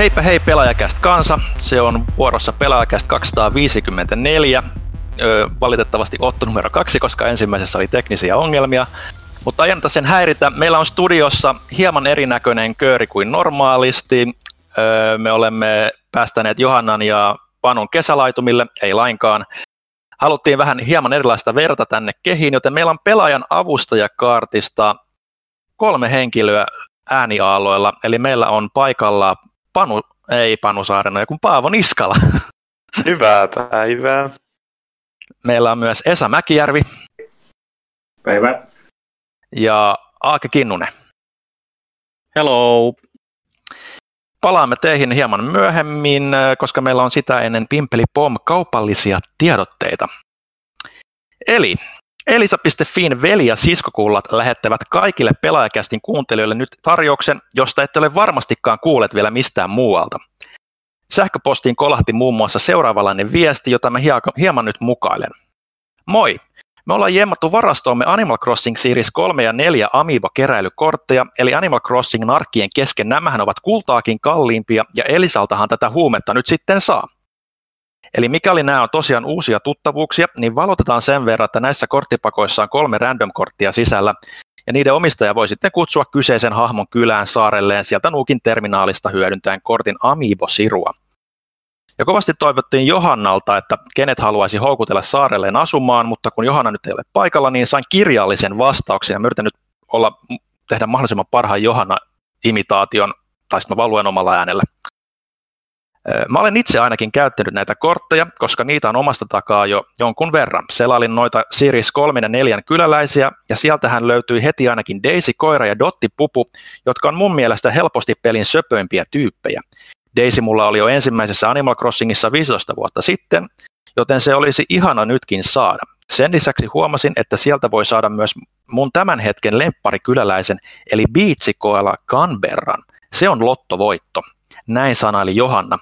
Heipä hei pelaajakäst kansa, se on vuorossa pelaajakäst 254. Öö, valitettavasti Otto numero kaksi, koska ensimmäisessä oli teknisiä ongelmia. Mutta ei sen häiritä. Meillä on studiossa hieman erinäköinen kööri kuin normaalisti. Öö, me olemme päästäneet Johannan ja Panon kesälaitumille, ei lainkaan. Haluttiin vähän hieman erilaista verta tänne kehiin, joten meillä on pelaajan avustajakaartista kolme henkilöä ääniaaloilla. Eli meillä on paikalla Panu, ei Panu Saareno, kun Paavo Niskala. Hyvää päivää. Meillä on myös Esa Mäkijärvi. Päivä. Ja Aake Kinnunen. Hello. Palaamme teihin hieman myöhemmin, koska meillä on sitä ennen Pimpeli Pom kaupallisia tiedotteita. Eli Elisa.fin veli- ja siskokullat lähettävät kaikille pelaajakästin kuuntelijoille nyt tarjouksen, josta ette ole varmastikaan kuulleet vielä mistään muualta. Sähköpostiin kolahti muun muassa seuraavanlainen viesti, jota mä hieman nyt mukailen. Moi! Me ollaan jemmattu varastoomme Animal Crossing Series 3 ja 4 Amiibo-keräilykortteja, eli Animal Crossing narkkien kesken nämähän ovat kultaakin kalliimpia, ja Elisaltahan tätä huumetta nyt sitten saa. Eli mikäli nämä on tosiaan uusia tuttavuuksia, niin valotetaan sen verran, että näissä korttipakoissa on kolme random-korttia sisällä, ja niiden omistaja voi sitten kutsua kyseisen hahmon kylään saarelleen sieltä Nuukin terminaalista hyödyntäen kortin Amiibo-sirua. Ja kovasti toivottiin Johannalta, että kenet haluaisi houkutella saarelleen asumaan, mutta kun Johanna nyt ei ole paikalla, niin sain kirjallisen vastauksen ja mä yritän nyt olla, tehdä mahdollisimman parhaan Johanna-imitaation, tai sitten mä valuen omalla äänellä. Mä olen itse ainakin käyttänyt näitä kortteja, koska niitä on omasta takaa jo jonkun verran. Selailin noita Series 3 ja 4 kyläläisiä, ja sieltähän löytyi heti ainakin Daisy, Koira ja Dotti Pupu, jotka on mun mielestä helposti pelin söpöimpiä tyyppejä. Daisy mulla oli jo ensimmäisessä Animal Crossingissa 15 vuotta sitten, joten se olisi ihana nytkin saada. Sen lisäksi huomasin, että sieltä voi saada myös mun tämän hetken lempparikyläläisen, eli Biitsikoela Canberran. Se on lottovoitto. Näin sanaili Johanna.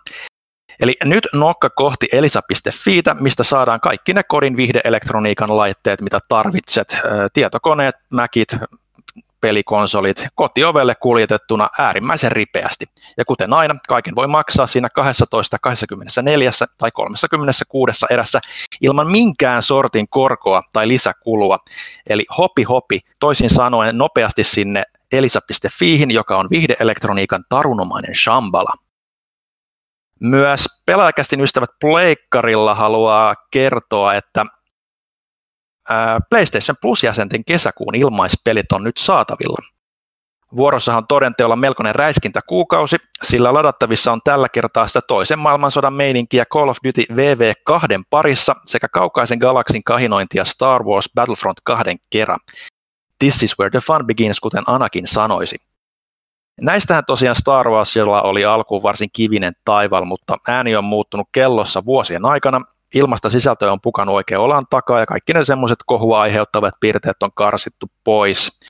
Eli nyt nokka kohti elisa.fiitä, mistä saadaan kaikki ne kodin viihdeelektroniikan laitteet, mitä tarvitset. Tietokoneet, mäkit, pelikonsolit kotiovelle kuljetettuna äärimmäisen ripeästi. Ja kuten aina, kaiken voi maksaa siinä 12, 24 tai 36 erässä ilman minkään sortin korkoa tai lisäkulua. Eli hopi hopi, toisin sanoen nopeasti sinne elisa.fiihin, joka on viihdeelektroniikan tarunomainen shambala. Myös pelaajakästin ystävät Pleikkarilla haluaa kertoa, että PlayStation Plus-jäsenten kesäkuun ilmaispelit on nyt saatavilla. Vuorossahan on todenteolla melkoinen räiskintä kuukausi, sillä ladattavissa on tällä kertaa sitä toisen maailmansodan meininkiä Call of Duty VV2 parissa sekä kaukaisen galaksin kahinointia Star Wars Battlefront 2 kerran. This is where the fun begins, kuten Anakin sanoisi. Näistähän tosiaan Star Warsilla oli alkuun varsin kivinen taival, mutta ääni on muuttunut kellossa vuosien aikana. Ilmasta sisältöä on pukannut oikein olan takaa ja kaikki ne semmoiset kohua aiheuttavat piirteet on karsittu pois.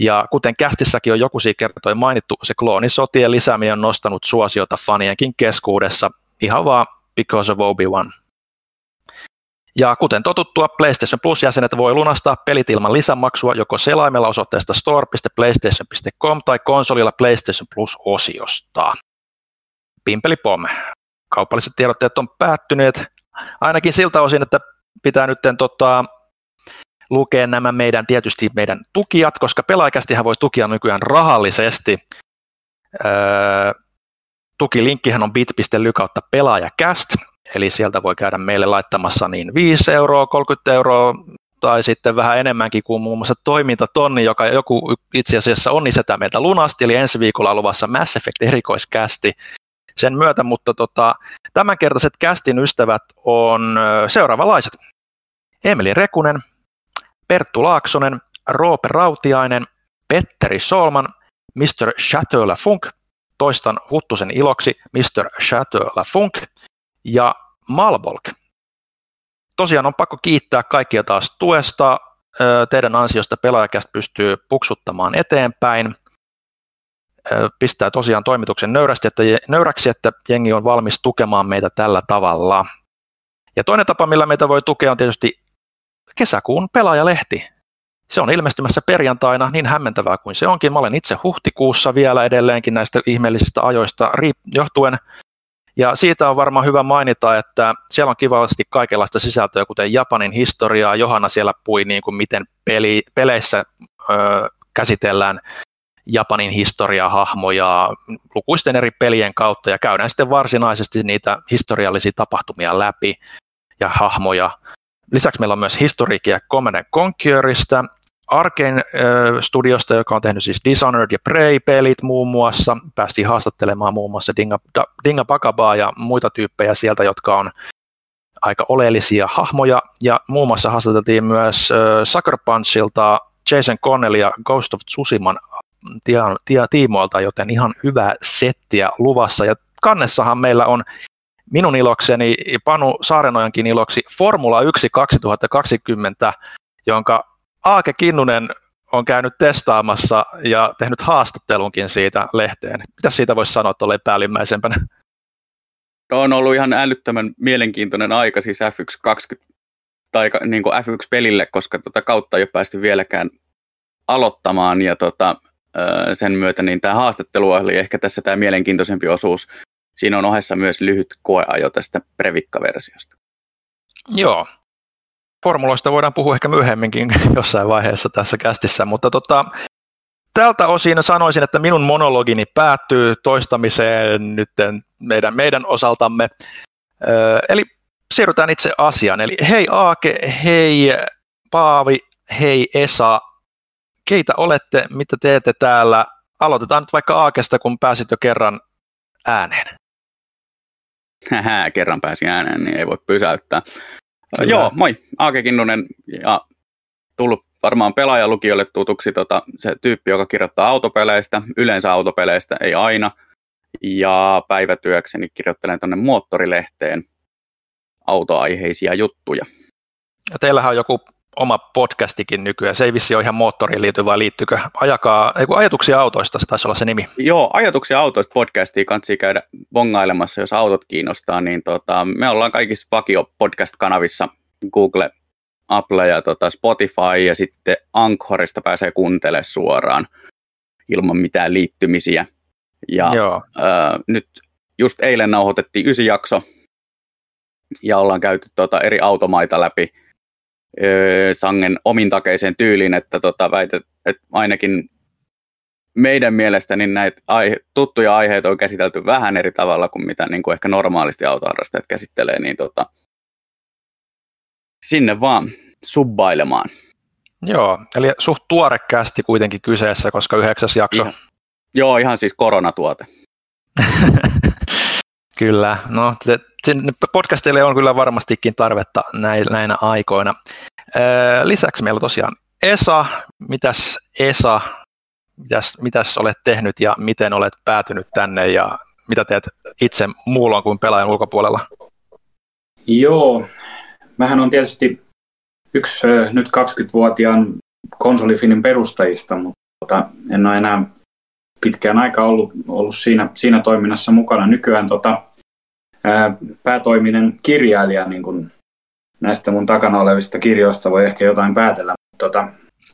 Ja kuten kästissäkin on joku kertoi mainittu, se kloonisotien lisääminen on nostanut suosiota fanienkin keskuudessa ihan vaan because of Obi-Wan. Ja kuten totuttua, PlayStation Plus-jäsenet voi lunastaa pelit ilman lisämaksua joko selaimella osoitteesta store.playstation.com tai konsolilla PlayStation Plus-osiosta. Pimpeli pom. Kaupalliset tiedotteet on päättyneet, ainakin siltä osin, että pitää nyt tota, lukea nämä meidän tietysti meidän tukijat, koska pelaajakästihän voi tukia nykyään rahallisesti. Öö, tukilinkkihän on bit.ly kautta pelaajakäst, Eli sieltä voi käydä meille laittamassa niin 5 euroa, 30 euroa tai sitten vähän enemmänkin kuin muun muassa toimintatonni, joka joku itse asiassa onnisetä meitä lunasti, eli ensi viikolla on luvassa Mass Effect erikoiskästi sen myötä, mutta tota, tämänkertaiset kästin ystävät on seuraavanlaiset. Emeli Rekunen, Perttu Laaksonen, Roope Rautiainen, Petteri Solman, Mr. Chateau Funk, toistan Huttusen iloksi Mr. Chateau Funk, ja Malbolk. Tosiaan on pakko kiittää kaikkia taas tuesta. Teidän ansiosta pelaajakästä pystyy puksuttamaan eteenpäin. Pistää tosiaan toimituksen nöyrästi, että, nöyräksi, että jengi on valmis tukemaan meitä tällä tavalla. Ja toinen tapa, millä meitä voi tukea, on tietysti kesäkuun pelaajalehti. Se on ilmestymässä perjantaina, niin hämmentävää kuin se onkin. Mä olen itse huhtikuussa vielä edelleenkin näistä ihmeellisistä ajoista johtuen. Ja siitä on varmaan hyvä mainita, että siellä on kivasti kaikenlaista sisältöä, kuten Japanin historiaa. Johanna siellä pui, niin kuin miten peli, peleissä ö, käsitellään Japanin historiaa, hahmoja lukuisten eri pelien kautta ja käydään sitten varsinaisesti niitä historiallisia tapahtumia läpi ja hahmoja. Lisäksi meillä on myös historiikkia Command Conquerista, Arkane Studiosta, joka on tehnyt siis Dishonored ja Prey-pelit muun muassa. Päästiin haastattelemaan muun muassa Dinga, Dinga Bakabaa ja muita tyyppejä sieltä, jotka on aika oleellisia hahmoja. Ja muun muassa haastateltiin myös Sucker Punchilta Jason Connellia Ghost of Tsushiman tiimoilta, joten ihan hyvää settiä luvassa. Ja kannessahan meillä on minun ilokseni, Panu Saarenojankin iloksi, Formula 1 2020, jonka Aake Kinnunen on käynyt testaamassa ja tehnyt haastattelunkin siitä lehteen. Mitä siitä voisi sanoa tuolle päällimmäisempänä? No, on ollut ihan älyttömän mielenkiintoinen aika siis F1 20 tai niin kuin F1-pelille, koska tota kautta ei ole päästy vieläkään aloittamaan ja tota, sen myötä niin tämä haastattelu oli ehkä tässä tämä mielenkiintoisempi osuus. Siinä on ohessa myös lyhyt koeajo tästä Previkka-versiosta. Joo, formuloista voidaan puhua ehkä myöhemminkin jossain vaiheessa tässä kästissä, mutta tota, tältä osin sanoisin, että minun monologini päättyy toistamiseen nyt meidän, meidän osaltamme. Öö, eli siirrytään itse asiaan. Eli hei Aake, hei Paavi, hei Esa, keitä olette, mitä teette täällä? Aloitetaan nyt vaikka Aakesta, kun pääsit jo kerran ääneen. Hähä, kerran pääsi ääneen, niin ei voi pysäyttää. Kyllä. Joo, moi. Aake Kinnunen ja tullut varmaan pelaajalukijoille tutuksi tota, se tyyppi, joka kirjoittaa autopeleistä, yleensä autopeleistä, ei aina. Ja päivätyökseni kirjoittelen tuonne moottorilehteen autoaiheisia juttuja. Ja teillähän on joku oma podcastikin nykyään. Se ei vissi ole ihan moottoriin liity, vai liittyykö? Ajakaa, ei ajatuksia autoista, se taisi olla se nimi. Joo, ajatuksia autoista podcastia kansi käydä bongailemassa, jos autot kiinnostaa. Niin tota, me ollaan kaikissa vakio podcast-kanavissa, Google, Apple ja tota Spotify, ja sitten Anchorista pääsee kuuntelemaan suoraan ilman mitään liittymisiä. Ja Joo. Äh, nyt just eilen nauhoitettiin ysi jakso, ja ollaan käyty tota eri automaita läpi, sangen omintakeiseen tyyliin, että tota, väität, että ainakin meidän mielestä niin näitä aihe, tuttuja aiheita on käsitelty vähän eri tavalla kuin mitä niin kuin ehkä normaalisti autoharrastajat käsittelee, niin tota, sinne vaan subbailemaan. Joo, eli suht tuore kästi kuitenkin kyseessä, koska yhdeksäs jakso. Ihan, joo, ihan siis koronatuote. kyllä, no podcastille on kyllä varmastikin tarvetta näinä aikoina. Lisäksi meillä on tosiaan Esa. Mitäs Esa, mitäs, mitäs olet tehnyt ja miten olet päätynyt tänne ja mitä teet itse muulla kuin pelaajan ulkopuolella? Joo, mähän on tietysti yksi nyt 20-vuotiaan konsolifinin perustajista, mutta tota, en ole enää pitkään aikaa ollut, ollut siinä, siinä toiminnassa mukana. Nykyään tota, päätoiminen kirjailija niin kuin näistä mun takana olevista kirjoista voi ehkä jotain päätellä. Tota,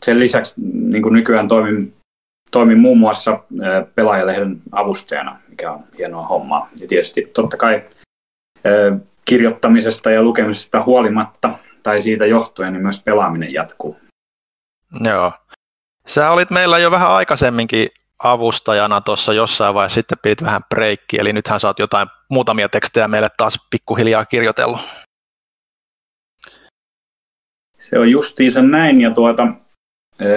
sen lisäksi niin kuin nykyään toimin, toimin muun muassa pelaajalehden avustajana, mikä on hienoa hommaa. Ja tietysti totta kai kirjoittamisesta ja lukemisesta huolimatta tai siitä johtuen, niin myös pelaaminen jatkuu. Joo. Sä olit meillä jo vähän aikaisemminkin avustajana tuossa jossain vaiheessa, sitten pidit vähän breikki, eli nythän sä oot jotain muutamia tekstejä meille taas pikkuhiljaa kirjoitellut. Se on justiinsa näin, ja tuota,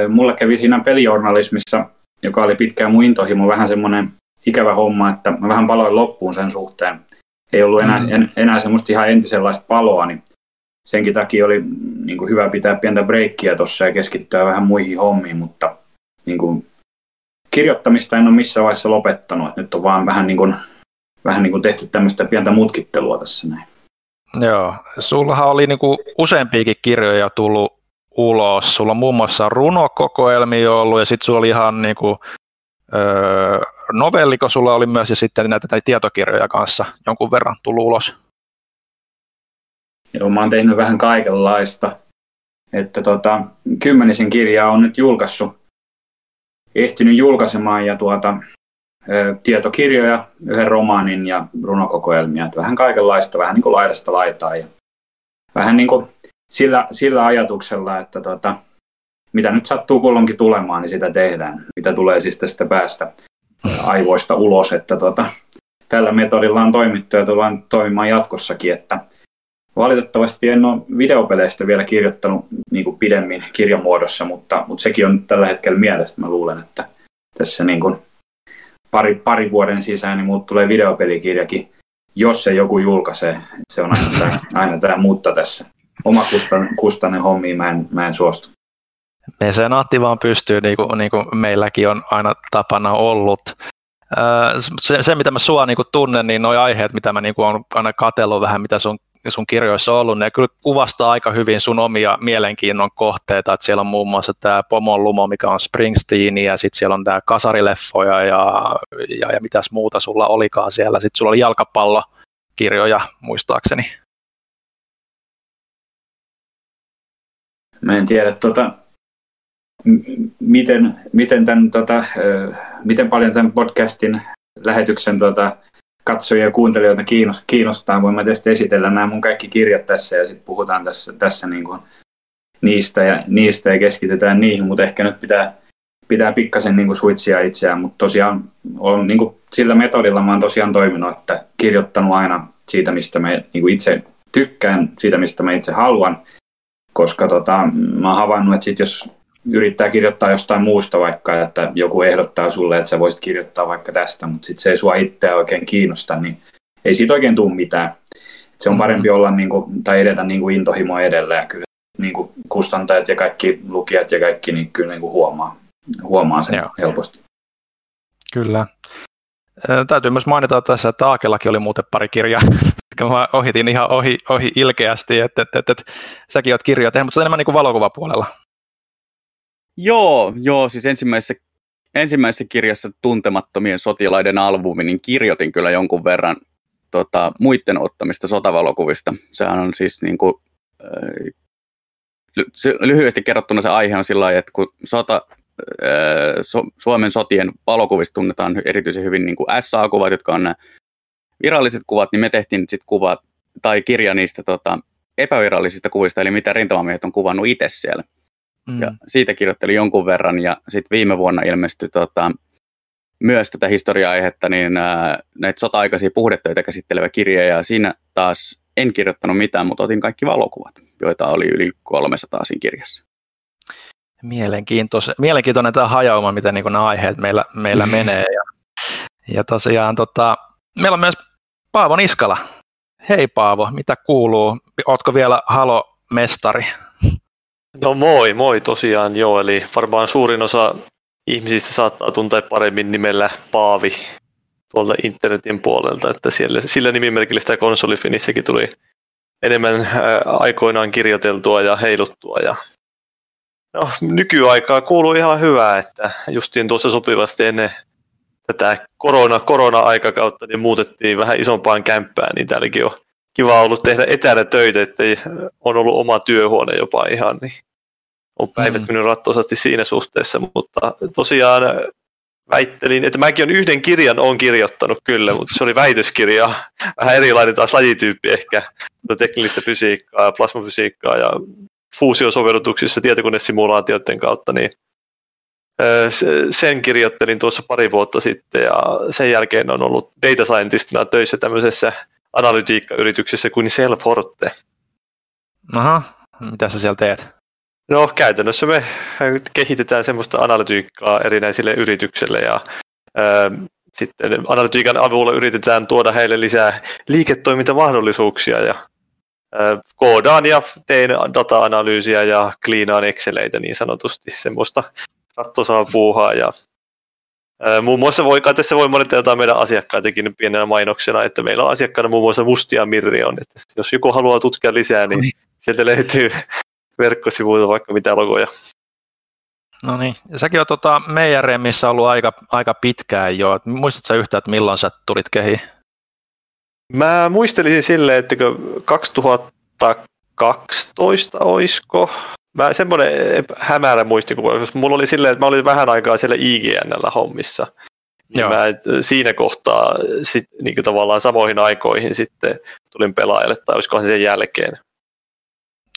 mulla kävi siinä pelijournalismissa, joka oli pitkään mun intohimo, vähän semmoinen ikävä homma, että mä vähän paloin loppuun sen suhteen. Ei ollut enää, mm. en, enää semmoista ihan entisenlaista paloa, niin senkin takia oli niin kuin hyvä pitää pientä breikkiä tuossa ja keskittyä vähän muihin hommiin, mutta niin kuin, kirjoittamista en ole missään vaiheessa lopettanut. Että nyt on vaan vähän, niin kuin, vähän niin kuin tehty tämmöistä pientä mutkittelua tässä näin. Joo, sullahan oli niin kuin useampiakin kirjoja tullut ulos. Sulla on muun muassa runokokoelmia ollut ja sitten sulla oli ihan niin kuin, öö, novelliko sulla oli myös ja sitten näitä tietokirjoja kanssa jonkun verran tullut ulos. Joo, mä oon tehnyt vähän kaikenlaista. että tota, kymmenisen kirjaa on nyt julkaissut, ehtinyt julkaisemaan ja tuota, tietokirjoja, yhden romaanin ja runokokoelmia. Että vähän kaikenlaista, vähän niin kuin laidasta laitaa. Ja vähän niin kuin sillä, sillä ajatuksella, että tota, mitä nyt sattuu kulloinkin tulemaan, niin sitä tehdään. Mitä tulee siis tästä päästä aivoista ulos, että tota, tällä metodilla on toimittu ja tullaan toimimaan jatkossakin, että valitettavasti en ole videopeleistä vielä kirjoittanut niin kuin pidemmin kirjamuodossa, mutta, mutta sekin on tällä hetkellä mielessä. Mä luulen, että tässä niin kuin pari, pari vuoden sisään niin muut tulee videopelikirjakin, jos se joku julkaisee. Se on aina tämä, aina tämä mutta tässä. Oma kustainen, kustainen hommiin mä en, mä en suostu. Me senaatti vaan pystyy, niin kuin, niin kuin meilläkin on aina tapana ollut. Se, se mitä mä sua niin kuin tunnen, niin nuo aiheet, mitä mä niin kuin aina katsellut vähän, mitä sun, sun kirjoissa ollut, ne kyllä kuvastaa aika hyvin sun omia mielenkiinnon kohteita. Että siellä on muun muassa tämä Pomon Lumo, mikä on Springsteen, ja sitten siellä on tämä kasarileffoja, ja, ja, ja mitäs muuta sulla olikaan siellä. Sitten sulla oli jalkapallokirjoja, muistaakseni. Mä en tiedä, tuota, miten, miten, tämän, tota, miten paljon tämän podcastin lähetyksen tota, katsojia ja kuuntelijoita kiinnostaa. Voin mä tietysti esitellä nämä mun kaikki kirjat tässä ja sitten puhutaan tässä, tässä niin kuin niistä, ja, niistä ja keskitytään niihin, mutta ehkä nyt pitää, pitää pikkasen niin kuin switchia itseään, mutta tosiaan on, niin kuin sillä metodilla mä oon tosiaan toiminut, että kirjoittanut aina siitä, mistä mä niin kuin itse tykkään, siitä, mistä mä itse haluan, koska tota, mä oon havainnut, että sit jos yrittää kirjoittaa jostain muusta vaikka, että joku ehdottaa sulle, että sä voisit kirjoittaa vaikka tästä, mutta sitten se ei sua itseä oikein kiinnosta, niin ei siitä oikein tule mitään. Et se on parempi olla niin kuin, tai edetä niin kuin intohimo edellä ja kyllä niin kuin kustantajat ja kaikki lukijat ja kaikki niin kyllä niin kuin huomaa, huomaa sen Joo. helposti. Kyllä. Täytyy myös mainita tässä, että Aakellakin oli muuten pari kirjaa, jotka mä ohitin ihan ohi, ohi ilkeästi, että, että, että, että säkin oot kirjoja tehnyt, mutta enemmän niin kuin valokuvapuolella. Joo, joo, siis ensimmäisessä, ensimmäisessä kirjassa Tuntemattomien sotilaiden albumi, niin kirjoitin kyllä jonkun verran tota, muiden ottamista sotavalokuvista. Sehän on siis niin kuin, äh, lyhyesti kerrottuna se aihe on sillä että kun sota, äh, Suomen sotien valokuvista tunnetaan erityisen hyvin niin kuin SA-kuvat, jotka on nämä viralliset kuvat, niin me tehtiin sitten kuva tai kirja niistä tota, epävirallisista kuvista, eli mitä rintamamiehet on kuvannut itse siellä. Mm. Ja siitä kirjoittelin jonkun verran ja sitten viime vuonna ilmestyi tota, myös tätä historia-aihetta, niin ää, näitä sota-aikaisia puhdetöitä käsittelevä kirja ja siinä taas en kirjoittanut mitään, mutta otin kaikki valokuvat, joita oli yli 300 siinä kirjassa. Mielenkiintoinen, mielenkiintoinen tämä hajauma, miten niin nämä aiheet meillä, meillä menee. Ja, ja tosiaan tota, meillä on myös Paavo Niskala. Hei Paavo, mitä kuuluu? Ootko vielä Halo-mestari? No moi, moi tosiaan joo, eli varmaan suurin osa ihmisistä saattaa tuntea paremmin nimellä Paavi tuolta internetin puolelta, että siellä, sillä nimimerkillä sitä konsolifinissäkin tuli enemmän ää, aikoinaan kirjoiteltua ja heiluttua ja No, nykyaikaa kuuluu ihan hyvää, että justiin tuossa sopivasti ennen tätä korona, korona-aikakautta niin muutettiin vähän isompaan kämppään, niin täälläkin on kiva ollut tehdä etänä töitä, että on ollut oma työhuone jopa ihan, niin on päivät mm. mennyt rattosasti siinä suhteessa, mutta tosiaan väittelin, että mäkin on yhden kirjan on kirjoittanut kyllä, mutta se oli väitöskirja, vähän erilainen taas lajityyppi ehkä, teknillistä fysiikkaa ja plasmafysiikkaa ja fuusiosovellutuksissa tietokonesimulaatioiden kautta, niin sen kirjoittelin tuossa pari vuotta sitten ja sen jälkeen on ollut data scientistina töissä tämmöisessä analytiikkayrityksessä kuin Cellforte. Aha, mitä sä siellä teet? No käytännössä me kehitetään semmoista analytiikkaa erinäisille yrityksille ja ää, sitten analytiikan avulla yritetään tuoda heille lisää liiketoimintamahdollisuuksia ja ää, koodaan ja teen data-analyysiä ja kliinaan Exceleitä niin sanotusti semmoista rattosaa puuhaa ja muun muassa voi, kai tässä voi monita jotain meidän asiakkaitakin pienenä mainoksena, että meillä on asiakkaana muun muassa Mustia Mirrion, että jos joku haluaa tutkia lisää, niin sieltä löytyy verkkosivuilta vaikka mitä logoja. No niin, säkin on tota, meidän ollut aika, aika pitkään jo. Muistatko yhtään, että milloin sä tulit kehiin? Mä muistelisin silleen, että 2012 oisko, Mä semmoinen hämärä muistikuva, koska mulla oli silleen, että mä olin vähän aikaa siellä IGNllä hommissa. Joo. Mä siinä kohtaa sit, niin tavallaan samoihin aikoihin sitten tulin pelaajalle, tai olisikohan sen jälkeen.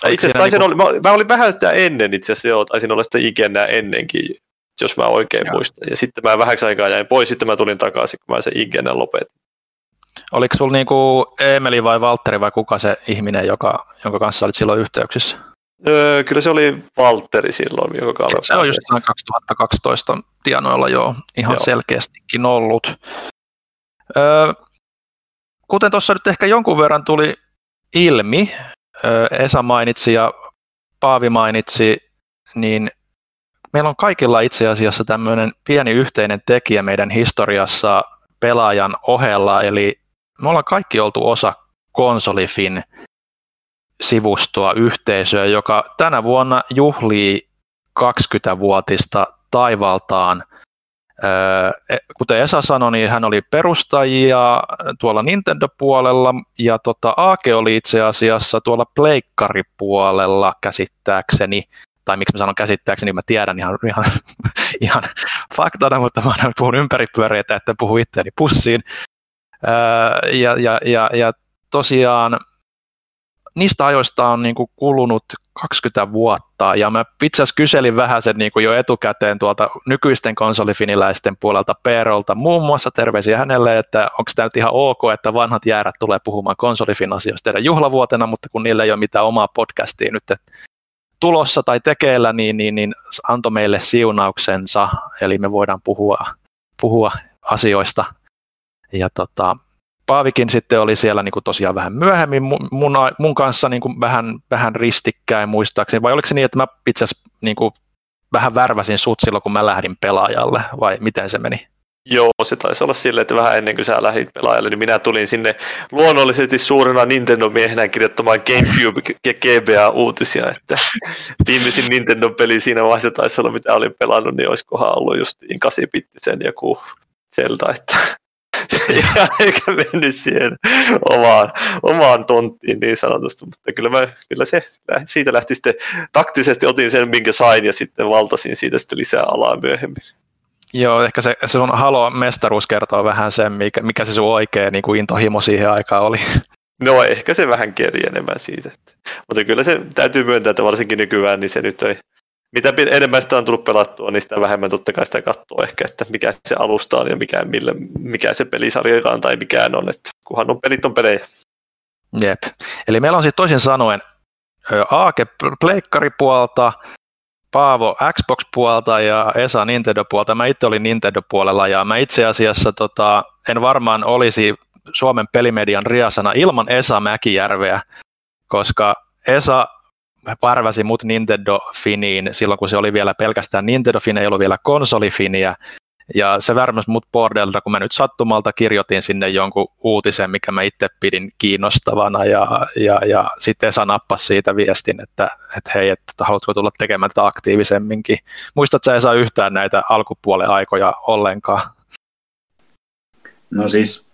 Itse asiassa taisin niin kuin... olla, mä, mä olin vähän sitä ennen itse asiassa, joo, taisin olla sitä IGNää ennenkin, jos mä oikein joo. muistan. Ja sitten mä vähäksi aikaa jäin pois, sitten mä tulin takaisin, kun mä sen IGN lopetin. Oliko sulla niinku Emeli vai Valtteri vai kuka se ihminen, joka, jonka kanssa olit silloin yhteyksissä? Öö, kyllä se oli Valtteri silloin, joka oli Se on just 2012 tienoilla jo ihan joo. selkeästikin ollut. Öö, kuten tuossa nyt ehkä jonkun verran tuli ilmi, öö, Esa mainitsi ja Paavi mainitsi, niin meillä on kaikilla itse asiassa tämmöinen pieni yhteinen tekijä meidän historiassa pelaajan ohella, eli me ollaan kaikki oltu osa konsolifin sivustoa, yhteisöä, joka tänä vuonna juhlii 20-vuotista taivaltaan. E, kuten Esa sanoi, niin hän oli perustajia tuolla Nintendo-puolella ja tota, Aake oli itse asiassa tuolla pleikkaripuolella käsittääkseni, tai miksi mä sanon käsittääkseni, mä tiedän ihan, ihan, ihan faktana, mutta mä puhun ympäripyöreitä, että puhu itseäni pussiin. Ja, ja, ja, ja tosiaan niistä ajoista on niin kuin kulunut 20 vuotta, ja mä itse asiassa kyselin vähän sen niin kuin jo etukäteen tuolta nykyisten konsolifiniläisten puolelta Perolta, muun muassa terveisiä hänelle, että onko tämä nyt ihan ok, että vanhat jäärät tulee puhumaan konsolifin asioista teidän juhlavuotena, mutta kun niillä ei ole mitään omaa podcastia nyt tulossa tai tekeillä, niin, niin, niin antoi meille siunauksensa, eli me voidaan puhua, puhua asioista. Ja tota, Paavikin sitten oli siellä niin kuin tosiaan vähän myöhemmin mun, mun kanssa niin kuin vähän, vähän ristikkäin muistaakseni, vai oliko se niin, että mä itse asiassa niin kuin vähän värväsin sut silloin, kun mä lähdin pelaajalle, vai miten se meni? Joo, se taisi olla silleen, että vähän ennen kuin sä lähdit pelaajalle, niin minä tulin sinne luonnollisesti suurena Nintendo-miehenä kirjoittamaan Gamecube ja GBA-uutisia, että viimeisin Nintendo-peli siinä vaiheessa taisi olla, mitä olin pelannut, niin olisikohan ollut just 8-bittisen joku Zelda, että eikä mennyt siihen omaan, omaan tonttiin niin sanotusti, mutta kyllä, mä, kyllä se siitä lähti sitten, taktisesti otin sen, minkä sain ja sitten valtasin siitä sitten lisää alaa myöhemmin. Joo, ehkä se sun Halo-mestaruus kertoo vähän sen, mikä, mikä se sun oikea niin kuin intohimo siihen aikaan oli. No ehkä se vähän keri enemmän siitä. Että. Mutta kyllä se täytyy myöntää, että varsinkin nykyään niin se nyt ei, mitä enemmän sitä on tullut pelattua, niin sitä vähemmän totta kai sitä katsoo ehkä, että mikä se alusta on ja mikä, millä, mikä se pelisarjakaan tai mikään on, että kunhan on pelit on pelejä. Jep. Eli meillä on siis toisin sanoen Aake Pleikkari-puolta, Paavo Xbox-puolta ja Esa Nintendo-puolta. Mä itse olin Nintendo-puolella ja mä itse asiassa tota, en varmaan olisi Suomen pelimedian riasana ilman Esa Mäkijärveä, koska Esa parväsi mut Nintendo-finiin silloin, kun se oli vielä pelkästään Nintendo-fin, ei ollut vielä konsolifiniä. Ja se värmäsi mut bordelta, kun mä nyt sattumalta kirjoitin sinne jonkun uutisen, mikä mä itse pidin kiinnostavana, ja, ja, ja sitten Esa nappasi siitä viestin, että, että hei, että haluatko tulla tekemään tätä aktiivisemminkin. Muistatko sä Esa yhtään näitä alkupuolen aikoja ollenkaan? No siis,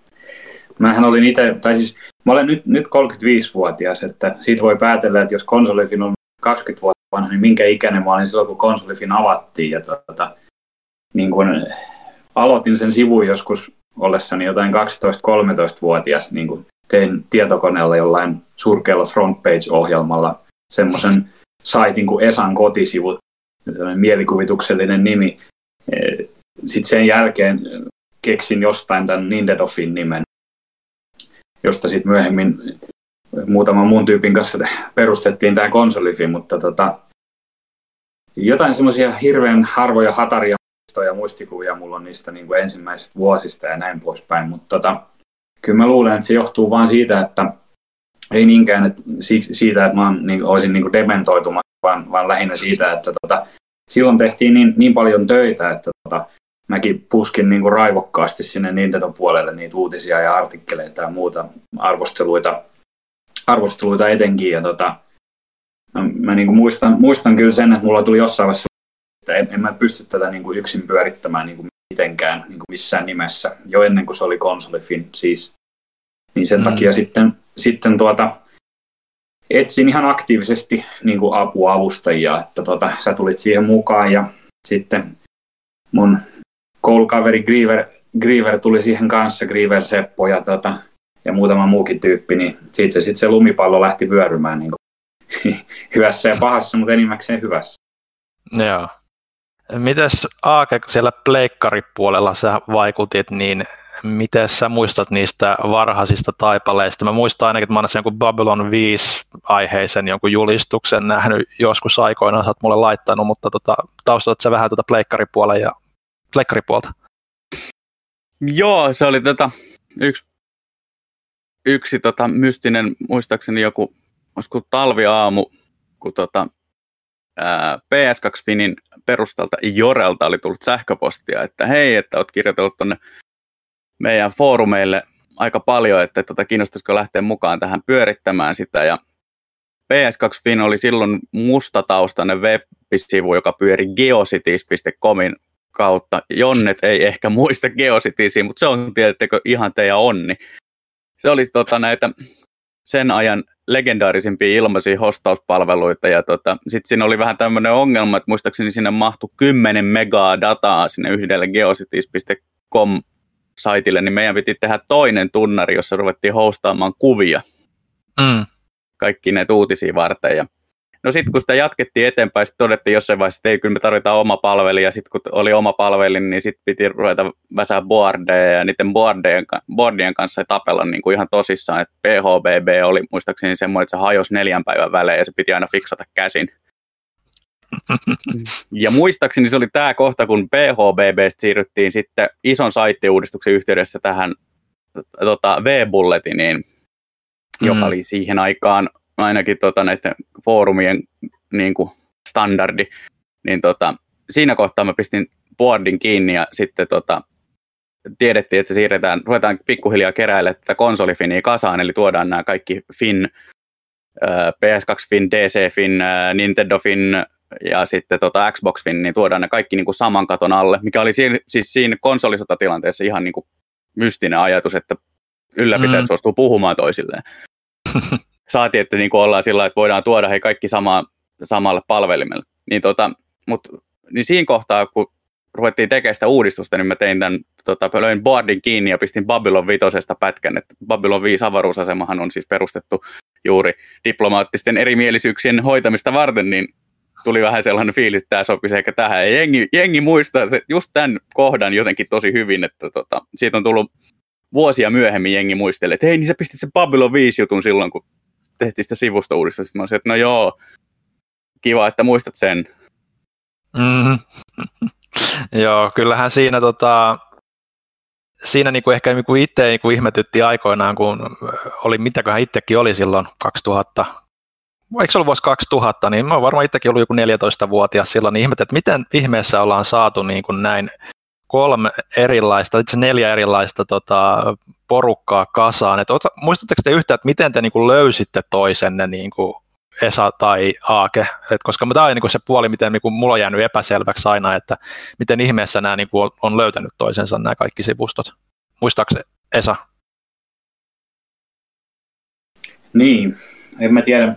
mähän olin itse, tai siis Mä olen nyt, nyt 35-vuotias, että siitä voi päätellä, että jos konsolifin on 20 vuotta vanha, niin minkä ikäinen mä olin silloin, kun konsolifin avattiin. Ja tuota, niin kun aloitin sen sivun joskus ollessani jotain 12-13-vuotias, niin kun tein tietokoneella jollain surkealla frontpage-ohjelmalla semmoisen saitin kuin Esan kotisivu, mielikuvituksellinen nimi. E, Sitten sen jälkeen keksin jostain tämän Nintendofin nimen josta sitten myöhemmin muutaman muun tyypin kanssa perustettiin tämä konsolifi, mutta tota, jotain semmoisia hirveän harvoja hataria muistoja, muistikuvia mulla on niistä niin kuin ensimmäisistä vuosista ja näin poispäin, mutta tota, kyllä mä luulen, että se johtuu vain siitä, että ei niinkään että siitä, että mä oon, niin, olisin niin dementoitumassa, vaan, vaan lähinnä siitä, että tota, silloin tehtiin niin, niin paljon töitä, että tota, mäkin puskin niin kuin raivokkaasti sinne Nintendo-puolelle niitä uutisia ja artikkeleita ja muuta arvosteluita, arvosteluita etenkin. Ja tota, mä niin kuin muistan, muistan kyllä sen, että mulla tuli jossain vaiheessa, että en, en mä pysty tätä niin kuin yksin pyörittämään niin kuin mitenkään niin kuin missään nimessä, jo ennen kuin se oli konsolifin siis. Niin sen mm. takia sitten, sitten tuota, etsin ihan aktiivisesti niin kuin apua avustajia, että tota, sä tulit siihen mukaan ja sitten mun koulukaveri Griever, Griever tuli siihen kanssa, Griever Seppo ja, tota, ja muutama muukin tyyppi, niin siitä se, sit se lumipallo lähti vyörymään niin kuin, hyvässä ja pahassa, mutta enimmäkseen hyvässä. Joo. Mites Aake siellä pleikkaripuolella sä vaikutit, niin miten sä muistat niistä varhaisista taipaleista? Mä muistan ainakin, että mä olen jonkun Babylon 5-aiheisen jonkun julistuksen nähnyt joskus aikoinaan, sä oot mulle laittanut, mutta tota, taustatat sä vähän tuota pleikkaripuolta ja pleikkaripuolta? Joo, se oli tota, yksi, yksi tota, mystinen, muistaakseni joku, olisiko talviaamu, kun tota, ää, PS2 Finin perustalta Jorelta oli tullut sähköpostia, että hei, että oot kirjoitellut tuonne meidän foorumeille aika paljon, että tota, kiinnostaisiko lähteä mukaan tähän pyörittämään sitä. Ja PS2 Fin oli silloin mustataustainen web-sivu, joka pyöri geocities.comin kautta. Jonnet ei ehkä muista Geocitiesia, mutta se on tietenkin ihan teidän onni. Se oli tota, näitä sen ajan legendaarisimpia ilmaisia hostauspalveluita. Ja tota, sitten siinä oli vähän tämmöinen ongelma, että muistaakseni sinne mahtui 10 megaa dataa sinne yhdelle geocities.com saitille, niin meidän piti tehdä toinen tunnari, jossa ruvettiin hostaamaan kuvia. Mm. Kaikki ne uutisia varten. Ja No sitten kun sitä jatkettiin eteenpäin, sitten todettiin jossain vaiheessa, että ei, kyllä me tarvitaan oma palveli, ja sitten kun oli oma palveli, niin sitten piti ruveta väsää boardeja, ja niiden boardien, boardien kanssa tapella niin kuin ihan tosissaan, että PHBB oli muistaakseni semmoinen, että se hajosi neljän päivän välein, ja se piti aina fiksata käsin. Ja muistaakseni se oli tämä kohta, kun PHBB siirryttiin sitten ison saittiuudistuksen yhteydessä tähän tota, V-bulletiniin, mm. joka oli siihen aikaan ainakin tota, näiden foorumien niin kuin standardi, niin tota, siinä kohtaa mä pistin boardin kiinni ja sitten tota, tiedettiin, että siirretään, ruvetaan pikkuhiljaa keräilemään tätä konsolifinia kasaan, eli tuodaan nämä kaikki Fin, PS2 Fin, DC Fin, Nintendo Fin ja sitten tota Xbox Fin, niin tuodaan ne kaikki niin kuin saman katon alle, mikä oli siinä, siis siinä konsolisotatilanteessa ihan niin kuin mystinen ajatus, että ylläpitäjät mm. suostuu puhumaan toisilleen. saatiin, että niin ollaan sillä että voidaan tuoda he kaikki sama, samalle palvelimelle. Niin, tota, mut, niin siinä kohtaa, kun ruvettiin tekemään sitä uudistusta, niin mä tein tämän, tota, löin boardin kiinni ja pistin Babylon 5 pätkän, että Babylon 5 avaruusasemahan on siis perustettu juuri diplomaattisten erimielisyyksien hoitamista varten, niin tuli vähän sellainen fiilis, että tämä sopisi ehkä tähän. Ja jengi, jengi muistaa se, just tämän kohdan jotenkin tosi hyvin, että tota, siitä on tullut vuosia myöhemmin jengi muistelee, että hei, niin sä pistit sen Babylon 5 jutun silloin, kun tehtiin sitä sivustouudistusta. Mä olisin, että no joo, kiva, että muistat sen. Mm. joo, kyllähän siinä tota, siinä niinku ehkä niinku itse niinku ihmetytti aikoinaan, kun oli, mitäköhän itsekin oli silloin 2000, eikö se ollut vuosi 2000, niin mä varmaan itsekin ollut joku 14-vuotias silloin, niin ihmetin, että miten ihmeessä ollaan saatu niin kuin näin kolme erilaista, itse neljä erilaista tota, porukkaa kasaan. Et ota, muistatteko te yhtään, että miten te niin kuin löysitte toisenne niin kuin Esa tai Aake? Et koska tämä on niin kuin se puoli, miten niin kuin mulla on jäänyt epäselväksi aina, että miten ihmeessä nämä niin kuin on löytänyt toisensa nämä kaikki sivustot. Muistaakseni Esa? Niin, en mä tiedä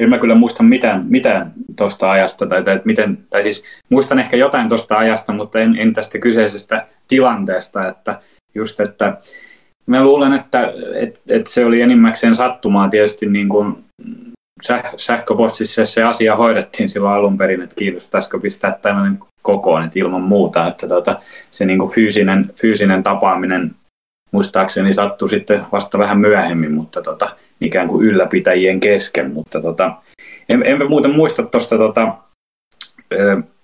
en mä kyllä muista mitään, mitään tuosta ajasta, tai, tai, miten, tai siis muistan ehkä jotain tuosta ajasta, mutta en, en tästä kyseisestä tilanteesta, että just, että mä luulen, että, että, että se oli enimmäkseen sattumaa tietysti niin kuin sähköpostissa se asia hoidettiin silloin alun perin, että kiinnostaisiko pistää tämmöinen kokoon, että ilman muuta, että tota, se niin kuin fyysinen, fyysinen tapaaminen muistaakseni sattui sitten vasta vähän myöhemmin, mutta tota, ikään kuin ylläpitäjien kesken, mutta tota, en, enpä muuten muista tuosta tota,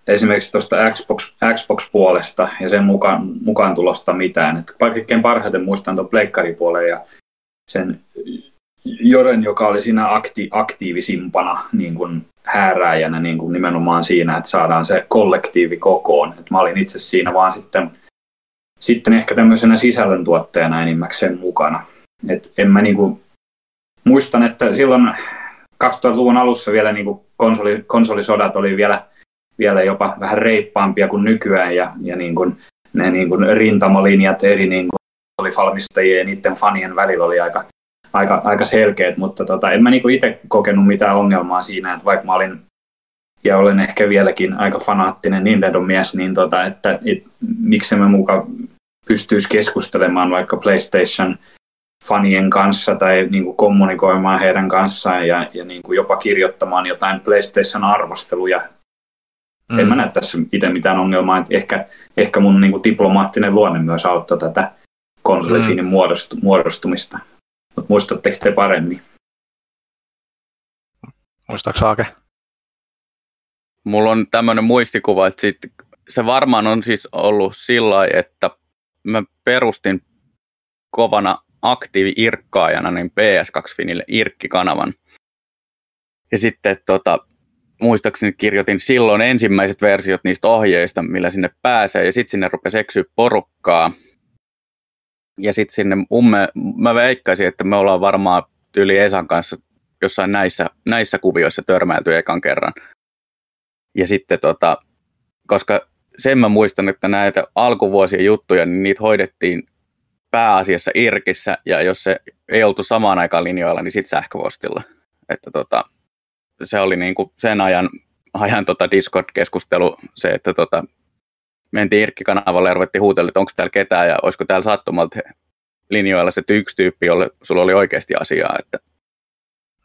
esimerkiksi tuosta Xbox, Xbox-puolesta ja sen mukaan, mukaan tulosta mitään. Et kaikkein parhaiten muistan tuon pleikkaripuolen ja sen Joren, joka oli siinä akti, aktiivisimpana niin kuin häärääjänä niin kuin nimenomaan siinä, että saadaan se kollektiivi kokoon. Et mä olin itse siinä vaan sitten, sitten ehkä tämmöisenä sisällöntuottajana enimmäkseen mukana. Et en mä niin kuin muistan, että silloin 2000-luvun alussa vielä niin kuin konsoli, konsolisodat oli vielä, vielä jopa vähän reippaampia kuin nykyään ja, ja niin kuin, ne niin kuin rintamalinjat eri niin kuin valmistajien ja niiden fanien välillä oli aika, aika, aika selkeät, mutta tota, en mä niinku itse kokenut mitään ongelmaa siinä, että vaikka mä olin ja olen ehkä vieläkin aika fanaattinen Nintendo-mies, niin tota, että et, miksi me muka pystyisi keskustelemaan vaikka PlayStation fanien kanssa tai niin kuin kommunikoimaan heidän kanssaan ja, ja niin kuin jopa kirjoittamaan jotain PlayStation-arvosteluja. Mm. En mä näe tässä itse mitään ongelmaa, että ehkä, ehkä mun niin kuin diplomaattinen luonne myös auttoi tätä konsolisiinin mm. muodostu, muodostumista. Mutta muistatteko te paremmin? Muistaaks Aake? Mulla on tämmöinen muistikuva, että sit, se varmaan on siis ollut sillä että mä perustin kovana aktiivi-irkkaajana niin PS2 Finille Irkki-kanavan. Ja sitten tota, muistaakseni kirjoitin silloin ensimmäiset versiot niistä ohjeista, millä sinne pääsee, ja sitten sinne rupesi eksyä porukkaa. Ja sitten sinne, umme, mä veikkaisin, että me ollaan varmaan tyyli Esan kanssa jossain näissä, näissä kuvioissa törmäilty ekan kerran. Ja sitten tota, koska sen mä muistan, että näitä alkuvuosien juttuja, niin niitä hoidettiin pääasiassa Irkissä, ja jos se ei oltu samaan aikaan linjoilla, niin sitten sähköpostilla. Että tota, se oli niinku sen ajan, ajan tota Discord-keskustelu se, että tota, mentiin Irkki-kanavalle ja ruvettiin huutella, että onko täällä ketään ja olisiko täällä sattumalta linjoilla se yksi tyyppi, jolle sulla oli oikeasti asiaa. Että,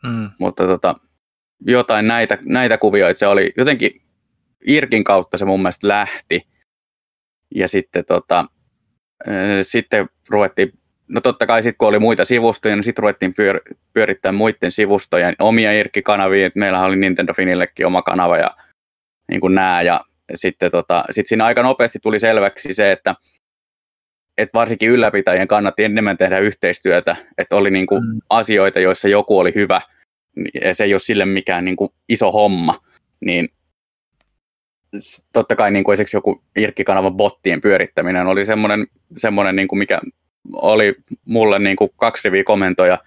mm. Mutta tota, jotain näitä, näitä kuvioita se oli jotenkin Irkin kautta se mun mielestä lähti. Ja sitten, tota, sitten ruvettiin, no totta kai sitten kun oli muita sivustoja, niin sitten ruvettiin pyör, pyörittämään muiden sivustojen omia Irkki-kanavia. Meillähän oli Nintendo Finillekin oma kanava ja niin kuin nää. Ja sitten tota, sit siinä aika nopeasti tuli selväksi se, että et varsinkin ylläpitäjien kannatti enemmän tehdä yhteistyötä, että oli niin kuin mm. asioita, joissa joku oli hyvä, ja se ei ole sille mikään niin kuin iso homma, niin totta kai niin kuin esimerkiksi joku Irkki-kanavan bottien pyörittäminen oli semmoinen, semmoinen niin kuin mikä oli mulle niin kuin kaksi riviä komentoja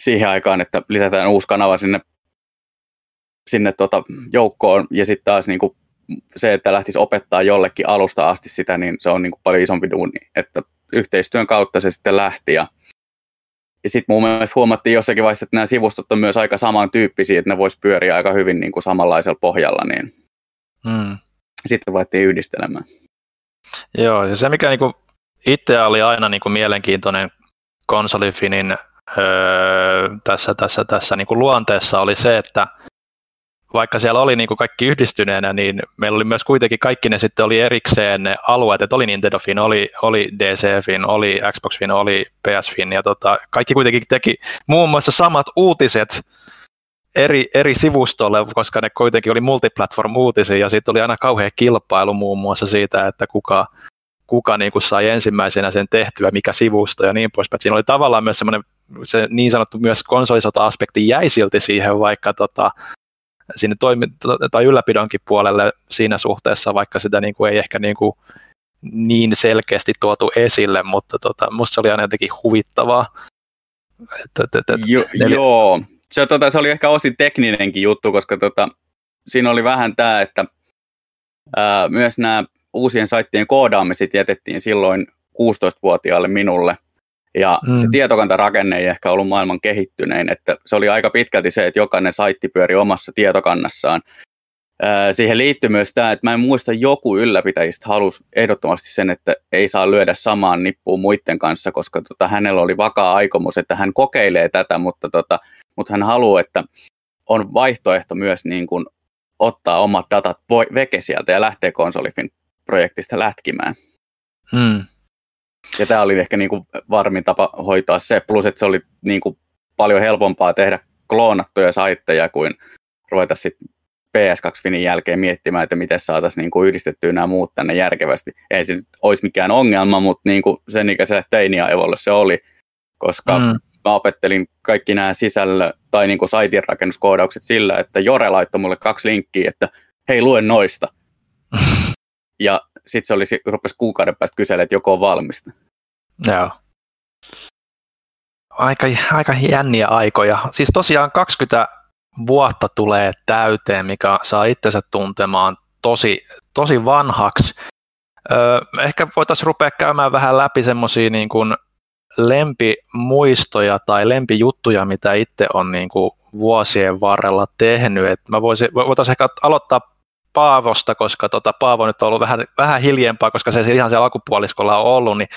siihen aikaan, että lisätään uusi kanava sinne, sinne tota joukkoon ja sitten taas niin kuin se, että lähtisi opettaa jollekin alusta asti sitä, niin se on niin kuin paljon isompi duuni, että yhteistyön kautta se sitten lähti ja ja sitten mun mielestä huomattiin jossakin vaiheessa, että nämä sivustot on myös aika samantyyppisiä, että ne vois pyöriä aika hyvin niin kuin samanlaisella pohjalla, niin Mm. Sitten ruvettiin yhdistelemään. Joo, ja se mikä niinku itse oli aina niinku mielenkiintoinen konsolifinin öö, tässä, tässä, tässä niinku luonteessa oli se, että vaikka siellä oli niin kuin kaikki yhdistyneenä, niin meillä oli myös kuitenkin kaikki ne sitten oli erikseen ne alueet, että oli Nintendo Fin, oli, oli DC Fin, oli Xbox Fin, oli PS Fin ja tota, kaikki kuitenkin teki muun muassa samat uutiset eri, eri sivustolle, koska ne kuitenkin oli multiplatform-uutisia ja siitä oli aina kauhean kilpailu muun muassa siitä, että kuka, kuka niin kuin sai ensimmäisenä sen tehtyä, mikä sivusto ja niin poispäin. Siinä oli tavallaan myös semmoinen se niin sanottu myös konsolisota-aspekti jäi silti siihen, vaikka tota, sinne toimi, tai ylläpidonkin puolelle siinä suhteessa, vaikka sitä niin kuin ei ehkä niin, kuin niin selkeästi tuotu esille, mutta tota, musta se oli aina jotenkin huvittavaa. Et, et, et, jo, neljä... Joo, se, tota, se oli ehkä osin tekninenkin juttu, koska tota, siinä oli vähän tämä, että ää, myös nämä uusien saittien koodaamiset jätettiin silloin 16-vuotiaalle minulle. Ja mm. se tietokantarakenne ei ehkä ollut maailman kehittynein, että se oli aika pitkälti se, että jokainen saitti pyöri omassa tietokannassaan. Siihen liittyy myös tämä, että mä en muista joku ylläpitäjistä halusi ehdottomasti sen, että ei saa lyödä samaan nippuun muiden kanssa, koska tota, hänellä oli vakaa aikomus, että hän kokeilee tätä, mutta, tota, mutta hän haluaa, että on vaihtoehto myös niin kuin ottaa omat datat veke sieltä ja lähteä konsolifin projektista lätkimään. Hmm. Ja tämä oli ehkä niin kuin varmin tapa hoitaa se, plus että se oli niin kuin paljon helpompaa tehdä kloonattuja saitteja kuin ruveta sitten PS2 Finin jälkeen miettimään, että miten saataisiin niin kuin yhdistettyä nämä muut tänne järkevästi. Ei se nyt olisi mikään ongelma, mutta niin kuin sen ikäiselle teiniaivolle se oli, koska mm. mä opettelin kaikki nämä sisällö- tai niin kuin saitin rakennuskoodaukset sillä, että Jore laittoi mulle kaksi linkkiä, että hei, lue noista. Ja sitten se oli, rupesi kuukauden päästä kyselemään, että joko on valmista. Joo. Aika, aika jänniä aikoja. Siis tosiaan 20 vuotta tulee täyteen, mikä saa itsensä tuntemaan tosi, tosi vanhaksi. Öö, ehkä voitaisiin rupea käymään vähän läpi semmoisia niin kuin, lempimuistoja tai lempijuttuja, mitä itse on niin kuin vuosien varrella tehnyt. Et mä voisin, voitaisiin ehkä aloittaa Paavosta, koska tota, Paavo nyt on ollut vähän, vähän hiljempaa, koska se ihan siellä alkupuoliskolla on ollut, niin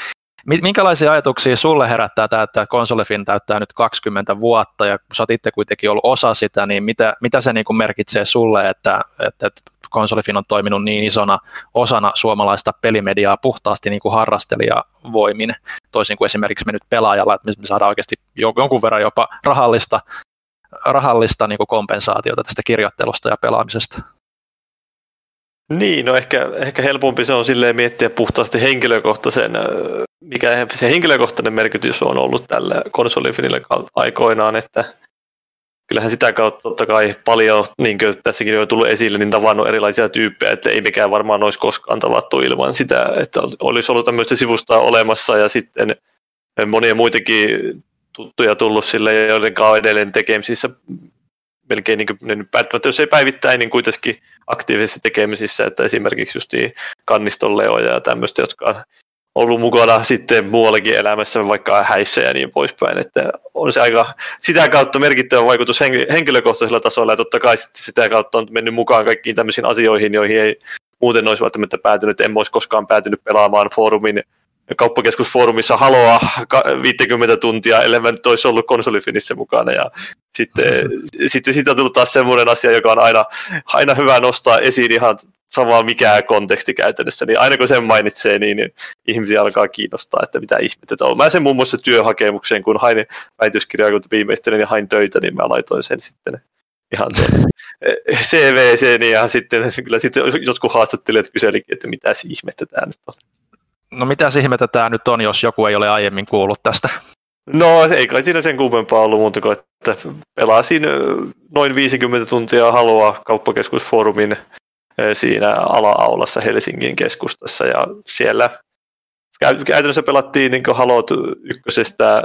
Minkälaisia ajatuksia sulle herättää tämä, että konsolifin täyttää nyt 20 vuotta ja sä oot itse kuitenkin ollut osa sitä, niin mitä, mitä se niin kuin merkitsee sulle, että, että konsolifin on toiminut niin isona osana suomalaista pelimediaa puhtaasti niin kuin harrastelijavoimin, toisin kuin esimerkiksi me nyt pelaajalla, että me saadaan oikeasti jonkun verran jopa rahallista, rahallista niin kuin kompensaatiota tästä kirjoittelusta ja pelaamisesta. Niin, no ehkä, ehkä helpompi se on silleen miettiä puhtaasti henkilökohtaisen, mikä se henkilökohtainen merkitys on ollut tällä konsolifinille aikoinaan, että kyllähän sitä kautta totta kai paljon, niin kuin tässäkin on tullut esille, niin tavannut erilaisia tyyppejä, että ei mikään varmaan olisi koskaan tavattu ilman sitä, että olisi ollut tämmöistä sivustaa olemassa ja sitten monia muitakin tuttuja tullut sille, joiden kanssa edelleen tekemisissä melkein niin kuin, välttämättä, jos ei päivittäin, niin kuitenkin aktiivisesti tekemisissä, että esimerkiksi just kanniston leoja ja tämmöistä, jotka on ollut mukana sitten muuallakin elämässä, vaikka häissä ja niin poispäin, että on se aika sitä kautta merkittävä vaikutus henkilökohtaisella tasolla, ja totta kai sitä kautta on mennyt mukaan kaikkiin tämmöisiin asioihin, joihin ei muuten olisi välttämättä päätynyt, en olisi koskaan päätynyt pelaamaan foorumin kauppakeskusfoorumissa haloa 50 tuntia, ellei mä nyt olisi ollut konsolifinissä mukana. Ja sitten, sitten siitä on tullut taas semmoinen asia, joka on aina, aina hyvä nostaa esiin ihan sama mikä konteksti käytännössä, niin aina kun sen mainitsee, niin ihmisiä alkaa kiinnostaa, että mitä ihmettä on. Mä sen muun muassa työhakemukseen, kun hain väitöskirjaa, kun viimeistelin ja hain töitä, niin mä laitoin sen sitten ihan CVC, ja sitten kyllä sitten jotkut haastattelijat kyselivät, että mitä ihmettä tämä nyt on. No mitä ihmettä tämä nyt on, jos joku ei ole aiemmin kuullut tästä? No ei kai siinä sen kummempaa ollut muuta kuin, että pelasin noin 50 tuntia halua kauppakeskusfoorumin siinä ala-aulassa Helsingin keskustassa ja siellä käytännössä pelattiin niin Halot ykkösestä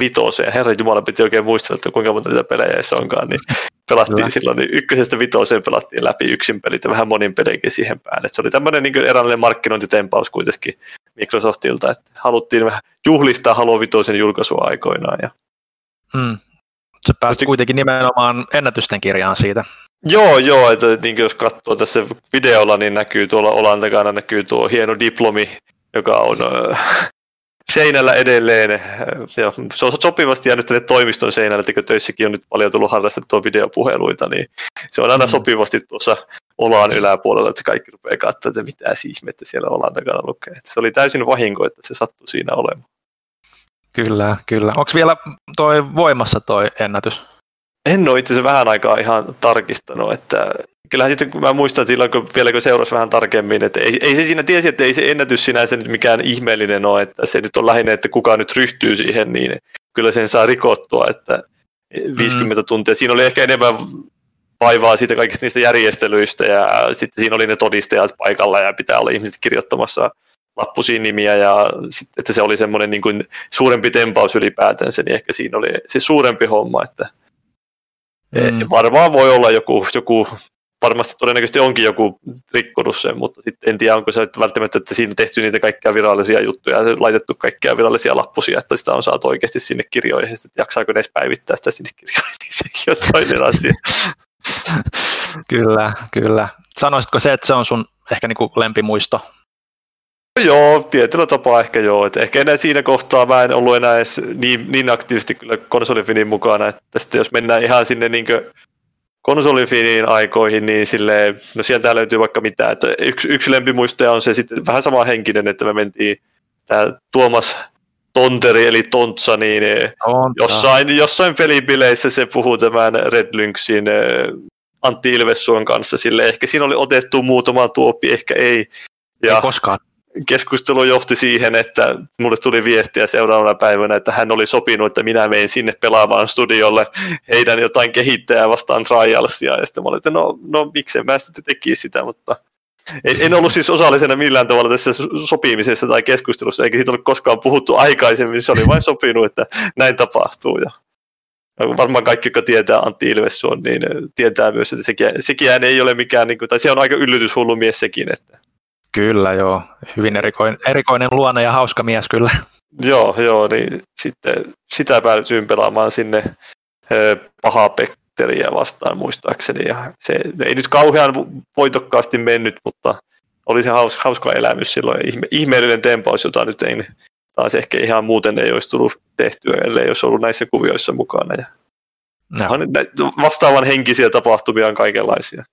vitoseen. Herra Jumala piti oikein muistella, että kuinka monta niitä pelejä se onkaan. Niin pelattiin Hyvä. silloin, niin ykkösestä vitoseen pelattiin läpi yksin pelit ja vähän monin pelejäkin siihen päälle. se oli tämmöinen niin eräänlainen markkinointitempaus kuitenkin Microsoftilta, että haluttiin vähän juhlistaa Halo Vitoisen julkaisua aikoinaan. Ja... Hmm. Se pääsi kuitenkin nimenomaan ennätysten kirjaan siitä. Joo, joo, että niin jos katsoo tässä videolla, niin näkyy tuolla olan takana näkyy tuo hieno diplomi, joka on seinällä edelleen. Ja se on sopivasti jäänyt tänne toimiston seinälle, että töissäkin on nyt paljon tullut harrastettua videopuheluita, niin se on aina mm. sopivasti tuossa olaan yläpuolella, että kaikki rupeaa katsoa, että mitä ihmettä siellä olan takana lukee. Että se oli täysin vahinko, että se sattui siinä olemaan. Kyllä, kyllä. Onko vielä toi voimassa toi ennätys? En ole itse asiassa vähän aikaa ihan tarkistanut, että kyllähän sitten kun mä muistan silloin, kun vielä kun seurasi vähän tarkemmin, että ei, ei se siinä tiesi, että ei se ennätys sinänsä nyt mikään ihmeellinen ole, että se nyt on lähinnä, että kuka nyt ryhtyy siihen, niin kyllä sen saa rikottua, että 50 mm. tuntia. Siinä oli ehkä enemmän vaivaa siitä kaikista niistä järjestelyistä ja sitten siinä oli ne todistajat paikalla ja pitää olla ihmiset kirjoittamassa lappusiin nimiä ja sitten, että se oli semmoinen niin kuin suurempi tempaus ylipäätänsä, niin ehkä siinä oli se suurempi homma, että mm. varmaan voi olla joku, joku varmasti todennäköisesti onkin joku rikkonut sen, mutta sitten en tiedä, onko se välttämättä, että siinä tehty niitä kaikkia virallisia juttuja ja laitettu kaikkia virallisia lappusia, että sitä on saatu oikeasti sinne kirjoihin, että jaksaako ne edes päivittää sitä sinne kirjoihin, niin sekin on toinen asia. kyllä, kyllä. Sanoisitko se, että se on sun ehkä niin kuin lempimuisto? Joo, tietyllä tapaa ehkä joo. Et ehkä enää siinä kohtaa mä en ollut enää edes niin, niin aktiivisesti kyllä konsolifinin mukana, että sitten jos mennään ihan sinne niin konsolifinin aikoihin, niin sille, no sieltä löytyy vaikka mitä. Että yksi, yksi lempimuistoja on se sitten vähän sama henkinen, että me mentiin tämä Tuomas Tonteri eli Tontsa, niin jossain, jossain pelipileissä se puhuu tämän Red Lynxin eh, Antti Ilvessuon kanssa, sille ehkä siinä oli otettu muutama tuoppi, ehkä ei. Ja ei koskaan keskustelu johti siihen, että mulle tuli viestiä seuraavana päivänä, että hän oli sopinut, että minä menen sinne pelaamaan studiolle heidän jotain kehittäjää vastaan trialsia. Ja sitten mä olin, että no, no miksen mä sitten tekisi sitä, mutta en, ollut siis osallisena millään tavalla tässä sopimisessa tai keskustelussa, eikä siitä ollut koskaan puhuttu aikaisemmin, se oli vain sopinut, että näin tapahtuu. Ja varmaan kaikki, jotka tietää Antti Ilvessuon, niin tietää myös, että sekin, sekin ei ole mikään, niin tai se on aika yllytyshullu mies sekin, että Kyllä joo, hyvin erikoinen, erikoinen luonne ja hauska mies kyllä. Joo, joo, niin sitten sitä päädyin pelaamaan sinne pahaa Pekteriä vastaan muistaakseni. Ja se ei nyt kauhean voitokkaasti mennyt, mutta oli se hauska, hauska elämys silloin. Ihme, ihmeellinen tempaus, jota nyt ei taas ehkä ihan muuten ei olisi tullut tehtyä, ellei olisi ollut näissä kuvioissa mukana. Ja no. Vastaavan henkisiä tapahtumia on kaikenlaisia.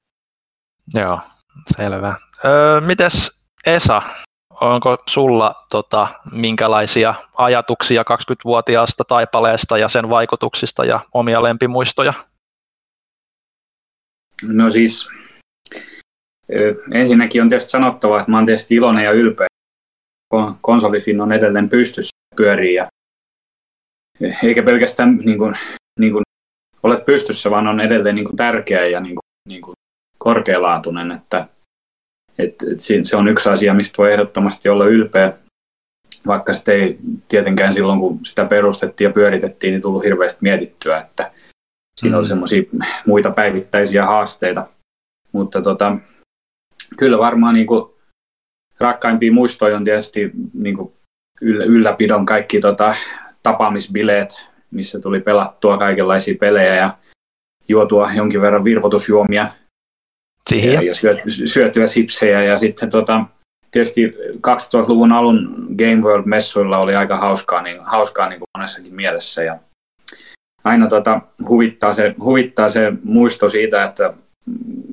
Joo, selvä. Öö, mites Esa, onko sulla tota, minkälaisia ajatuksia 20-vuotiaasta taipaleesta ja sen vaikutuksista ja omia lempimuistoja? No siis, ensinnäkin on tietysti sanottava, että mä oon tietysti iloinen ja ylpeä. Konsolifin on edelleen pystyssä pyörii ja eikä pelkästään niin kuin, niin kuin olet pystyssä, vaan on edelleen niin kuin tärkeä ja niin kuin, niin kuin korkealaatuinen, että et, et se on yksi asia, mistä voi ehdottomasti olla ylpeä, vaikka sitten ei tietenkään silloin, kun sitä perustettiin ja pyöritettiin, niin tullut hirveästi mietittyä, että siinä mm. oli semmoisia muita päivittäisiä haasteita. Mutta tota, kyllä varmaan niin kuin rakkaimpia muistoja on tietysti niin kuin ylläpidon kaikki tota, tapaamisbileet, missä tuli pelattua kaikenlaisia pelejä ja juotua jonkin verran virvoitusjuomia Siihen. Ja, ja syötyä sipsejä ja sitten tota, tietysti 2000-luvun alun Game World-messuilla oli aika hauskaa, niin, hauskaa niin kuin monessakin mielessä ja aina tota, huvittaa, se, huvittaa se muisto siitä, että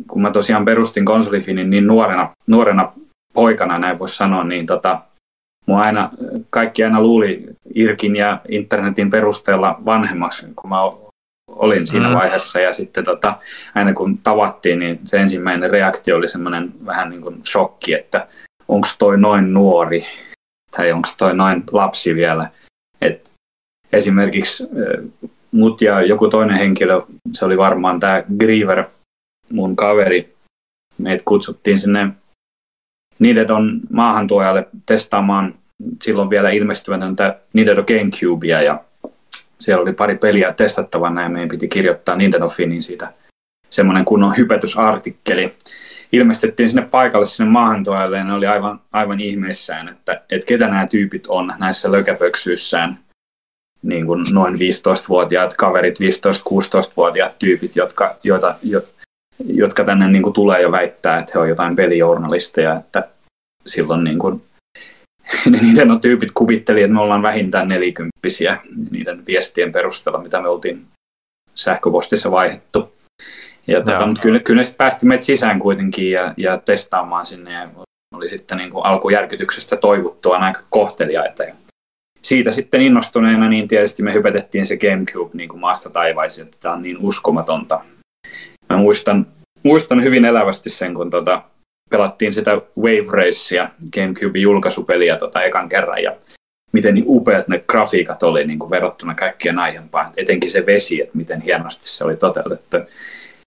kun mä tosiaan perustin konsolifinin niin nuorena, nuorena poikana, näin voisi sanoa, niin tota, mua aina, kaikki aina luuli Irkin ja internetin perusteella vanhemmaksi, kun mä olin siinä mm. vaiheessa ja sitten tota, aina kun tavattiin, niin se ensimmäinen reaktio oli semmoinen vähän niin kuin shokki, että onko toi noin nuori tai onko toi noin lapsi vielä. Et esimerkiksi mut ja joku toinen henkilö, se oli varmaan tämä Griever, mun kaveri, meitä kutsuttiin sinne Nidedon maahantuojalle testaamaan silloin vielä ilmestymätöntä Nidedo Gamecubea ja siellä oli pari peliä testattavana ja meidän piti kirjoittaa Nintendo Finin siitä semmoinen kunnon hypetysartikkeli. Ilmestettiin sinne paikalle sinne maahantuojalle ja ne oli aivan, aivan ihmeissään, että, että ketä nämä tyypit on näissä lökäpöksyissään. Niin kuin noin 15-vuotiaat kaverit, 15-16-vuotiaat tyypit, jotka, joita, jo, jotka tänne niin kuin tulee ja väittää, että he ovat jotain pelijournalisteja, että silloin niin kuin niiden on tyypit kuvitteli, että me ollaan vähintään nelikymppisiä niiden viestien perusteella, mitä me oltiin sähköpostissa vaihdettu. Ja tota, mutta kyllä, kyllä sitten päästi meitä sisään kuitenkin ja, ja testaamaan sinne ja oli sitten niin kuin alkujärkytyksestä toivottua aika kohteliaita. Ja siitä sitten innostuneena niin tietysti me hypätettiin se Gamecube niin kuin maasta taivaisiin, että tämä on niin uskomatonta. Mä muistan, muistan hyvin elävästi sen, kun tota, pelattiin sitä Wave Racea, GameCube-julkaisupeliä tota ekan kerran, ja miten niin upeat ne grafiikat oli niin kuin verrattuna kaikkien aiempaan, etenkin se vesi, että miten hienosti se oli toteutettu.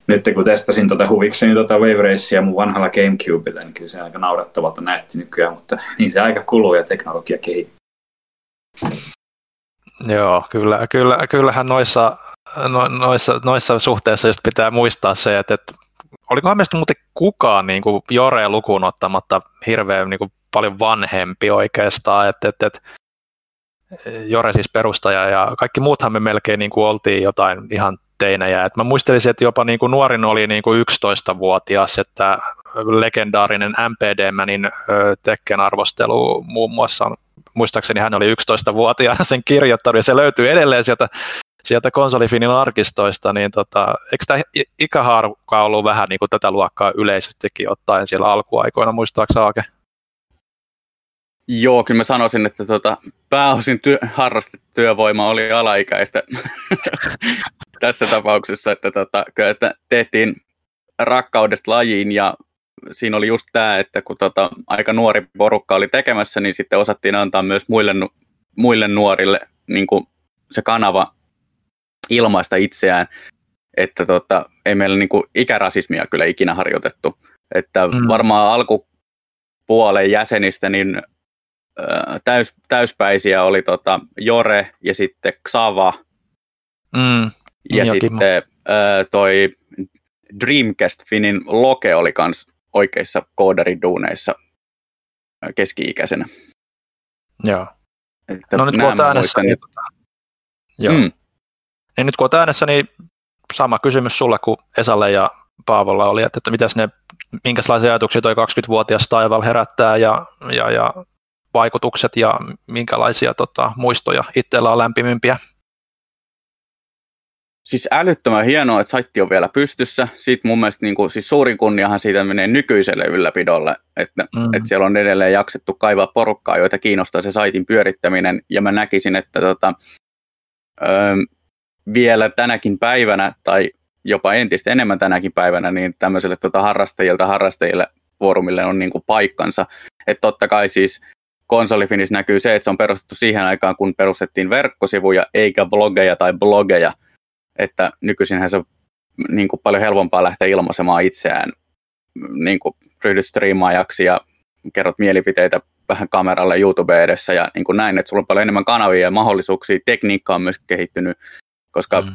Nyt kun testasin tota huvikseni tota Wave Racea mun vanhalla Gamecubella, niin kyllä se aika naurettavalta näytti nykyään, mutta niin se aika kuluu ja teknologia kehittyy. Joo, kyllä, kyllä, kyllähän noissa, no, noissa, noissa suhteissa just pitää muistaa se, että, että olikohan meistä muuten kukaan niin kuin Jore lukuun ottamatta hirveän niin kuin paljon vanhempi oikeastaan, että et, et, Jore siis perustaja ja kaikki muuthan me melkein niin kuin oltiin jotain ihan teinejä. Et mä muistelisin, että jopa niin kuin nuorin oli niin kuin 11-vuotias, että legendaarinen MPD-mänin Tekken arvostelu muun muassa, muistaakseni hän oli 11-vuotiaana sen kirjoittanut ja se löytyy edelleen sieltä sieltä konsolifinin arkistoista, niin tota, eikö tämä ikähaarukka ollut vähän niin kuin tätä luokkaa yleisestikin ottaen siellä alkuaikoina, muistaakseni Aake? Joo, kyllä mä sanoisin, että tota, pääosin työ, harrastetyövoima oli alaikäistä tässä tapauksessa, että, tota, että tehtiin rakkaudesta lajiin ja siinä oli just tämä, että kun tota, aika nuori porukka oli tekemässä, niin sitten osattiin antaa myös muille, muille nuorille niin kuin se kanava ilmaista itseään, että tota, ei meillä niinku ikärasismia kyllä ikinä harjoitettu. Että mm. varmaan alkupuolen jäsenistä niin täys, täyspäisiä oli tota Jore ja sitten Xava mm. ja niin sitten ää, toi Dreamcast Finin Loke oli kans oikeissa kooderiduuneissa keski-ikäisenä. Joo. Että No nyt kun olet äänessä, niin, tota, joo. Mm. Niin nyt kun olet äänessä, niin sama kysymys sulle kuin Esalle ja Paavolla oli, että, että mitäs ne, minkälaisia ajatuksia toi 20-vuotias taival herättää ja, ja, ja vaikutukset ja minkälaisia tota, muistoja itsellä on lämpimimpiä. Siis älyttömän hienoa, että saitti on vielä pystyssä. Siitä mun mielestä niin kuin, siis suurin kunniahan siitä menee nykyiselle ylläpidolle, että, Mm. että siellä on edelleen jaksettu kaivaa porukkaa, joita kiinnostaa se saitin pyörittäminen. Ja mä näkisin, että tota, ö, vielä tänäkin päivänä tai jopa entistä enemmän tänäkin päivänä, niin tämmöiselle tota, harrastajilta harrastajille foorumille on niin kuin paikkansa. Että totta kai siis konsolifinis näkyy se, että se on perustettu siihen aikaan, kun perustettiin verkkosivuja eikä blogeja tai blogeja. Että nykyisinhän se on niin kuin paljon helpompaa lähteä ilmaisemaan itseään, niin kuin ryhdyt striimaajaksi ja kerrot mielipiteitä vähän kameralle YouTube edessä ja niin kuin näin, että sulla on paljon enemmän kanavia ja mahdollisuuksia. Tekniikka on myös kehittynyt, koska Mm.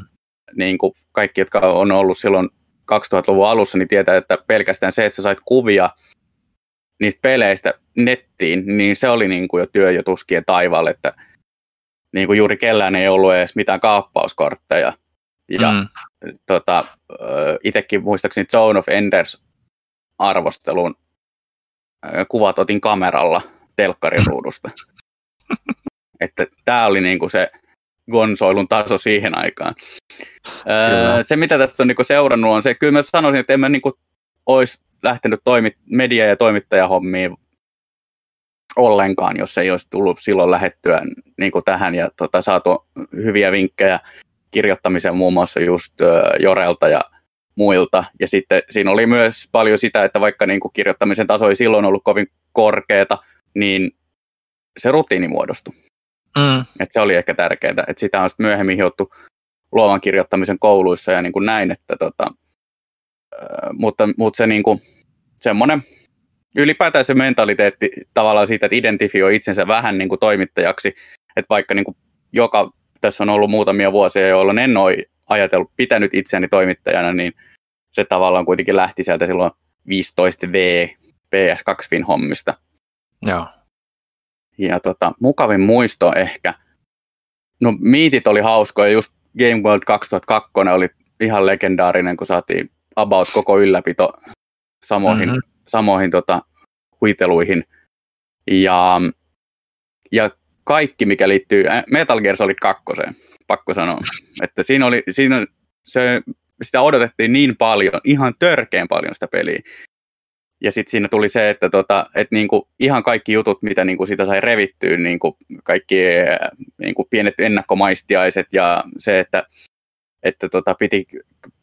niin kuin kaikki, jotka on ollut silloin 2000-luvun alussa, niin tietää, että pelkästään se, että sä sait kuvia niistä peleistä nettiin, niin se oli niin kuin jo työ jo tuskien taivaalle, että niin kuin juuri kellään ei ollut edes mitään kaappauskortteja. Ja Mm. tota, itsekin muistaakseni Zone of Enders arvostelun kuvat otin kameralla telkkarin ruudusta. että tämä oli niinku se gonsoilun taso siihen aikaan. Öö, se, mitä tästä on niinku seurannut, on se, kyllä mä sanoisin, että en mä niinku olisi lähtenyt toimi, media- ja toimittajahommiin ollenkaan, jos ei olisi tullut silloin lähettyä niin kuin tähän ja tota, saatu hyviä vinkkejä kirjoittamisen muun muassa just ö, Jorelta ja muilta. Ja sitten siinä oli myös paljon sitä, että vaikka niin kuin kirjoittamisen taso ei silloin ollut kovin korkeata, niin se rutiini muodostui. Mm. Et se oli ehkä tärkeää, että sitä on sitten myöhemmin hiottu luovan kirjoittamisen kouluissa ja niin kuin näin, että tota, mutta, mutta se niin kuin, semmoinen ylipäätään se mentaliteetti tavallaan siitä, että identifioi itsensä vähän niin kuin toimittajaksi, että vaikka niin kuin joka, tässä on ollut muutamia vuosia, jolloin en ole ajatellut, pitänyt itseäni toimittajana, niin se tavallaan kuitenkin lähti sieltä silloin 15V PS2 Fin hommista. Joo. Ja tota, mukavin muisto ehkä. No miitit oli hauskoja, just Game World 2002 oli ihan legendaarinen, kun saatiin about koko ylläpito samoihin, Mhm. mm-hmm. samoihin tota, huiteluihin. Ja, ja kaikki, mikä liittyy Metal Gear Solid 2, pakko sanoa. Että siinä oli, siinä se, sitä odotettiin niin paljon, ihan törkeän paljon sitä peliä. Ja sitten siinä tuli se, että tota, et niinku ihan kaikki jutut, mitä niinku sitä sai revittyä, niinku kaikki ää, niinku pienet ennakkomaistiaiset ja se, että, että tota, piti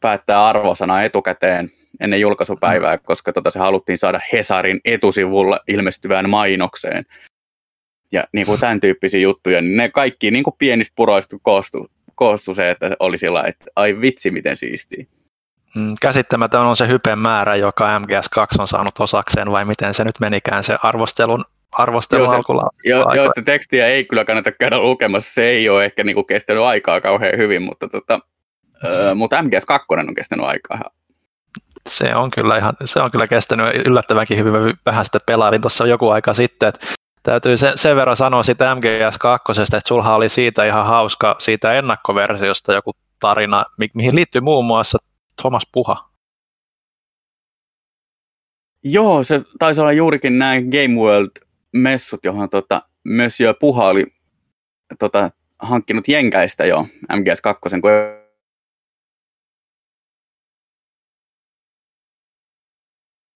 päättää arvosana etukäteen ennen julkaisupäivää, koska tota, se haluttiin saada Hesarin etusivulla ilmestyvään mainokseen. Ja niin kuin tämän tyyppisiä juttuja, niin ne kaikki niin kuin pienistä puroista koostui, koostui se, että oli sillä että ai vitsi miten siistiä. Mm, Käsittämätön on se hypen määrä, joka MGS2 on saanut osakseen, vai miten se nyt menikään se arvostelun, arvostelun Joo, se- alkula. Jo, aikoina. joista tekstiä ei kyllä kannata käydä lukemassa, se ei ole ehkä niinku kestänyt aikaa kauhean hyvin, mutta, tota, öö, mutta MGS2 on kestänyt aikaa. Se on kyllä, ihan, se on kyllä kestänyt yllättävänkin hyvin. Mä vähän sitä pelailin tuossa joku aika sitten, että täytyy sen, sen verran sanoa siitä MGS2, että sulha oli siitä ihan hauska siitä ennakkoversiosta joku tarina, mi- mihin liittyy muun muassa Thomas Puha. Joo, se taisi olla juurikin nämä Game World-messut, johon tota, Monsieur Puha oli tota, hankkinut jenkäistä jo MGS2, kun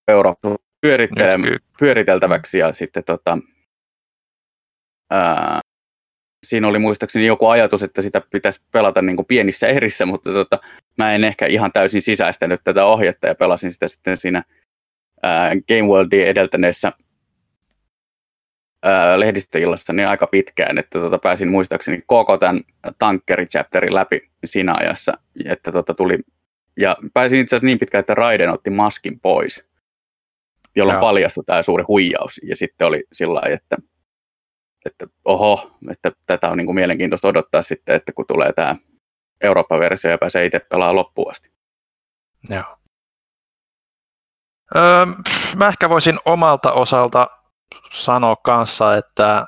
euro pyörittele, Nyt ky- pyöriteltäväksi ja sitten tota, ää, siinä oli muistaakseni joku ajatus, että sitä pitäisi pelata niin kuin pienissä erissä, mutta tota, mä en ehkä ihan täysin sisäistänyt tätä ohjetta ja pelasin sitä sitten siinä ää, Game Worldin edeltäneessä ää, lehdistöillassa niin aika pitkään, että tota, pääsin muistaakseni koko tämän tankkeri-chapterin läpi siinä ajassa, että tota, tuli ja pääsin itse asiassa niin pitkään, että Raiden otti maskin pois, jolloin Joo. paljastui tämä suuri huijaus. Ja sitten oli sillä lailla, että, että oho, että tätä on niin kuin mielenkiintoista odottaa sitten, että kun tulee tämä Eurooppa-versio ja pääsee itse pelaamaan loppuun asti. Joo. Öö, mä ehkä voisin omalta osalta sanoa kanssa, että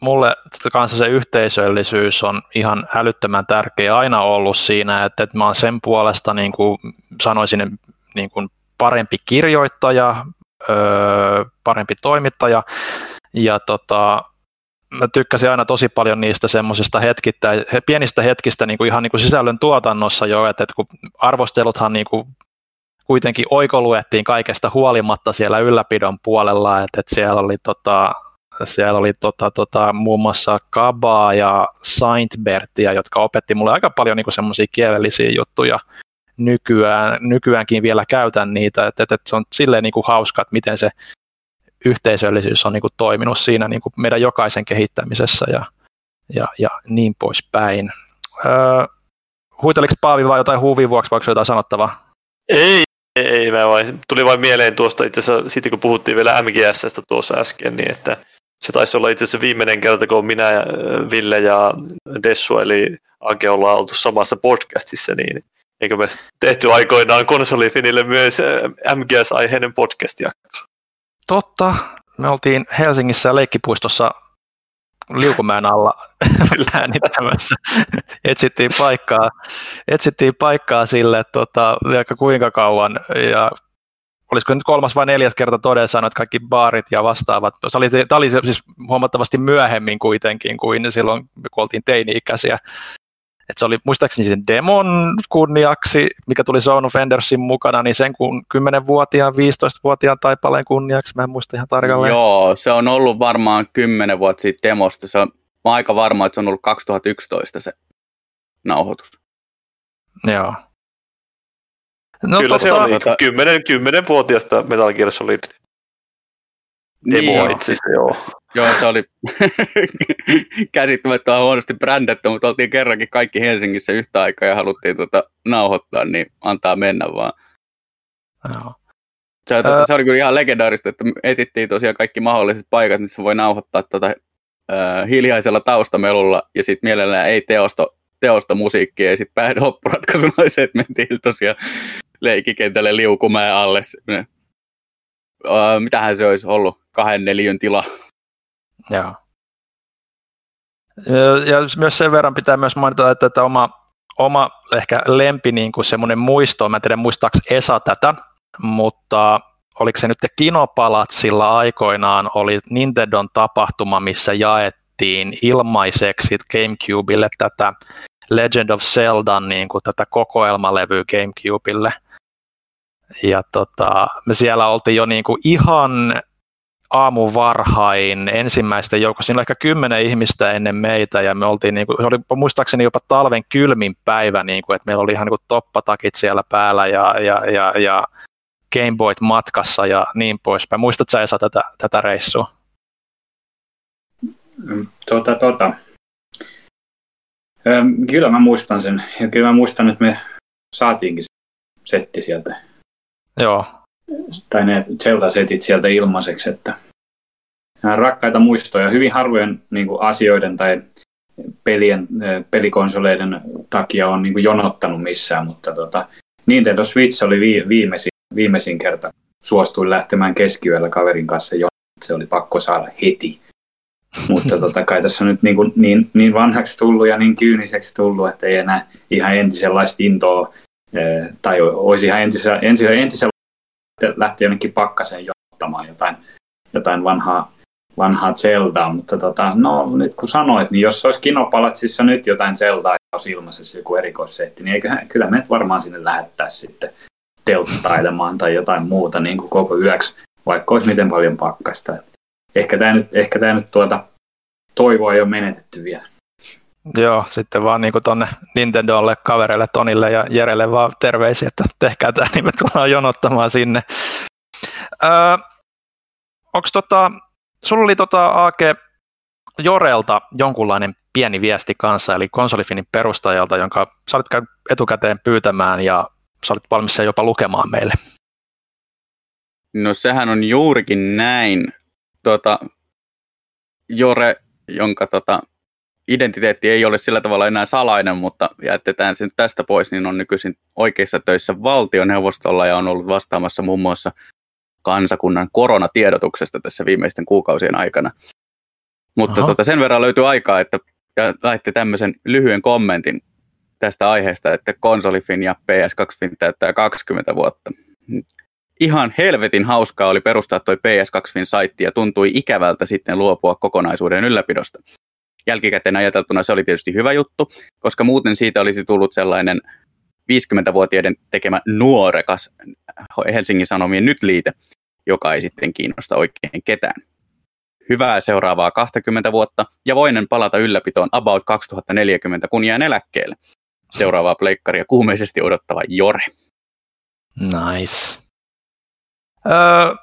mulle kanssa se yhteisöllisyys on ihan älyttömän tärkeä aina ollut siinä, että, että mä oon sen puolesta niin kuin sanoisin niin kuin parempi kirjoittaja, öö, parempi toimittaja ja tota, mä tykkäsin aina tosi paljon niistä semmoisista hetkistä, pienistä hetkistä niin kuin ihan niin kuin sisällön tuotannossa jo, että, että kun arvosteluthan niin kuin kuitenkin oikoluettiin kaikesta huolimatta siellä ylläpidon puolella, että, että siellä oli tota, siellä oli tota, tota, muun muassa Kabaa ja Saintbertia, jotka opetti mulle aika paljon niin semmoisia kielellisiä juttuja. Nykyään, nykyäänkin vielä käytän niitä, että, että, että se on silleen niin kuin hauska, että miten se yhteisöllisyys on niin kuin toiminut siinä niin kuin meidän jokaisen kehittämisessä ja, ja, ja niin poispäin. Öö, huiteliko Paavi vai jotain huvin vuoksi, vai jotain sanottavaa? Ei, ei, mä vain, tuli vain mieleen tuosta itse asiassa, sitten kun puhuttiin vielä MGSstä tuossa äsken, niin että se taisi olla itse asiassa viimeinen kerta, kun minä, ja Ville ja Dessu, eli Ake ollaan oltu samassa podcastissa, niin eikö me tehty aikoinaan konsolifinille myös MGS-aiheinen podcast-jakso? Totta. Me oltiin Helsingissä leikkipuistossa liukumäen alla äänittämässä. etsittiin paikkaa, etsittiin paikkaa sille tota, vaikka kuinka kauan ja olisiko nyt kolmas vai neljäs kerta todessa että kaikki baarit ja vastaavat. Se oli, tämä oli siis huomattavasti myöhemmin kuitenkin kuin silloin, kun oltiin teini-ikäisiä. Et se oli muistaakseni sen demon kunniaksi, mikä tuli Zone of Endersin mukana, niin sen kun 10-vuotiaan, 15-vuotiaan taipaleen kunniaksi, mä en muista ihan tarkalleen. Joo, se on ollut varmaan 10 vuotta siitä demosta. Se on, mä aika varma, että se on ollut 2011 se nauhoitus. Joo. No, Kyllä totta, se oli tota... 10, 10-vuotiaasta Metal Gear Solid demo niin, itse asiassa, joo. Joo, se oli käsittämättä huonosti brändätty, mutta oltiin kerrankin kaikki Helsingissä yhtä aikaa ja haluttiin tuota nauhoittaa, niin antaa mennä vaan. Joo. Se, tuota, se oli kyllä ihan legendaarista, että etittiin tosiaan kaikki mahdolliset paikat, missä voi nauhoittaa tuota, äh, hiljaisella taustamelulla ja sitten mielellään ei teosto, teosta musiikkia ja sitten päädyin loppuratkaisuna oli se, että mentiin tosiaan leikikentälle liukumäen alle. Äh, mitähän se olisi ollut? Kahden neljön tila Joo. Ja myös sen verran pitää myös mainita, että, että oma, oma ehkä lempi niin kuin semmoinen muisto, mä en tiedä muistaako Esa tätä, mutta oliko se nyt Kinopalatsilla aikoinaan oli Nintendon tapahtuma, missä jaettiin ilmaiseksi Gamecubelle tätä Legend of Zelda niin kuin tätä kokoelmalevyä Gamecubelle. Ja tota, me siellä oltiin jo niin kuin ihan aamu varhain ensimmäisten joukossa, siinä oli ehkä kymmenen ihmistä ennen meitä ja me oltiin, niin kuin, se oli muistaakseni jopa talven kylmin päivä, niin kuin, että meillä oli ihan niin kuin toppatakit siellä päällä ja, ja, ja, ja Gameboyt matkassa ja niin poispäin. Muistatko sä Esa tätä, tätä reissua? Tota, tota. Kyllä mä muistan sen. Ja kyllä mä muistan, että me saatiinkin setti sieltä. Joo, tai ne Zelda-setit sieltä ilmaiseksi, että rakkaita muistoja, hyvin harvojen niin kuin, asioiden tai pelien, pelikonsoleiden takia on niin kuin, jonottanut missään, mutta tota, Nintendo Switch oli vi, viimeisin, viimeisin kerta. Suostuin lähtemään keskiyöllä kaverin kanssa jo, se oli pakko saada heti. Mutta tota, kai tässä on nyt niin, kuin, niin, niin vanhaksi tullut ja niin kyyniseksi tullut, että ei enää ihan entisenlaista intoa tai olisi ihan entisellä, entisellä, entisellä lähti jonnekin pakkaseen jottamaan jotain, jotain vanhaa, vanhaa Zeldaa, mutta tota, no nyt kun sanoit, niin jos olisi Kinopalatsissa nyt jotain Zeldaa olisi ilmaisessa joku erikoissetti, niin eiköhän, kyllä me varmaan sinne lähettää sitten telttailemaan tai jotain muuta niin kuin koko yöksi, vaikka olisi miten paljon pakkasta. Ehkä tämä nyt, ehkä tämä nyt tuota, toivoa ei ole menetetty vielä. Joo, sitten vaan niin tuonne Nintendolle, kavereille, Tonille ja Jerelle vaan terveisiä, että tehkää tämä, niin me tullaan jonottamaan sinne. Öö, onko tota, sulla oli tota AK Jorelta jonkunlainen pieni viesti kanssa, eli konsolifinin perustajalta, jonka sä olit etukäteen pyytämään ja sä olit valmis jopa lukemaan meille. No sehän on juurikin näin. Tota, Jore, jonka tota, identiteetti ei ole sillä tavalla enää salainen, mutta jätetään sen tästä pois, niin on nykyisin oikeissa töissä valtioneuvostolla ja on ollut vastaamassa muun muassa kansakunnan koronatiedotuksesta tässä viimeisten kuukausien aikana. Mutta tota, sen verran löytyy aikaa, että laitte tämmöisen lyhyen kommentin tästä aiheesta, että konsolifin ja PS2-fin täyttää 20 vuotta. Ihan helvetin hauskaa oli perustaa toi PS2-fin saitti ja tuntui ikävältä sitten luopua kokonaisuuden ylläpidosta. Jälkikäteen ajateltuna se oli tietysti hyvä juttu, koska muuten siitä olisi tullut sellainen 50-vuotiaiden tekemä nuorekas Helsingin Sanomien nyt liite, joka ei sitten kiinnosta oikein ketään. Hyvää seuraavaa 20 vuotta ja voinen palata ylläpitoon about 2040, kun jään eläkkeelle. Seuraavaa pleikkaria kuumeisesti odottava Jore. Nice. Öö,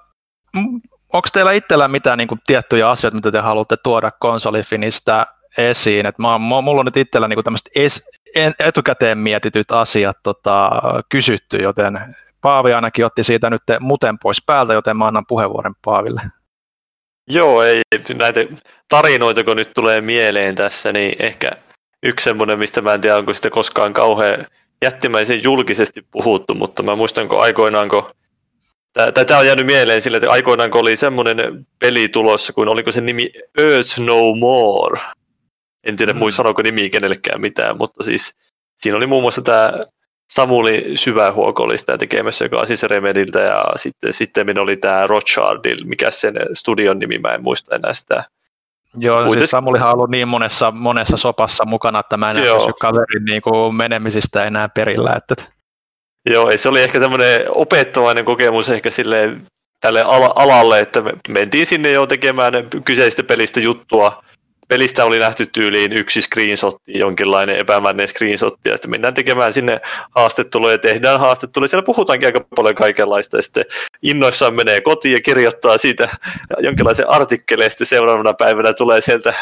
onko teillä itsellä mitään niin kuin, tiettyjä asioita, mitä te haluatte tuoda konsolifinistä esiin? Et mä, mulla on nyt itsellä niin tämmöiset etukäteen mietityt asiat tota, kysytty, joten Paavi ainakin otti siitä nyt muten pois päältä, joten mä annan puheenvuoron Paaville. Joo, ei näitä tarinoita, kun nyt tulee mieleen tässä, niin ehkä yksi semmoinen, mistä mä en tiedä, onko sitä koskaan kauhean jättimäisen julkisesti puhuttu, mutta mä muistan, kun aikoinaan, kun Tämä on jäänyt mieleen sillä, että aikoinaan kun oli semmoinen peli tulossa, kun oliko se nimi Earth No More. En tiedä, mm. muista sanoiko nimi kenellekään mitään, mutta siis siinä oli muun muassa tämä Samuli Syvähuoko oli sitä tekemässä, joka on siis Remediltä, ja sitten, sitten oli tämä Rothschildil, mikä sen studion nimi, mä en muista enää sitä. Joo, Kuitis... siis Samulihan on ollut niin monessa, monessa sopassa mukana, että mä en enää pysy kaverin niin kuin menemisistä enää perillä. Että... Joo, se oli ehkä semmoinen opettavainen kokemus ehkä silleen tälle alalle, että me mentiin sinne jo tekemään kyseistä pelistä juttua, pelistä oli nähty tyyliin yksi screenshot, jonkinlainen epämääräinen screenshot, ja sitten mennään tekemään sinne haastatteluja, ja tehdään haastatteluja, siellä puhutaankin aika paljon kaikenlaista, ja sitten innoissaan menee kotiin ja kirjoittaa siitä jonkinlaisen artikkelin, ja sitten seuraavana päivänä tulee sieltä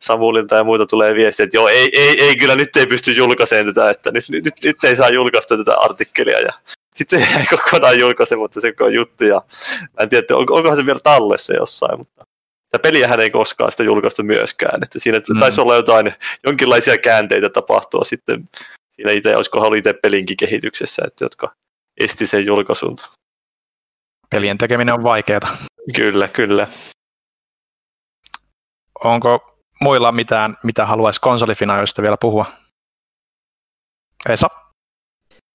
Samulilta ja muita tulee viestiä, että joo, ei, ei, ei, kyllä nyt ei pysty julkaisemaan tätä, että nyt, nyt, nyt ei saa julkaista tätä artikkelia, ja sitten se ei kokonaan julkaise, mutta se on juttu, ja en tiedä, onkohan se vielä tallessa jossain, mutta sitä peliähän ei koskaan sitä julkaistu myöskään, että siinä mm. taisi olla jotain, jonkinlaisia käänteitä tapahtua sitten siinä itse, olisiko ollut itse pelinkin kehityksessä, että jotka esti sen julkaisun. Pelien tekeminen on vaikeaa. Kyllä, kyllä. Onko muilla mitään, mitä haluaisi konsolifinaalisista vielä puhua? Esa?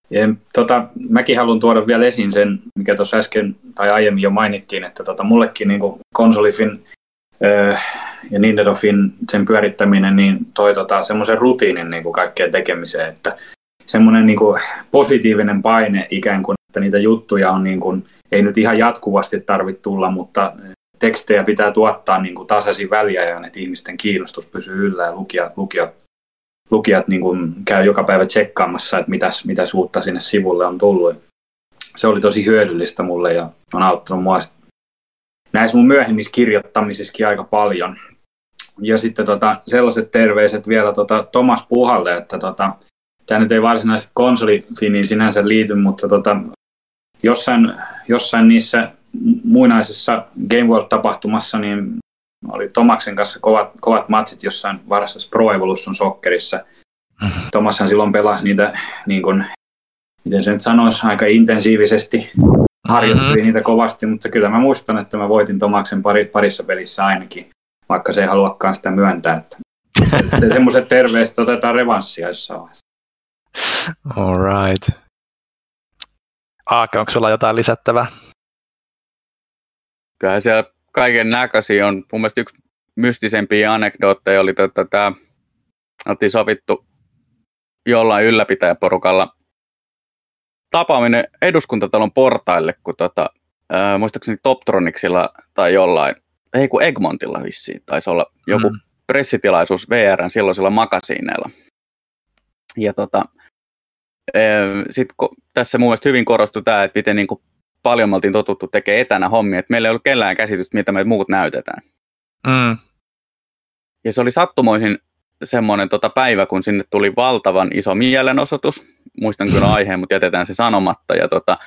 Ja, tota, mäkin haluan tuoda vielä esiin sen, mikä tuossa äsken tai aiemmin jo mainittiin, että tota, mullekin niin konsolifin ja Nintendofin sen pyörittäminen niin toi tota, semmoisen rutiinin niin kuin kaikkeen tekemiseen, että semmoinen niin positiivinen paine ikään kuin, että niitä juttuja on niin kuin, ei nyt ihan jatkuvasti tarvitse tulla, mutta tekstejä pitää tuottaa niin kuin tasaisin väliajoin, että ihmisten kiinnostus pysyy yllä ja lukijat, lukijat, lukijat niin kuin käy joka päivä tsekkaamassa, että mitäs, mitäs uutta sinne sivulle on tullut. Se oli tosi hyödyllistä mulle ja on auttanut mua näissä mun myöhemmissä kirjoittamisissakin aika paljon. Ja sitten tota, sellaiset terveiset vielä tota, Tomas Puhalle, että tota, tämä nyt ei varsinaisesti konsolifiniin sinänsä liity, mutta tota, jossain, jossain niissä muinaisessa Game World-tapahtumassa niin oli Tomaksen kanssa kovat, kovat matsit jossain varsinaisessa Pro Evolution Soccerissa. Tomashan silloin pelasi niitä, niin kuin, miten se nyt sanoisi, aika intensiivisesti harjoitteli mm-hmm. niitä kovasti, mutta kyllä mä muistan, että mä voitin Tomaksen pari, parissa pelissä ainakin, vaikka se ei haluakaan sitä myöntää. Että, että semmoiset terveiset otetaan revanssia jossain vaiheessa. All right. Aake, onko sulla jotain lisättävää? Kyllä siellä kaiken näköisiä on. Mun mielestä yksi mystisempiä anekdootteja oli, että tämä oltiin sovittu jollain ylläpitäjäporukalla tapaaminen eduskuntatalon portaille, kun tota, ää, muistaakseni Toptronicsilla tai jollain, ei kun Egmontilla vissiin, taisi olla joku mm. pressitilaisuus VRn silloisilla makasiineilla. Ja tota, sitten tässä mun mielestä hyvin korostui tämä, että miten niin kuin paljon me oltiin totuttu tekemään etänä hommia, että meillä ei ollut kellään käsitystä, mitä me muut näytetään. Mm. Ja se oli sattumoisin semmoinen tota päivä, kun sinne tuli valtavan iso mielenosoitus. Muistan kyllä aiheen, mutta jätetään se sanomatta. Ja tota,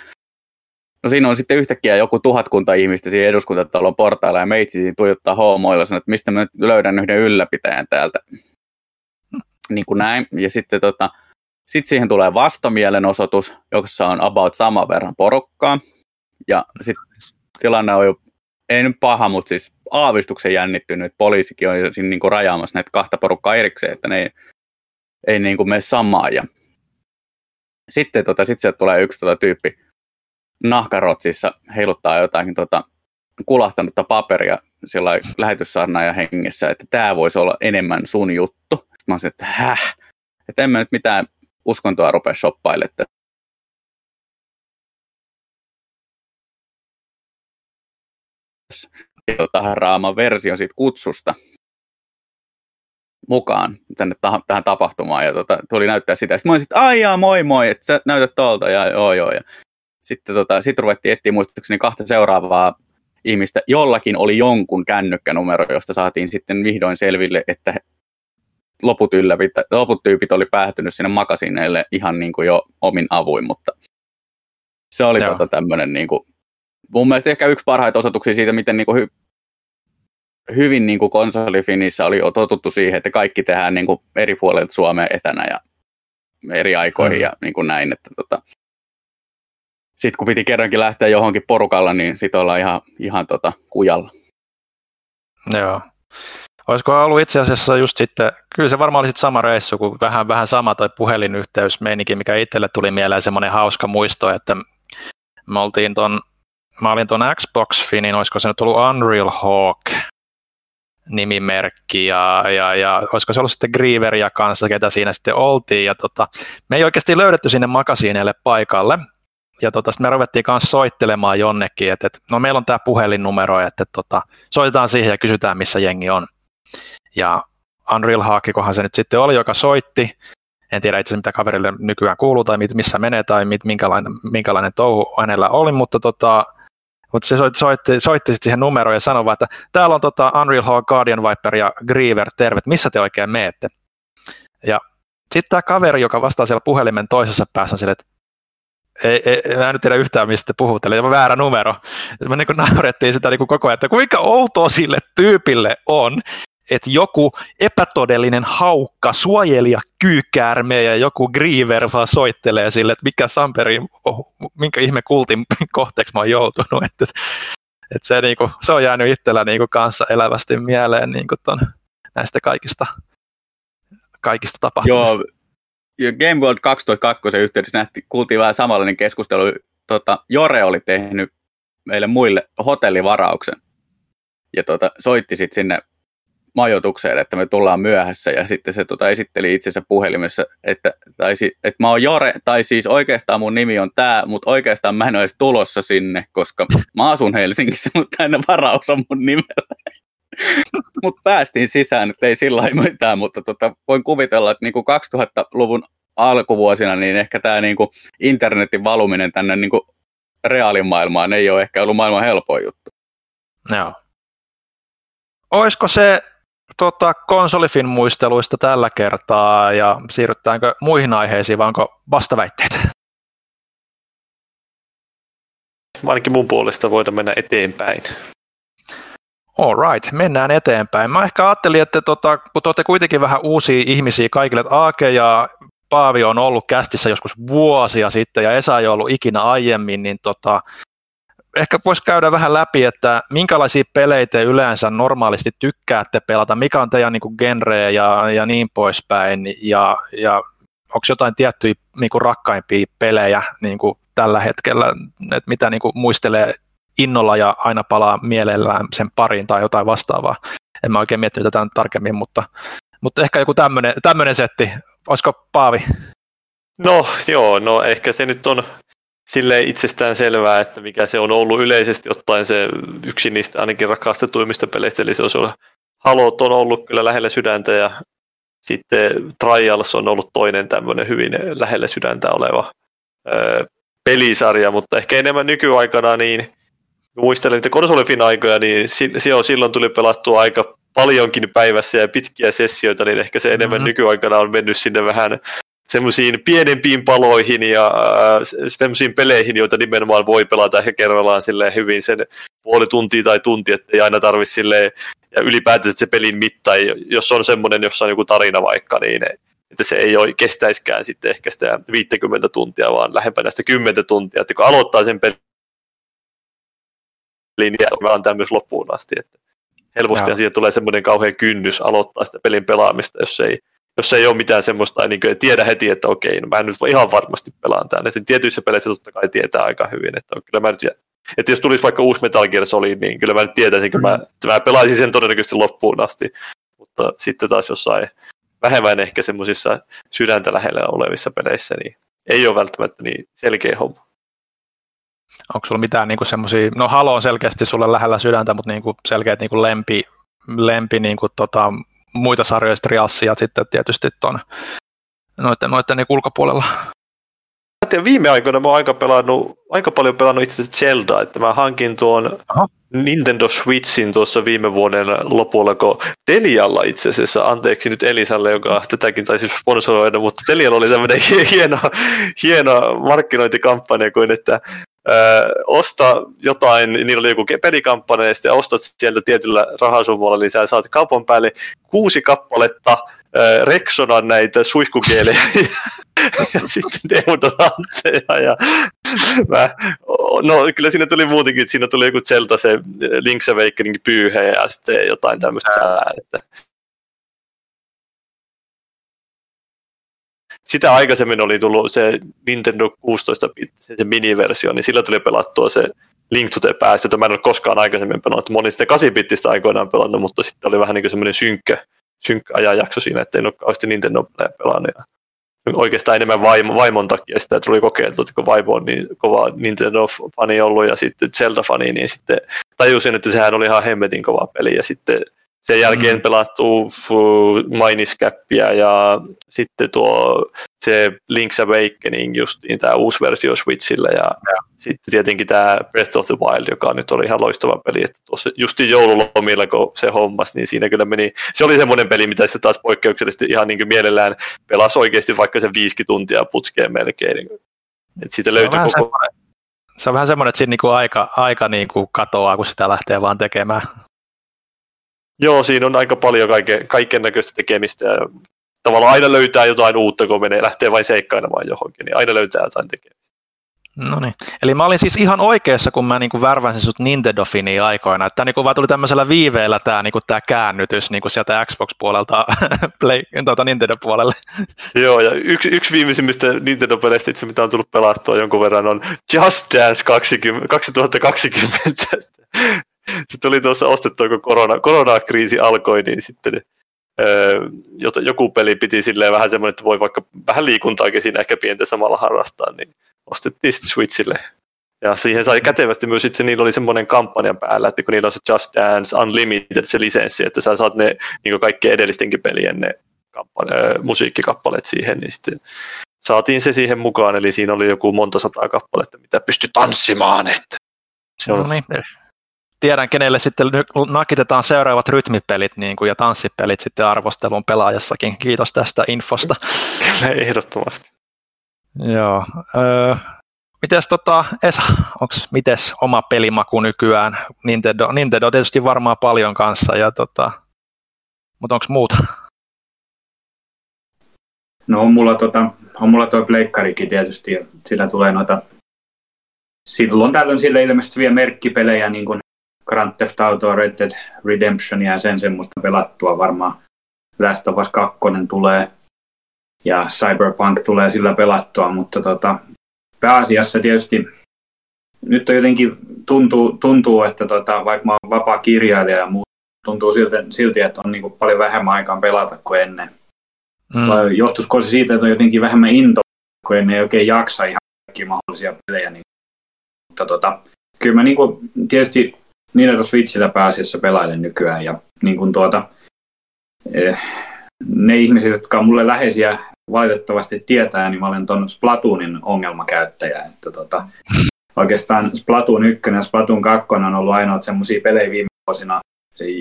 no siinä on sitten yhtäkkiä joku tuhatkunta ihmistä siinä eduskuntatalon portailla ja meitsi siinä tuijottaa hoomoilla sanoo, että mistä mä nyt löydän yhden ylläpitäjän täältä. Niin kuin näin. Ja sitten tota, sit siihen tulee vastamielenosoitus, jossa on about saman verran porukkaa. Ja sitten tilanne on jo, ei nyt paha, mutta siis aavistuksen jännittynyt. Poliisikin on siinä niin kuin rajaamassa näitä kahta porukkaa erikseen, että ne ei, ei niin kuin mene samaan. Ja sitten tota, sit sieltä tulee yksi tota, tyyppi nahkarotsissa heiluttaa jotakin tota, kulahtanutta paperia sillä ja hengessä, että tämä voisi olla enemmän sun juttu. Sitten mä olisin, että häh, että en mä nyt mitään uskontoa rupea shoppailemaan. tähän raaman version siitä kutsusta mukaan tänne tähän tapahtumaan ja tota, tuli näyttää sitä. Sitten mä olisin, että ai jaa, moi moi, että sä näytät tuolta ja joo joo. Ja sitten tota, sit ruvettiin etsiä muistaakseni kahta seuraavaa ihmistä. Jollakin oli jonkun kännykkänumero, josta saatiin sitten vihdoin selville, että loput, ylläpit, loput tyypit oli päätynyt sinne makasineille ihan niin kuin jo omin avuin, mutta se oli tota tämmöinen niin kuin, mun mielestä ehkä yksi parhaita osoituksia siitä, miten niin kuin hy, hyvin niin kuin konsolifinissä oli totuttu siihen, että kaikki tehdään niin kuin eri puolilta Suomea etänä ja eri aikoihin ja niin kuin näin, että tota, sitten kun piti kerrankin lähteä johonkin porukalla, niin sitten ollaan ihan, ihan tota, kujalla. Joo. Olisiko ollut itse asiassa just sitten, kyllä se varmaan oli sitten sama reissu, kuin vähän, vähän sama toi puhelinyhteys meininki, mikä itselle tuli mieleen semmoinen hauska muisto, että me oltiin ton, mä olin ton Xbox Finin, olisiko se nyt ollut Unreal Hawk nimimerkki ja, ja, ja olisiko se ollut sitten Grieveria kanssa, ketä siinä sitten oltiin ja tota, me ei oikeasti löydetty sinne makasiineille paikalle, ja tota, me ruvettiin kanssa soittelemaan jonnekin, että, että no meillä on tämä puhelinnumero, että, että tota, soitetaan siihen ja kysytään, missä jengi on. Ja Unreal Haakikohan se nyt sitten oli, joka soitti. En tiedä itse mitä kaverille nykyään kuuluu tai missä menee tai minkälainen, minkälainen touhu hänellä oli, mutta tota, mutta se soitti, soitti, soitti sitten siihen numeroon ja sanoi että täällä on tota Unreal Hawk, Guardian Viper ja Griever, tervet, missä te oikein meette? Ja sitten tämä kaveri, joka vastaa siellä puhelimen toisessa päässä, on sille, että ei, ei, mä en nyt tiedä yhtään, mistä puhut, eli väärä numero. Me niin naurettiin sitä niin koko ajan, että kuinka outoa sille tyypille on, että joku epätodellinen haukka, suojelija, kyykäärme ja joku griever vaan soittelee sille, että mikä Samperi, oh, minkä ihme kultin kohteeksi mä oon joutunut. Että, että se, niin kuin, se on jäänyt itsellä niin kuin kanssa elävästi mieleen niin kuin ton, näistä kaikista, kaikista tapahtumista. Joo, Game World 2002 yhteydessä nähti, kuultiin vähän samanlainen keskustelu. Tota, Jore oli tehnyt meille muille hotellivarauksen ja tota, soitti sitten sinne majoitukseen, että me tullaan myöhässä ja sitten se tota, esitteli itsensä puhelimessa, että, tai, että mä oon Jore, tai siis oikeastaan mun nimi on tää, mutta oikeastaan mä en ole edes tulossa sinne, koska mä asun Helsingissä, mutta tänne varaus on mun nimellä. mutta päästiin sisään, että ei sillä mitään, mutta tota, voin kuvitella, että niinku 2000-luvun alkuvuosina, niin ehkä tämä niinku internetin valuminen tänne niinku reaalimaailmaan ei ole ehkä ollut maailman helpoin juttu. Joo. Olisiko se tota, konsolifin muisteluista tällä kertaa ja siirrytäänkö muihin aiheisiin vai onko vastaväitteitä? Ainakin mun puolesta voidaan mennä eteenpäin. All right, mennään eteenpäin. Mä ehkä ajattelin, että tota, kun te olette kuitenkin vähän uusia ihmisiä kaikille, että Aake ja Paavi on ollut kästissä joskus vuosia sitten ja Esa ei ollut ikinä aiemmin, niin tota, ehkä voisi käydä vähän läpi, että minkälaisia pelejä te yleensä normaalisti tykkäätte pelata, mikä on teidän niin genre ja, ja niin poispäin, ja, ja onko jotain tiettyjä niin kuin rakkaimpia pelejä niin kuin tällä hetkellä, että mitä niin kuin muistelee innolla ja aina palaa mielellään sen pariin tai jotain vastaavaa. En mä oikein miettinyt tätä tarkemmin, mutta, mutta ehkä joku tämmöinen setti. Olisiko Paavi? No joo, no ehkä se nyt on sille itsestään selvää, että mikä se on ollut yleisesti ottaen se yksi niistä ainakin rakastetuimmista peleistä, eli se on ollut Halot on ollut kyllä lähellä sydäntä ja sitten Trials on ollut toinen tämmöinen hyvin lähellä sydäntä oleva ö, pelisarja, mutta ehkä enemmän nykyaikana niin muistelen että konsolifin aikoja, niin se on, silloin tuli pelattua aika paljonkin päivässä ja pitkiä sessioita, niin ehkä se enemmän mm-hmm. nykyaikana on mennyt sinne vähän semmoisiin pienempiin paloihin ja äh, semmoisiin peleihin, joita nimenomaan voi pelata ehkä kerrallaan silleen hyvin sen puoli tuntia tai tunti, että ei aina tarvitse silleen, ja ylipäätään se pelin mitta, jos on semmoinen, jossa on joku tarina vaikka, niin että se ei ole, kestäiskään sitten ehkä sitä 50 tuntia, vaan lähempänä sitä 10 tuntia, että kun aloittaa sen pelin, linja vaan tämmöisen loppuun asti. Että helposti siihen tulee semmoinen kauhean kynnys aloittaa sitä pelin pelaamista, jos ei, jos ei ole mitään semmoista, niin kuin, tiedä heti, että okei, no mä nyt ihan varmasti pelaan tämän. Että tietyissä peleissä totta kai tietää aika hyvin, että kyllä mä nyt, että jos tulisi vaikka uusi Metal Gear Solid, niin kyllä mä nyt tietäisin, kun mä, mm. mä pelaisin sen todennäköisesti loppuun asti. Mutta sitten taas jossain vähemmän ehkä semmoisissa sydäntä lähellä olevissa peleissä, niin ei ole välttämättä niin selkeä homma. Onko sulla mitään niinku semmoisia, no Halo on selkeästi sulle lähellä sydäntä, mutta niinku selkeät niinku lempi, lempi niinku tota, muita sarjoja, Triassia sitten tietysti tuon noiden, noiden niinku ulkopuolella. Tiedän, viime aikoina mä oon aika, pelannut, aika paljon pelannut itse asiassa Zelda, että mä hankin tuon Aha. Nintendo Switchin tuossa viime vuoden lopulla, kun Telialla itse asiassa, anteeksi nyt Elisalle, joka tätäkin taisi sponsoroida, mutta Telialla oli tämmöinen hieno, hieno markkinointikampanja kuin, että Öö, osta jotain, niillä oli joku pelikampanja, ja ostat sieltä tietyllä rahasummalla, niin sä saat kaupan päälle kuusi kappaletta öö, Rexonan näitä suihkukielejä ja sitten deodorantteja. Ja mä, no kyllä siinä tuli muutenkin, siinä tuli joku Zelda se Link's Awakening pyyhe ja sitten jotain tämmöistä. Että sitä aikaisemmin oli tullut se Nintendo 16 se, se miniversio, niin sillä tuli pelattua se Link to the Past, jota mä en ole koskaan aikaisemmin pelannut. Moni sitä 8 aikoinaan pelannut, mutta sitten oli vähän niin kuin semmoinen synkkä, synkkä ajanjakso siinä, että en ole kauheasti Nintendo pelannut. Ja oikeastaan enemmän vaimo, vaimon takia sitä tuli kokeiltu, että kun vaimo on niin kova Nintendo-fani ollut ja sitten Zelda-fani, niin sitten tajusin, että sehän oli ihan hemmetin kova peli ja sitten sen jälkeen mm. pelattu Miniscapia ja sitten tuo se Link's Awakening, just niin tämä uusi versio Switchillä ja, ja. sitten tietenkin tämä Breath of the Wild, joka nyt oli ihan loistava peli, että tuossa justi joululomilla kun se hommas, niin siinä kyllä meni, se oli semmoinen peli, mitä se taas poikkeuksellisesti ihan niin kuin mielellään pelasi oikeasti vaikka se viisi tuntia putkeen melkein. Että siitä se löytyy koko... Semmoinen, se on vähän semmoinen, että siinä niin kuin aika, aika niin kuin katoaa, kun sitä lähtee vaan tekemään. Joo, siinä on aika paljon kaiken, kaiken näköistä tekemistä ja tavallaan aina löytää jotain uutta, kun menee, lähtee vain seikkailemaan johonkin, niin aina löytää jotain tekemistä. No niin. Eli mä olin siis ihan oikeassa, kun mä niinku värväsin sut Nintendo-finiin aikoina. Että niinku vaan tuli tämmöisellä viiveellä tämä niinku tää käännytys niinku sieltä Xbox-puolelta Play, tuota Nintendo-puolelle. Joo, ja yksi, yksi viimeisimmistä Nintendo-peleistä, itse, mitä on tullut pelattua jonkun verran, on Just Dance 20, 2020 se tuli tuossa ostettua, kun korona, koronakriisi alkoi, niin sitten öö, joku peli piti silleen vähän semmoinen, että voi vaikka vähän liikuntaakin siinä ehkä pientä samalla harrastaa, niin ostettiin sitten Switchille. Ja siihen sai kätevästi myös, että niillä oli semmoinen kampanja päällä, että kun niillä on se Just Dance Unlimited se lisenssi, että sä saat ne niin kaikkien edellistenkin pelien ne kampanja, musiikkikappaleet siihen, niin sitten saatiin se siihen mukaan, eli siinä oli joku monta sataa kappaletta, mitä pystyi tanssimaan, että se on... No niin tiedän, kenelle sitten nakitetaan seuraavat rytmipelit niin kuin, ja tanssipelit sitten arvostelun pelaajassakin. Kiitos tästä infosta. Kyllä, ehdottomasti. Joo. Öö, mites tota, Esa, onks, mites oma pelimaku nykyään? Nintendo, Nintendo tietysti varmaan paljon kanssa, ja tota, mutta onko muuta? No on mulla, tota, on mulla toi pleikkarikin tietysti, ja sillä tulee noita silloin tällöin sille ilmestyviä merkkipelejä, niin kuin Grand Theft Auto, Red Dead Redemption ja sen semmoista pelattua varmaan. Last of Us 2 tulee ja Cyberpunk tulee sillä pelattua, mutta tota, pääasiassa tietysti nyt on jotenkin tuntuu, tuntuu että tota, vaikka mä oon vapaa kirjailija ja muu, tuntuu silti, silti että on niin paljon vähemmän aikaa pelata kuin ennen. Mm. Johtuisiko se siitä, että on jotenkin vähemmän into, kun ennen ei oikein jaksa ihan kaikkia mahdollisia pelejä. Niin, mutta tota, kyllä mä niin kuin, tietysti Nintendo Switchillä pääasiassa pelailen nykyään. Ja niin kuin tuota, eh, ne ihmiset, jotka on mulle läheisiä valitettavasti tietää, niin mä olen tuon Splatoonin ongelmakäyttäjä. Että tota, oikeastaan Splatoon 1 ja Splatoon 2 on ollut ainoat semmoisia pelejä viime vuosina,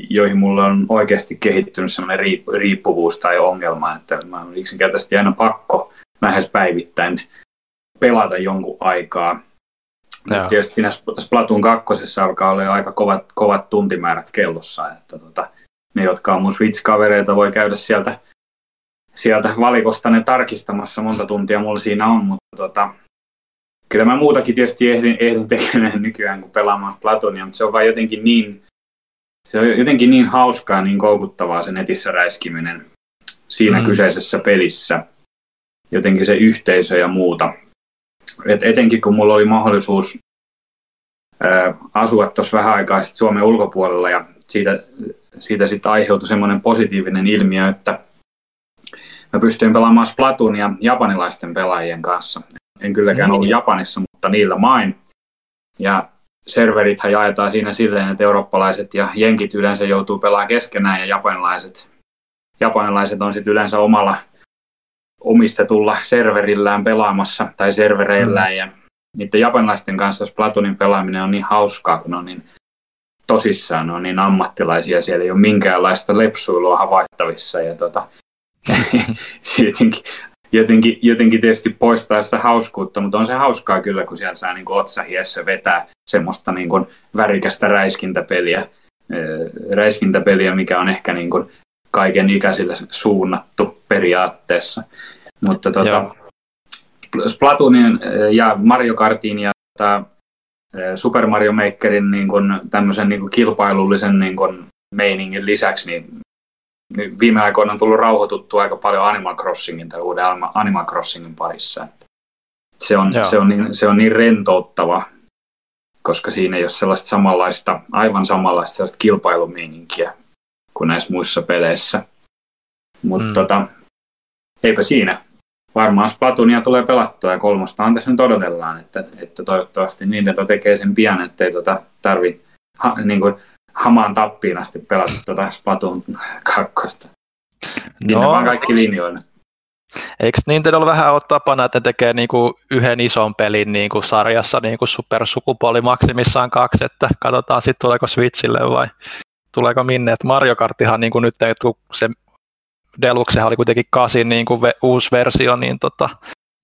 joihin mulle on oikeasti kehittynyt semmoinen riippuvuus tai ongelma, että mä olen yksinkertaisesti aina pakko lähes päivittäin pelata jonkun aikaa. Joo. Tietysti siinä Splatoon 2 alkaa olla aika kovat, kovat tuntimäärät kellossa, että tota, ne, jotka on mun Switch-kavereita, voi käydä sieltä, sieltä valikosta ne tarkistamassa, monta tuntia mulla siinä on, mutta tota, kyllä mä muutakin tietysti ehdin, ehdin tekemään nykyään kuin pelaamaan Platonia, mutta se on vaan jotenkin niin, se on jotenkin niin hauskaa, niin koukuttavaa se netissä räiskiminen siinä mm. kyseisessä pelissä. Jotenkin se yhteisö ja muuta. Et etenkin kun mulla oli mahdollisuus ää, asua tuossa vähän aikaa sitten Suomen ulkopuolella ja siitä, siitä sitten aiheutui semmoinen positiivinen ilmiö, että mä pystyin pelaamaan Splatoonia japanilaisten pelaajien kanssa. En kylläkään ollut Japanissa, mutta niillä main. Ja serverithän jaetaan siinä silleen, että eurooppalaiset ja jenkit yleensä joutuu pelaamaan keskenään ja japanilaiset, japanilaiset on sitten yleensä omalla omistetulla serverillään pelaamassa tai servereillään mm. ja niiden japanilaisten kanssa Splatoonin pelaaminen on niin hauskaa, kun on niin tosissaan, on niin ammattilaisia, siellä ei ole minkäänlaista lepsuilua havaittavissa ja tota, jotenkin, jotenkin, jotenkin tietysti poistaa sitä hauskuutta, mutta on se hauskaa kyllä, kun siellä saa niin otsahiessä vetää semmoista niin kuin värikästä räiskintäpeliä, räiskintäpeliä, mikä on ehkä niin kuin kaiken ikäisille suunnattu periaatteessa. Mutta tota, Splatoonin ja Mario Kartin ja tota, Super Mario Makerin niin kuin, tämmöisen niin kuin kilpailullisen niin kuin, meiningin lisäksi, niin niin viime aikoina on tullut rauhoituttua aika paljon Animal Crossingin tai uuden Animal Crossingin parissa. Se on, se, on niin, se on niin rentouttava, koska siinä ei ole sellaista samanlaista, aivan samanlaista sellaista kilpailumeininkiä kuin näissä muissa peleissä. Mutta mm. tota, eipä siinä. Varmaan Splatoonia tulee pelattua ja kolmostahan tässä nyt odotellaan, että, että toivottavasti Nintendo tekee sen pian, ettei tota tarvi ha, niin kuin, hamaan tappiin asti pelata tuota Splatoon 2. Niin no, vaan kaikki linjoille. Eikö Nintendo vähän ole tapana, että ne tekee niinku yhden ison pelin niinku sarjassa niinku supersukupuoli maksimissaan kaksi, että katsotaan sitten tuleeko Switchille vai tuleeko minne. Et Mario Kartihan niinku nyt, kun se Deluxe oli kuitenkin kasin niinku ve, uusi versio, niin tota,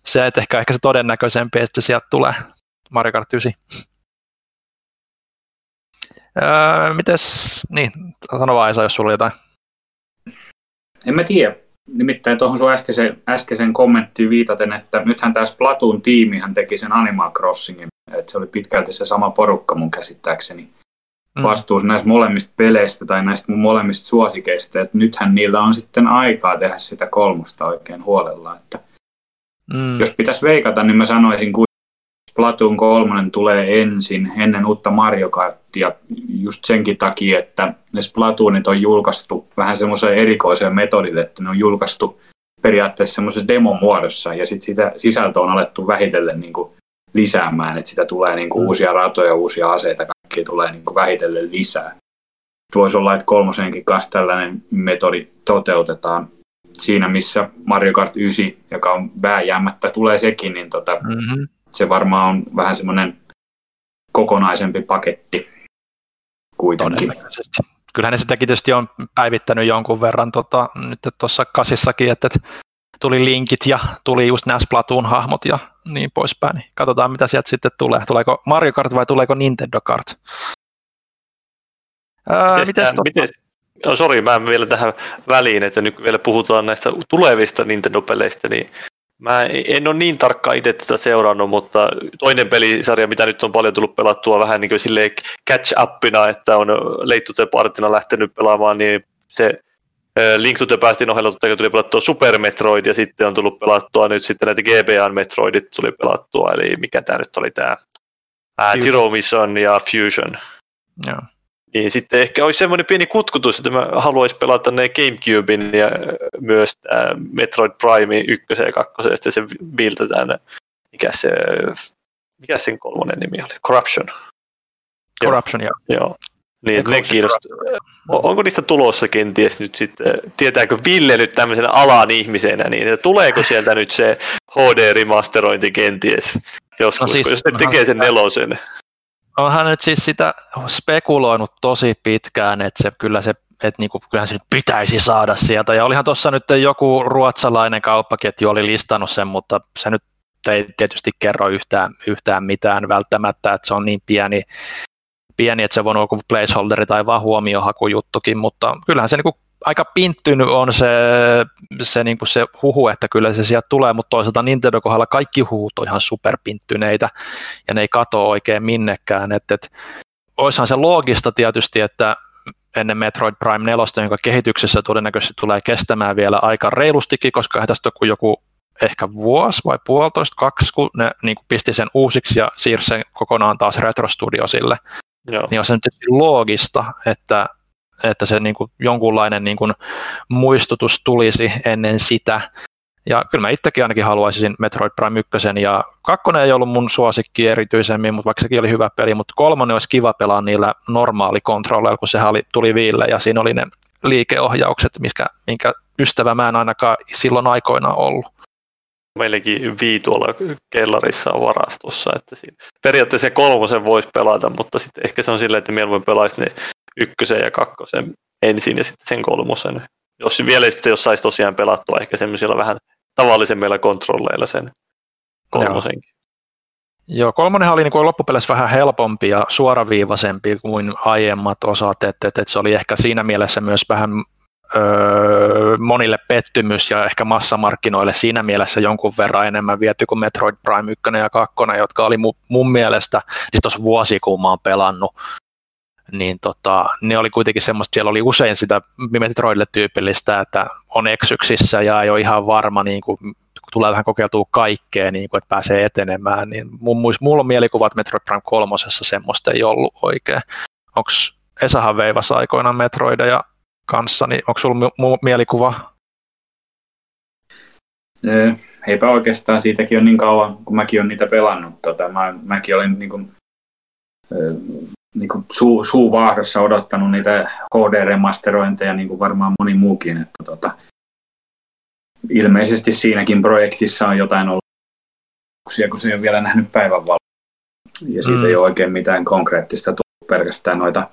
se että ehkä, ehkä se todennäköisempi, että sieltä tulee Mario Kart 9. Öö, mites, niin, sano vaan Esa, jos sulla oli jotain. En mä tiedä. Nimittäin tuohon sun äskeisen, äskeisen kommenttiin viitaten, että nythän tämä Splatoon tiimihän teki sen Animal Crossingin, että se oli pitkälti se sama porukka mun käsittääkseni. Vastuussa näistä molemmista peleistä tai näistä mun molemmista suosikeista, että nythän niillä on sitten aikaa tehdä sitä kolmosta oikein huolella, että mm. jos pitäisi veikata, niin mä sanoisin Splatoon 3 tulee ensin ennen uutta Mario Kartia just senkin takia, että ne Splatoonit on julkaistu vähän semmoiseen erikoiseen metodille, että ne on julkaistu periaatteessa semmoisessa demomuodossa ja sitten sitä sisältöä on alettu vähitellen niin kuin lisäämään, että sitä tulee niin kuin mm. uusia ratoja, uusia aseita, kaikki tulee niin kuin vähitellen lisää. Voisi olla, että kolmosenkin kanssa tällainen metodi toteutetaan siinä, missä Mario Kart 9, joka on vääjäämättä tulee sekin, niin tota, mm-hmm se varmaan on vähän semmoinen kokonaisempi paketti kuitenkin. Kyllähän ne sitäkin tietysti on päivittänyt jonkun verran tota, nyt tuossa kasissakin, että tuli linkit ja tuli just nämä Splatoon-hahmot ja niin poispäin. Niin katsotaan, mitä sieltä sitten tulee. Tuleeko Mario Kart vai tuleeko Nintendo Kart? Ää, mites, tämän, mites, oh, sorry, mä vielä tähän väliin, että nyt vielä puhutaan näistä tulevista Nintendo-peleistä, niin Mä en ole niin tarkkaan itse tätä seurannut, mutta toinen pelisarja, mitä nyt on paljon tullut pelattua vähän niin kuin catch-upina, että on to Partina lähtenyt pelaamaan, niin se Link to the Pastin ohella totta tuli pelattua Super Metroid ja sitten on tullut pelattua nyt sitten näitä GBA Metroidit tuli pelattua, eli mikä tämä nyt oli tämä Zero Mission ja Fusion. Joo. Niin sitten ehkä olisi semmoinen pieni kutkutus, että mä haluaisin pelata ne Gamecubein ja myös tämä Metroid Prime 1 ja 2 ja sitten se buildataan, mikä se, mikä sen kolmonen nimi oli? Corruption. Corruption, joo. joo. Niin, ne kiinnostaa. Onko niistä tulossa kenties nyt sitten, tietääkö Ville nyt tämmöisenä alan ihmisenä, niin että tuleeko sieltä nyt se HD-remasterointi kenties joskus, no siis, jos ne tekee sen nelosen? onhan nyt siis sitä spekuloinut tosi pitkään, että se kyllä se että niinku, kyllähän se nyt pitäisi saada sieltä. Ja olihan tuossa nyt joku ruotsalainen kauppaketju oli listannut sen, mutta se nyt ei tietysti kerro yhtään, yhtään mitään välttämättä, että se on niin pieni, pieni että se voi olla joku placeholderi tai vaan huomiohakujuttukin, mutta kyllähän se niinku aika pinttynyt on se, se, niin kuin se huhu, että kyllä se sieltä tulee, mutta toisaalta Nintendo kohdalla kaikki huhut on ihan superpinttyneitä ja ne ei katoa oikein minnekään. Et, et, oishan se loogista tietysti, että ennen Metroid Prime 4, jonka kehityksessä todennäköisesti tulee kestämään vielä aika reilustikin, koska tästä on joku ehkä vuosi vai puolitoista, kaksi, kun ne niin kuin pisti sen uusiksi ja siirsi sen kokonaan taas Retro Studiosille. Joo. Niin on se nyt loogista, että, että se niin kuin jonkunlainen niin kuin muistutus tulisi ennen sitä. Ja kyllä mä itsekin ainakin haluaisin Metroid Prime 1, ja kakkonen ei ollut mun suosikki erityisemmin, mutta vaikka sekin oli hyvä peli, mutta kolmonen olisi kiva pelaa niillä normaali kontrolleilla, kun sehän oli, tuli viille, ja siinä oli ne liikeohjaukset, mitkä, minkä ystävä mä en ainakaan silloin aikoina ollut meilläkin vii tuolla kellarissa on varastossa. Että siinä. Periaatteessa se kolmosen voisi pelata, mutta sitten ehkä se on silleen, että mieluummin pelaisi ne ykkösen ja kakkosen ensin ja sitten sen kolmosen. Jos vielä sitten jos saisi tosiaan pelattua ehkä semmoisilla vähän tavallisemmilla kontrolleilla sen kolmosenkin. Joo, kolmonenhan oli niin loppupeleissä vähän helpompi ja suoraviivaisempi kuin aiemmat osat, että, että, että se oli ehkä siinä mielessä myös vähän öö, monille pettymys ja ehkä massamarkkinoille siinä mielessä jonkun verran enemmän viety kuin Metroid Prime 1 ja 2, jotka oli mu, mun mielestä, siis tuossa vuosi kun mä oon pelannut, niin tota, ne oli kuitenkin semmoista, siellä oli usein sitä Metroidille tyypillistä, että on eksyksissä ja ei ole ihan varma, niin kuin, tulee vähän kokeiltua kaikkea, niin kuin, että pääsee etenemään, niin mun, mulla on mielikuva, että Metroid Prime 3 semmoista ei ollut oikein. Onko Esahan veivasi aikoinaan Metroideja kanssa, niin onko sulla mu- mielikuva? Eipä oikeastaan, siitäkin on niin kauan, kun mäkin olen niitä pelannut. Tota, mä, mäkin olin niin kuin, niin kuin suu, suu vaahdossa odottanut niitä HD-remasterointeja, niin kuin varmaan moni muukin. Että, tota, ilmeisesti siinäkin projektissa on jotain ollut, kun se ei ole vielä nähnyt päivänvaloa. Ja siitä mm. ei ole oikein mitään konkreettista tullut pelkästään noita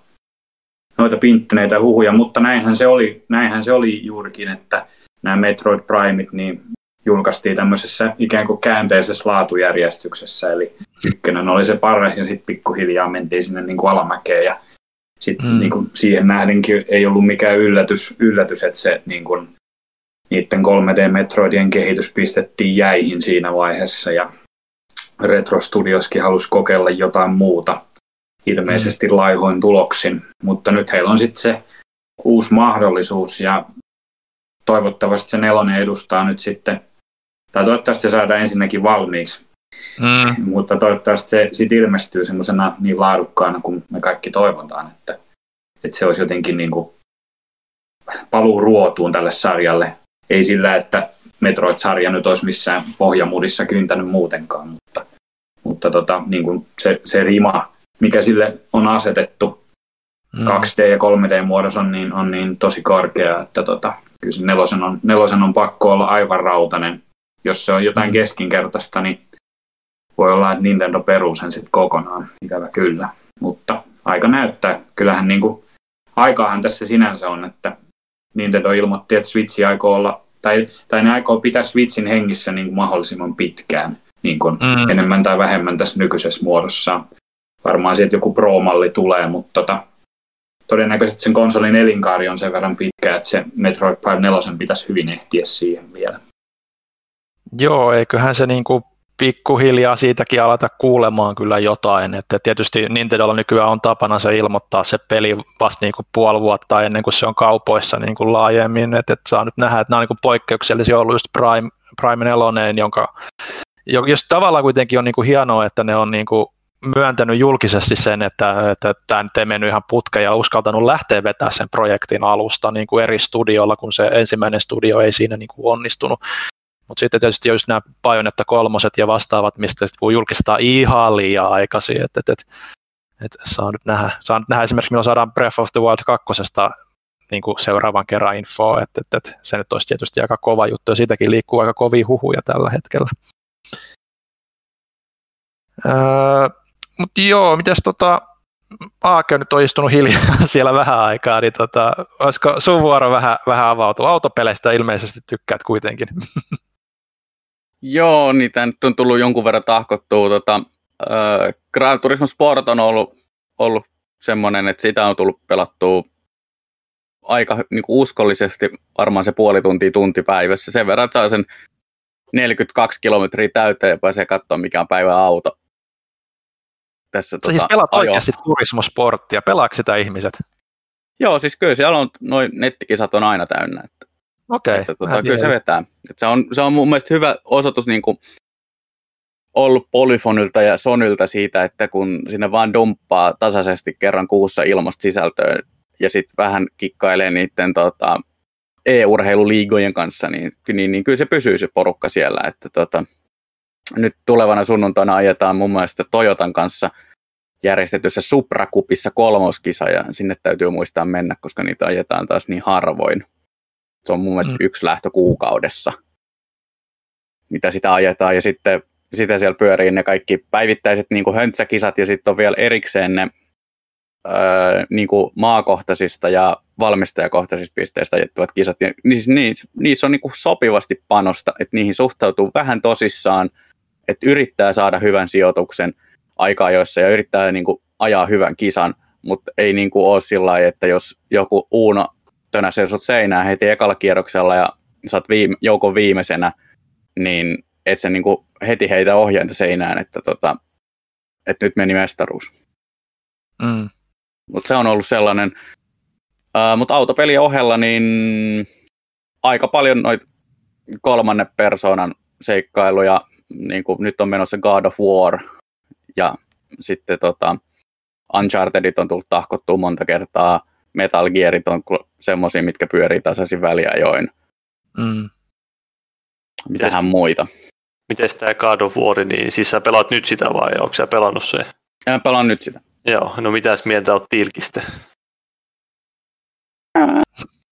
noita pinttyneitä huhuja, mutta näinhän se oli, näinhän se oli juurikin, että nämä Metroid Primeit niin julkaistiin tämmöisessä ikään kuin käänteisessä laatujärjestyksessä, eli ykkönen oli se paras ja sitten pikkuhiljaa mentiin sinne niin kuin alamäkeen. Ja sitten mm. niin kuin siihen nähdenkin ei ollut mikään yllätys, yllätys että se niin kuin, niiden 3D-Metroidien kehitys pistettiin jäihin siinä vaiheessa. Ja Retro Studioskin halusi kokeilla jotain muuta ilmeisesti laihoin tuloksin, mutta nyt heillä on sitten se uusi mahdollisuus ja toivottavasti se nelonen edustaa nyt sitten, tai toivottavasti se saadaan ensinnäkin valmiiksi, mm. mutta toivottavasti se sitten ilmestyy semmoisena niin laadukkaana kuin me kaikki toivotaan, että, että se olisi jotenkin niin kuin paluu ruotuun tälle sarjalle. Ei sillä, että Metroid-sarja nyt olisi missään pohjamudissa kyntänyt muutenkaan, mutta, mutta tota, niin kuin se, se rima mikä sille on asetettu mm. 2D- ja 3D-muodossa on niin, on niin tosi korkea, että tota, kyllä se nelosen on, nelosen on pakko olla aivan rautainen. Jos se on jotain mm. keskinkertaista, niin voi olla, että Nintendo peruu sen sitten kokonaan, ikävä kyllä. Mutta aika näyttää. Kyllähän niin kuin, aikaahan tässä sinänsä on, että Nintendo ilmoitti, että Switch aikoo olla, tai, tai ne aikoo pitää Switchin hengissä niin kuin mahdollisimman pitkään, niin kuin mm. enemmän tai vähemmän tässä nykyisessä muodossa varmaan sieltä joku Pro-malli tulee, mutta tota, todennäköisesti sen konsolin elinkaari on sen verran pitkä, että se Metroid Prime 4 pitäisi hyvin ehtiä siihen vielä. Joo, eiköhän se niin kuin pikkuhiljaa siitäkin alata kuulemaan kyllä jotain. Että tietysti Nintendolla nykyään on tapana se ilmoittaa se peli vasta niin kuin puoli vuotta ennen kuin se on kaupoissa niin kuin laajemmin. Että, että saa nyt nähdä, että nämä on niin kuin poikkeuksellisia ollut just Prime, Prime 4, jonka jos tavallaan kuitenkin on niin kuin hienoa, että ne on niin kuin myöntänyt julkisesti sen, että, että tämä nyt ei mennyt ihan putkeen ja uskaltanut lähteä vetää sen projektin alusta niin kuin eri studiolla, kun se ensimmäinen studio ei siinä niin kuin onnistunut. Mutta sitten tietysti just nämä Bayonetta kolmoset ja vastaavat, mistä sitten julkistetaan ihan liian aikaisin, että et, et, et saa, nyt nähdä, saa nyt nähdä esimerkiksi, milloin saadaan Breath of the Wild 2 niin kuin seuraavan kerran infoa, että, että, että se nyt olisi tietysti aika kova juttu ja siitäkin liikkuu aika kovia huhuja tällä hetkellä. Öö, mutta joo, mitäs tota, Aake nyt on istunut hiljaa siellä vähän aikaa, niin tota, olisiko sun vuoro vähän, vähän avautua? Autopeleistä ilmeisesti tykkäät kuitenkin. Joo, niitä nyt on tullut jonkun verran tahkottua. Tota, äh, Gran Turismo Sport on ollut, ollut semmoinen, että sitä on tullut pelattua aika niin kuin uskollisesti varmaan se puoli tuntia tunti päivässä. Sen verran, saa sen 42 kilometriä täyteen ja pääsee katsoa, mikä on päivän auto. Tässä, Sä tota, siis pelaat ajo. oikeasti turismosporttia. Pelaako sitä ihmiset? Joo, siis kyllä siellä on, noin nettikisat on aina täynnä. Että, Okei. Että, tota, kyllä se vetää. Että se, on, se on mun mielestä hyvä osoitus niin kuin, ollut Polyfonilta ja Sonylta siitä, että kun sinne vaan dumppaa tasaisesti kerran kuussa ilmasta sisältöä ja sitten vähän kikkailee niiden tota, e-urheiluliigojen kanssa, niin, niin, niin kyllä se pysyy se porukka siellä. Että, tota, nyt tulevana sunnuntaina ajetaan mun mielestä Toyotan kanssa järjestetyssä Suprakupissa kolmoskisa ja sinne täytyy muistaa mennä, koska niitä ajetaan taas niin harvoin. Se on mun mielestä mm. yksi lähtö kuukaudessa, mitä sitä ajetaan ja sitten sitä siellä pyörii ne kaikki päivittäiset niin kuin höntsäkisat ja sitten on vielä erikseen ne öö, niin kuin maakohtaisista ja valmistajakohtaisista pisteistä ajettavat kisat. Ja niissä, niissä, niissä on niin kuin sopivasti panosta, että niihin suhtautuu vähän tosissaan, että yrittää saada hyvän sijoituksen aikaa joissa ja yrittää niin kuin ajaa hyvän kisan, mutta ei niin kuin ole sillä lailla, että jos joku Uuno tönäsee sut seinään heti ekalla kierroksella ja oot viime, joukon viimeisenä, niin et se niin kuin heti heitä ohjainta seinään, että, tota, että nyt meni mestaruus. Mm. Mutta se on ollut sellainen. Uh, Mutta autopelien ohella niin aika paljon noita kolmannen persoonan seikkailuja. Niin kuin nyt on menossa God of War ja sitten tota, Unchartedit on tullut tahkottua monta kertaa. Metal Gearit on semmoisia, mitkä pyörii tasaisin väliajoin. Mm. Mitähän muita? Miten tämä God of War, niin siis sä pelaat nyt sitä vai onko sä pelannut se? Mä pelaan nyt sitä. Joo, no mitäs mieltä oot Pilkistä?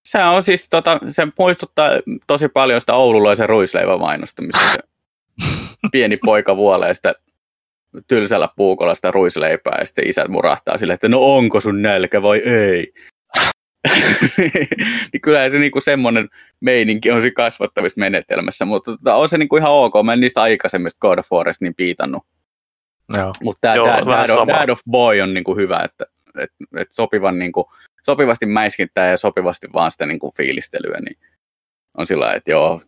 Se on siis, tota, se muistuttaa tosi paljon sitä oululaisen ruisleivämainosta, missä se pieni poika vuolee sitä tylsällä puukolla sitä ruisleipää ja sitten isät murahtaa sille, että no onko sun nälkä vai ei. niin kyllähän se niinku semmoinen meininki on siinä kasvattavissa menetelmässä, mutta tota, on se niinku ihan ok. Mä en niistä aikaisemmista God of Warista niin piitannut. Mutta tämä Dad, Dad, of, Dad of Boy on niinku hyvä, että et, et sopivan niinku, sopivasti mäiskittää ja sopivasti vaan sitä niinku fiilistelyä, niin on sillä että joo,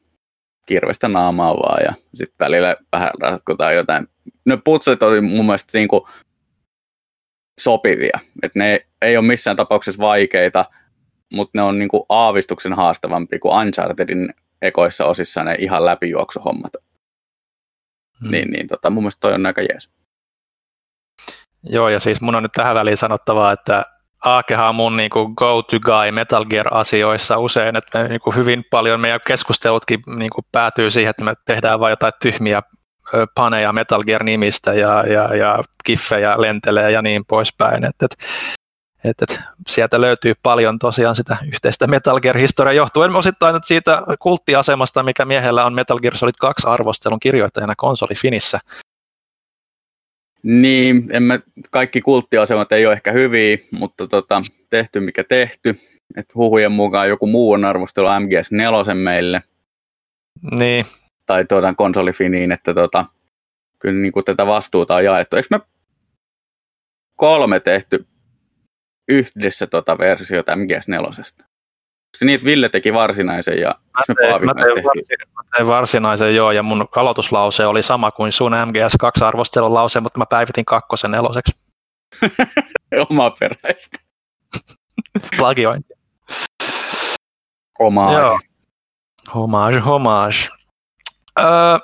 kirvestä naamaa vaan ja sitten välillä vähän ratkotaan jotain. Ne putset oli mun mielestä niinku sopivia, että ne ei ole missään tapauksessa vaikeita, mutta ne on niinku aavistuksen haastavampi kuin Unchartedin ekoissa osissa ne ihan läpijuoksuhommat. Hmm. Niin, niin tota, mun mielestä toi on aika jees. Joo, ja siis mun on nyt tähän väliin sanottavaa, että Aakehan on mun niin kuin go-to guy Metal Gear-asioissa usein, että me niin kuin hyvin paljon meidän keskustelutkin niin kuin päätyy siihen, että me tehdään vain jotain tyhmiä paneja Metal Gear-nimistä ja, ja, ja kiffejä lentelee ja niin poispäin. Et, et, et, et, sieltä löytyy paljon tosiaan sitä yhteistä Metal Gear-historiaa johtuen osittain siitä kulttiasemasta, mikä miehellä on Metal Gear Solid 2 arvostelun kirjoittajana konsoli Finissä. Niin, en mä, kaikki kulttiasemat ei ole ehkä hyviä, mutta tota, tehty mikä tehty. Et huhujen mukaan joku muu on arvostellut MGS4 meille. Niin. Tai tuotan konsolifiniin, että tota, kyllä niin kuin tätä vastuuta on jaettu. Eikö me kolme tehty yhdessä tota versiota MGS4? Se että Ville teki varsinaisen ja mä tein, mä tein, varsin, mä tein varsinaisen joo, ja mun aloituslause oli sama kuin sun MGS2-arvostelun lause, mutta mä päivitin kakkosen neloseksi. Oma peräistä. Plagiointi. Homage. Joo. Homage, homage. Öö,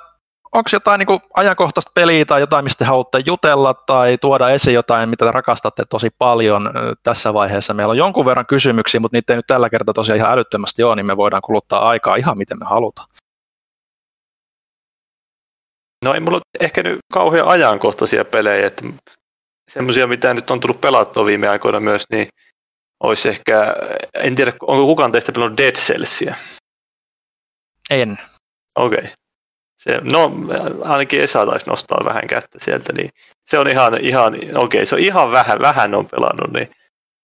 onko jotain niin ajankohtaista peliä tai jotain, mistä haluatte jutella tai tuoda esiin jotain, mitä te rakastatte tosi paljon tässä vaiheessa? Meillä on jonkun verran kysymyksiä, mutta niitä ei nyt tällä kertaa tosiaan ihan älyttömästi ole, niin me voidaan kuluttaa aikaa ihan miten me halutaan. No ei mulla ehkä nyt kauhean ajankohtaisia pelejä, että semmoisia, mitä nyt on tullut pelattua viime aikoina myös, niin olisi ehkä, en tiedä, onko kukaan teistä pelannut Dead Cellsia? En. Okei. Okay. Se, no, ainakin Esa taisi nostaa vähän kättä sieltä, niin se on ihan, ihan okei, okay, se on ihan vähän, vähän on pelannut, niin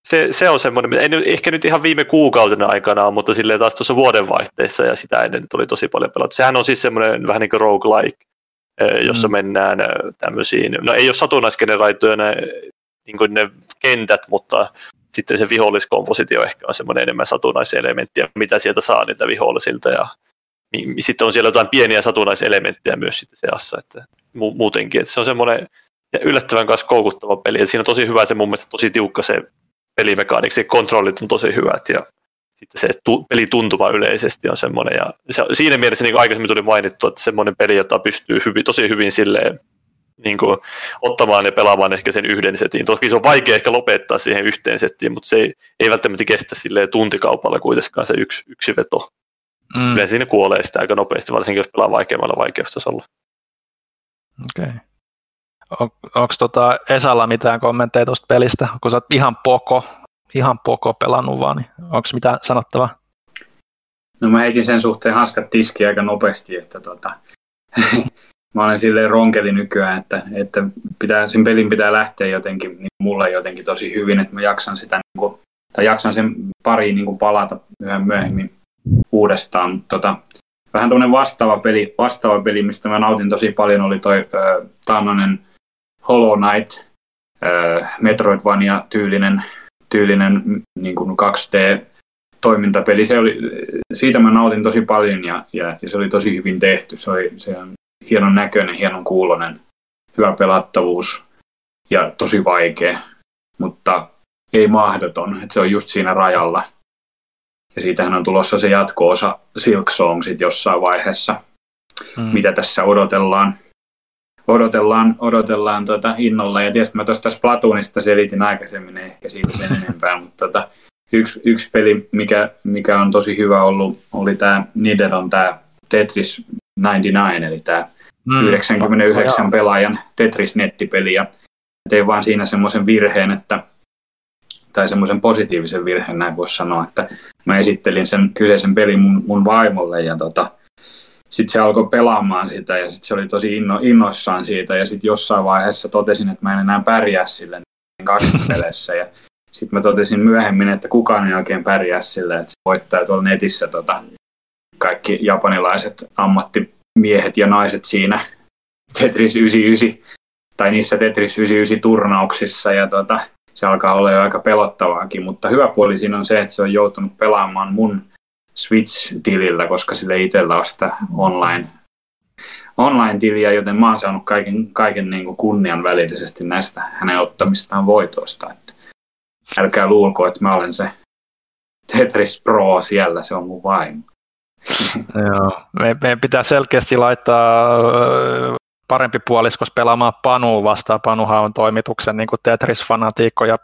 se, se on semmoinen, ei nyt, ehkä nyt ihan viime kuukautena aikana, mutta silleen taas tuossa vuodenvaihteessa ja sitä ennen tuli tosi paljon pelattu. Sehän on siis semmoinen vähän niin kuin roguelike, jossa mm. mennään tämmöisiin, no ei ole satunnaisgeneraittuja ne, niin kuin ne kentät, mutta sitten se viholliskompositio ehkä on semmoinen enemmän satunnaiselementtiä, mitä sieltä saa niiltä vihollisilta ja sitten on siellä jotain pieniä satunnaiselementtejä myös sitten seassa, että mu- muutenkin, että se on semmoinen yllättävän kanssa koukuttava peli, että siinä on tosi hyvä se mun mielestä tosi tiukka se pelimekaanik, se kontrollit on tosi hyvät ja sitten se tu- pelituntuma yleisesti on semmoinen ja se, siinä mielessä niin kuin aikaisemmin tuli mainittu, että semmoinen peli, jota pystyy hyvin, tosi hyvin silleen niin kuin, ottamaan ja pelaamaan ehkä sen yhden setin. Toki se on vaikea ehkä lopettaa siihen yhteen settiin, mutta se ei, ei välttämättä kestä silleen tuntikaupalla kuitenkaan se yksi, yksi veto. Mm. Yleensä siinä kuolee sitä aika nopeasti, varsinkin jos pelaa vaikeammalla vaikeustasolla. Okei. Okay. On, Onko tota Esalla mitään kommentteja tuosta pelistä, kun sä oot ihan poko, ihan poko pelannut vaan, niin onko mitään sanottavaa? No mä heitin sen suhteen haskat tiskiä aika nopeasti, että tota, mä olen silleen ronkeli nykyään, että, että pitää, sen pelin pitää lähteä jotenkin niin mulle jotenkin tosi hyvin, että mä jaksan sitä niin kuin, tai jaksan sen pariin niin kuin palata yhä myöhemmin uudestaan. Tota, vähän tuommoinen vastaava peli, vastaava peli, mistä mä nautin tosi paljon, oli toi äh, Hollow Knight, äh, Metroidvania tyylinen, niin kuin 2D toimintapeli. Se oli, siitä mä nautin tosi paljon ja, ja, ja se oli tosi hyvin tehty. Se, oli, se on hienon näköinen, hienon kuulonen, hyvä pelattavuus ja tosi vaikea, mutta ei mahdoton. Että se on just siinä rajalla. Ja siitähän on tulossa se jatko-osa Silk Songsit jossain vaiheessa, hmm. mitä tässä odotellaan. Odotellaan, odotellaan tuota innolla. Ja tietysti mä tuosta Splatoonista selitin aikaisemmin, ehkä siitä sen enempää, mutta tota, yksi, yksi peli, mikä, mikä on tosi hyvä ollut, oli tämä Nideron tämä Tetris 99, eli tämä mm. 99 no, pelaajan Tetris-nettipeli. Ja tein vaan siinä semmoisen virheen, että tai semmoisen positiivisen virheen, näin voisi sanoa, että mä esittelin sen kyseisen pelin mun, mun vaimolle ja tota, sitten se alkoi pelaamaan sitä ja sitten se oli tosi inno, innoissaan siitä ja sitten jossain vaiheessa totesin, että mä en enää pärjää sille kaksi peleissä ja sitten mä totesin myöhemmin, että kukaan ei oikein pärjää sille, että se voittaa tuolla netissä tota, kaikki japanilaiset ammattimiehet ja naiset siinä Tetris 99 tai niissä Tetris 99 turnauksissa ja tota, se alkaa olla jo aika pelottavaakin, mutta hyvä puoli siinä on se, että se on joutunut pelaamaan mun Switch-tilillä, koska sille itsellä on sitä online, online-tiliä, joten mä oon saanut kaiken, kaiken niin kuin kunnian välillisesti näistä hänen ottamistaan voitoista. Että älkää luulko, että mä olen se Tetris Pro siellä, se on mun vaimo. Joo. Meidän pitää selkeästi laittaa parempi puoliskos pelaamaan Panu vastaan. Panuhan on toimituksen niin Tetris-fanatiikko ja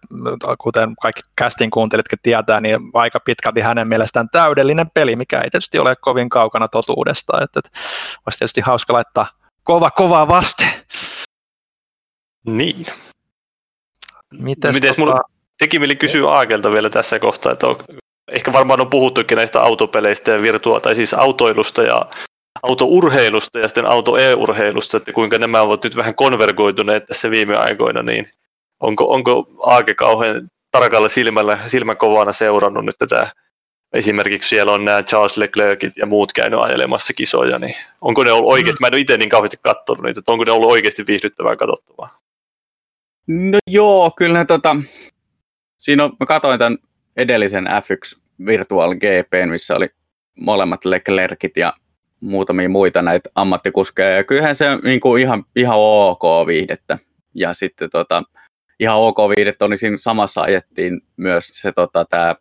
kuten kaikki casting kuuntelitkin tietää, niin aika pitkälti hänen mielestään täydellinen peli, mikä ei tietysti ole kovin kaukana totuudesta. Että, että olisi tietysti hauska laittaa kova kovaa vaste. Niin. Mites, Mites tota... mulla teki mieli kysyä Aakelta vielä tässä kohtaa, että on, ehkä varmaan on puhuttukin näistä autopeleistä ja virtua- tai siis autoilusta ja autourheilusta ja sitten auto-e-urheilusta, että kuinka nämä ovat nyt vähän konvergoituneet tässä viime aikoina, niin onko, onko Aake kauhean tarkalla silmällä, silmäkovana seurannut nyt tätä esimerkiksi siellä on nämä Charles Leclercit ja muut käynyt ajelemassa kisoja, niin onko ne ollut oikeasti, mä en ole itse niin kauheasti katsonut niitä, että onko ne ollut oikeasti viihdyttävää katsottavaa? No joo, kyllä tota, siinä on, mä katsoin tämän edellisen F1 Virtual GP, missä oli molemmat Leclercit ja muutamia muita näitä ammattikuskeja. Ja kyllähän se niin kuin ihan, ihan ok viihdettä. Ja sitten tota, ihan ok viihdettä on, niin siinä samassa ajettiin myös se tota, tämä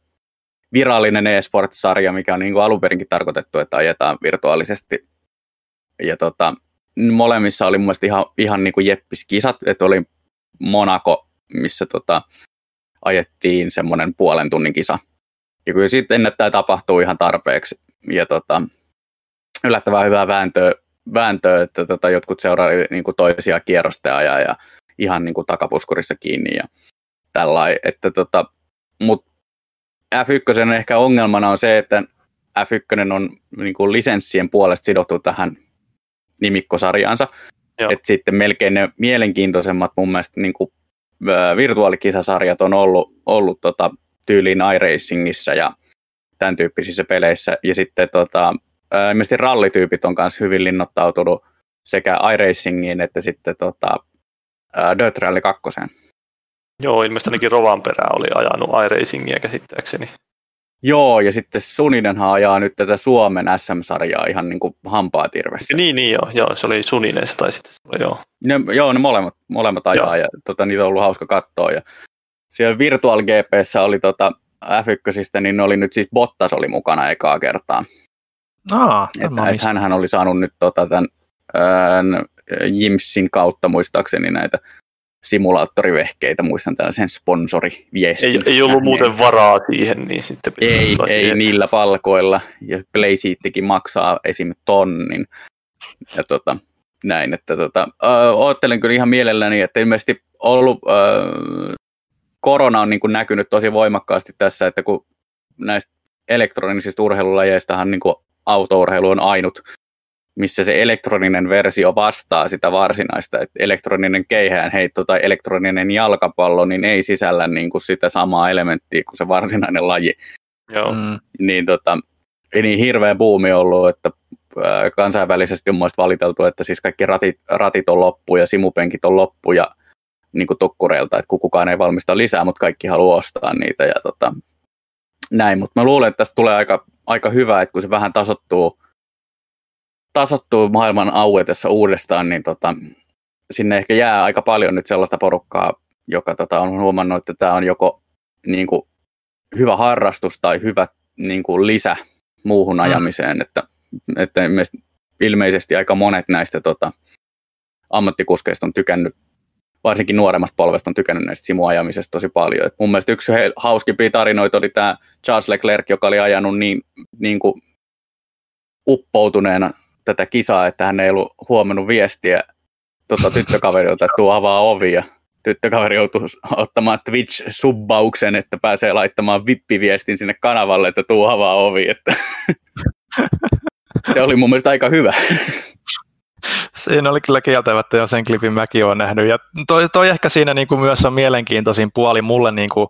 virallinen e-sports-sarja, mikä on niin kuin alun perinkin tarkoitettu, että ajetaan virtuaalisesti. Ja tota, molemmissa oli mun mielestä ihan, ihan niin kuin jeppiskisat, että oli Monaco, missä tota, ajettiin semmoinen puolen tunnin kisa. Ja kyllä sitten että tämä tapahtuu ihan tarpeeksi. Ja tota, yllättävän hyvää vääntöä, vääntöä että tota, jotkut seuraa niin kuin toisia kierrosta ja, ja ihan niin kuin takapuskurissa kiinni ja tällainen. Että tota, mut F1 ehkä ongelmana on se, että F1 on niin kuin lisenssien puolesta sidottu tähän nimikkosarjaansa. että sitten melkein ne mielenkiintoisemmat mun mielestä niin kuin, virtuaalikisasarjat on ollut, ollut tota, tyyliin iRacingissa ja tämän tyyppisissä peleissä. Ja sitten tota, äh, ilmeisesti rallityypit on myös hyvin linnoittautunut sekä iRacingiin että sitten tota, äh, Dirt Rally 2. Joo, ilmeisesti ainakin Rovanperä oli ajanut iRacingia käsittääkseni. Joo, ja sitten Suninenhan ajaa nyt tätä Suomen SM-sarjaa ihan niin kuin hampaa tirvessä. Niin, niin joo, joo, se oli Suninen se taisi olla, joo. Ne, joo, ne molemmat, molemmat ajaa joo. ja tota, niitä on ollut hauska katsoa. Ja siellä Virtual GPssä oli tota, F1, niin ne oli nyt siis Bottas oli mukana ekaa kertaa. Aa, että, et hänhän oli saanut nyt tota, tämän ää, Jimsin kautta muistaakseni näitä simulaattorivehkeitä, muistan tällaisen sponsoriviestin. Ei, ei ollut muuten varaa siihen, niin sitten Ei, ei siihen. niillä palkoilla, ja Playseattikin maksaa esim. tonnin. Ja tota, näin, että tota, äh, oottelen kyllä ihan mielelläni, että ilmeisesti ollut, äh, korona on niin kuin näkynyt tosi voimakkaasti tässä, että kun näistä elektronisista urheilulajeistahan niin kuin autourheilu on ainut missä se elektroninen versio vastaa sitä varsinaista, että elektroninen keihään heitto tai elektroninen jalkapallo, niin ei sisällä niin kuin sitä samaa elementtiä kuin se varsinainen laji. Joo. Mm. Niin, tota, ei niin hirveä buumi ollut, että kansainvälisesti on muista valiteltu, että siis kaikki ratit, ratit on loppu ja simupenkit on loppu ja niin kuin tukkureilta, että kukaan ei valmista lisää, mutta kaikki haluaa ostaa niitä ja tota, näin. Mutta mä luulen, että tästä tulee aika, aika hyvä, että kun se vähän tasottuu tasottuu maailman auetessa uudestaan, niin tota, sinne ehkä jää aika paljon nyt sellaista porukkaa, joka tota, on huomannut, että tämä on joko niin kuin, hyvä harrastus tai hyvä niin kuin, lisä muuhun mm. ajamiseen, että, että ilmeisesti aika monet näistä tota, ammattikuskeista on tykännyt, varsinkin nuoremmasta polvesta on tykännyt näistä simuajamisesta tosi paljon. Et mun mielestä yksi hauskimpia tarinoita oli tämä Charles Leclerc, joka oli ajanut niin, niin kuin uppoutuneena tätä kisaa, että hän ei ollut huomannut viestiä tuota tyttökaverilta, että tuo avaa ovi ja tyttökaveri joutui ottamaan Twitch-subbauksen, että pääsee laittamaan vippiviestin sinne kanavalle, että tuo avaa ovi. Että se oli mun mielestä aika hyvä. Siinä oli kyllä kieltämättä jo sen klipin mäkin olen nähnyt. Ja toi, toi ehkä siinä niin kuin myös on mielenkiintoisin puoli mulle niin kuin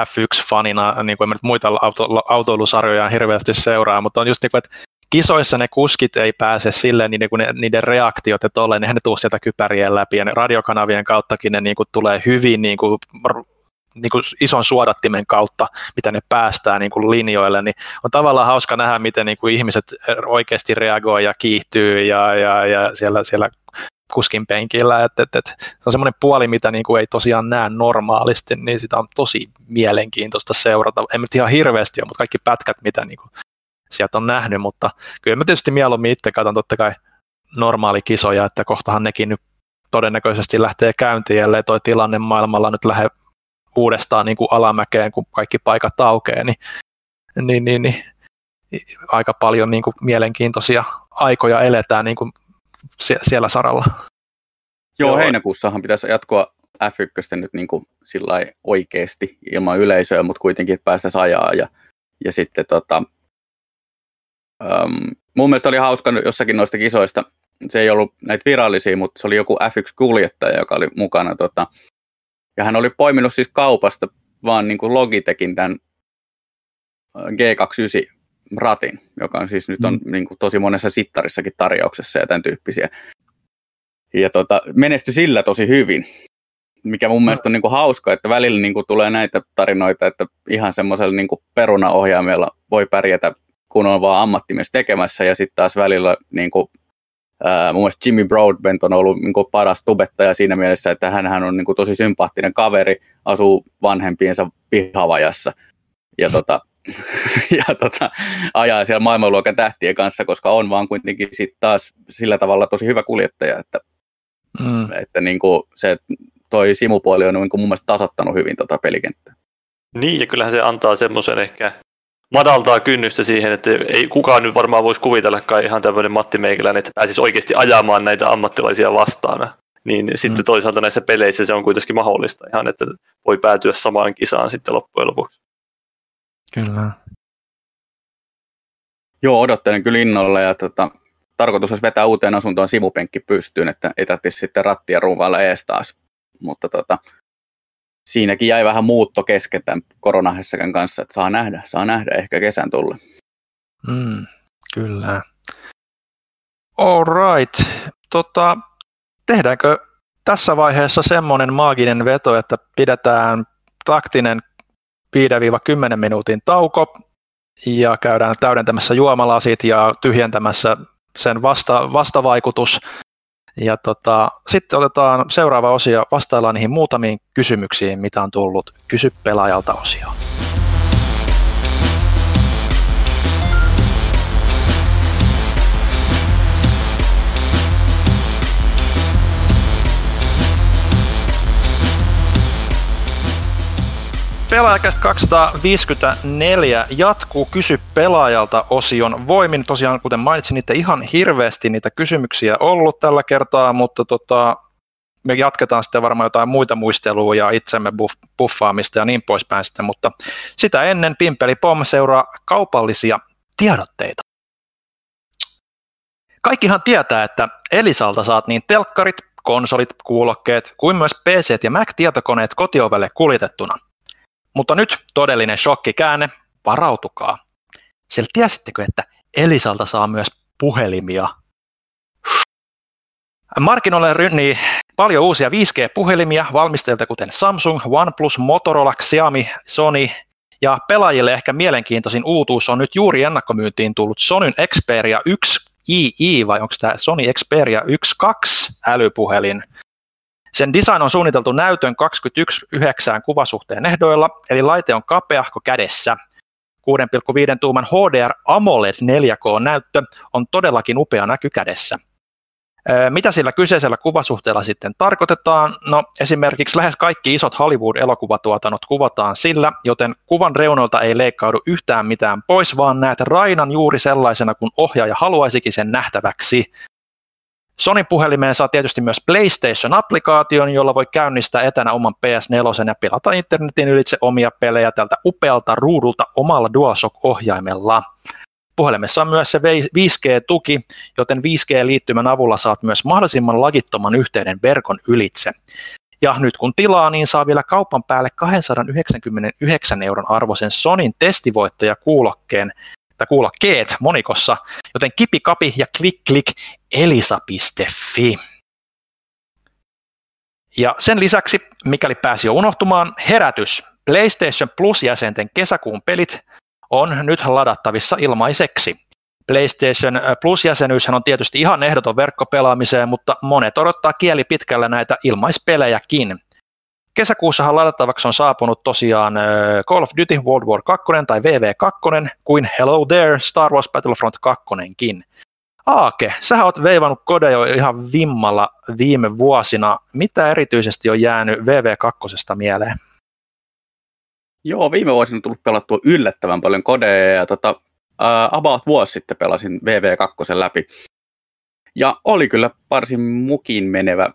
F1-fanina, niin kuin en muita auto, autoilusarjoja hirveästi seuraa, mutta on just niin kuin, että kisoissa ne kuskit ei pääse silleen, niiden, kun ne, niiden reaktiot ja tolleen, ne tuu sieltä kypärien läpi ja ne radiokanavien kauttakin ne niin kuin, tulee hyvin niin kuin, niin kuin ison suodattimen kautta, mitä ne päästää niin kuin linjoille, niin on tavallaan hauska nähdä, miten niin kuin ihmiset oikeasti reagoi ja kiihtyy ja, ja, ja siellä, siellä kuskin penkillä, että et, et, se on semmoinen puoli, mitä niin kuin ei tosiaan näe normaalisti, niin sitä on tosi mielenkiintoista seurata. En nyt ihan hirveästi ole, mutta kaikki pätkät, mitä niin kuin sieltä on nähnyt, mutta kyllä mä tietysti mieluummin itse katson totta kai normaali kisoja, että kohtahan nekin nyt todennäköisesti lähtee käyntiin, ellei toi tilanne maailmalla nyt lähde uudestaan niin kuin alamäkeen, kun kaikki paikat aukeaa, niin, niin, niin, niin aika paljon niin kuin mielenkiintoisia aikoja eletään niin kuin siellä saralla. Joo, Joo, heinäkuussahan pitäisi jatkoa F1 nyt niin kuin sillä oikeasti ilman yleisöä, mutta kuitenkin päästä ajaa ja, ja sitten tota, Um, mun mielestä oli hauska jossakin noista kisoista, se ei ollut näitä virallisia, mutta se oli joku F1-kuljettaja, joka oli mukana. Tota, ja hän oli poiminut siis kaupasta vaan niin kuin Logitechin tämän G29 ratin, joka on siis nyt on mm. niin kuin tosi monessa sittarissakin tarjouksessa ja tämän tyyppisiä. Ja tota, menestyi sillä tosi hyvin, mikä mun mielestä on niin kuin hauska, että välillä niin kuin tulee näitä tarinoita, että ihan semmoisella niin kuin perunaohjaimella voi pärjätä kun on vaan ammattimies tekemässä ja sitten taas välillä niin kuin, mun mielestä Jimmy Broadbent on ollut niin kuin, paras tubettaja siinä mielessä, että hän on niin kuin, tosi sympaattinen kaveri, asuu vanhempiensa pihavajassa ja, tota, ja tota, ajaa siellä maailmanluokan tähtien kanssa, koska on vaan kuitenkin sit taas sillä tavalla tosi hyvä kuljettaja, että, mm. että niin kuin, se toi simupuoli on niin kuin, mun mielestä tasoittanut hyvin tota pelikenttää. Niin, ja kyllähän se antaa semmoisen ehkä madaltaa kynnystä siihen, että ei kukaan nyt varmaan voisi kuvitellakaan ihan tämmöinen Matti Meikäläinen, että pääsisi oikeasti ajamaan näitä ammattilaisia vastaan. Niin mm. sitten toisaalta näissä peleissä se on kuitenkin mahdollista ihan, että voi päätyä samaan kisaan sitten loppujen lopuksi. Kyllä. Joo, odottelen kyllä innolla ja tota, tarkoitus olisi vetää uuteen asuntoon sivupenkki pystyyn, että ei tarvitsisi sitten rattia ruuvailla ees taas. Mutta tota, siinäkin jäi vähän muutto kesken tämän koronahässäkän kanssa, että saa nähdä, saa nähdä ehkä kesän tulla. Mm, kyllä. All right. Tota, tehdäänkö tässä vaiheessa semmoinen maaginen veto, että pidetään taktinen 5-10 minuutin tauko ja käydään täydentämässä juomalasit ja tyhjentämässä sen vasta, vastavaikutus. Ja tota, sitten otetaan seuraava osio, vastaillaan niihin muutamiin kysymyksiin, mitä on tullut Kysy pelaajalta osioon. Pelaajakästä 254 jatkuu Kysy pelaajalta osion voimin. Tosiaan, kuten mainitsin, niitä ihan hirveästi niitä kysymyksiä ollut tällä kertaa, mutta tota, me jatketaan sitten varmaan jotain muita muistelua ja itsemme buff, buffaamista ja niin poispäin sitten, mutta sitä ennen Pimpeli Pom seuraa kaupallisia tiedotteita. Kaikkihan tietää, että Elisalta saat niin telkkarit, konsolit, kuulokkeet kuin myös PC ja Mac-tietokoneet kotiovelle kuljetettuna – mutta nyt todellinen shokkikäänne, varautukaa. Sillä tiesittekö, että Elisalta saa myös puhelimia? Markkinoille rynnii paljon uusia 5G-puhelimia valmistajilta kuten Samsung, OnePlus, Motorola, Xiaomi, Sony ja pelaajille ehkä mielenkiintoisin uutuus on nyt juuri ennakkomyyntiin tullut Sonyn Xperia 1 II vai onko tämä Sony Xperia 1.2 älypuhelin. Sen design on suunniteltu näytön 21.9 kuvasuhteen ehdoilla, eli laite on kapeahko kädessä. 6,5 tuuman HDR AMOLED 4K-näyttö on todellakin upea näky kädessä. Mitä sillä kyseisellä kuvasuhteella sitten tarkoitetaan? No esimerkiksi lähes kaikki isot Hollywood-elokuvatuotannot kuvataan sillä, joten kuvan reunolta ei leikkaudu yhtään mitään pois, vaan näet rainan juuri sellaisena kuin ohjaaja haluaisikin sen nähtäväksi. Sonin puhelimeen saa tietysti myös PlayStation-applikaation, jolla voi käynnistää etänä oman PS4 ja pelata internetin ylitse omia pelejä tältä upealta ruudulta omalla DualShock-ohjaimella. Puhelimessa on myös se 5G-tuki, joten 5G-liittymän avulla saat myös mahdollisimman lagittoman yhteyden verkon ylitse. Ja nyt kun tilaa, niin saa vielä kaupan päälle 299 euron arvoisen Sonin testivoittajakuulokkeen, tai kuulokkeet monikossa, joten kipikapi ja klik klik elisa.fi. Ja sen lisäksi, mikäli pääsi jo unohtumaan, herätys. PlayStation Plus-jäsenten kesäkuun pelit on nyt ladattavissa ilmaiseksi. PlayStation Plus-jäsenyyshän on tietysti ihan ehdoton verkkopelaamiseen, mutta monet odottaa kieli pitkällä näitä ilmaispelejäkin. Kesäkuussahan ladattavaksi on saapunut tosiaan Call of Duty World War 2 tai VV2 kuin Hello There Star Wars Battlefront 2 Aake, sä oot veivannut kode jo ihan vimmalla viime vuosina. Mitä erityisesti on jäänyt VV2 mieleen? Joo, viime vuosina on tullut pelattua yllättävän paljon kodeja ja tota, uh, about vuosi sitten pelasin VV2 läpi. Ja oli kyllä varsin mukin menevä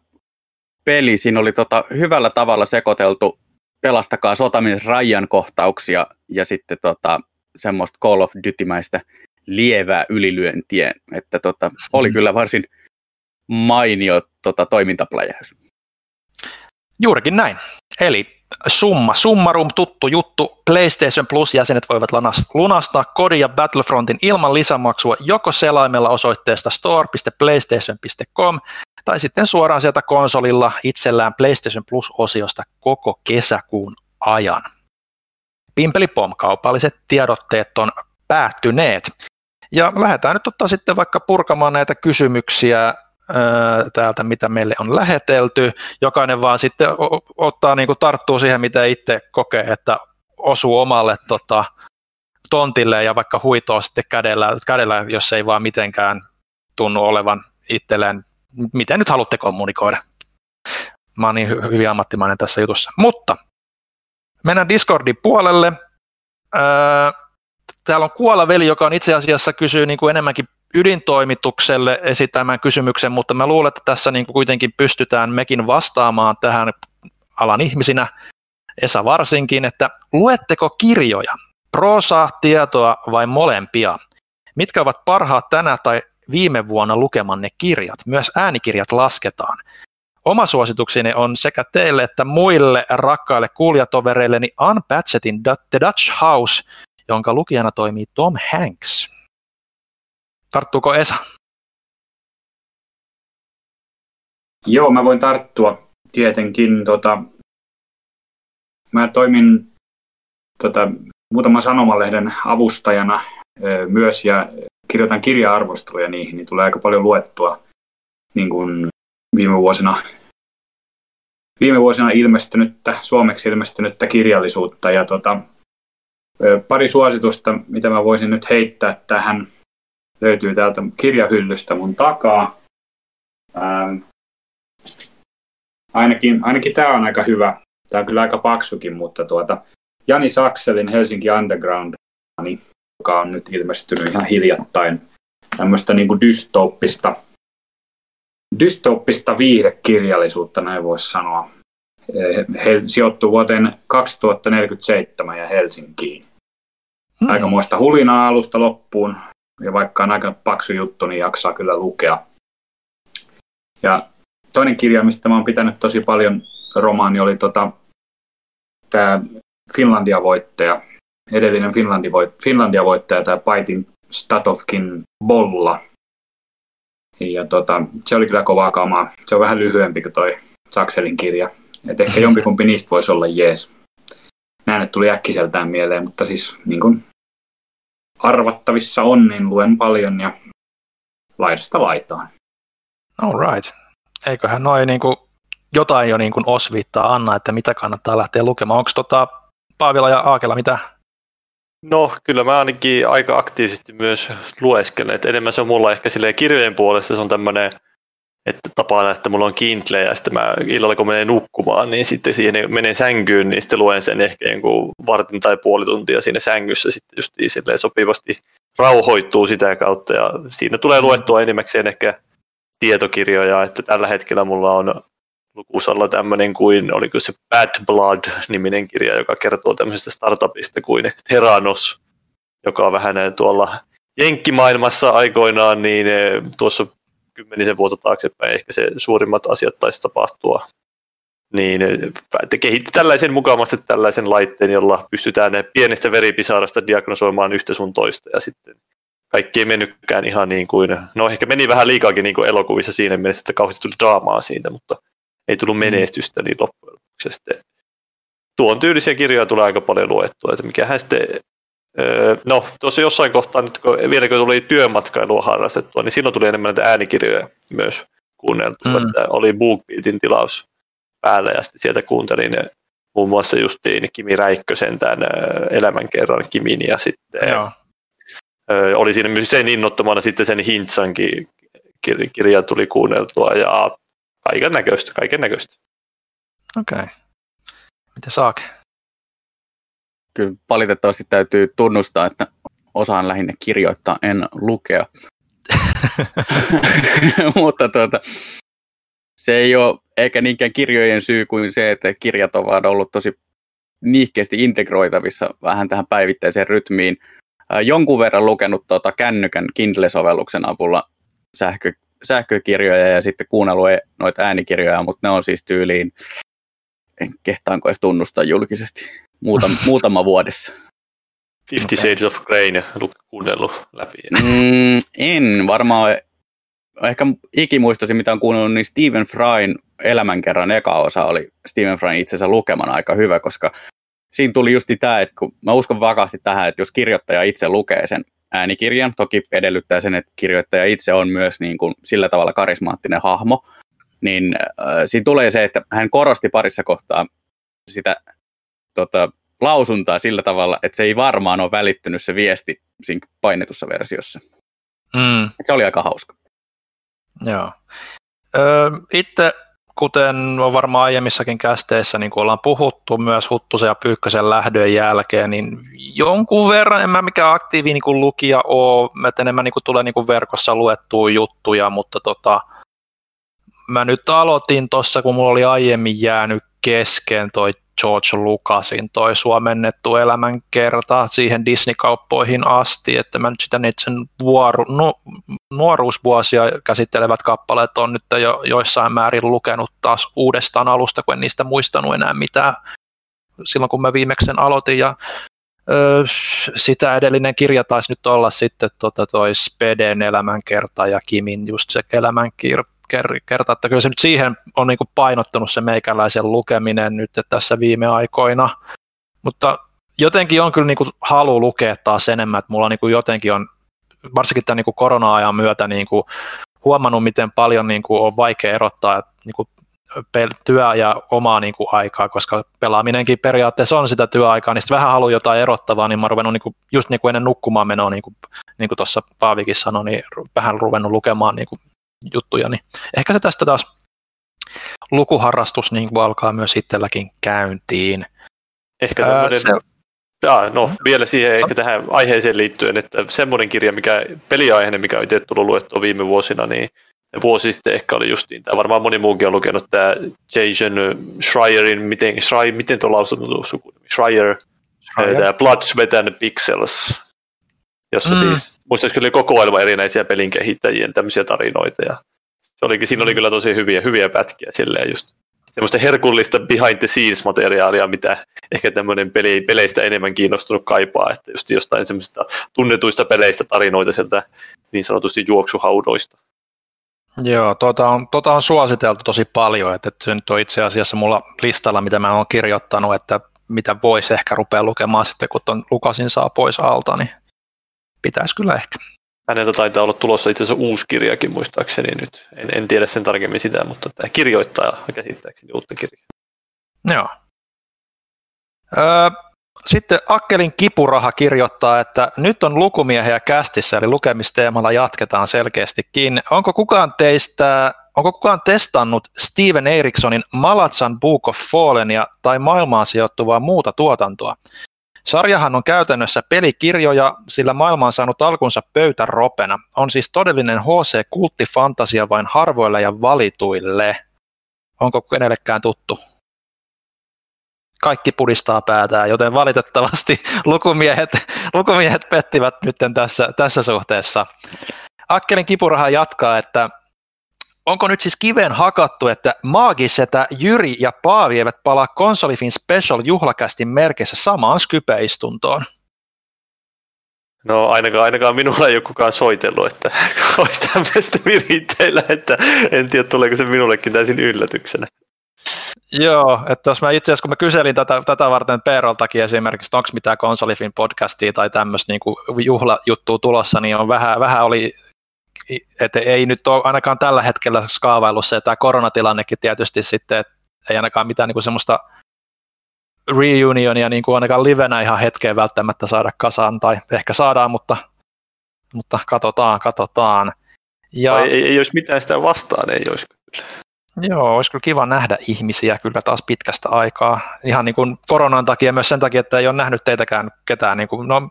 peli. Siinä oli tota, hyvällä tavalla sekoiteltu pelastakaa sotamies Rajan kohtauksia ja sitten tota, semmoista Call of Duty-mäistä lievää ylilyöntiä. Että tota, oli mm. kyllä varsin mainio tota, toimintapläjäys. Juurikin näin. Eli summa summarum tuttu juttu. PlayStation Plus-jäsenet voivat lunastaa kodin ja Battlefrontin ilman lisämaksua joko selaimella osoitteesta store.playstation.com tai sitten suoraan sieltä konsolilla itsellään PlayStation Plus-osiosta koko kesäkuun ajan. Pimpelipom kaupalliset tiedotteet on päättyneet. Ja lähdetään nyt ottaa sitten vaikka purkamaan näitä kysymyksiä täältä, mitä meille on lähetelty. Jokainen vaan sitten ottaa, niin kuin tarttuu siihen, mitä itse kokee, että osuu omalle tota, tontille ja vaikka huitoo sitten kädellä, kädellä, jos ei vaan mitenkään tunnu olevan itselleen, miten nyt haluatte kommunikoida. Mä oon niin hyvin ammattimainen tässä jutussa. Mutta mennään Discordin puolelle. Öö, täällä on Kuola veli, joka on itse asiassa kysyy niin kuin enemmänkin ydintoimitukselle esittämään kysymyksen, mutta mä luulen, että tässä niin kuin kuitenkin pystytään mekin vastaamaan tähän alan ihmisinä, Esa varsinkin, että luetteko kirjoja, proosaa, tietoa vai molempia? Mitkä ovat parhaat tänä tai viime vuonna lukemanne kirjat? Myös äänikirjat lasketaan. Oma suositukseni on sekä teille että muille rakkaille kuulijatovereilleni Unpatchetin The Dutch House, jonka lukijana toimii Tom Hanks. Tarttuuko Esa? Joo, mä voin tarttua. tietenkin tota, mä toimin tota, muutaman sanomalehden avustajana ö, myös ja kirjoitan kirja-arvosteluja niihin, niin tulee aika paljon luettua niin kuin viime vuosina viime vuosina ilmestynyttä, suomeksi ilmestynyttä kirjallisuutta. Ja tota, pari suositusta, mitä mä voisin nyt heittää tähän, löytyy täältä kirjahyllystä mun takaa. Ähm, ainakin, ainakin tämä on aika hyvä. Tämä on kyllä aika paksukin, mutta tuota, Jani Sakselin Helsinki Underground, joka on nyt ilmestynyt ihan hiljattain tämmöistä niin kuin dystooppista dystooppista viihdekirjallisuutta, näin voisi sanoa. He sijoittuu vuoteen 2047 ja Helsinkiin. Hmm. Aikamoista hulinaa alusta loppuun, ja vaikka on aika paksu juttu, niin jaksaa kyllä lukea. Ja toinen kirja, mistä mä oon pitänyt tosi paljon romaani, oli tota, tämä Finlandia-voittaja, edellinen Finlandia-voittaja, tämä Paitin Statovkin Bolla, ja tota, se oli kyllä kovaa kamaa. Se on vähän lyhyempi kuin toi Sakselin kirja. Et ehkä jompikumpi niistä voisi olla jees. Näin, tuli äkkiseltään mieleen, mutta siis niin kun arvattavissa on, niin luen paljon ja laidasta laitaan. All right. Eiköhän noin niin kuin jotain jo niin kuin osviittaa Anna, että mitä kannattaa lähteä lukemaan. Onko tota Paavila ja Aakela mitä No kyllä mä ainakin aika aktiivisesti myös lueskelen, että enemmän se on mulla ehkä silleen kirjojen puolesta se on tämmöinen että tapana, että mulla on Kindle ja sitten mä illalla kun menee nukkumaan, niin sitten siihen menee sänkyyn, niin sitten luen sen ehkä jonkun vartin tai puoli tuntia siinä sängyssä sitten just silleen sopivasti. Rauhoittuu sitä kautta ja siinä tulee luettua enimmäkseen ehkä tietokirjoja, että tällä hetkellä mulla on lukusalla tämmöinen kuin, oliko se Bad Blood-niminen kirja, joka kertoo tämmöisestä startupista kuin Theranos, joka on vähän tuolla jenkkimaailmassa aikoinaan, niin eh, tuossa kymmenisen vuotta taaksepäin ehkä se suurimmat asiat taisi tapahtua. Niin että kehitti tällaisen mukavasti tällaisen laitteen, jolla pystytään pienestä veripisarasta diagnosoimaan yhtä sun toista ja sitten kaikki ei mennytkään ihan niin kuin, no ehkä meni vähän liikaakin niin kuin elokuvissa siinä mielessä, että kauheasti tuli draamaa siitä, mutta ei tullut mm. menestystä niin loppujen lopuksi. Sitten tuon tyylisiä kirjoja tulee aika paljon luettua, että mikähän sitten No, tuossa jossain kohtaa, nyt kun, vielä kun tuli työmatkailua harrastettua, niin silloin tuli enemmän näitä äänikirjoja myös kuunneltua, mm. että oli BookBeatin tilaus päällä ja sitten sieltä kuuntelin muun muassa justiin Kimi Räikkösen tämän elämänkerran Kimin ja sitten Joo. oli siinä myös sen innottamana sitten sen Hintsankin kirja tuli kuunneltua ja kaiken näköistä, kaiken näköistä. Okei. Okay. Mitä saak? Kyllä valitettavasti täytyy tunnustaa, että osaan lähinnä kirjoittaa, en lukea. Mutta tuota, se ei ole eikä niinkään kirjojen syy kuin se, että kirjat ovat ollut tosi niihkeästi integroitavissa vähän tähän päivittäiseen rytmiin. Jonkun verran lukenut tuota kännykän Kindle-sovelluksen avulla sähkö, sähkökirjoja ja sitten kuunnellut e- noita äänikirjoja, mutta ne on siis tyyliin, en kehtaanko edes tunnustaa julkisesti, muutama, muutama vuodessa. Fifty okay. Shades of Grey kuunnellut läpi. Mm, en varmaan, ehkä ikimuistoisin mitä on kuunnellut, niin Stephen Fryn elämänkerran eka osa oli Stephen Fryn itsensä lukeman aika hyvä, koska siinä tuli justi tämä, että kun mä uskon vakaasti tähän, että jos kirjoittaja itse lukee sen äänikirjan. Toki edellyttää sen, että kirjoittaja itse on myös niin kuin sillä tavalla karismaattinen hahmo. Niin äh, siinä tulee se, että hän korosti parissa kohtaa sitä tota, lausuntaa sillä tavalla, että se ei varmaan ole välittynyt se viesti siinä painetussa versiossa. Mm. Se oli aika hauska. Joo. Öö, itse kuten on varmaan aiemmissakin kästeissä, niin kuin ollaan puhuttu myös Huttusen ja Pyykkösen lähdön jälkeen, niin jonkun verran, en mä mikään aktiivi niin kuin lukija ole, että enemmän niin kuin tulee niin kuin verkossa luettua juttuja, mutta tota, mä nyt aloitin tuossa, kun mulla oli aiemmin jäänyt kesken toi George Lucasin toi suomennettu elämänkerta siihen Disney-kauppoihin asti, että mä nyt sitä sen vuoru, nu, nuoruusvuosia käsittelevät kappaleet on nyt jo joissain määrin lukenut taas uudestaan alusta, kun en niistä muistanut enää mitään silloin, kun mä viimeksi sen aloitin. Ja ö, sitä edellinen kirja taisi nyt olla sitten tota toi Speden elämänkerta ja Kimin just se elämänkerta kertaa, että kyllä se nyt siihen on niin kuin painottunut se meikäläisen lukeminen nyt tässä viime aikoina, mutta jotenkin on kyllä niin kuin halu lukea taas enemmän, että mulla niin kuin jotenkin on, varsinkin tämän niin kuin korona-ajan myötä niin kuin huomannut, miten paljon niin kuin on vaikea erottaa niin kuin työ ja omaa niin kuin, aikaa, koska pelaaminenkin periaatteessa on sitä työaikaa, niin sitten vähän haluaa jotain erottavaa, niin mä oon niin kuin, just niin kuin ennen nukkumaan menoa, niin kuin, niin kuin tuossa Paavikin sanoi, niin vähän ruvennut lukemaan niin kuin, juttuja, niin ehkä se tästä taas lukuharrastus niin kuin alkaa myös itselläkin käyntiin. Ehkä tämmöinen, se... ja, no vielä siihen ehkä tähän aiheeseen liittyen, että semmoinen kirja, mikä peliaiheinen, mikä on itse tullut luettua viime vuosina, niin vuosi sitten ehkä oli justiin tämä, varmaan moni muukin on lukenut tämä Jason Schreierin, miten, Schreier, miten tuo lausunut sukunimi, Schreier, Schreier. tämä Blood, Sweat and Pixels, jossa mm. siis muistaakseni oli kokoelma erinäisiä pelin kehittäjien tämmöisiä tarinoita ja se olikin, siinä oli kyllä tosi hyviä, hyviä pätkiä silleen just semmoista herkullista behind the scenes materiaalia, mitä ehkä tämmöinen peli, peleistä enemmän kiinnostunut kaipaa, että just jostain semmoisista tunnetuista peleistä tarinoita sieltä niin sanotusti juoksuhaudoista. Joo, tuota on, tuota on suositeltu tosi paljon, että, että se nyt on itse asiassa mulla listalla, mitä mä oon kirjoittanut, että mitä voisi ehkä rupea lukemaan sitten, kun ton Lukasin saa pois alta, niin pitäisi kyllä ehkä. Häneltä taitaa olla tulossa itse asiassa uusi kirjakin muistaakseni nyt. En, en tiedä sen tarkemmin sitä, mutta tämä kirjoittaa käsittääkseni uutta kirjaa. Joo. Öö, sitten Akkelin kipuraha kirjoittaa, että nyt on lukumiehiä kästissä, eli lukemisteemalla jatketaan selkeästikin. Onko kukaan teistä, onko kukaan testannut Steven Erikssonin Malatsan Book of Fallenia tai maailmaan sijoittuvaa muuta tuotantoa? Sarjahan on käytännössä pelikirjoja, sillä maailma on saanut alkunsa pöytäropena. On siis todellinen HC-kulttifantasia vain harvoille ja valituille. Onko kenellekään tuttu? kaikki pudistaa päätään, joten valitettavasti lukumiehet, lukumiehet pettivät nyt tässä, tässä suhteessa. Akkelin kipuraha jatkaa, että onko nyt siis kiveen hakattu, että Maagisetä, Jyri ja Paavi eivät palaa Konsolifin Special juhlakästin merkissä samaan Skype-istuntoon? No ainakaan, ainakaan minulla ei ole kukaan soitellut, että olisi tämmöistä viritteillä, että en tiedä tuleeko se minullekin täysin yllätyksenä. Joo, että jos mä itse asiassa kun mä kyselin tätä, tätä varten Peeroltakin esimerkiksi, että onko mitään konsolifin podcastia tai tämmöistä niin juhlajuttua tulossa, niin on vähän, vähän oli, että ei nyt ole ainakaan tällä hetkellä skaavailussa, ja tämä koronatilannekin tietysti sitten, että ei ainakaan mitään niin kuin semmoista reunionia niin kuin ainakaan livenä ihan hetkeen välttämättä saada kasaan, tai ehkä saadaan, mutta, mutta katsotaan, katsotaan. Ja, ei, ei, ei olisi mitään sitä vastaan, ei olisi kyllä. Joo, olisi kyllä kiva nähdä ihmisiä kyllä taas pitkästä aikaa. Ihan niin kuin koronan takia, myös sen takia, että ei ole nähnyt teitäkään ketään. Niin kuin, no,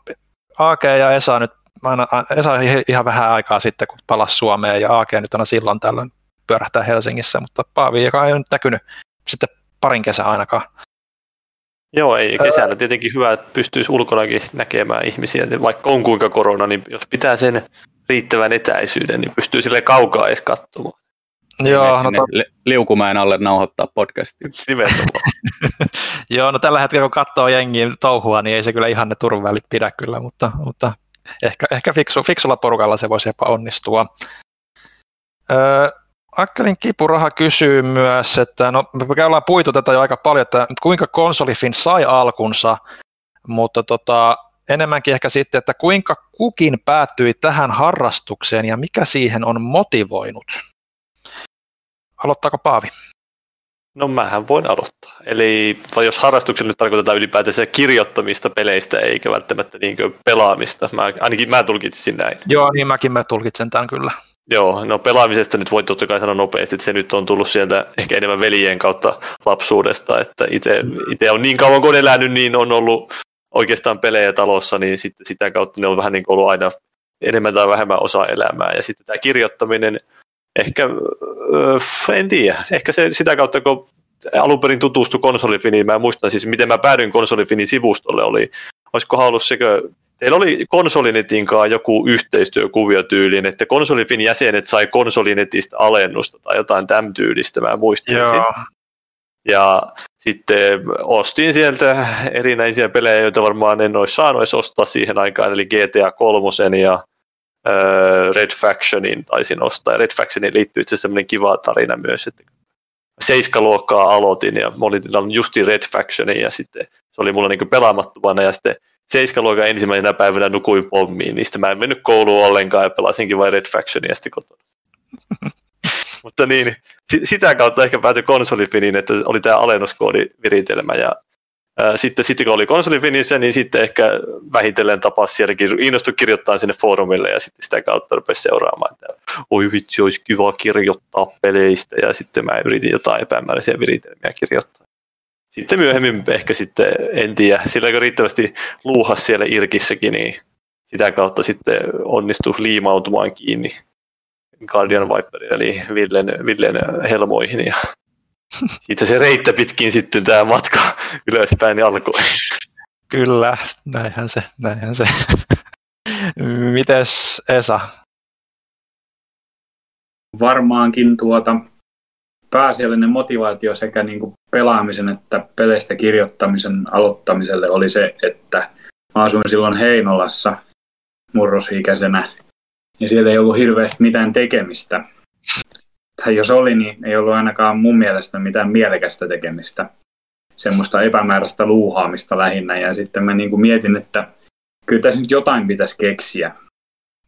AK ja Esa nyt, aina, Esa ihan vähän aikaa sitten, kun palasi Suomeen, ja AK nyt aina silloin tällöin pyörähtää Helsingissä, mutta Paavi, joka ei ole nyt näkynyt sitten parin kesän ainakaan. Joo, ei kesällä tietenkin hyvä, että pystyisi ulkonakin näkemään ihmisiä, vaikka on kuinka korona, niin jos pitää sen riittävän etäisyyden, niin pystyy sille kaukaa edes katsomaan. Joo, no to... liukumäen alle nauhoittaa podcastia. Joo, no tällä hetkellä kun katsoo jengiin touhua, niin ei se kyllä ihan ne turvavälit pidä kyllä, mutta, mutta ehkä, ehkä fiksu, fiksulla porukalla se voisi jopa onnistua. Öö, Akkelin kipuraha kysyy myös, että no me ollaan puitu tätä jo aika paljon, että kuinka konsolifin sai alkunsa, mutta tota, enemmänkin ehkä sitten, että kuinka kukin päättyi tähän harrastukseen ja mikä siihen on motivoinut. Aloittaako Paavi? No mähän voin aloittaa. Eli jos harrastuksella nyt tarkoitetaan ylipäätään kirjoittamista peleistä eikä välttämättä niin pelaamista. Mä, ainakin mä tulkitsin näin. Joo, niin mäkin mä tulkitsen tämän kyllä. Joo, no pelaamisesta nyt voi totta kai sanoa nopeasti, että se nyt on tullut sieltä ehkä enemmän veljen kautta lapsuudesta, että itse on niin kauan kuin elänyt, niin on ollut oikeastaan pelejä talossa, niin sitten sitä kautta ne on vähän niin kuin ollut aina enemmän tai vähemmän osa elämää. Ja sitten tämä kirjoittaminen – ehkä, en tiedä, ehkä se sitä kautta, kun alun perin tutustui konsolifiniin, mä muistan siis, miten mä päädyin konsolifinin sivustolle, oli, olisiko ollut sekö, teillä oli konsolinetin kanssa joku yhteistyökuvio tyyliin, että konsolifin jäsenet sai konsolinetistä alennusta tai jotain tämän tyylistä, mä muistan. Ja sitten ostin sieltä erinäisiä pelejä, joita varmaan en olisi saanut edes ostaa siihen aikaan, eli GTA 3 ja Red Factionin taisin ostaa. Red Factionin liittyy itse semmoinen kiva tarina myös, että seiskaluokkaa aloitin ja mä olin justi Red Factionin ja sitten se oli mulla niin pelaamattomana ja sitten seiskaluokan ensimmäisenä päivänä nukuin pommiin, niin sitten mä en mennyt kouluun ollenkaan ja pelasinkin vain Red Factionia sitten kotona. Mutta niin, sitä kautta ehkä päätyi konsolifiniin, että oli tämä alennuskoodi viritelmä ja sitten, sitten kun oli konsolifinissä, niin sitten ehkä vähitellen tapasi sielläkin, innostui kirjoittaa sinne foorumille ja sitten sitä kautta rupesi seuraamaan, että oi vitsi, olisi kiva kirjoittaa peleistä ja sitten mä yritin jotain epämääräisiä viritelmiä kirjoittaa. Sitten myöhemmin ehkä sitten, en tiedä, sillä kun riittävästi luuhas siellä Irkissäkin, niin sitä kautta sitten onnistui liimautumaan kiinni Guardian Viperin eli Villen, Villen helmoihin ja siitä se reittä pitkin sitten tämä matka ylöspäin alkoi. Kyllä, näinhän se, näinhän se. Mites Esa? Varmaankin tuota pääasiallinen motivaatio sekä niin kuin pelaamisen että peleistä kirjoittamisen aloittamiselle oli se, että mä asuin silloin Heinolassa murrosikäisenä ja siellä ei ollut hirveästi mitään tekemistä tai jos oli, niin ei ollut ainakaan mun mielestä mitään mielekästä tekemistä. Semmoista epämääräistä luuhaamista lähinnä. Ja sitten mä niin kuin mietin, että kyllä tässä nyt jotain pitäisi keksiä.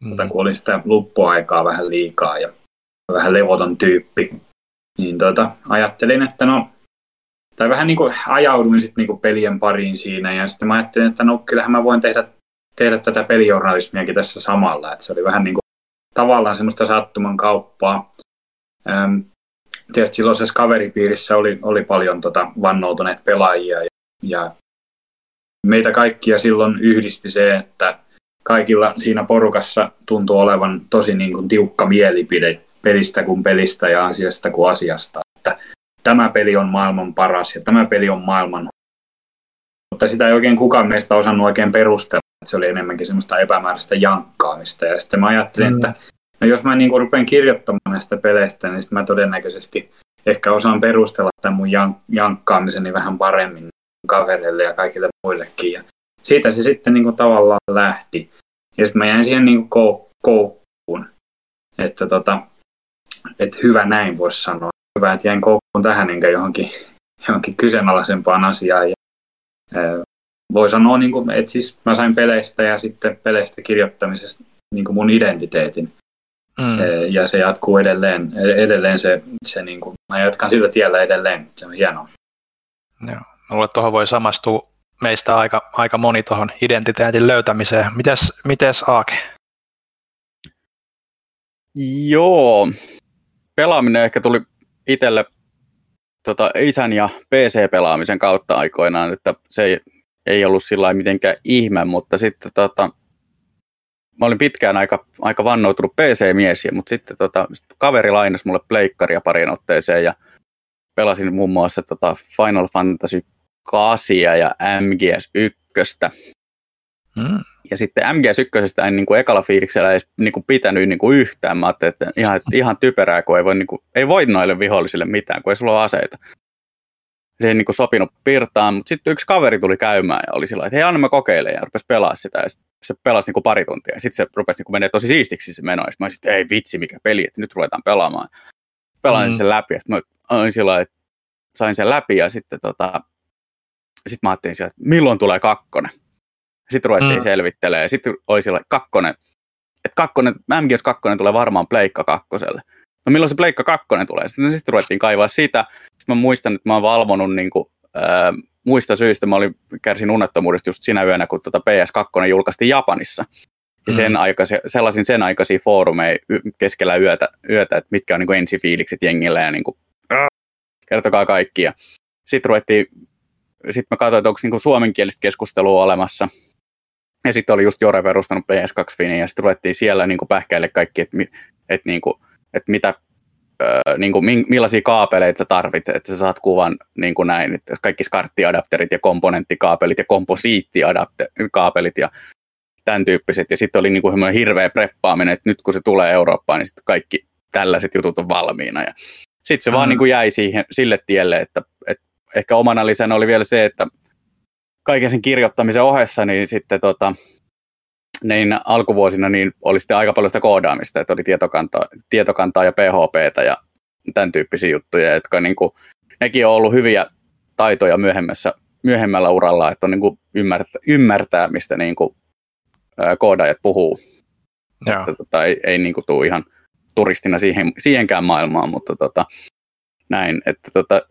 Mm. Mutta kun oli sitä luppuaikaa vähän liikaa ja vähän levoton tyyppi, niin tota, ajattelin, että no, tai vähän niin kuin ajauduin sitten niin kuin pelien pariin siinä, ja sitten mä ajattelin, että no kyllähän mä voin tehdä, tehdä tätä pelijournalismiakin tässä samalla, että se oli vähän niin kuin tavallaan semmoista sattuman kauppaa. Ähm, tietysti silloisessa kaveripiirissä oli, oli paljon tota vannoutuneet pelaajia ja, ja meitä kaikkia silloin yhdisti se, että kaikilla siinä porukassa tuntuu olevan tosi niin kuin tiukka mielipide pelistä kuin pelistä ja asiasta kuin asiasta. Että tämä peli on maailman paras ja tämä peli on maailman mutta sitä ei oikein kukaan meistä osannut oikein perustella. Että se oli enemmänkin semmoista epämääräistä jankkaamista. Ja sitten mä ajattelin, mm. että No jos mä niin kuin rupean kirjoittamaan näistä peleistä, niin sitten mä todennäköisesti ehkä osaan perustella tämän mun jank- jankkaamiseni vähän paremmin kavereille ja kaikille muillekin. Ja siitä se sitten niin kuin tavallaan lähti. Ja sitten mä jäin siihen niin kuin koukkuun. Että tota, että hyvä näin voisi sanoa. Hyvä, että jäin koukkuun tähän enkä johonkin, johonkin kyseenalaisempaan asiaan. Ja, ää, voi sanoa, niin kuin, että siis mä sain peleistä ja sitten peleistä kirjoittamisesta niin kuin mun identiteetin. Mm. Ja se jatkuu edelleen, edelleen se, se niin kuin, mä jatkan sillä tiellä edelleen, se on hienoa. Joo. Mulle tuohon voi samastua meistä aika, aika moni tuohon identiteetin löytämiseen. Mites, mites Aake? Joo, pelaaminen ehkä tuli itselle tota, isän ja PC-pelaamisen kautta aikoinaan, että se ei, ei ollut sillä mitenkään ihme, mutta sitten tota, mä olin pitkään aika, aika vannoutunut PC-mies, mutta sitten tota, sit kaveri lainasi mulle pleikkaria parin otteeseen ja pelasin muun muassa tota Final Fantasy 8 ja MGS 1. Hmm. Ja sitten MGS 1 en niin kuin ekalla fiiliksellä edes niin kuin pitänyt niin kuin yhtään. Mä ajattelin, että ihan, että ihan typerää, kun ei voi, niin kuin, ei voi noille vihollisille mitään, kun ei sulla ole aseita se ei niin kuin sopinut pirtaan, mutta sitten yksi kaveri tuli käymään ja oli sillä että hei anna mä kokeilen ja rupesi pelaa sitä ja se pelasi niin kuin pari tuntia ja sitten se rupesi niin menee tosi siistiksi se meno ja mä olisin, ei vitsi mikä peli, että nyt ruvetaan pelaamaan. Pelasin mm. sen läpi ja mä olin sillä että sain sen läpi ja sitten tota, sit mä ajattelin että milloin tulee kakkonen. Sitten ruvettiin mm. selvittelemään ja sitten oli sillä kakkonen, että kakkonen, MGS kakkonen tulee varmaan Pleikka kakkoselle no milloin se Pleikka 2 tulee? Sitten, sitten ruvettiin kaivaa sitä. Sitten mä muistan, että mä oon valvonut niin kuin, ää, muista syistä. Mä olin, kärsin unettomuudesta just sinä yönä, kun tota PS2 julkaistiin Japanissa. Ja sen mm. aikaisia, sellaisin sen aikaisia foorumeja keskellä yötä, yötä että mitkä on niin kuin ensifiilikset jengillä ja niin kuin, kertokaa kaikkia. Sitten ruvettiin, sitten mä katsoin, että onko niin suomenkielistä keskustelua olemassa. Ja sitten oli just Jore perustanut PS2-finin ja sitten ruvettiin siellä niin pähkäille kaikki, että, että niin kuin, että mitä, äh, niin kuin, millaisia kaapeleita sä tarvit, että sä saat kuvan niin kuin näin, että kaikki skarttiadapterit ja komponenttikaapelit ja komposiittikaapelit ja tämän tyyppiset. Ja sitten oli niin kuin hirveä preppaaminen, että nyt kun se tulee Eurooppaan, niin sitten kaikki tällaiset jutut on valmiina. Ja sitten se mm. vaan niin kuin jäi siihen, sille tielle, että, että ehkä omana lisänä oli vielä se, että kaiken sen kirjoittamisen ohessa, niin sitten tota, niin alkuvuosina niin oli sitten aika paljon sitä koodaamista, että oli tietokantaa, tietokantaa ja PHPtä ja tämän tyyppisiä juttuja, jotka niin kuin, nekin on ollut hyviä taitoja myöhemmässä, myöhemmällä uralla, että on niin kuin ymmärtää, ymmärtää, mistä niin kuin, ää, koodaajat puhuu. Joo. Että, tota, ei, ei niin kuin tule ihan turistina siihen, siihenkään maailmaan, mutta tota, näin. Että tota,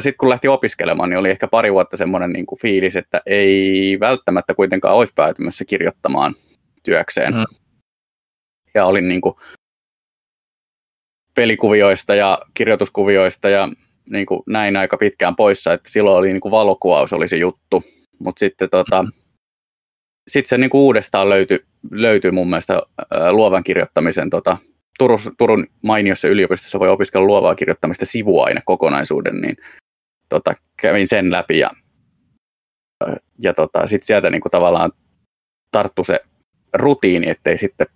sitten kun lähti opiskelemaan, niin oli ehkä pari vuotta semmoinen niin kuin fiilis, että ei välttämättä kuitenkaan olisi päätymässä kirjoittamaan työkseen. Mm. Ja olin niin kuin pelikuvioista ja kirjoituskuvioista ja niin kuin näin aika pitkään poissa, että silloin oli niin kuin valokuvaus oli se juttu, mutta sitten tota, mm. sit se niin kuin uudestaan löytyi, löytyi mun mielestä ää, luovan kirjoittamisen tota, Turun, Turun mainiossa yliopistossa voi opiskella luovaa kirjoittamista sivuaine kokonaisuuden, niin tota, kävin sen läpi ja, ja tota, sitten sieltä niin kuin tavallaan tarttu se rutiini, ettei sitten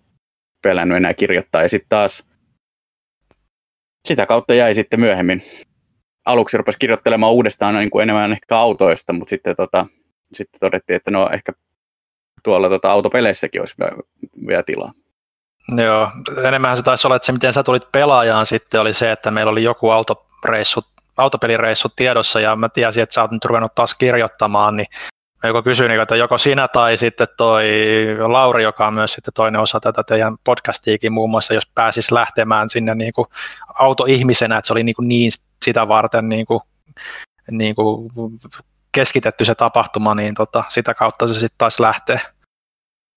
pelännyt enää kirjoittaa. Ja sitten taas sitä kautta jäi sitten myöhemmin. Aluksi rupesi kirjoittelemaan uudestaan niin kuin enemmän ehkä autoista, mutta sitten, tota, sitten todettiin, että no ehkä tuolla tota, autopeleissäkin olisi vielä tilaa. Joo, enemmän se taisi olla, että se miten sä tulit pelaajaan sitten oli se, että meillä oli joku autoreissu, autopelireissu tiedossa ja mä tiesin, että sä oot nyt ruvennut taas kirjoittamaan, niin joko kysyin, niin, että joko sinä tai sitten toi Lauri, joka on myös sitten toinen osa tätä teidän podcastiikin muun muassa, jos pääsis lähtemään sinne niin kuin autoihmisenä, että se oli niin, kuin niin sitä varten niin kuin, niin kuin keskitetty se tapahtuma, niin tota, sitä kautta se sitten taas lähtee.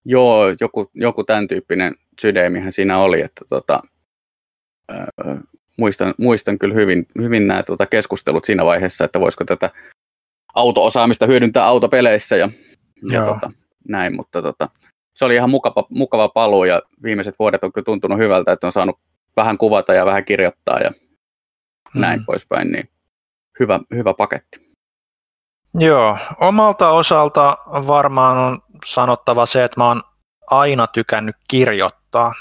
Joo, joku, joku tämän tyyppinen sydämihän siinä oli, että tota, äh, muistan, muistan kyllä hyvin, hyvin nämä tota, keskustelut siinä vaiheessa, että voisiko tätä auto-osaamista hyödyntää autopeleissä ja, ja tota, näin, mutta tota, se oli ihan mukava, mukava paluu ja viimeiset vuodet on kyllä tuntunut hyvältä, että on saanut vähän kuvata ja vähän kirjoittaa ja mm. näin poispäin, niin hyvä, hyvä paketti. Joo, omalta osalta varmaan on sanottava se, että mä oon aina tykännyt kirjoittaa.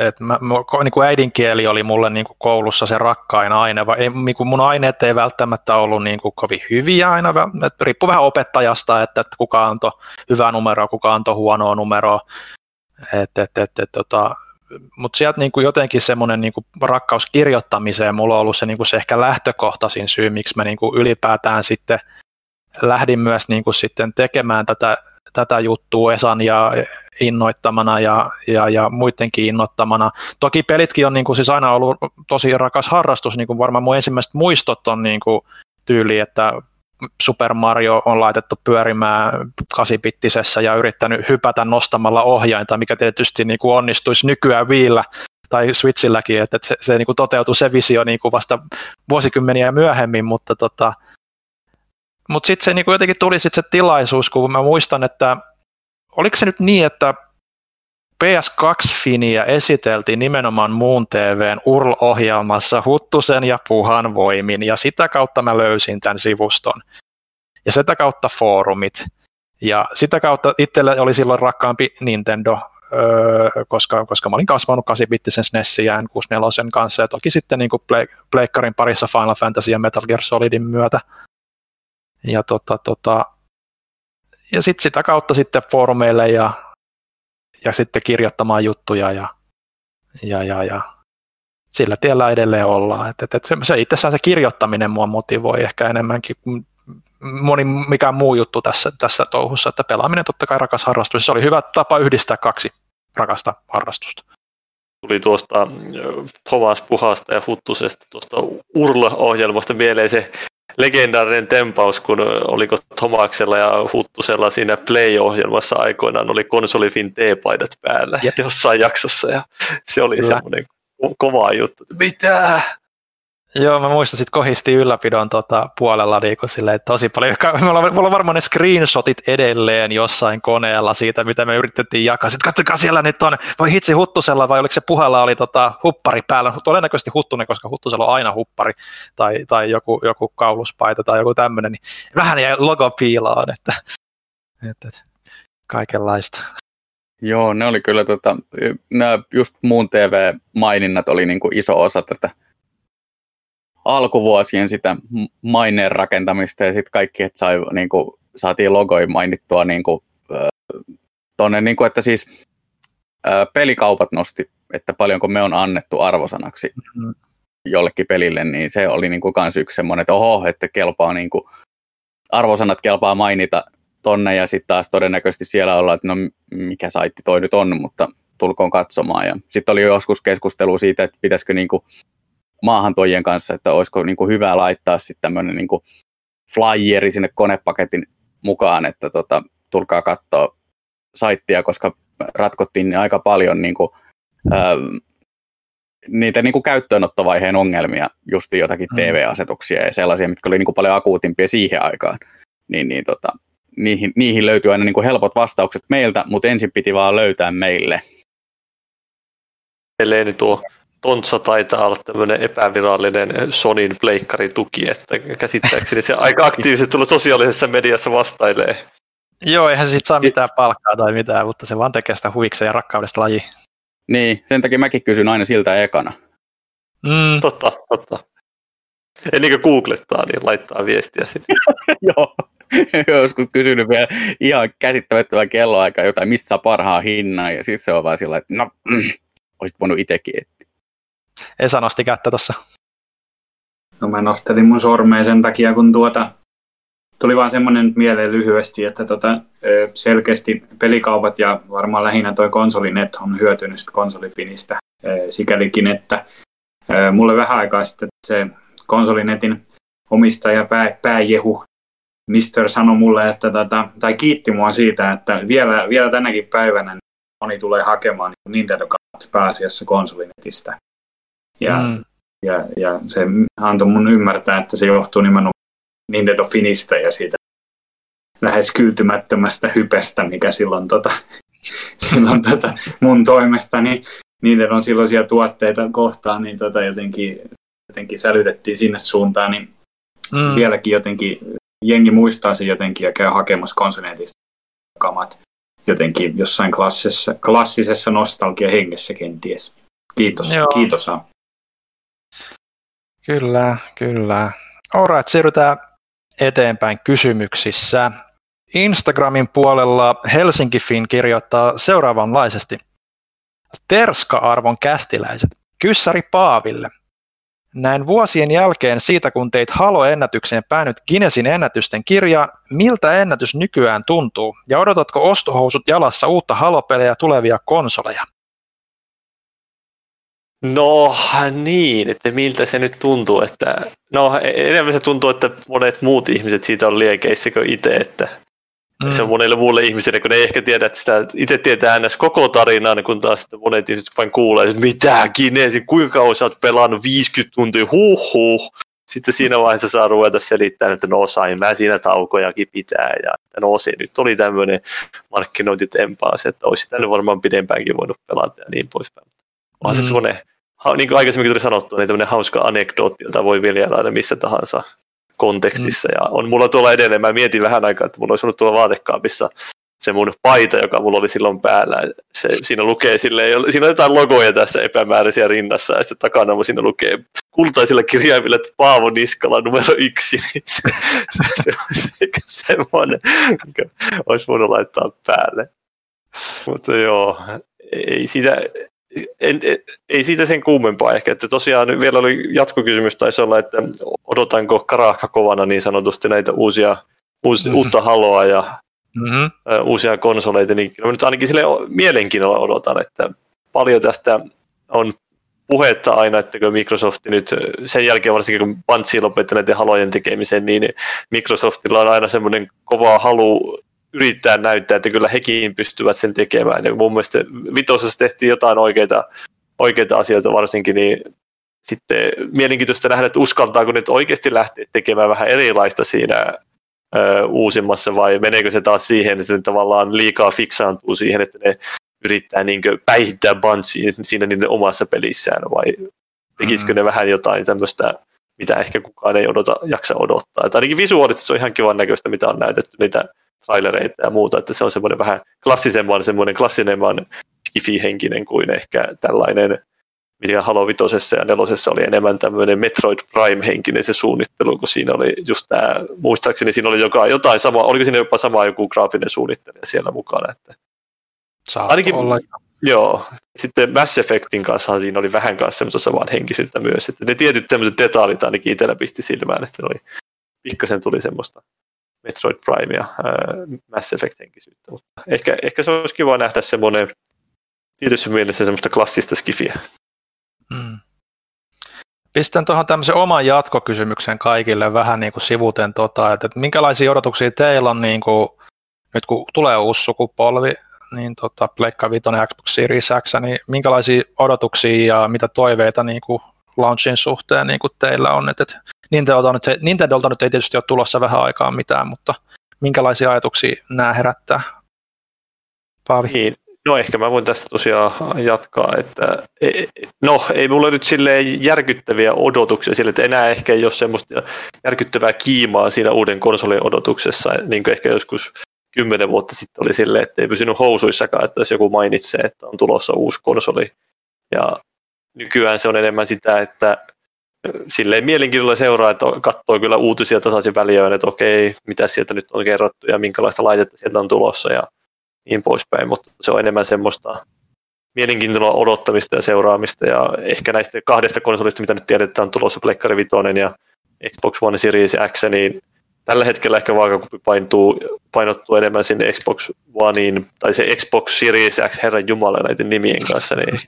Et mä, niin kuin äidinkieli oli mulle niin kuin koulussa se rakkain aine, vai ei, niin kuin mun aineet ei välttämättä ollut niin kuin kovin hyviä aina, että riippuu vähän opettajasta, että, että kuka antoi hyvää numeroa, kuka antoi huonoa numeroa. Et, et, et, et, tota, mutta sieltä niin kuin jotenkin semmoinen niin rakkaus kirjoittamiseen, mulla on ollut se, niin kuin se ehkä lähtökohtaisin syy, miksi mä niin kuin ylipäätään sitten lähdin myös niin kuin sitten tekemään tätä, tätä juttua Esan ja innoittamana ja, ja, ja muidenkin innoittamana. Toki pelitkin on niin kuin, siis aina ollut tosi rakas harrastus, niin kuin varmaan mun ensimmäiset muistot on niin kuin, tyyli, että Super Mario on laitettu pyörimään kasipittisessä ja yrittänyt hypätä nostamalla ohjainta, mikä tietysti niin kuin onnistuisi nykyään viillä tai Switchilläkin, että se, se niin kuin toteutui se visio niin kuin vasta vuosikymmeniä myöhemmin, mutta tota, mutta sitten se niin kuin jotenkin tuli sit se tilaisuus, kun mä muistan, että oliko se nyt niin, että PS2-finiä esiteltiin nimenomaan muun TVn URL-ohjelmassa Huttusen ja Puhan voimin, ja sitä kautta mä löysin tämän sivuston. Ja sitä kautta foorumit. Ja sitä kautta itselle oli silloin rakkaampi Nintendo, öö, koska, koska mä olin kasvanut 8-bittisen SNESin ja N64 kanssa, ja toki sitten niin Pleikkarin parissa Final Fantasy ja Metal Gear Solidin myötä. Ja tota, tota, ja sitten sitä kautta sitten foorumeille ja, ja sitten kirjoittamaan juttuja ja, ja, ja, ja sillä tiellä edelleen ollaan. Et, et, et se itsessään se kirjoittaminen mua motivoi ehkä enemmänkin kuin moni mikään muu juttu tässä, tässä touhussa, että pelaaminen totta kai rakas harrastus. Se oli hyvä tapa yhdistää kaksi rakasta harrastusta. Tuli tuosta Thomas Puhasta ja Futtusesta tuosta Urla-ohjelmasta mieleen se legendaarinen tempaus, kun oliko Tomaksella ja Huttusella siinä Play-ohjelmassa aikoinaan oli konsolifin T-paidat päällä Jep. jossain jaksossa ja se oli Kyllä. semmoinen kova juttu. Mitä? Joo, mä muistan sitten kohisti ylläpidon tota, puolella niin silleen, tosi paljon. Mulla on, mulla on varmaan ne screenshotit edelleen jossain koneella siitä, mitä me yritettiin jakaa. Sitten katsokaa siellä nyt on, vai hitsi Huttusella vai oliko se puheella oli tota, huppari päällä. Todennäköisesti Huttunen, koska Huttusella on aina huppari tai, tai joku, joku kauluspaita tai joku tämmöinen. Niin vähän jäi logo piiloon, että, että, että kaikenlaista. Joo, ne oli kyllä, tota, nämä just muun TV-maininnat oli niin kuin iso osa tätä alkuvuosien sitä maineen rakentamista ja sitten kaikki, että sai, niin kuin, saatiin logoi mainittua niin kuin, tonne, niin kuin, että siis ää, pelikaupat nosti, että paljonko me on annettu arvosanaksi mm-hmm. jollekin pelille, niin se oli niin kuin kans yksi semmoinen, että oho, että kelpaa niin kuin, arvosanat kelpaa mainita tonne ja sitten taas todennäköisesti siellä ollaan, että no mikä saitti toi nyt on, mutta tulkoon katsomaan. Ja sitten oli joskus keskustelu siitä, että pitäisikö niinku maahantuojien kanssa, että olisiko niinku hyvä laittaa sitten tämmöinen niinku flyeri sinne konepaketin mukaan, että tota, tulkaa katsoa saittia, koska ratkottiin aika paljon niinku, ää, niitä niinku käyttöönottovaiheen ongelmia, just jotakin mm. TV-asetuksia ja sellaisia, mitkä oli niinku paljon akuutimpia siihen aikaan. Niin, niin tota, niihin, niihin löytyy aina niinku helpot vastaukset meiltä, mutta ensin piti vaan löytää meille. Edelleen tuo Tontsa taitaa olla tämmöinen epävirallinen Sonin pleikkarituki, että käsittääkseni se aika aktiivisesti tulla sosiaalisessa mediassa vastailee. Joo, eihän se siitä saa mitään palkkaa tai mitään, mutta se vaan tekee sitä huvikseen ja rakkaudesta laji. Niin, sen takia mäkin kysyn aina siltä ekana. Mm. Totta, totta. Ennen kuin googlettaa, niin laittaa viestiä sinne. Joo, joskus kysynyt vielä ihan käsittämättömän kelloaika jotain, mistä saa parhaan hinnan, ja sitten se on vaan sillä että no, mm, olisit voinut itsekin. Esa nosti kättä tuossa. No mä nostelin mun sormeen sen takia, kun tuota, tuli vaan semmoinen mieleen lyhyesti, että tota, selkeästi pelikaupat ja varmaan lähinnä toi konsolinet on hyötynyt konsolifinistä sikälikin, että mulle vähän aikaa sitten se konsolinetin omistaja pää, pääjehu Mister sanoi mulle, että tota, tai kiitti mua siitä, että vielä, vielä tänäkin päivänä moni tulee hakemaan niin Nintendo pääasiassa konsolinetistä. Ja, mm. ja, ja se antoi mun ymmärtää, että se johtuu nimenomaan Nintendo Finistä ja siitä lähes kyltymättömästä hypestä, mikä silloin, tota, silloin tota mun toimesta, niin niiden on silloisia tuotteita kohtaan, niin tota jotenkin, jotenkin sälytettiin sinne suuntaan, niin mm. vieläkin jotenkin jengi muistaa sen jotenkin ja käy hakemassa konsoneetista kamat jotenkin jossain klassisessa, klassisessa nostalgia-hengessä kenties. Kiitos, Joo. kiitos. Kyllä, kyllä. Alright, siirrytään eteenpäin kysymyksissä. Instagramin puolella Helsinki Fin kirjoittaa seuraavanlaisesti. Terska-arvon kästiläiset. Kyssäri Paaville. Näin vuosien jälkeen siitä, kun teit Halo-ennätykseen päänyt Guinnessin ennätysten kirjaan, miltä ennätys nykyään tuntuu, ja odotatko ostohousut jalassa uutta Halo-pelejä tulevia konsoleja? No niin, että miltä se nyt tuntuu, että no enemmän se tuntuu, että monet muut ihmiset siitä on liekeissä kuin itse, että mm. se on monelle muulle ihmiselle, kun ne ei ehkä tiedä, että sitä itse tietää ns. koko tarinaa, niin kun taas sitten monet ihmiset vain kuulee, että mitä Kinesi, kuinka kauan sä oot pelannut 50 tuntia, huh huh. Sitten siinä vaiheessa saa ruveta selittämään, että no sain mä siinä taukojakin pitää ja että no se nyt oli tämmöinen markkinointitempaus, että olisi tänne varmaan pidempäänkin voinut pelata ja niin poispäin. Vaan mm. se semmoinen, niin kuin aikaisemmin tuli sanottu, niin tämmöinen hauska anekdootti, jota voi viljellä aina missä tahansa kontekstissa. Mm. Ja on mulla tuolla edelleen, mä mietin vähän aikaa, että mulla olisi ollut tuolla vaatekaapissa se mun paita, joka mulla oli silloin päällä. Se, siinä lukee silleen, siinä on jotain logoja tässä epämääräisiä rinnassa, ja sitten takana siinä lukee kultaisilla kirjaimilla, että Paavo Niskala numero yksi, niin se, se, se, se, se semmoinen, olisi voinut laittaa päälle. Mutta joo, ei sitä, en, en, ei siitä sen kuumempaa ehkä, että tosiaan vielä oli jatkokysymys, taisi olla, että odotanko karahka kovana niin sanotusti näitä uusia, uusi, mm-hmm. uutta haloa ja mm-hmm. uusia konsoleita, niin kyllä nyt ainakin sille mielenkiinnolla odotan, että paljon tästä on puhetta aina, että kun Microsoft nyt, sen jälkeen varsinkin kun Bungie lopetti näiden halojen tekemisen, niin Microsoftilla on aina semmoinen kova halu yrittää näyttää, että kyllä hekin pystyvät sen tekemään. Ja mun mielestä vitosessa tehtiin jotain oikeita, oikeita asioita varsinkin, niin sitten mielenkiintoista nähdä, että uskaltaako nyt oikeasti lähteä tekemään vähän erilaista siinä ö, uusimmassa vai meneekö se taas siihen, että ne tavallaan liikaa fiksaantuu siihen, että ne yrittää niin päihittää Bungie siinä niiden omassa pelissään vai tekisikö mm. ne vähän jotain tämmöistä, mitä ehkä kukaan ei odota, jaksa odottaa. Että ainakin visuaalisesti se on ihan kivan näköistä, mitä on näytetty, niitä trailereita ja muuta, että se on semmoinen vähän klassisemman, semmoinen klassisemman skifi-henkinen kuin ehkä tällainen, mikä Halo Vitosessa ja Nelosessa oli enemmän tämmöinen Metroid Prime-henkinen se suunnittelu, kun siinä oli just tämä, muistaakseni siinä oli joka, jotain sama, oliko siinä jopa sama joku graafinen suunnittelija siellä mukana, että Saa Ainakin- olla. Joo. Sitten Mass Effectin kanssa siinä oli vähän kanssa semmoista vaan henkisyyttä myös. Että ne tietyt tämmöiset detailit ainakin itsellä pisti silmään, että ne oli, pikkasen tuli semmoista Metroid Primea, ää, Mass Effect-henkisyyttä. Mutta ehkä, ehkä se olisi kiva nähdä semmoinen tietyssä mielessä semmoista klassista skifiä. Mm. Pistän tuohon tämmöisen oman jatkokysymyksen kaikille vähän niin kuin sivuten, tota, että, että minkälaisia odotuksia teillä on niin kuin, nyt kun tulee uusi sukupolvi, niin tota, Pleikka 5 Xbox Series X, niin minkälaisia odotuksia ja mitä toiveita niin kuin launchin suhteen niin kuin teillä on? Että, että Nintendolta, nyt, Nintendolta nyt ei tietysti ole tulossa vähän aikaa mitään, mutta minkälaisia ajatuksia nämä herättää? Paavi? Niin. No ehkä mä voin tästä tosiaan jatkaa, että e- no ei mulla nyt silleen järkyttäviä odotuksia sille, että enää ehkä ei ole semmoista järkyttävää kiimaa siinä uuden konsolin odotuksessa, niin kuin ehkä joskus kymmenen vuotta sitten oli silleen, että ei pysynyt housuissakaan, että jos joku mainitsee, että on tulossa uusi konsoli. Ja nykyään se on enemmän sitä, että silleen mielenkiinnolla seuraa, että katsoo kyllä uutisia tasaisin väliöin, että okei, mitä sieltä nyt on kerrottu ja minkälaista laitetta sieltä on tulossa ja niin poispäin, mutta se on enemmän semmoista mielenkiintoista odottamista ja seuraamista ja ehkä näistä kahdesta konsolista, mitä nyt tiedetään, on tulossa Pleikkari 5 ja Xbox One Series X, niin tällä hetkellä ehkä vaakakuppi paintuu, painottuu enemmän sinne Xbox Oneiin, tai se Xbox Series X, herran jumala näiden nimien kanssa, niin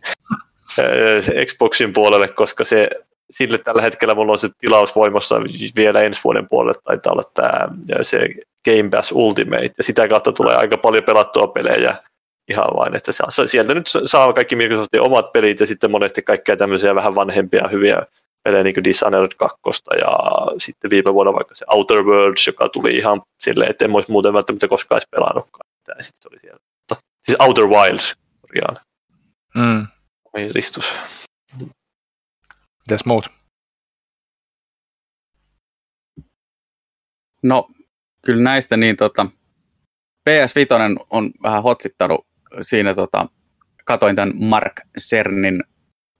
Xboxin puolelle, koska se, sille tällä hetkellä mulla on se tilaus voimassa vielä ensi vuoden puolelle, taitaa olla tämä se Game Pass Ultimate, ja sitä kautta tulee aika paljon pelattua pelejä ihan vain, että se, sieltä nyt saa kaikki Microsoftin omat pelit ja sitten monesti kaikkea tämmöisiä vähän vanhempia hyviä pelejä niin kuin Dishonored 2 ja sitten viime vuonna vaikka se Outer Worlds, joka tuli ihan silleen, että en olisi muuten välttämättä koskaan edes pelannutkaan. Ja sitten se oli siellä. Siis Outer Wilds, korjaan. Mm. Ristus. Mites muut? No, kyllä näistä niin tota, PS5 on vähän hotsittanut siinä, tota, katoin tämän Mark Cernin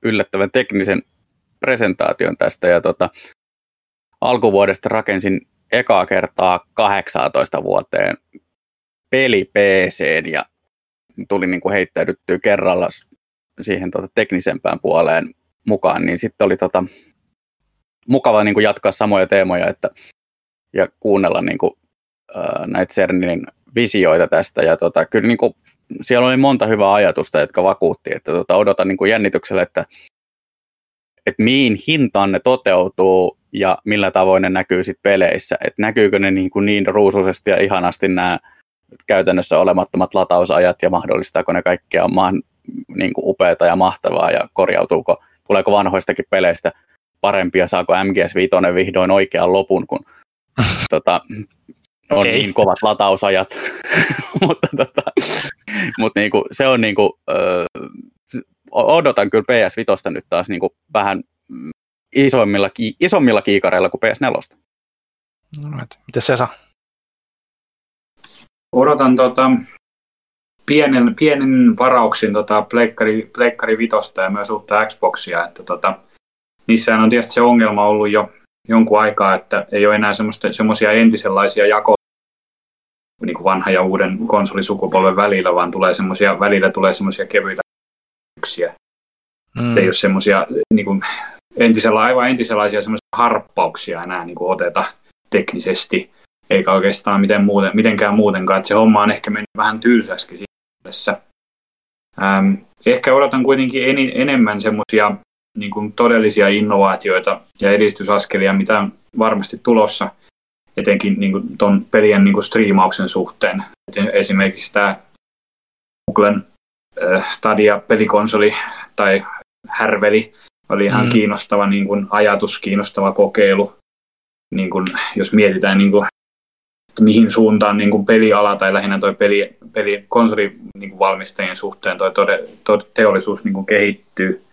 yllättävän teknisen presentaation tästä ja tota, alkuvuodesta rakensin ekaa kertaa 18 vuoteen peli PCn ja tuli niin kuin heittäydyttyä kerralla siihen tota, teknisempään puoleen mukaan, niin sitten oli tota, mukava niin kuin jatkaa samoja teemoja että, ja kuunnella niin kuin, ää, näitä CERNin visioita tästä. Ja tota, kyllä niin kuin, siellä oli monta hyvää ajatusta, jotka vakuutti, että tota, odotan niin kuin jännityksellä, että, että mihin hintaan ne toteutuu ja millä tavoin ne näkyy sit peleissä. että näkyykö ne niin, kuin niin ruusuisesti ja ihanasti nämä käytännössä olemattomat latausajat ja mahdollistaako ne kaikkea maan, niin upeata ja mahtavaa ja korjautuuko, tuleeko vanhoistakin peleistä parempia, saako MGS5 vihdoin oikean lopun, kun tota, on Ei. niin kovat latausajat. mutta tota, mutta niinku, se on niinku, ö, odotan kyllä PS5 nyt taas niinku vähän mm, isommilla, ki- isommilla kiikareilla kuin PS4. No, miten se saa? Odotan tota, pienen, pienen varauksin tota Pleikkari, Pleikkari Vitosta ja myös uutta Xboxia, että tota, niissähän on tietysti se ongelma ollut jo jonkun aikaa, että ei ole enää semmoisia entisenlaisia jako niin kuin vanha ja uuden konsolisukupolven välillä, vaan tulee semmoisia, välillä tulee semmoisia kevyitä yksiä. Mm. Ei ole semmoisia niin kuin entisellä, aivan entisenlaisia semmoisia harppauksia enää niin kuin oteta teknisesti, eikä oikeastaan miten muuten, mitenkään muutenkaan. Että se homma on ehkä mennyt vähän tylsäksi siinä ähm, Ehkä odotan kuitenkin en, enemmän semmoisia niin kuin todellisia innovaatioita ja edistysaskelia, mitä on varmasti tulossa, etenkin niin kuin ton pelien niin kuin striimauksen suhteen. Et esimerkiksi tämä Googlen äh, Stadia-pelikonsoli tai härveli oli ihan mm. kiinnostava niin kuin ajatus, kiinnostava kokeilu. Niin kuin, jos mietitään, niin kuin, mihin suuntaan niin kuin peliala tai lähinnä toi peli, peli konsolivalmistajien niin suhteen toi tode, tode, teollisuus niin kuin kehittyy.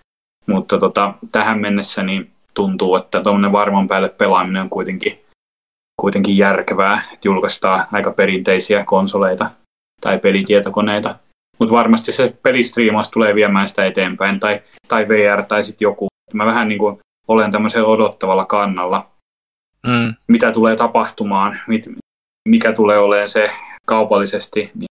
Mutta tota, tähän mennessä niin tuntuu, että tuommoinen varman päälle pelaaminen on kuitenkin, kuitenkin järkevää, että julkaistaan aika perinteisiä konsoleita tai pelitietokoneita. Mutta varmasti se pelistriimaus tulee viemään sitä eteenpäin, tai, tai VR tai sitten joku. Mä vähän niin kuin olen tämmöisellä odottavalla kannalla, mm. mitä tulee tapahtumaan, mit, mikä tulee olemaan se kaupallisesti. Niin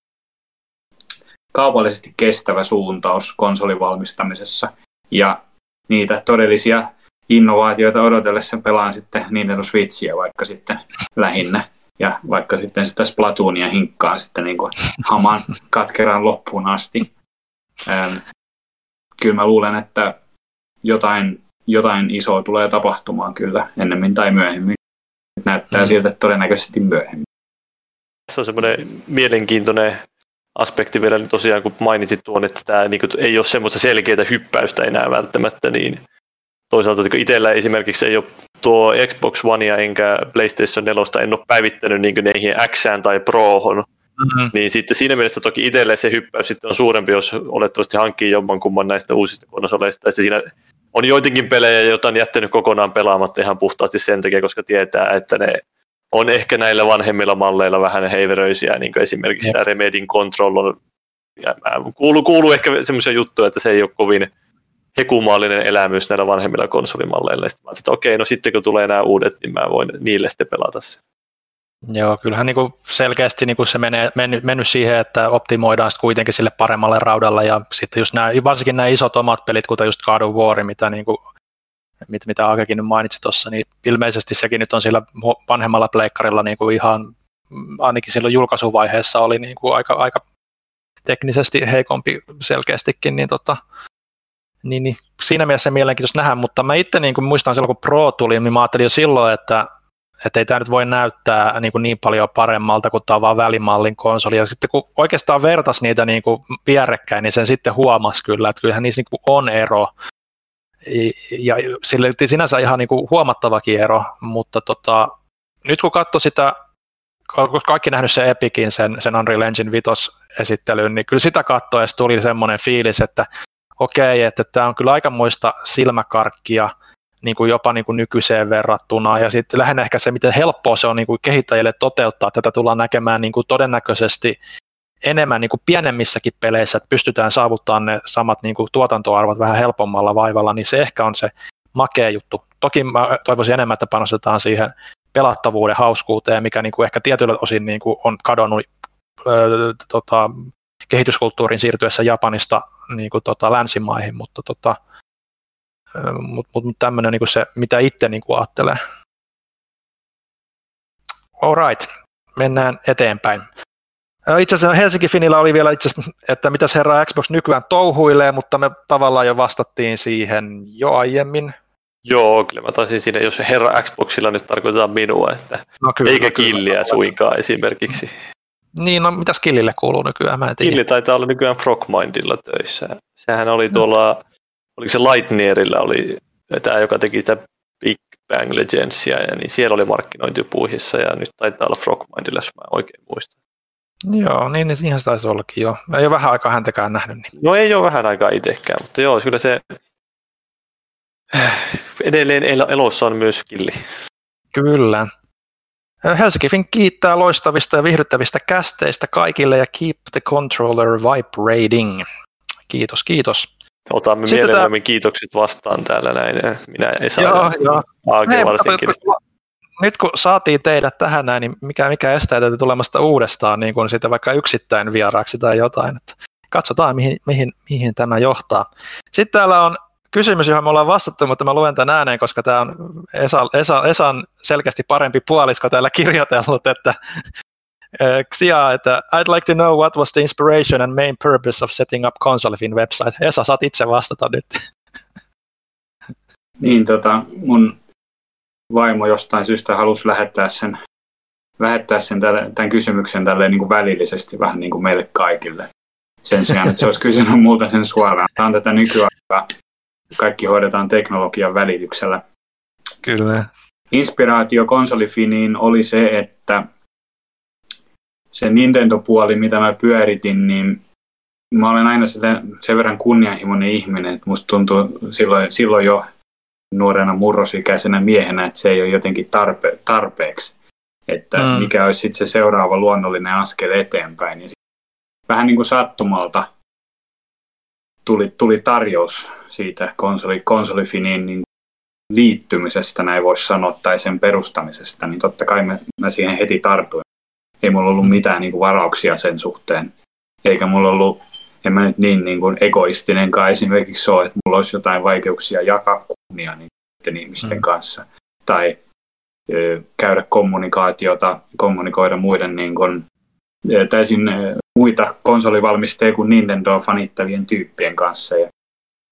kaupallisesti kestävä suuntaus konsolin valmistamisessa. Ja niitä todellisia innovaatioita odotellessa pelaan sitten Nintendo Switchiä vaikka sitten lähinnä. Ja vaikka sitten sitä Splatoonia hinkkaan sitten niin kuin haman katkeran loppuun asti. Ähm, kyllä mä luulen, että jotain, jotain isoa tulee tapahtumaan kyllä ennemmin tai myöhemmin. Näyttää mm. siltä, että todennäköisesti myöhemmin. Se on semmoinen mielenkiintoinen aspekti vielä niin tosiaan, kun mainitsit tuon, että tämä niin kuin, ei ole semmoista selkeää hyppäystä enää välttämättä, niin toisaalta kun itsellä esimerkiksi ei ole tuo Xbox Onea enkä PlayStation 4 en ole päivittänyt niin niihin X tai Prohon, mm-hmm. niin sitten siinä mielessä toki itselle se hyppäys sitten on suurempi, jos olettavasti hankkii jommankumman näistä uusista konsoleista. Ja siinä on joitakin pelejä, joita on jättänyt kokonaan pelaamatta ihan puhtaasti sen takia, koska tietää, että ne on ehkä näillä vanhemmilla malleilla vähän heiveröisiä, niin kuin esimerkiksi Jep. tämä Remedin Control on, ja kuuluu, kuuluu ehkä semmoisia juttuja, että se ei ole kovin hekumaalinen elämys näillä vanhemmilla konsolimalleilla. Sitten mä että okei, no sitten kun tulee nämä uudet, niin mä voin niille sitten pelata sen. Joo, kyllähän niin kuin selkeästi niin kuin se menee, mennyt, mennyt siihen, että optimoidaan sitten kuitenkin sille paremmalle raudalla ja sitten just nämä, varsinkin nämä isot omat pelit, kuten just God of War, mitä, niin kuin, mit, mitä Akekin nyt mainitsi tuossa, niin ilmeisesti sekin nyt on sillä vanhemmalla pleikkarilla niin kuin ihan, ainakin silloin julkaisuvaiheessa oli niin kuin aika, aika teknisesti heikompi selkeästikin, niin, tota, niin, niin siinä mielessä mielenkiintoista nähdä, mutta mä itse niin kuin muistan silloin, kun Pro tuli, niin mä ajattelin jo silloin, että että ei tämä nyt voi näyttää niin, kuin niin paljon paremmalta kuin tämä vaan välimallin konsoli. Ja sitten kun oikeastaan vertas niitä niin kuin vierekkäin, niin sen sitten huomasi kyllä, että kyllähän niissä niin kuin on ero. Ja sille sinänsä ihan niin kuin huomattavakin ero, mutta tota, nyt kun katsoi sitä, koska kaikki nähnyt sen Epicin, sen, sen Unreal Engine 5 esittelyn, niin kyllä sitä katsoessa tuli semmoinen fiilis, että okei, että tämä on kyllä aikamoista silmäkarkkia – niin kuin jopa niin kuin nykyiseen verrattuna. Ja sitten lähinnä ehkä se, miten helppoa se on niin kuin kehittäjille toteuttaa. Tätä tullaan näkemään niin kuin todennäköisesti enemmän niin kuin pienemmissäkin peleissä, että pystytään saavuttamaan ne samat niin kuin tuotantoarvot vähän helpommalla vaivalla, niin se ehkä on se makea juttu. Toki mä toivoisin enemmän, että panostetaan siihen pelattavuuden hauskuuteen, mikä niin kuin ehkä tietyllä osin niin kuin on kadonnut öö, tota, kehityskulttuurin siirtyessä Japanista niin kuin, tota, länsimaihin, mutta tota, mutta mut, mut tämmöinen niin se, mitä itse niin ajattelee. Alright, mennään eteenpäin. Itse asiassa Helsinki Finillä oli vielä itse asiassa, että mitäs herra Xbox nykyään touhuilee, mutta me tavallaan jo vastattiin siihen jo aiemmin. Joo, kyllä mä taisin siinä, jos herra Xboxilla nyt tarkoitetaan minua, että no kyllä, eikä no kyllä, killiä suinkaan esimerkiksi. Niin, no mitäs Killille kuuluu nykyään? Mä en tiedä. Killi taitaa olla nykyään Frogmindilla töissä. Sehän oli tuolla no oliko se Lightnierillä oli tämä, joka teki sitä Big Bang Legendsia, ja niin siellä oli markkinointipuuhissa, ja nyt taitaa olla Frogmindilla, jos mä oikein muistan. Joo, niin, niin ihan se taisi ollakin jo. Ei ole vähän aikaa häntäkään nähnyt. Niin. No ei ole vähän aikaa itsekään, mutta joo, kyllä se edelleen elossa on myös killi. Kyllä. Helsinki Fink kiittää loistavista ja viihdyttävistä kästeistä kaikille ja keep the controller vibrating. Kiitos, kiitos. Otamme Sitten mielellämme tämä... kiitokset vastaan täällä näin. Minä ei saa joo, joo. Hei, varsinkin. Nyt kun saatiin teidät tähän näin, niin mikä, mikä estää teitä tulemasta uudestaan niin kuin sitten vaikka yksittäin vieraaksi tai jotain. Että katsotaan, mihin, mihin, mihin tämä johtaa. Sitten täällä on kysymys, johon me ollaan vastattu, mutta mä luen tämän ääneen, koska tämä on Esa, Esa, Esan selkeästi parempi puolisko täällä kirjoitellut, että Xia, että I'd like to know what was the inspiration and main purpose of setting up ConsoleFin website. Esa, saat itse vastata nyt. Niin, tota, mun vaimo jostain syystä halusi lähettää sen, lähettää sen tälle, tämän kysymyksen tälleen niin kuin välillisesti vähän niin kuin meille kaikille. Sen sijaan, että se olisi kysynyt muuta sen suoraan. Tämä on tätä nykyaikaa. Kaikki hoidetaan teknologian välityksellä. Kyllä. Inspiraatio konsolifiniin oli se, että se Nintendo-puoli, mitä mä pyöritin, niin mä olen aina sitä, sen verran kunnianhimoinen ihminen, että musta tuntuu silloin, silloin jo nuorena murrosikäisenä miehenä, että se ei ole jotenkin tarpe, tarpeeksi. Että mm. mikä olisi sitten se seuraava luonnollinen askel eteenpäin. Ja vähän niin kuin sattumalta tuli, tuli tarjous siitä konsoli, konsolifiniin niin liittymisestä, näin voisi sanoa, tai sen perustamisesta, niin totta kai mä, mä siihen heti tartuin ei mulla ollut mitään niin kuin varauksia sen suhteen. Eikä mulla ollut en mä nyt niin, niin kuin egoistinenkaan esimerkiksi ole, että mulla olisi jotain vaikeuksia jakaa kunnia niiden ihmisten mm. kanssa. Tai ö, käydä kommunikaatiota, kommunikoida muiden niin kuin, täysin muita konsolivalmistajia kuin Nintendo fanittavien tyyppien kanssa. Ja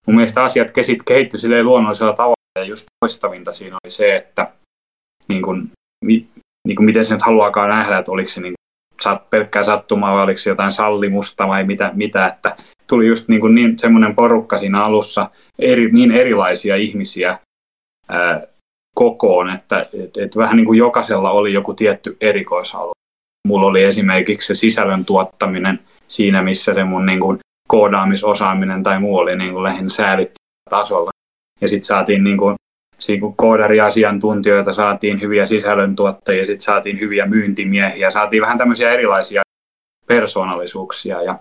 mun mielestä asiat kehittyi silleen luonnollisella tavalla ja just loistavinta siinä oli se, että niin kuin, niin kuin miten se nyt haluaakaan nähdä, että oliko se niin pelkkää sattumaa vai oliko jotain sallimusta vai mitä, mitä että tuli just niin, kuin niin semmoinen porukka siinä alussa, eri, niin erilaisia ihmisiä ää, kokoon, että et, et vähän niin kuin jokaisella oli joku tietty erikoisalue. Mulla oli esimerkiksi se sisällön tuottaminen siinä, missä se mun niin kuin koodaamisosaaminen tai muu oli niin kuin lähinnä säälittävällä tasolla. Ja sitten saatiin niin kuin, kun koodariasiantuntijoita, saatiin hyviä sisällöntuottajia, sitten saatiin hyviä myyntimiehiä, saatiin vähän tämmöisiä erilaisia persoonallisuuksia ja,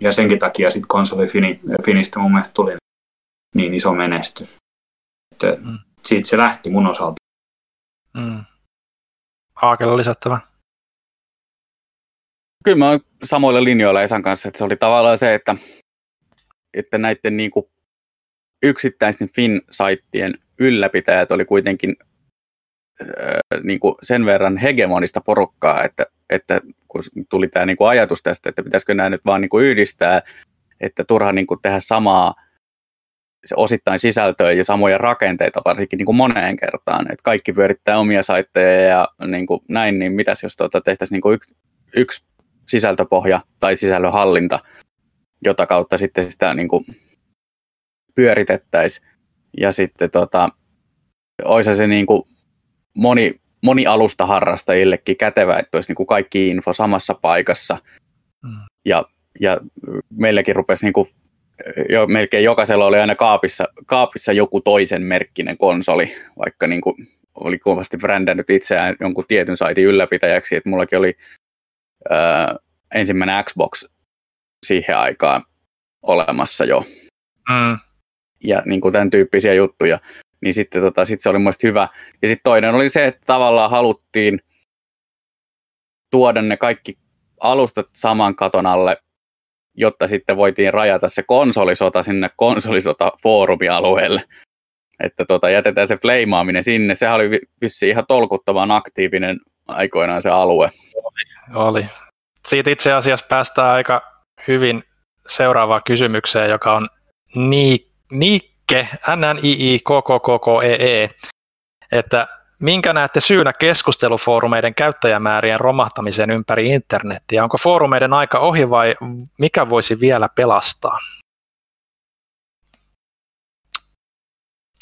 ja senkin takia sitten konsoli Finistä mun mielestä tuli niin iso menestys. Että mm. Siitä se lähti mun osalta. Mm. Haakella lisättävä. Kyllä mä oon samoilla linjoilla Esan kanssa, että se oli tavallaan se, että, että näiden niin kuin yksittäisten Fin-saittien ylläpitäjät oli kuitenkin äh, niin kuin sen verran hegemonista porukkaa, että, että kun tuli tämä niin kuin ajatus tästä, että pitäisikö nämä nyt vaan niin kuin yhdistää, että turha niin kuin tehdä samaa se osittain sisältöä ja samoja rakenteita varsinkin niin kuin moneen kertaan. Että kaikki pyörittää omia saitteja ja niin kuin näin, niin mitäs jos tuota tehtäisiin niin kuin yksi, yksi sisältöpohja tai sisällönhallinta, jota kautta sitten sitä niin kuin pyöritettäisiin. Ja sitten tota, olisi se niin kuin moni, moni alusta harrastajillekin kätevä, että olisi niin kuin kaikki info samassa paikassa. Mm. Ja, ja meilläkin rupesi niin kuin, jo, melkein jokaisella oli aina kaapissa, kaapissa joku toisen merkkinen konsoli, vaikka niin kuin oli kovasti brändännyt itseään jonkun tietyn saitin ylläpitäjäksi, että mullakin oli ää, ensimmäinen Xbox siihen aikaan olemassa jo. Mm ja niin kuin tämän tyyppisiä juttuja, niin sitten tota, sit se oli mielestäni hyvä. Ja sitten toinen oli se, että tavallaan haluttiin tuoda ne kaikki alustat saman katon alle, jotta sitten voitiin rajata se konsolisota sinne konsolisota-foorumialueelle. Että tota, jätetään se fleimaaminen sinne. Sehän oli vissiin ihan tolkuttavan aktiivinen aikoinaan se alue. Oli. oli. Siitä itse asiassa päästään aika hyvin seuraavaan kysymykseen, joka on niin Nikke, NNII, e, että minkä näette syynä keskustelufoorumeiden käyttäjämäärien romahtamiseen ympäri internettiä? Onko foorumeiden aika ohi vai mikä voisi vielä pelastaa?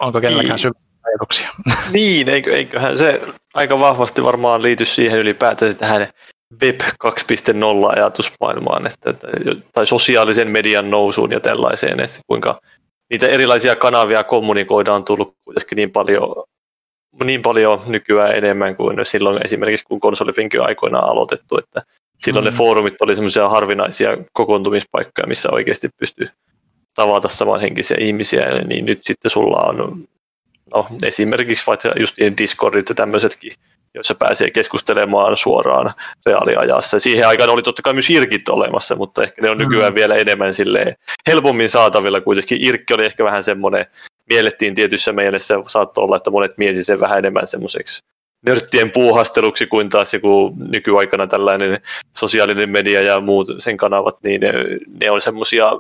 Onko kenelläkään niin. ajatuksia? Niin, eikö, eiköhän se aika vahvasti varmaan liity siihen ylipäätään tähän Web 2.0 ajatusmaailmaan, että, että, tai sosiaalisen median nousuun ja tällaiseen, että kuinka niitä erilaisia kanavia kommunikoidaan on tullut kuitenkin niin paljon, niin paljon nykyään enemmän kuin silloin esimerkiksi kun konsolifinky aikoinaan aloitettu, että silloin mm. ne foorumit oli semmoisia harvinaisia kokoontumispaikkoja, missä oikeasti pystyy tavata samanhenkisiä ihmisiä, niin nyt sitten sulla on no, esimerkiksi vaikka just Discordit ja tämmöisetkin joissa pääsee keskustelemaan suoraan reaaliajassa. Siihen aikaan oli totta kai myös irkit olemassa, mutta ehkä ne on nykyään mm. vielä enemmän silleen helpommin saatavilla kuitenkin. Irkki oli ehkä vähän semmoinen, miellettiin tietyssä mielessä, saattoi olla, että monet miesi sen vähän enemmän semmoiseksi nörttien puuhasteluksi kuin taas joku nykyaikana tällainen sosiaalinen media ja muut sen kanavat, niin ne, ne on semmoisia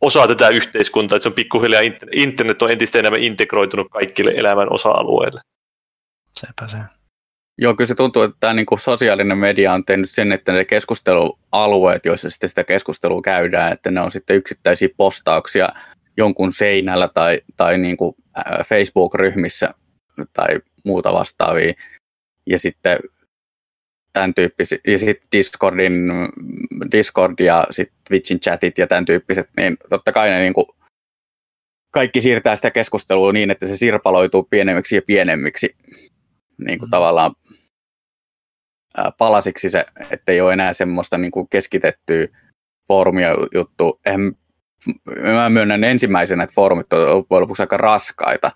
osa tätä yhteiskuntaa, että se on pikkuhiljaa, internet on entistä enemmän integroitunut kaikille elämän osa-alueille. Sepä se. Joo, kyllä se tuntuu, että tämä niin kuin sosiaalinen media on tehnyt sen, että ne keskustelualueet, joissa sitten sitä keskustelua käydään, että ne on sitten yksittäisiä postauksia jonkun seinällä tai, tai niin kuin Facebook-ryhmissä tai muuta vastaavia. Ja sitten tämän tyyppiset, ja sitten Discordin, Discord ja sitten Twitchin chatit ja tämän tyyppiset, niin totta kai ne niin kuin kaikki siirtää sitä keskustelua niin, että se sirpaloituu pienemmiksi ja pienemmiksi niin kuin mm. tavallaan palasiksi se, ettei ole enää semmoista niin kuin keskitettyä foorumia juttu. Eihän, mä myönnän ensimmäisenä, että foorumit on loppujen lopuksi aika raskaita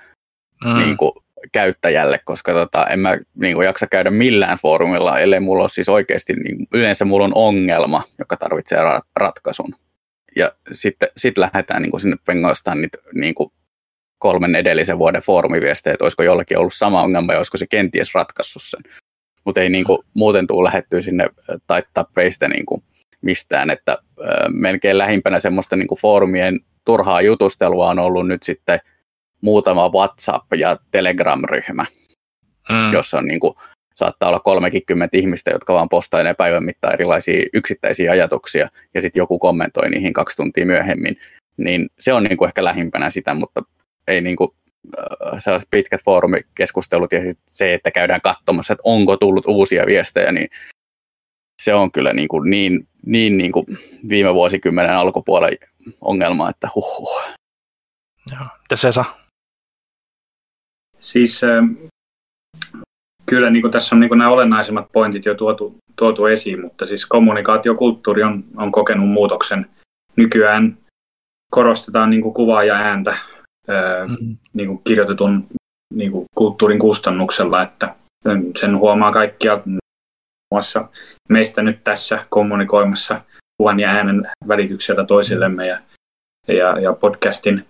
mm. niin kuin, käyttäjälle, koska tota, en mä niin kuin, jaksa käydä millään foorumilla, ellei mulla ole siis oikeasti, niin, yleensä mulla on ongelma, joka tarvitsee ra- ratkaisun. ja sitten sit lähdetään niin kuin sinne pengoistaan niitä niin kuin kolmen edellisen vuoden foorumiviestejä, että olisiko jollakin ollut sama ongelma ja olisiko se kenties ratkaissut sen. Mutta ei niin kuin, muuten tule lähettyä sinne taittaa peistä niin kuin mistään, että melkein lähimpänä semmoista niin kuin foorumien turhaa jutustelua on ollut nyt sitten muutama WhatsApp- ja Telegram-ryhmä, mm. jossa on niin kuin, saattaa olla 30 ihmistä, jotka vaan postailee päivän mittaan erilaisia yksittäisiä ajatuksia, ja sitten joku kommentoi niihin kaksi tuntia myöhemmin, niin se on niin kuin ehkä lähimpänä sitä, mutta ei niin kuin, äh, sellaiset pitkät foorumikeskustelut ja se, että käydään katsomassa, että onko tullut uusia viestejä, niin se on kyllä niin, kuin niin, niin, niin kuin viime vuosikymmenen alkupuolen ongelma, että huh. Joo. se saa? Siis äh, kyllä niin kuin tässä on niin kuin nämä olennaisimmat pointit jo tuotu, tuotu esiin, mutta siis kommunikaatiokulttuuri on, on kokenut muutoksen. Nykyään korostetaan niin kuin kuvaa ja ääntä mm-hmm. niin kuin kirjoitetun niin kuin kulttuurin kustannuksella, että sen huomaa kaikkia muassa meistä nyt tässä kommunikoimassa kuvan ja äänen välityksellä toisillemme ja, ja, ja podcastin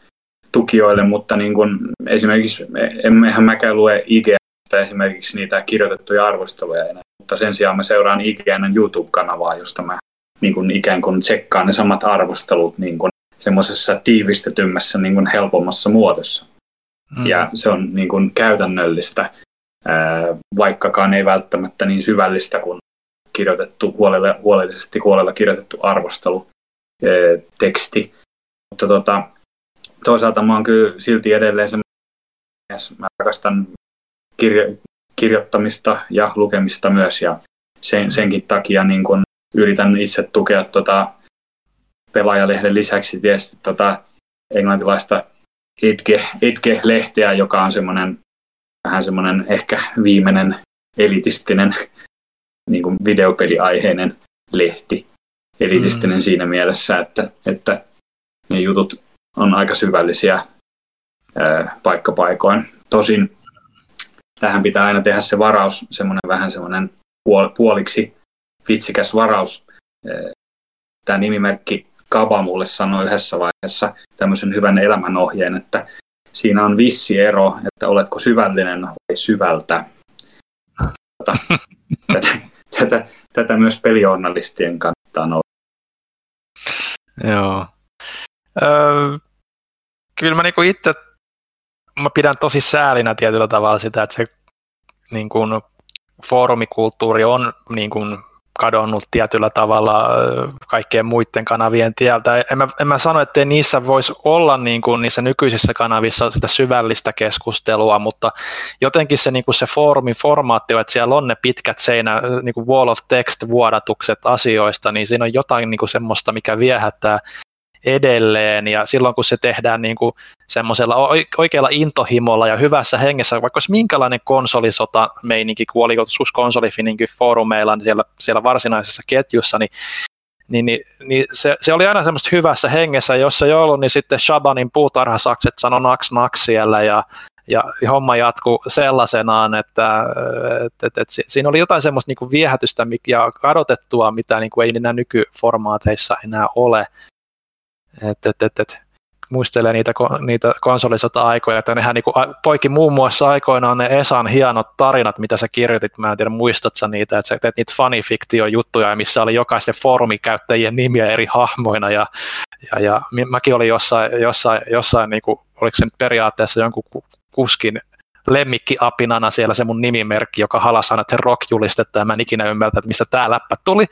tukijoille, mutta niin kuin esimerkiksi emmehän mäkään lue IGNstä esimerkiksi niitä kirjoitettuja arvosteluja enää, mutta sen sijaan mä seuraan IGNn YouTube-kanavaa, josta mä niin kuin ikään kuin tsekkaan ne samat arvostelut niin kuin semmoisessa tiivistetymmässä niin kuin helpommassa muodossa. Mm. Ja se on niin kuin käytännöllistä, vaikkakaan ei välttämättä niin syvällistä kuin kirjoitettu huolelle, huolellisesti huolella kirjoitettu arvostelu teksti. Mutta tota, toisaalta mä oon kyllä silti edelleen semmoinen, mä rakastan kirjo, kirjoittamista ja lukemista myös ja sen, senkin takia niin kun yritän itse tukea tota pelaajalehden lisäksi tietysti tota englantilaista Itke-lehteä, joka on semmoinen vähän semmoinen ehkä viimeinen elitistinen niin kuin videopeliaiheinen lehti. Elitistinen mm. siinä mielessä, että, että ne jutut on aika syvällisiä ää, paikkapaikoin. Tosin tähän pitää aina tehdä se varaus, semmoinen vähän semmoinen puoliksi vitsikäs varaus. Tämä nimimerkki Kaba mulle sanoi yhdessä vaiheessa tämmöisen hyvän elämänohjeen, että siinä on vissi ero, että oletko syvällinen vai syvältä. Tätä, tätä, tätä, tätä myös pelijournalistien kannattaa olla. Joo. Öö, kyllä mä niinku itse mä pidän tosi säälinä tietyllä tavalla sitä, että se niin kuin, foorumikulttuuri on niin kuin, kadonnut tietyllä tavalla kaikkien muiden kanavien tieltä. En mä, en mä sano, että niissä voisi olla niin kuin niissä nykyisissä kanavissa sitä syvällistä keskustelua, mutta jotenkin se, niin kuin se foorumin formaatti, että siellä on ne pitkät seinä, niin kuin wall of text vuodatukset asioista, niin siinä on jotain niin kuin semmoista, mikä viehättää edelleen ja silloin kun se tehdään niin kuin semmoisella oikealla intohimolla ja hyvässä hengessä, vaikka olisi minkälainen konsolisota meininki, kun oli joskus konsolifininkin foorumeilla niin siellä, siellä varsinaisessa ketjussa, niin niin, niin, niin se, se, oli aina semmoista hyvässä hengessä, jos ei ollut, niin sitten Shabanin puutarhasakset sanoi naks naks siellä ja, ja homma jatkuu sellaisenaan, että et, et, et, siinä oli jotain semmoista niin viehätystä ja kadotettua, mitä niin kuin ei enää nykyformaateissa enää ole. Et, et, et, et, muistelee niitä, niitä konsolisota-aikoja, että nehän niinku poikki muun muassa aikoinaan ne Esan hienot tarinat, mitä sä kirjoitit, mä en tiedä muistat sä niitä, että sä teet niitä fanifiktio-juttuja, missä oli jokaisen foorumikäyttäjien nimiä eri hahmoina, ja, ja, ja mäkin olin jossain, jossain, jossain niinku, oliko se nyt periaatteessa jonkun kuskin lemmikkiapinana siellä se mun nimimerkki, joka halasi aina rock-julistetta, ja mä en ikinä ymmärtä, että missä tämä läppä tuli,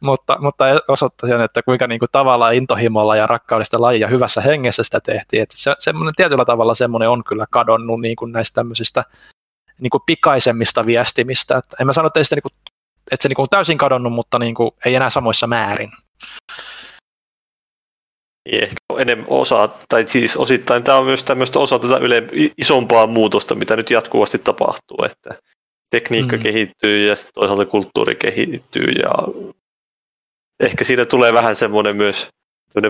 mutta, mutta osoittaisin, sen, että kuinka niin kuin tavallaan intohimolla ja rakkaudesta laji ja hyvässä hengessä sitä tehtiin, että se, semmoinen tietyllä tavalla semmoinen on kyllä kadonnut niin kuin näistä tämmöisistä niin kuin pikaisemmista viestimistä, että en mä sano, että, sitä, niin kuin, että se niin kuin täysin kadonnut, mutta niin kuin, ei enää samoissa määrin ehkä enemmän osa, tai siis osittain tämä on myös tämmöistä osa tätä yle, isompaa muutosta, mitä nyt jatkuvasti tapahtuu, että tekniikka mm. kehittyy ja sitten toisaalta kulttuuri kehittyy ja ehkä siinä tulee vähän semmoinen myös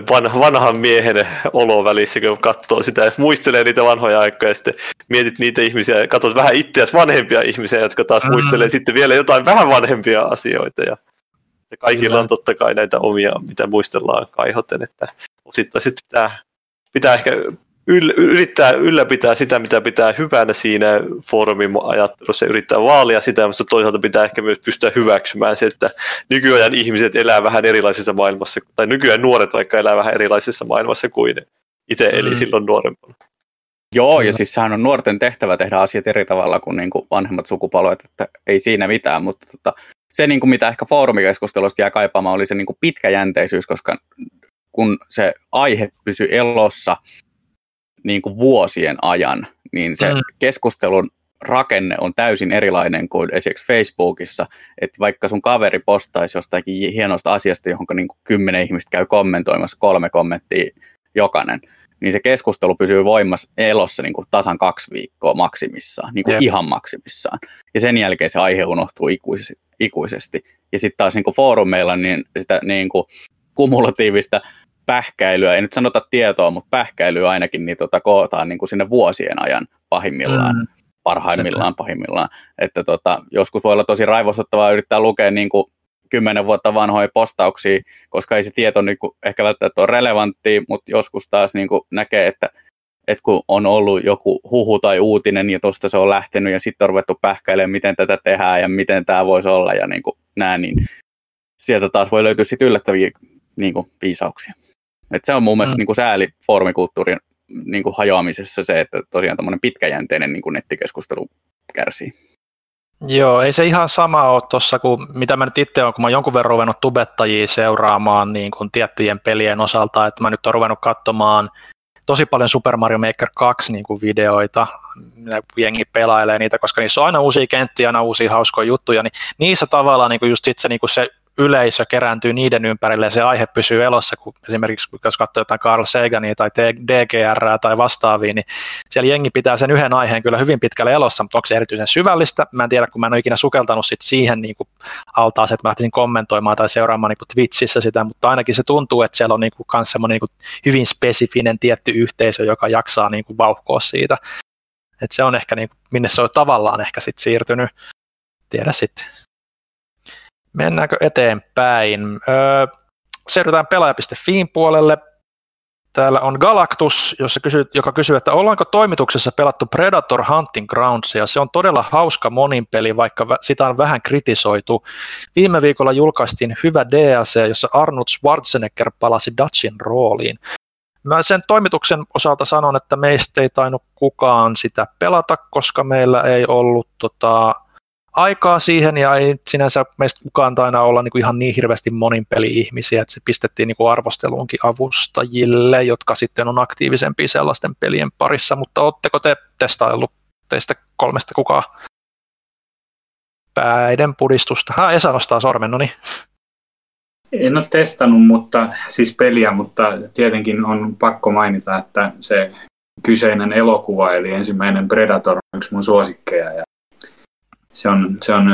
vanha, vanhan miehen olo välissä, kun katsoo sitä ja muistelee niitä vanhoja aikoja ja sitten mietit niitä ihmisiä ja katsot vähän itseäsi vanhempia ihmisiä, jotka taas mm. muistelee sitten vielä jotain vähän vanhempia asioita ja, ja kaikilla Kyllä. on totta kai näitä omia, mitä muistellaan kaihoten, että osittain sitten pitää, pitää ehkä yl, yrittää ylläpitää sitä, mitä pitää hyvänä siinä foorumin ajattelussa ja yrittää vaalia sitä, mutta toisaalta pitää ehkä myös pystyä hyväksymään se, että nykyajan ihmiset elää vähän erilaisessa maailmassa, tai nykyään nuoret vaikka elää vähän erilaisessa maailmassa kuin itse eli mm. silloin nuorempana. Joo, ja siis sehän on nuorten tehtävä tehdä asiat eri tavalla kuin, niin kuin vanhemmat sukupolvet, että ei siinä mitään, mutta tota, se, niin kuin mitä ehkä foorumikeskustelusta jää kaipaamaan, oli se niin kuin pitkäjänteisyys, koska kun se aihe pysyy elossa niin kuin vuosien ajan, niin se mm. keskustelun rakenne on täysin erilainen kuin esimerkiksi Facebookissa, että vaikka sun kaveri postaisi jostakin hienosta asiasta, johon niin kuin kymmenen ihmistä käy kommentoimassa kolme kommenttia jokainen, niin se keskustelu pysyy voimassa elossa niin kuin tasan kaksi viikkoa maksimissaan, niin kuin ihan maksimissaan. Ja sen jälkeen se aihe unohtuu ikuisesti. ikuisesti. Ja sitten taas niin kuin foorumeilla niin sitä niin kuin kumulatiivista pähkäilyä, ei nyt sanota tietoa, mutta pähkäilyä ainakin niin tota, kootaan niin kuin sinne vuosien ajan pahimmillaan, mm. parhaimmillaan pahimmillaan. Että tota, joskus voi olla tosi raivostuttavaa yrittää lukea niin kuin kymmenen vuotta vanhoja postauksia, koska ei se tieto niin kuin, ehkä välttämättä ole relevantti, mutta joskus taas niin kuin, näkee, että, että kun on ollut joku huhu tai uutinen ja tuosta se on lähtenyt ja sitten on ruvettu pähkäilemään, miten tätä tehdään ja miten tämä voisi olla ja niin kuin, näin, niin sieltä taas voi löytyä sitten yllättäviä niin kuin, viisauksia. Et se on mun mielestä mm. niin kuin sääli foorumikulttuurin niin kuin hajoamisessa se, että tosiaan tämmöinen pitkäjänteinen niin kuin nettikeskustelu kärsii. Joo, ei se ihan sama ole tuossa kuin mitä mä nyt itse olen, kun mä jonkun verran ruvennut tubettajia seuraamaan niin kuin tiettyjen pelien osalta, että mä nyt oon ruvennut katsomaan tosi paljon Super Mario Maker 2 niin kuin videoita, jengi pelailee niitä, koska niissä on aina uusia kenttiä, aina uusia hauskoja juttuja, niin niissä tavallaan niin kuin just sit se, niin kuin se yleisö kerääntyy niiden ympärille ja se aihe pysyy elossa, kun esimerkiksi jos katsoo jotain Carl Sagania tai DGR tai vastaavia, niin siellä jengi pitää sen yhden aiheen kyllä hyvin pitkälle elossa, mutta onko se erityisen syvällistä? Mä en tiedä, kun mä en ole ikinä sukeltanut sit siihen niin kuin että mä lähtisin kommentoimaan tai seuraamaan niin kuin Twitchissä sitä, mutta ainakin se tuntuu, että siellä on niin kuin semmoinen niin kuin hyvin spesifinen tietty yhteisö, joka jaksaa niin kuin vauhkoa siitä. Et se on ehkä, niin kuin, minne se on tavallaan ehkä sit siirtynyt. Tiedä sitten. Mennäänkö eteenpäin? Öö, siirrytään pelaaja.fiin puolelle. Täällä on Galactus, jossa kysyy, joka kysyy, että ollaanko toimituksessa pelattu Predator Hunting Grounds, ja se on todella hauska monin peli, vaikka sitä on vähän kritisoitu. Viime viikolla julkaistiin hyvä DLC, jossa Arnold Schwarzenegger palasi Dutchin rooliin. Mä sen toimituksen osalta sanon, että meistä ei tainnut kukaan sitä pelata, koska meillä ei ollut tota, aikaa siihen ja ei sinänsä meistä kukaan taina olla niin kuin ihan niin hirveästi monin peli-ihmisiä, että se pistettiin niin kuin arvosteluunkin avustajille, jotka sitten on aktiivisempia sellaisten pelien parissa, mutta oletteko te testaillut teistä kolmesta kukaan päiden pudistusta? Ha, Esa nostaa sormen, no niin. En ole testannut mutta, siis peliä, mutta tietenkin on pakko mainita, että se kyseinen elokuva, eli ensimmäinen Predator on yksi mun suosikkeja ja se on, se on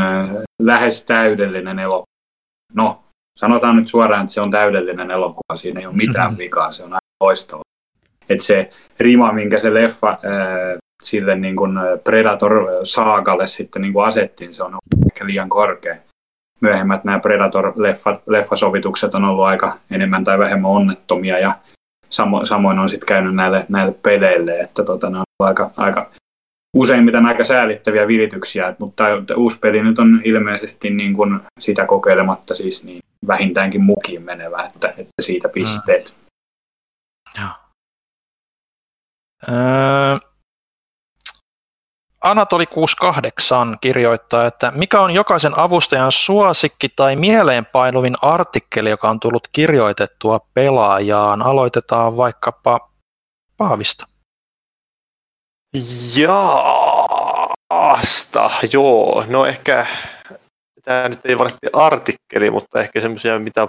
lähes täydellinen elokuva. No, sanotaan nyt suoraan, että se on täydellinen elokuva, siinä ei ole mitään vikaa, se on aika loistava. Että se rima, minkä se leffa äh, sille niin kuin Predator-saagalle sitten niin kuin asettiin, se on ehkä liian korkea. Myöhemmät nämä Predator-leffasovitukset on ollut aika enemmän tai vähemmän onnettomia ja samo, samoin on sitten käynyt näille, näille peleille, että tota, ne on aika, aika useimmiten aika säälittäviä virityksiä, mutta uusi peli nyt on ilmeisesti niin kuin sitä kokeilematta siis niin vähintäänkin mukiin menevä, että, että siitä pisteet. Mm. Öö, Anatoli 68 kirjoittaa, että mikä on jokaisen avustajan suosikki tai mieleenpainuvin artikkeli, joka on tullut kirjoitettua pelaajaan. Aloitetaan vaikkapa Paavista. Jaasta, joo. No ehkä, tämä nyt ei varsinaisesti artikkeli, mutta ehkä semmoisia, mitä,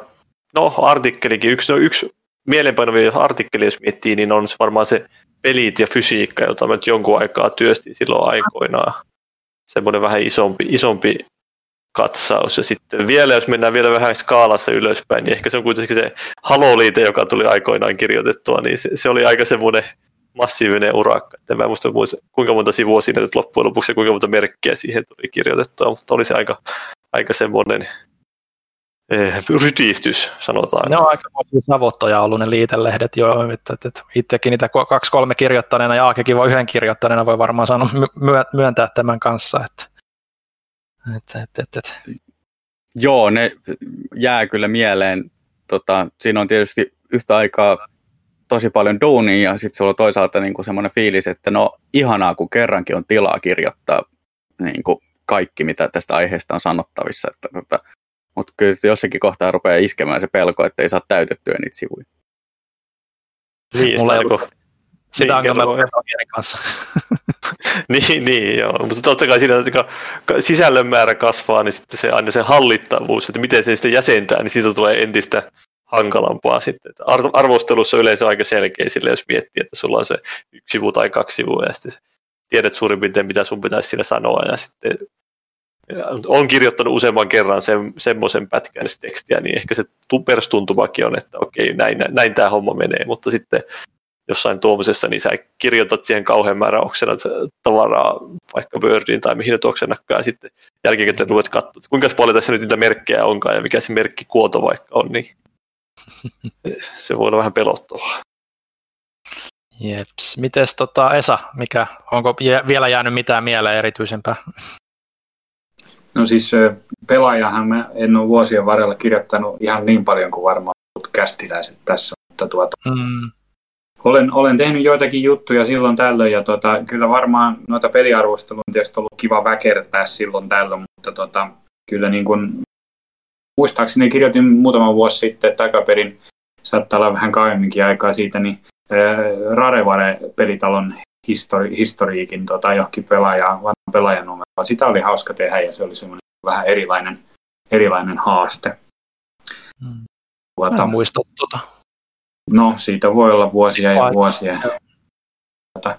no artikkelikin, yksi, no, yksi mielenpainovia artikkeli, jos miettii, niin on se varmaan se pelit ja fysiikka, jota mä jonkun aikaa työstin silloin aikoinaan. Semmoinen vähän isompi, isompi katsaus. Ja sitten vielä, jos mennään vielä vähän skaalassa ylöspäin, niin ehkä se on kuitenkin se Halo-liite, joka tuli aikoinaan kirjoitettua, niin se, se oli aika semmoinen massiivinen urakka. En mä muista, kuinka monta sivua siinä nyt loppujen lopuksi ja kuinka monta merkkiä siihen tuli kirjoitettua, mutta oli se aika, aika semmoinen eh, rytistys, sanotaan. Ne on aika savottoja ollut ne liitelehdet jo. Että, että, itsekin niitä kaksi-kolme kirjoittaneena ja Aakekin voi yhden kirjoittaneena voi varmaan sanoa myöntää tämän kanssa. Että, että, että, että, että. Joo, ne jää kyllä mieleen. Tota, siinä on tietysti yhtä aikaa tosi paljon duunia ja sitten sulla on toisaalta niinku semmoinen fiilis, että no ihanaa, kun kerrankin on tilaa kirjoittaa niinku kaikki, mitä tästä aiheesta on sanottavissa. Että, tota, mutta kyllä jossakin kohtaa rupeaa iskemään se pelko, että ei saa täytettyä niitä sivuja. Niin, Mulla ei ollut sitä niin, ongelmaa kanssa. niin, niin, joo. Mutta totta kai siinä, että sisällön määrä kasvaa, niin sitten se aina se hallittavuus, että miten se sitten jäsentää, niin siitä tulee entistä hankalampaa sitten. Arvostelussa yleensä aika selkeä sille, jos miettii, että sulla on se yksi sivu tai kaksi sivua ja sitten tiedät suurin piirtein, mitä sun pitäisi sillä sanoa ja sitten on kirjoittanut useamman kerran sen, semmoisen pätkän tekstiä, niin ehkä se perstuntumakin on, että okei, näin, näin tämä homma menee, mutta sitten jossain tuomisessa, niin sä kirjoitat siihen kauhean määrän oksena tavaraa vaikka Wordiin tai mihin nyt oksenakkaan, ja sitten jälkikäteen ruvet katsoa, kuinka paljon tässä nyt niitä merkkejä onkaan, ja mikä se merkki kuoto vaikka on, niin se voi olla vähän pelottavaa. Jeps. Mites tota Esa, mikä, onko vielä jäänyt mitään mieleen erityisempää? No siis pelaajahan mä en ole vuosien varrella kirjoittanut ihan niin paljon kuin varmaan kästiläiset tässä, mutta tuota, mm. olen, olen tehnyt joitakin juttuja silloin tällöin ja tuota, kyllä varmaan noita peliarvostelun on tietysti ollut kiva väkertää silloin tällöin, mutta tuota, kyllä niin kuin, muistaakseni kirjoitin muutama vuosi sitten takaperin, saattaa olla vähän kauemminkin aikaa siitä, niin Rarevare-pelitalon histori, historiikin tota, johonkin pelaajaan, vanhan pelaajanumeroon. Sitä oli hauska tehdä ja se oli semmoinen vähän erilainen, erilainen haaste. Hmm. Tuota, en muista tuota. No, siitä voi olla vuosia ja vuosia. Tuota,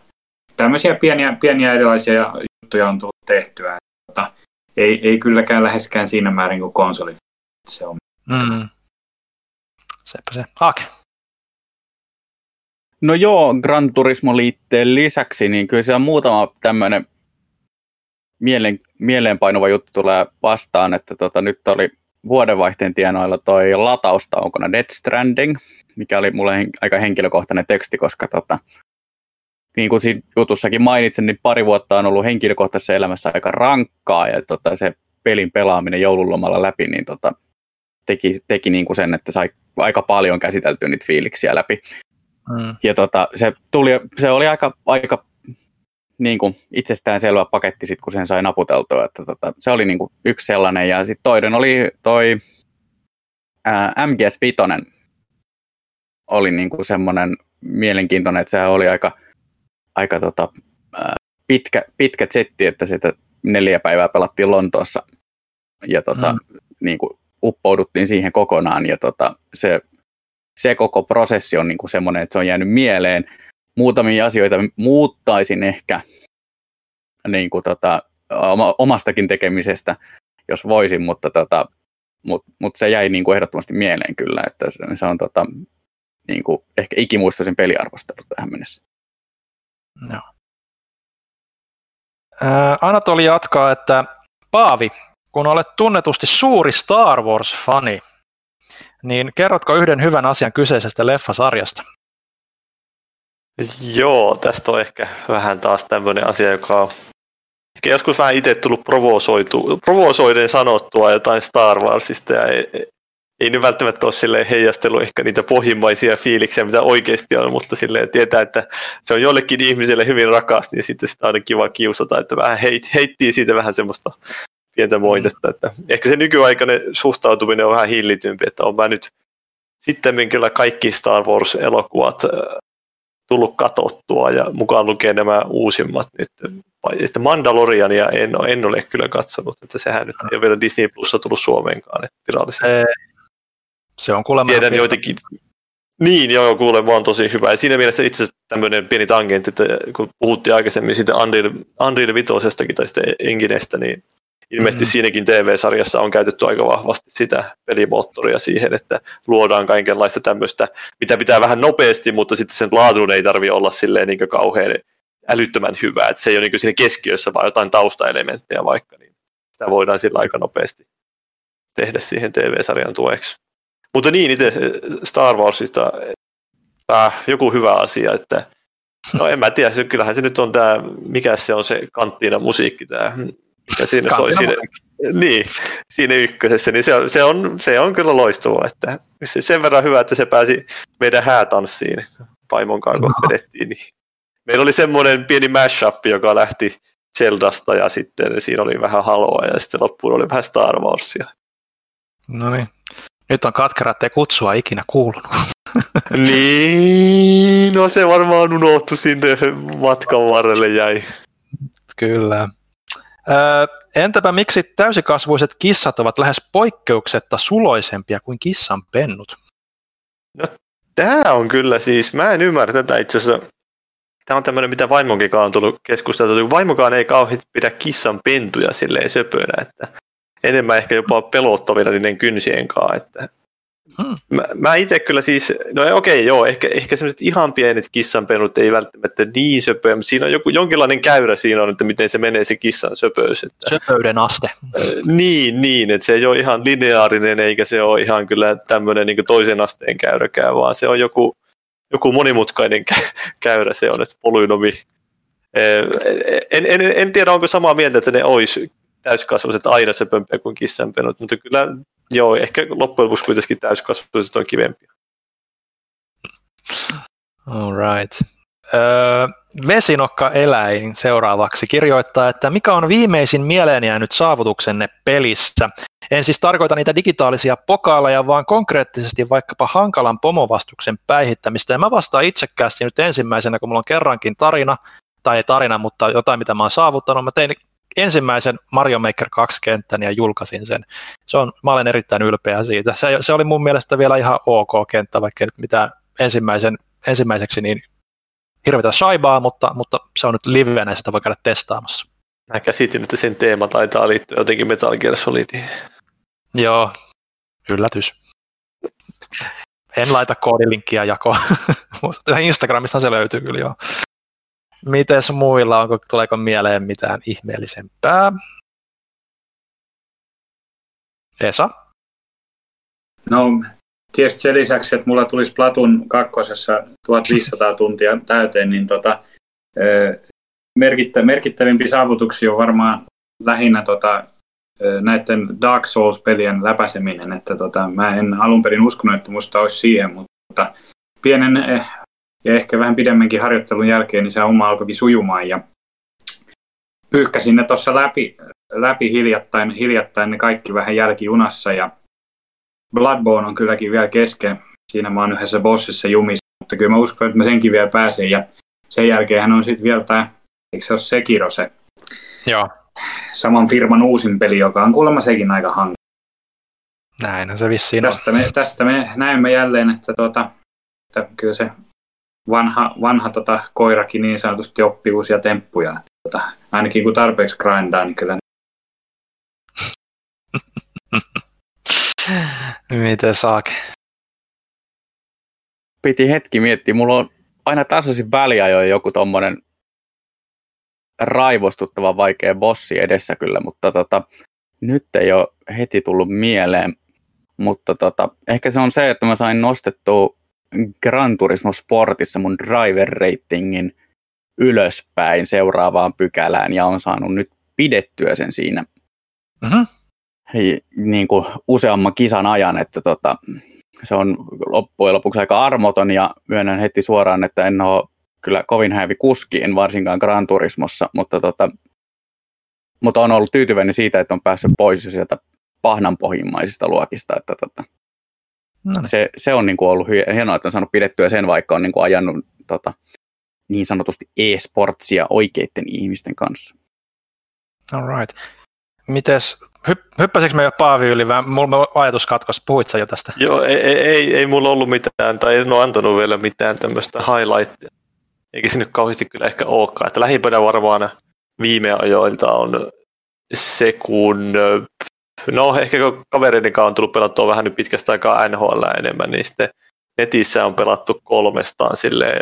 tämmöisiä pieniä, pieniä erilaisia juttuja on tullut tehtyä. Tuota, ei, ei kylläkään läheskään siinä määrin kuin konsoli. Se on. Mm. Sepä se. Hake. No joo, Gran Turismo-liitteen lisäksi, niin kyllä siellä muutama tämmöinen mieleen, mieleenpainuva juttu tulee vastaan, että tota, nyt oli vuodenvaihteen tienoilla toi lataustaukona Death Stranding, mikä oli mulle aika henkilökohtainen teksti, koska tota, niin kuin siinä jutussakin mainitsin, niin pari vuotta on ollut henkilökohtaisessa elämässä aika rankkaa ja tota, se pelin pelaaminen joululomalla läpi, niin tota, teki, teki niin kuin sen, että sai aika paljon käsiteltyä niitä fiiliksiä läpi. Mm. Ja tota, se, tuli, se oli aika, aika niin kuin itsestäänselvä paketti, sit, kun sen sai naputeltua. Että tota, se oli niin kuin yksi sellainen. Ja sitten toinen oli toi ää, MGS Vitoinen oli niin kuin semmoinen mielenkiintoinen, että se oli aika, aika tota, ää, pitkä, pitkä setti, että sitä neljä päivää pelattiin Lontoossa. Ja tota, mm. niin kuin uppouduttiin siihen kokonaan. Ja tota, se se koko prosessi on niin kuin semmoinen, että se on jäänyt mieleen. Muutamia asioita muuttaisin ehkä niin kuin tota, omastakin tekemisestä, jos voisin, mutta tota, mut, mut se jäi niin kuin ehdottomasti mieleen kyllä, että se on tota, niin kuin ehkä ikimuistoisin peliarvostelu tähän mennessä. No. Anatoli jatkaa, että Paavi, kun olet tunnetusti suuri Star Wars-fani, niin kerrotko yhden hyvän asian kyseisestä leffasarjasta? Joo, tästä on ehkä vähän taas tämmöinen asia, joka on ehkä joskus vähän itse tullut provosoitu, provosoiden sanottua jotain Star Warsista ja ei, ei nyt välttämättä ole heijastellut ehkä niitä pohjimmaisia fiiliksiä, mitä oikeasti on, mutta sille tietää, että se on jollekin ihmiselle hyvin rakas, niin sitten sitä on kiva kiusata, että vähän heit, heittiin siitä vähän semmoista pientä moitetta. Että ehkä se nykyaikainen suhtautuminen on vähän hillitympi, että on mä nyt sitten kyllä kaikki Star Wars-elokuvat tullut katottua ja mukaan lukee nämä uusimmat nyt. Että Mandaloriania en ole, en ole kyllä katsonut, että sehän nyt ei ole vielä Disney Plussa tullut Suomeenkaan että virallisesti. Ee, se on kuulemma. Tiedän joitakin, niin, joo, kuulemma on tosi hyvä. Ja siinä mielessä itse tämmöinen pieni tangentti, että kun puhuttiin aikaisemmin siitä Unreal, Unreal 5 tai sitten Enginestä, niin ilmeisesti mm. siinäkin TV-sarjassa on käytetty aika vahvasti sitä pelimoottoria siihen, että luodaan kaikenlaista tämmöistä, mitä pitää vähän nopeasti, mutta sitten sen laadun ei tarvi olla silleen niin kauhean älyttömän hyvä, että se ei ole niin siinä keskiössä, vaan jotain taustaelementtejä vaikka, niin sitä voidaan sillä aika nopeasti tehdä siihen TV-sarjan tueksi. Mutta niin, itse Star Warsista äh, joku hyvä asia, että no en mä tiedä, kyllähän se nyt on tämä, mikä se on se kanttiina musiikki, tämä, mikä siinä soi siinä, niin, siinä ykkösessä, niin se on, se on, se on kyllä loistavaa, että sen verran hyvä, että se pääsi meidän häätanssiin vaimon kanssa, kun vedettiin, niin meillä oli semmoinen pieni mashup, joka lähti Zeldasta ja sitten siinä oli vähän haloa ja sitten loppuun oli vähän Star Warsia. No niin. Nyt on katkera, ettei kutsua ikinä kuulunut. niin, no se varmaan unohtui sinne matkan varrelle jäi. Kyllä. Entäpä miksi täysikasvuiset kissat ovat lähes poikkeuksetta suloisempia kuin kissan pennut? No, tämä on kyllä siis, mä en ymmärrä tätä itse asiassa. Tämä on tämmöinen, mitä vaimonkin on tullut keskusteltua. Vaimokaan ei kauheasti pidä kissan pentuja silleen söpönä, että enemmän ehkä jopa pelottavina niiden kynsien kanssa. Että Hmm. Mä, mä itse kyllä siis, no okei okay, joo, ehkä, ehkä semmoiset ihan pienet kissanpenut ei välttämättä niin söpöjä, mutta siinä on joku, jonkinlainen käyrä siinä on, että miten se menee se kissan söpöys. Että, Söpöyden aste. Äh, niin, niin, että se ei ole ihan lineaarinen eikä se ole ihan kyllä tämmöinen niin toisen asteen käyräkään, vaan se on joku, joku monimutkainen käyrä se on, että polynomi. En, en, en tiedä, onko samaa mieltä, että ne olisi täyskasvaiset aina söpömpiä kuin kissanpenut, mutta kyllä joo, ehkä loppujen lopuksi kuitenkin täyskasvaiset on kivempiä. All right. Öö, Vesinokka eläin seuraavaksi kirjoittaa, että mikä on viimeisin mieleen jäänyt saavutuksenne pelissä? En siis tarkoita niitä digitaalisia pokaaleja, vaan konkreettisesti vaikkapa hankalan pomovastuksen päihittämistä. Ja mä vastaan itsekkäästi nyt ensimmäisenä, kun mulla on kerrankin tarina, tai ei tarina, mutta jotain, mitä mä oon saavuttanut. Mä tein ensimmäisen Mario Maker 2 kenttän ja julkaisin sen. Se on, mä olen erittäin ylpeä siitä. Se, se oli mun mielestä vielä ihan ok kenttä, vaikka ei nyt mitään ensimmäisen, ensimmäiseksi niin hirveätä shaibaa, mutta, mutta se on nyt livenä, sitä voi käydä testaamassa. Mä käsitin, että sen teema taitaa liittyä jotenkin Metal Gear Solidiin. Joo, yllätys. En laita koodilinkkiä jakoon. Instagramista se löytyy kyllä joo. Mites muilla, onko, tuleeko mieleen mitään ihmeellisempää? Esa? No, tietysti sen lisäksi, että mulla tulisi Platun kakkosessa 1500 tuntia täyteen, niin tota, merkittä, merkittävimpi saavutuksia on varmaan lähinnä tota, näiden Dark Souls-pelien läpäiseminen, että tota, mä en alun perin uskonut, että musta olisi siihen, mutta pienen eh, ja ehkä vähän pidemmänkin harjoittelun jälkeen, niin se oma alkoikin sujumaan ja pyyhkäsin ne tuossa läpi, läpi hiljattain, hiljattain ne kaikki vähän jälkijunassa ja Bloodborne on kylläkin vielä kesken. Siinä mä oon yhdessä bossissa jumissa, mutta kyllä mä uskon, että mä senkin vielä pääsen ja sen jälkeen hän on sitten vielä tämä, eikö se ole Sekiro se Joo. saman firman uusin peli, joka on kuulemma sekin aika hankala. Näin se vissiin tästä me, tästä me näemme jälleen, että, tuota, että kyllä se vanha, vanha tota, koirakin niin sanotusti oppii uusia temppuja. Tota, ainakin kun tarpeeksi grindaa, niin kyllä Miten saak? Piti hetki miettiä. Mulla on aina tasaisin väliajoin joku tommonen raivostuttava vaikea bossi edessä kyllä, mutta tota, nyt ei ole heti tullut mieleen. Mutta tota, ehkä se on se, että mä sain nostettua Gran Turismo Sportissa mun driver ratingin ylöspäin seuraavaan pykälään ja on saanut nyt pidettyä sen siinä uh-huh. niin kuin useamman kisan ajan, että tota, se on loppujen lopuksi aika armoton ja myönnän heti suoraan, että en ole kyllä kovin hävi kuski, en varsinkaan Gran Turismossa, mutta, tota, mutta on ollut tyytyväinen siitä, että on päässyt pois sieltä pahnanpohjimmaisista luokista, että tota, No niin. se, se on niin kuin ollut hienoa, että on saanut pidettyä sen, vaikka on niin kuin ajanut tota, niin sanotusti e-sportsia oikeiden ihmisten kanssa. All right. Mites, hypp- hyppäsikö me jo Paavi yli, vai mulla ajatus katkosi, puhuit sä jo tästä? Joo, ei, ei, ei mulla ollut mitään, tai en ole antanut vielä mitään tämmöistä highlightia. Eikä sinne kauheasti kyllä ehkä olekaan. Että lähipäivänä varmaan viime ajoilta on se, kun No ehkä kun kanssa on tullut pelattua vähän nyt pitkästä aikaa NHL enemmän, niin sitten netissä on pelattu kolmestaan sille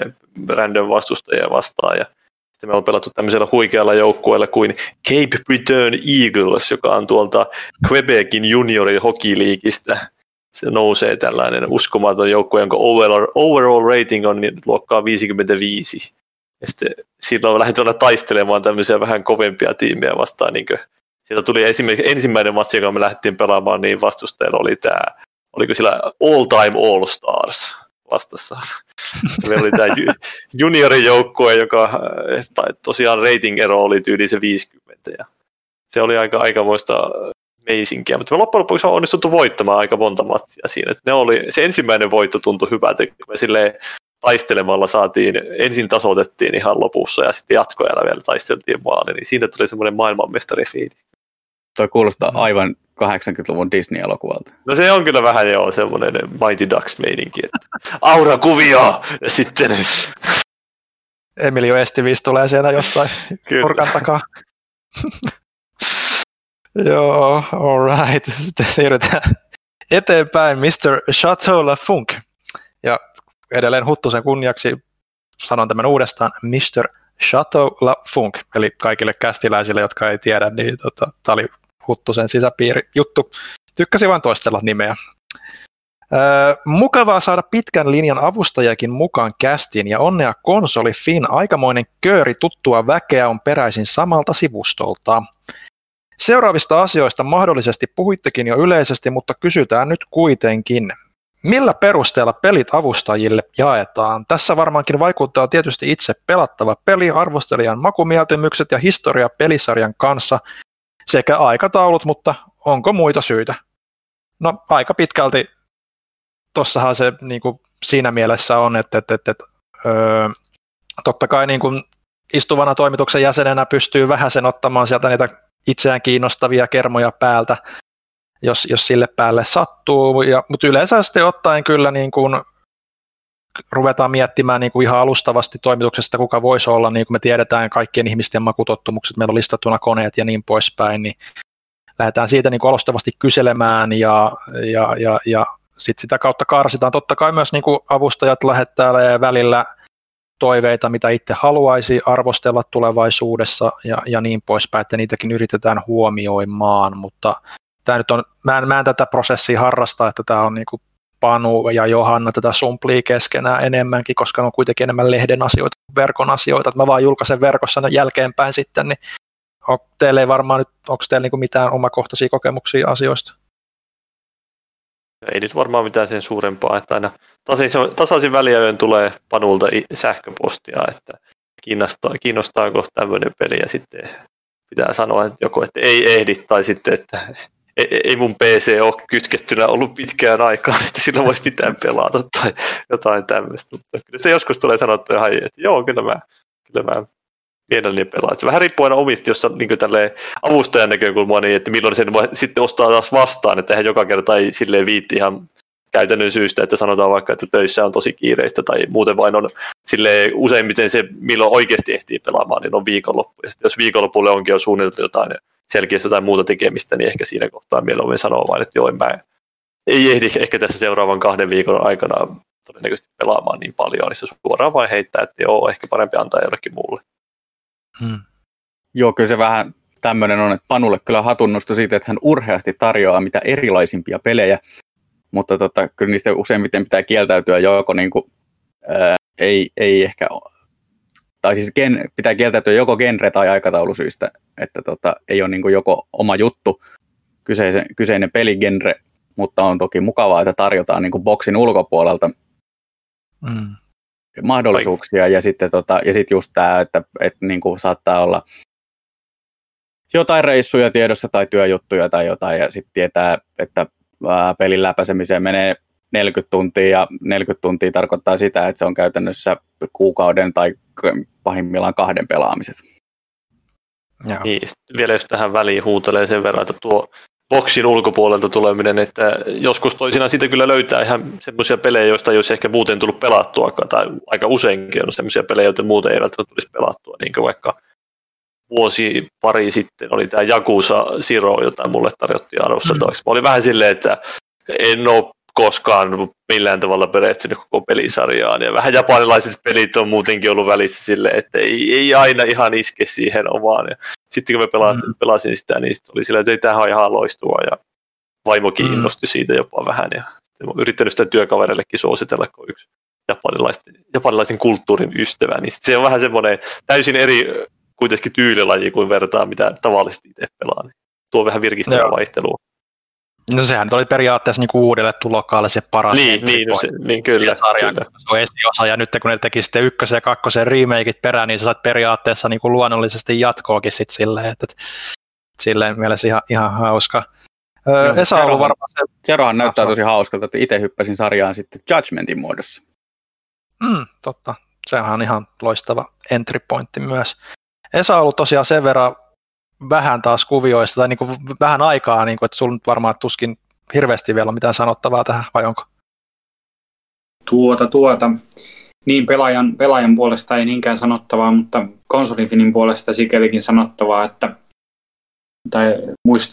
random vastustajia vastaan ja sitten me on pelattu tämmöisellä huikealla joukkueella kuin Cape Return Eagles, joka on tuolta Quebecin juniori hokiliikistä. Se nousee tällainen uskomaton joukkue, jonka overall, overall rating on niin luokkaa 55. Ja sitten silloin lähdettiin taistelemaan tämmöisiä vähän kovempia tiimejä vastaan. Niin sieltä tuli esimerkiksi ensimmäinen matsi, joka me lähdettiin pelaamaan, niin vastustajalla oli tämä, oliko sillä All Time All Stars vastassa. Meillä oli tämä juniorijoukkue, joka tai tosiaan rating-ero oli tyyli se 50. Ja se oli aika aikamoista meisinkiä, mutta me loppujen lopuksi on onnistuttu voittamaan aika monta matsia siinä. Että ne oli, se ensimmäinen voitto tuntui hyvältä, kun me silleen taistelemalla saatiin, ensin tasoitettiin ihan lopussa ja sitten jatkoajalla vielä taisteltiin maali, niin siinä tuli semmoinen maailmanmestarifiili. Toi kuulostaa mm. aivan 80-luvun Disney-elokuvalta. No se on kyllä vähän joo semmoinen Mighty Ducks-meininki, että aura-kuvio ja sitten... Emilio Estivis tulee siellä jostain kurkan takaa. joo, alright. Sitten siirrytään eteenpäin. Mr. Chateau Funk. Ja edelleen Huttusen kunniaksi sanon tämän uudestaan, Mr. Chateau La Funk, eli kaikille kästiläisille, jotka ei tiedä, niin tota, tämä oli Huttusen sisäpiiri juttu. Tykkäsin vain toistella nimeä. Öö, mukavaa saada pitkän linjan avustajakin mukaan kästiin ja onnea konsoli Fin aikamoinen kööri tuttua väkeä on peräisin samalta sivustolta. Seuraavista asioista mahdollisesti puhuittekin jo yleisesti, mutta kysytään nyt kuitenkin. Millä perusteella pelit avustajille jaetaan? Tässä varmaankin vaikuttaa tietysti itse pelattava peli, arvostelijan makumieltymykset ja historia pelisarjan kanssa sekä aikataulut, mutta onko muita syitä? No aika pitkälti tuossahan se niin kuin siinä mielessä on, että, että, että, että öö, totta kai niin kuin istuvana toimituksen jäsenenä pystyy vähän sen ottamaan sieltä niitä itseään kiinnostavia kermoja päältä, jos, jos sille päälle sattuu, ja, mutta yleensä sitten ottaen kyllä niin kuin ruvetaan miettimään niin kuin ihan alustavasti toimituksesta, kuka voisi olla, niin kuin me tiedetään kaikkien ihmisten makutottumukset, meillä on listattuna koneet ja niin poispäin, niin lähdetään siitä niin kuin alustavasti kyselemään ja, ja, ja, ja sitten sitä kautta karsitaan. Totta kai myös niin kuin avustajat lähettää välillä toiveita, mitä itse haluaisi arvostella tulevaisuudessa ja, ja niin poispäin, että niitäkin yritetään huomioimaan, mutta tämä nyt on, mä en, mä en tätä prosessia harrasta, että tämä on niin kuin Panu ja Johanna tätä sumplii keskenään enemmänkin, koska ne on kuitenkin enemmän lehden asioita verkon asioita. Että mä vaan julkaisen verkossa jälkeenpäin sitten, niin on, teille ei varmaan nyt, onko teillä niin mitään omakohtaisia kokemuksia asioista? Ei nyt varmaan mitään sen suurempaa, että aina tasaisin, tasaisin väliajoin tulee Panulta sähköpostia, että kiinnostaa, kiinnostaako tämmöinen peli ja sitten pitää sanoa että joko, että ei ehdi tai sitten, että ei, ei mun PC ole kytkettynä ollut pitkään aikaan, että sillä voisi mitään pelata tai jotain tämmöistä. Mutta kyllä se joskus tulee sanottu ihan, että joo, kyllä mä, kyllä mä mielelläni pelaan. Se vähän riippuu aina omista, jos on niin avustajan näkökulmaa, niin että milloin sen voi sitten ostaa taas vastaan, että eihän joka kerta ei silleen viitti ihan käytännön syystä, että sanotaan vaikka, että töissä on tosi kiireistä tai muuten vain on sille useimmiten se, milloin oikeasti ehtii pelaamaan, niin on viikonloppu. Ja sitten jos viikonlopulle onkin jo suunniteltu jotain selkeästi jotain muuta tekemistä, niin ehkä siinä kohtaa mieluummin sanoo vain, että joo, mä ei ehdi ehkä tässä seuraavan kahden viikon aikana todennäköisesti pelaamaan niin paljon, niin se suoraan vain heittää, että joo, ehkä parempi antaa jollekin muulle. Hmm. Joo, kyllä se vähän tämmöinen on, että Panulle kyllä hatunnosto siitä, että hän urheasti tarjoaa mitä erilaisimpia pelejä, mutta tota, kyllä niistä useimmiten pitää kieltäytyä joko niin kuin, ää, ei, ei ehkä, tai siis gen, pitää kieltäytyä joko genre- tai aikataulusyistä, että tota, ei ole niin joko oma juttu, kyseisen, kyseinen peligenre, mutta on toki mukavaa, että tarjotaan niin boksin ulkopuolelta mm. mahdollisuuksia, ja sitten, tota, ja sitten just tämä, että, että niin saattaa olla jotain reissuja tiedossa tai työjuttuja tai jotain, ja sitten tietää, että pelin läpäisemiseen menee 40 tuntia ja 40 tuntia tarkoittaa sitä, että se on käytännössä kuukauden tai pahimmillaan kahden pelaamiset. Joo. Niin, vielä jos tähän väliin huutelee sen verran, että tuo boksin ulkopuolelta tuleminen, että joskus toisinaan siitä kyllä löytää ihan semmoisia pelejä, joista ei olisi ehkä muuten tullut pelattua, tai aika useinkin on semmoisia pelejä, joita muuten ei välttämättä tulisi pelattua, niin kuin vaikka vuosi pari sitten oli tämä Jakusa Siro, jota mulle tarjottiin arvosteltavaksi. Mä olin vähän silleen, että en ole koskaan millään tavalla perehtynyt koko pelisarjaan. Ja vähän japanilaiset pelit on muutenkin ollut välissä sille, että ei, ei aina ihan iske siihen omaan. Ja sitten kun me pelaat, mm. pelasin sitä, niin sit oli sillä, että ei, tämähän on ihan loistua. Ja vaimokin mm. innosti siitä jopa vähän. Ja olen yrittänyt sitä työkavereillekin suositella, kun yksi japanilaisen kulttuurin ystävä. Niin se on vähän semmoinen täysin eri kuitenkin tyylilaji kuin vertaa, mitä tavallisesti itse pelaa. Niin tuo vähän virkistävää vaihtelua. No sehän oli periaatteessa niin uudelle tulokkaalle se paras. Niin, niin, no se, niin kyllä, sarjan, kyllä. Se on esiosa, ja nyt kun ne teki sitten ykkösen ja kakkosen remakeit perään, niin sä saat periaatteessa niin kuin luonnollisesti jatkoakin sitten silleen, että, että silleen mielessä ihan, ihan hauska. Öö, Esa on ollut varmaan se... Zerohan näyttää tosi hauskalta, että itse hyppäsin sarjaan sitten Judgmentin muodossa. Mm, totta. Sehän on ihan loistava entry pointti myös. Esa on ollut tosiaan sen verran vähän taas kuvioista, tai niin kuin vähän aikaa, niin kuin, että sulla nyt varmaan tuskin hirveästi vielä on mitään sanottavaa tähän, vai onko? Tuota, tuota. Niin, pelaajan, pelaajan puolesta ei niinkään sanottavaa, mutta konsolifinin puolesta sikälikin sanottavaa, että tai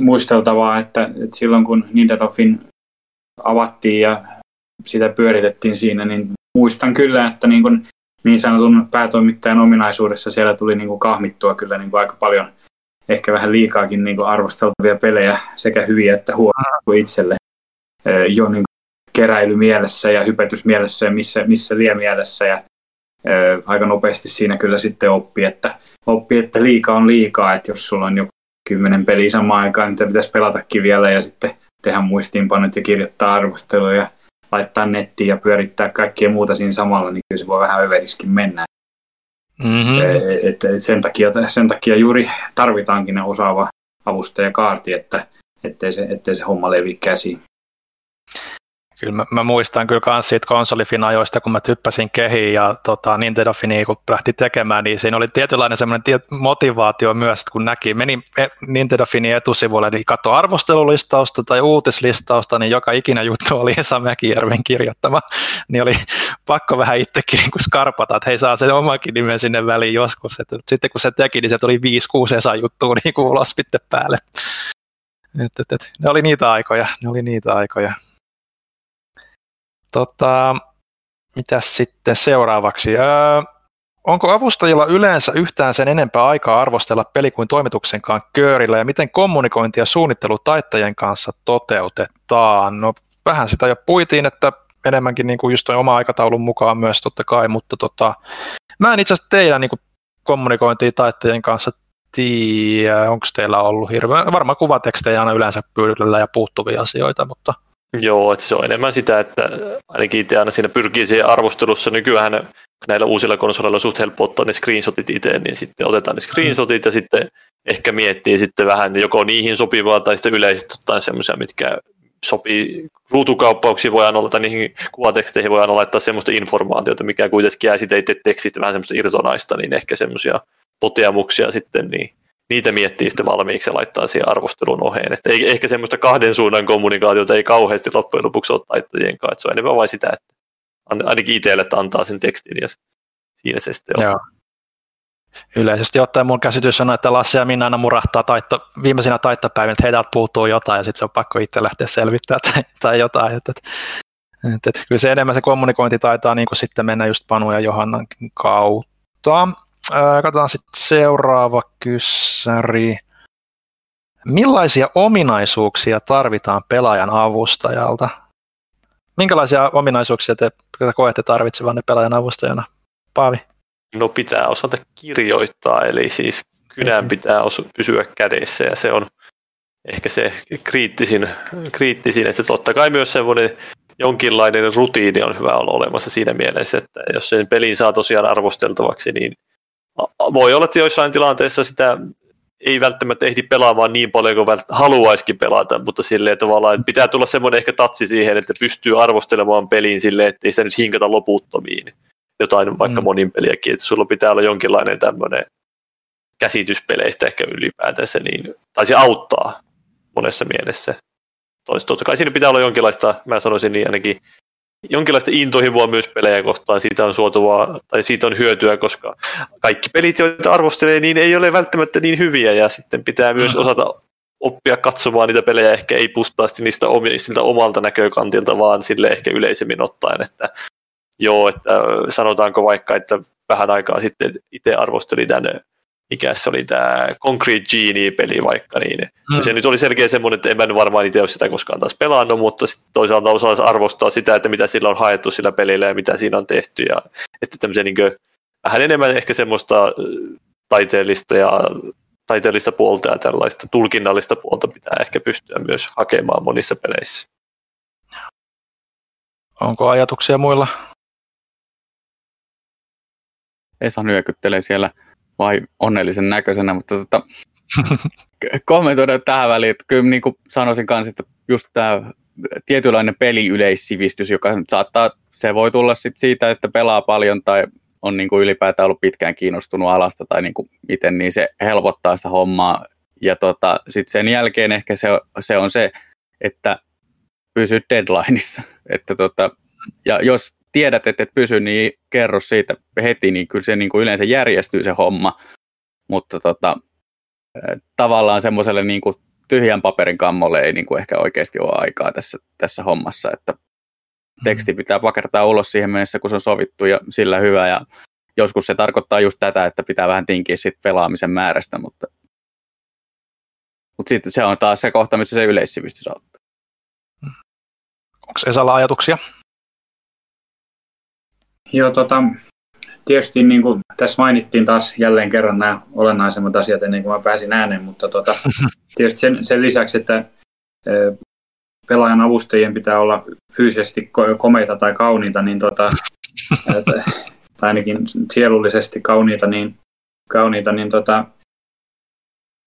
muisteltavaa, että, että silloin kun Nintendofin avattiin ja sitä pyöritettiin siinä, niin muistan kyllä, että niin, kuin niin sanotun päätoimittajan ominaisuudessa siellä tuli niin kuin kahmittua kyllä niin kuin aika paljon ehkä vähän liikaakin niin arvosteltavia pelejä, sekä hyviä että huonoja kuin itselle jo niin keräilymielessä ja hypetysmielessä ja missä, missä mielessä ja aika nopeasti siinä kyllä sitten oppi, että, oppi, että liikaa on liikaa, että jos sulla on jo kymmenen peliä samaan aikaan, niin pitäisi pelatakin vielä ja sitten tehdä muistiinpanot ja kirjoittaa arvosteluja laittaa nettiin ja pyörittää kaikkia muuta siinä samalla, niin kyllä se voi vähän överiskin mennä. Mm-hmm. Et, et sen, takia, sen takia juuri tarvitaankin ne osaava avustajakaarti, että ettei se, ettei se homma levi käsiin. Kyllä mä, mä muistan kyllä myös siitä konsolifinajoista, kun mä typpäsin kehiin ja tota, Nintendo Fini, kun lähti tekemään, niin siinä oli tietynlainen semmoinen tiet, motivaatio myös, että kun näki, meni e, Nintendo Fini etusivulle, niin katsoi arvostelulistausta tai uutislistausta, niin joka ikinä juttu oli Esa Mäkijärven kirjoittama, niin oli pakko vähän itsekin niin kuin skarpata, että hei saa sen omakin nimen sinne väliin joskus. Että sitten kun se teki, niin se tuli 5-6 Esa juttua niin ulos päälle. Et, et, et. Ne oli niitä aikoja, ne oli niitä aikoja. Tota, mitäs sitten seuraavaksi? Öö, onko avustajilla yleensä yhtään sen enempää aikaa arvostella peli kuin toimituksenkaan köörillä ja miten kommunikointi ja suunnittelu taittajien kanssa toteutetaan? No vähän sitä jo puitiin, että enemmänkin niin kuin just toi oma aikataulun mukaan myös totta kai, mutta tota, mä en itse asiassa teidän niin kuin kommunikointia taittajien kanssa tiedä, onko teillä ollut hirveän, varmaan kuvatekstejä aina yleensä pyydellä ja puuttuvia asioita, mutta – Joo, että se on enemmän sitä, että ainakin itse aina siinä pyrkii siihen arvostelussa. Nykyään näillä uusilla konsoleilla on suht helppo ottaa ne screenshotit itse, niin sitten otetaan ne screenshotit ja sitten ehkä miettii sitten vähän joko niihin sopivaa tai sitten yleisesti ottaa semmoisia, mitkä sopii ruutukauppauksiin voidaan olla, tai niihin kuvateksteihin voidaan laittaa semmoista informaatiota, mikä kuitenkin jää sitten itse tekstistä vähän semmoista irtonaista, niin ehkä semmoisia toteamuksia sitten, niin niitä miettii sitten valmiiksi ja laittaa siihen arvostelun oheen. Että ehkä semmoista kahden suunnan kommunikaatiota ei kauheasti loppujen lopuksi ole taittajien kanssa, se on enemmän vain sitä, että ainakin itselle, että antaa sen tekstin ja siinä se sitten on. Joo. Yleisesti ottaen mun käsitys on, että Lasse ja Minna aina murahtaa taitto, viimeisinä taittopäivinä, että heidät puuttuu jotain ja sitten se on pakko itse lähteä selvittämään tai, tai jotain. Että, että, että, että, kyllä se enemmän se kommunikointi taitaa niin kuin sitten mennä just Panu ja Johannan kautta. Katsotaan sitten seuraava kyssäri. Millaisia ominaisuuksia tarvitaan pelaajan avustajalta? Minkälaisia ominaisuuksia te koette tarvitsevanne pelaajan avustajana? Paavi? No pitää osata kirjoittaa, eli siis kynän pitää osu, pysyä kädessä ja se on ehkä se kriittisin, kriittisin että totta kai myös semmoinen jonkinlainen rutiini on hyvä olla olemassa siinä mielessä, että jos sen pelin saa tosiaan arvosteltavaksi, niin voi olla, että joissain tilanteissa sitä ei välttämättä ehdi pelaamaan niin paljon kuin vält- haluaisikin pelata, mutta silleen tavallaan, että pitää tulla semmoinen ehkä tatsi siihen, että pystyy arvostelemaan peliin silleen, että ei sitä nyt hinkata loputtomiin. Jotain vaikka mm. monin peliäkin, että sulla pitää olla jonkinlainen tämmöinen käsitys peleistä ehkä ylipäätänsä, niin, tai se auttaa monessa mielessä. Totta kai siinä pitää olla jonkinlaista, mä sanoisin niin ainakin jonkinlaista intohimoa myös pelejä kohtaan, siitä on suotuvaa, tai siitä on hyötyä, koska kaikki pelit, joita arvostelee, niin ei ole välttämättä niin hyviä, ja sitten pitää myös mm-hmm. osata oppia katsomaan niitä pelejä ehkä ei pustaasti niistä siltä omalta näkökantilta, vaan sille ehkä yleisemmin ottaen, että joo, että sanotaanko vaikka, että vähän aikaa sitten itse arvosteli tämän mikä se oli tämä Concrete Genie-peli vaikka, niin mm. se nyt oli selkeä semmoinen, että en mä nyt varmaan itse ole sitä koskaan taas pelannut, mutta toisaalta osaa arvostaa sitä, että mitä sillä on haettu sillä pelillä ja mitä siinä on tehty, ja että tämmöisen niin kuin, vähän enemmän ehkä semmoista taiteellista ja taiteellista puolta ja tällaista tulkinnallista puolta pitää ehkä pystyä myös hakemaan monissa peleissä. Onko ajatuksia muilla? Esa nyökyttelee siellä vai onnellisen näköisenä, mutta tota, kommentoida tähän väliin, että kyllä niin kuin sanoisin kanssa, että just tämä tietynlainen peliyleissivistys, joka saattaa, se voi tulla sit siitä, että pelaa paljon tai on niin kuin ylipäätään ollut pitkään kiinnostunut alasta tai niin kuin miten, niin se helpottaa sitä hommaa. Ja tota, sitten sen jälkeen ehkä se, se on se, että pysyt deadlineissa. Että tota, ja jos tiedät, että et pysy, niin kerro siitä heti, niin kyllä se niin kuin yleensä järjestyy se homma. Mutta tota, tavallaan semmoiselle niin kuin tyhjän paperin kammolle ei niin kuin ehkä oikeasti ole aikaa tässä, tässä hommassa, että teksti pitää pakertaa ulos siihen mennessä, kun se on sovittu ja sillä hyvä. Ja joskus se tarkoittaa just tätä, että pitää vähän tinkiä sit pelaamisen määrästä, mutta, mutta sitten se on taas se kohta, missä se yleissivistys auttaa. Onko Esalla ajatuksia? Joo, tota, tietysti niin kuin tässä mainittiin taas jälleen kerran nämä olennaisemmat asiat ennen kuin mä pääsin ääneen, mutta tota, tietysti sen, sen lisäksi, että pelaajan avustajien pitää olla fyysisesti komeita tai kauniita, niin tota, tai ainakin sielullisesti kauniita, niin, kauniita, niin tota,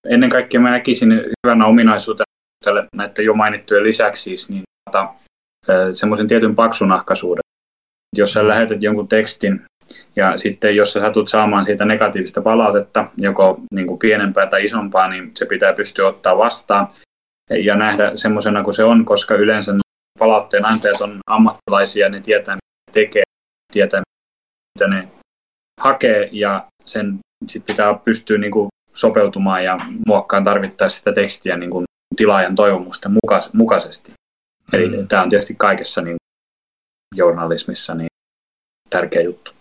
ennen kaikkea mä näkisin hyvänä ominaisuutena näiden jo mainittujen lisäksi siis, niin tota, semmoisen tietyn paksunahkaisuuden jos sä lähetät jonkun tekstin ja sitten jos sä satut saamaan siitä negatiivista palautetta, joko niin kuin pienempää tai isompaa, niin se pitää pystyä ottaa vastaan ja nähdä semmoisena kuin se on, koska yleensä palautteen antajat on ammattilaisia, ne tietää mitä tekee, tietää mitä ne hakee ja sen sit pitää pystyä niin kuin sopeutumaan ja muokkaan tarvittaessa sitä tekstiä niin kuin tilaajan toivomusten mukaisesti. Eli mm. tämä on tietysti kaikessa niin journalismissa niin tärkeä juttu.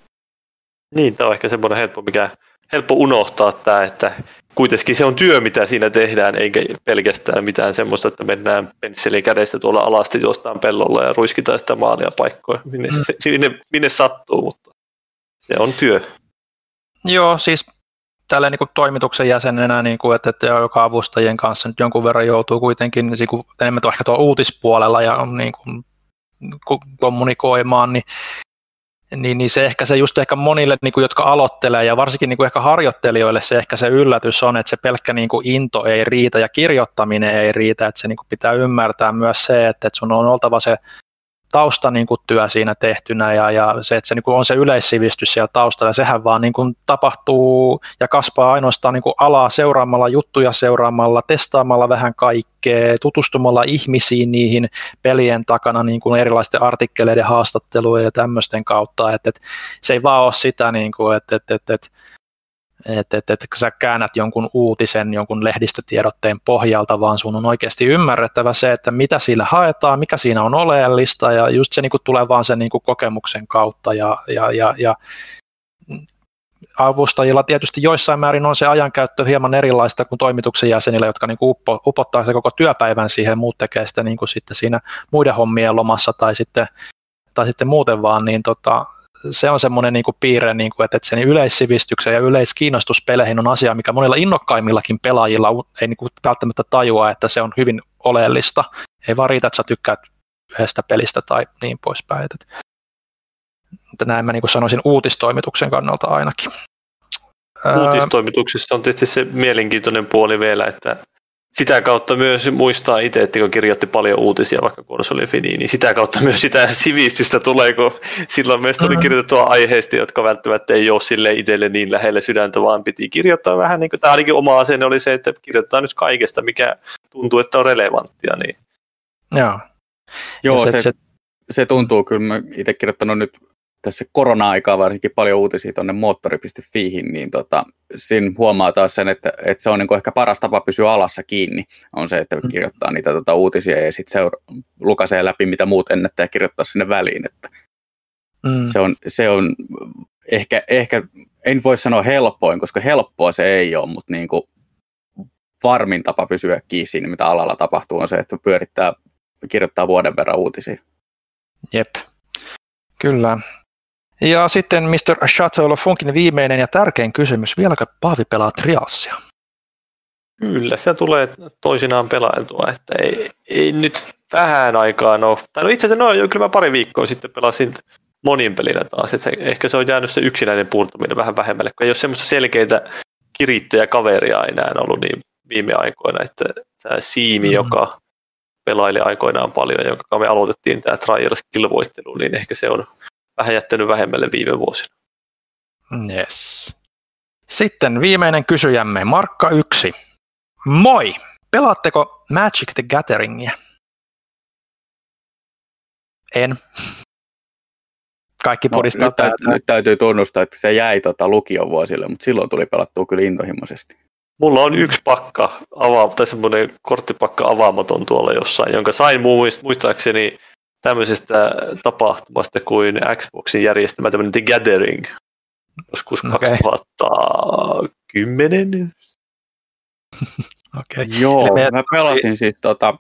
Niin, tämä on ehkä semmoinen helppo, mikä helppo unohtaa tämä, että kuitenkin se on työ, mitä siinä tehdään, eikä pelkästään mitään semmoista, että mennään pensseli kädessä tuolla alasti jostain pellolla ja ruiskitaan sitä maalia paikkoja, minne, mm. se, minne, minne sattuu, mutta se on työ. Joo, siis tällä niin kuin toimituksen jäsenenä, niin kuin, että, että joka avustajien kanssa nyt jonkun verran joutuu kuitenkin niin kuin, enemmän ehkä tuo uutispuolella ja on niin kuin, kommunikoimaan, niin niin, niin se ehkä se just ehkä monille, niin kuin, jotka aloittelee ja varsinkin niin kuin ehkä harjoittelijoille se ehkä se yllätys on, että se pelkkä niin kuin into ei riitä ja kirjoittaminen ei riitä, että se niin kuin pitää ymmärtää myös se, että, että sun on oltava se tausta niin kuin työ siinä tehtynä ja, ja se, että se niin kuin on se yleissivistys siellä taustalla, sehän vaan niin kuin tapahtuu ja kasvaa ainoastaan niin kuin alaa seuraamalla, juttuja seuraamalla, testaamalla vähän kaikkea, tutustumalla ihmisiin niihin pelien takana niin kuin erilaisten artikkeleiden haastattelujen ja tämmöisten kautta, että, että se ei vaan ole sitä, niin kuin, että, että, että, että että et, et, kun sä käännät jonkun uutisen jonkun lehdistötiedotteen pohjalta, vaan sun on oikeasti ymmärrettävä se, että mitä sillä haetaan, mikä siinä on oleellista, ja just se niin kuin tulee vaan sen niin kokemuksen kautta, ja, ja, ja, ja avustajilla tietysti joissain määrin on se ajankäyttö hieman erilaista kuin toimituksen jäsenillä, jotka niin uppo, upottaa se koko työpäivän siihen, muut tekee sitä niin kuin sitten siinä muiden hommien lomassa tai sitten, tai sitten muuten vaan, niin tota, se on semmoinen niin kuin piirre, niin kuin, että, että sen yleissivistyksen ja yleiskiinnostus peleihin on asia, mikä monilla innokkaimmillakin pelaajilla ei niin kuin välttämättä tajua, että se on hyvin oleellista. Ei vaan riitä, että sä tykkäät yhdestä pelistä tai niin poispäin. Että, että näin mä niin kuin sanoisin uutistoimituksen kannalta ainakin. Uutistoimituksessa on tietysti se mielenkiintoinen puoli vielä, että sitä kautta myös muistaa itse, että kun kirjoitti paljon uutisia vaikka konsoli Fini, niin sitä kautta myös sitä sivistystä tulee, kun silloin myös tuli kirjoitettua aiheista, jotka välttämättä ei ole sille itselle niin lähelle sydäntä, vaan piti kirjoittaa vähän, niin kuin tämä ainakin oma asenne oli se, että kirjoittaa nyt kaikesta, mikä tuntuu, että on relevanttia. Niin. Joo. Joo, se, se, se, tuntuu kyllä, mä itse kirjoittanut nyt tässä korona-aikaa varsinkin paljon uutisia tuonne moottori.fiihin, niin tota, siinä huomaa taas sen, että, että se on niin ehkä paras tapa pysyä alassa kiinni, on se, että mm. kirjoittaa niitä tota, uutisia ja sitten seura- lukasee läpi, mitä muut ennättää ja kirjoittaa sinne väliin. Että mm. se, on, se on ehkä, ehkä, en voi sanoa helpoin, koska helppoa se ei ole, mutta niin kuin varmin tapa pysyä kiinni siinä, mitä alalla tapahtuu, on se, että pyörittää, kirjoittaa vuoden verran uutisia. Jep, kyllä. Ja sitten Mr. Shuttle Funkin viimeinen ja tärkein kysymys. Vieläkö Paavi pelaa Trialsia? Kyllä, se tulee toisinaan pelailtua, että ei, ei nyt vähän aikaa ole. Tai no itse asiassa no, kyllä mä pari viikkoa sitten pelasin monin pelinä taas, että ehkä se on jäänyt se yksinäinen puurtaminen vähän vähemmälle, kun ei ole semmoista selkeitä kirittäjä kaveria enää ollut niin viime aikoina, että tämä Siimi, mm. joka pelaili aikoinaan paljon, jonka me aloitettiin tämä Trials-kilvoittelu, niin ehkä se on vähän jättänyt vähemmälle viime vuosina. Yes. Sitten viimeinen kysyjämme, Markka 1. Moi! Pelaatteko Magic the Gatheringia? En. Kaikki no, pudistaa nyt, täytyy, nyt täytyy tunnustaa, että se jäi tota lukion vuosille, mutta silloin tuli pelattua kyllä intohimoisesti. Mulla on yksi pakka, avaa, tai semmoinen korttipakka avaamaton tuolla jossain, jonka sain muistaakseni tämmöisestä tapahtumasta kuin Xboxin järjestämä tämmöinen The Gathering joskus okay. 2010. okay. Joo, me... mä pelasin siis tota,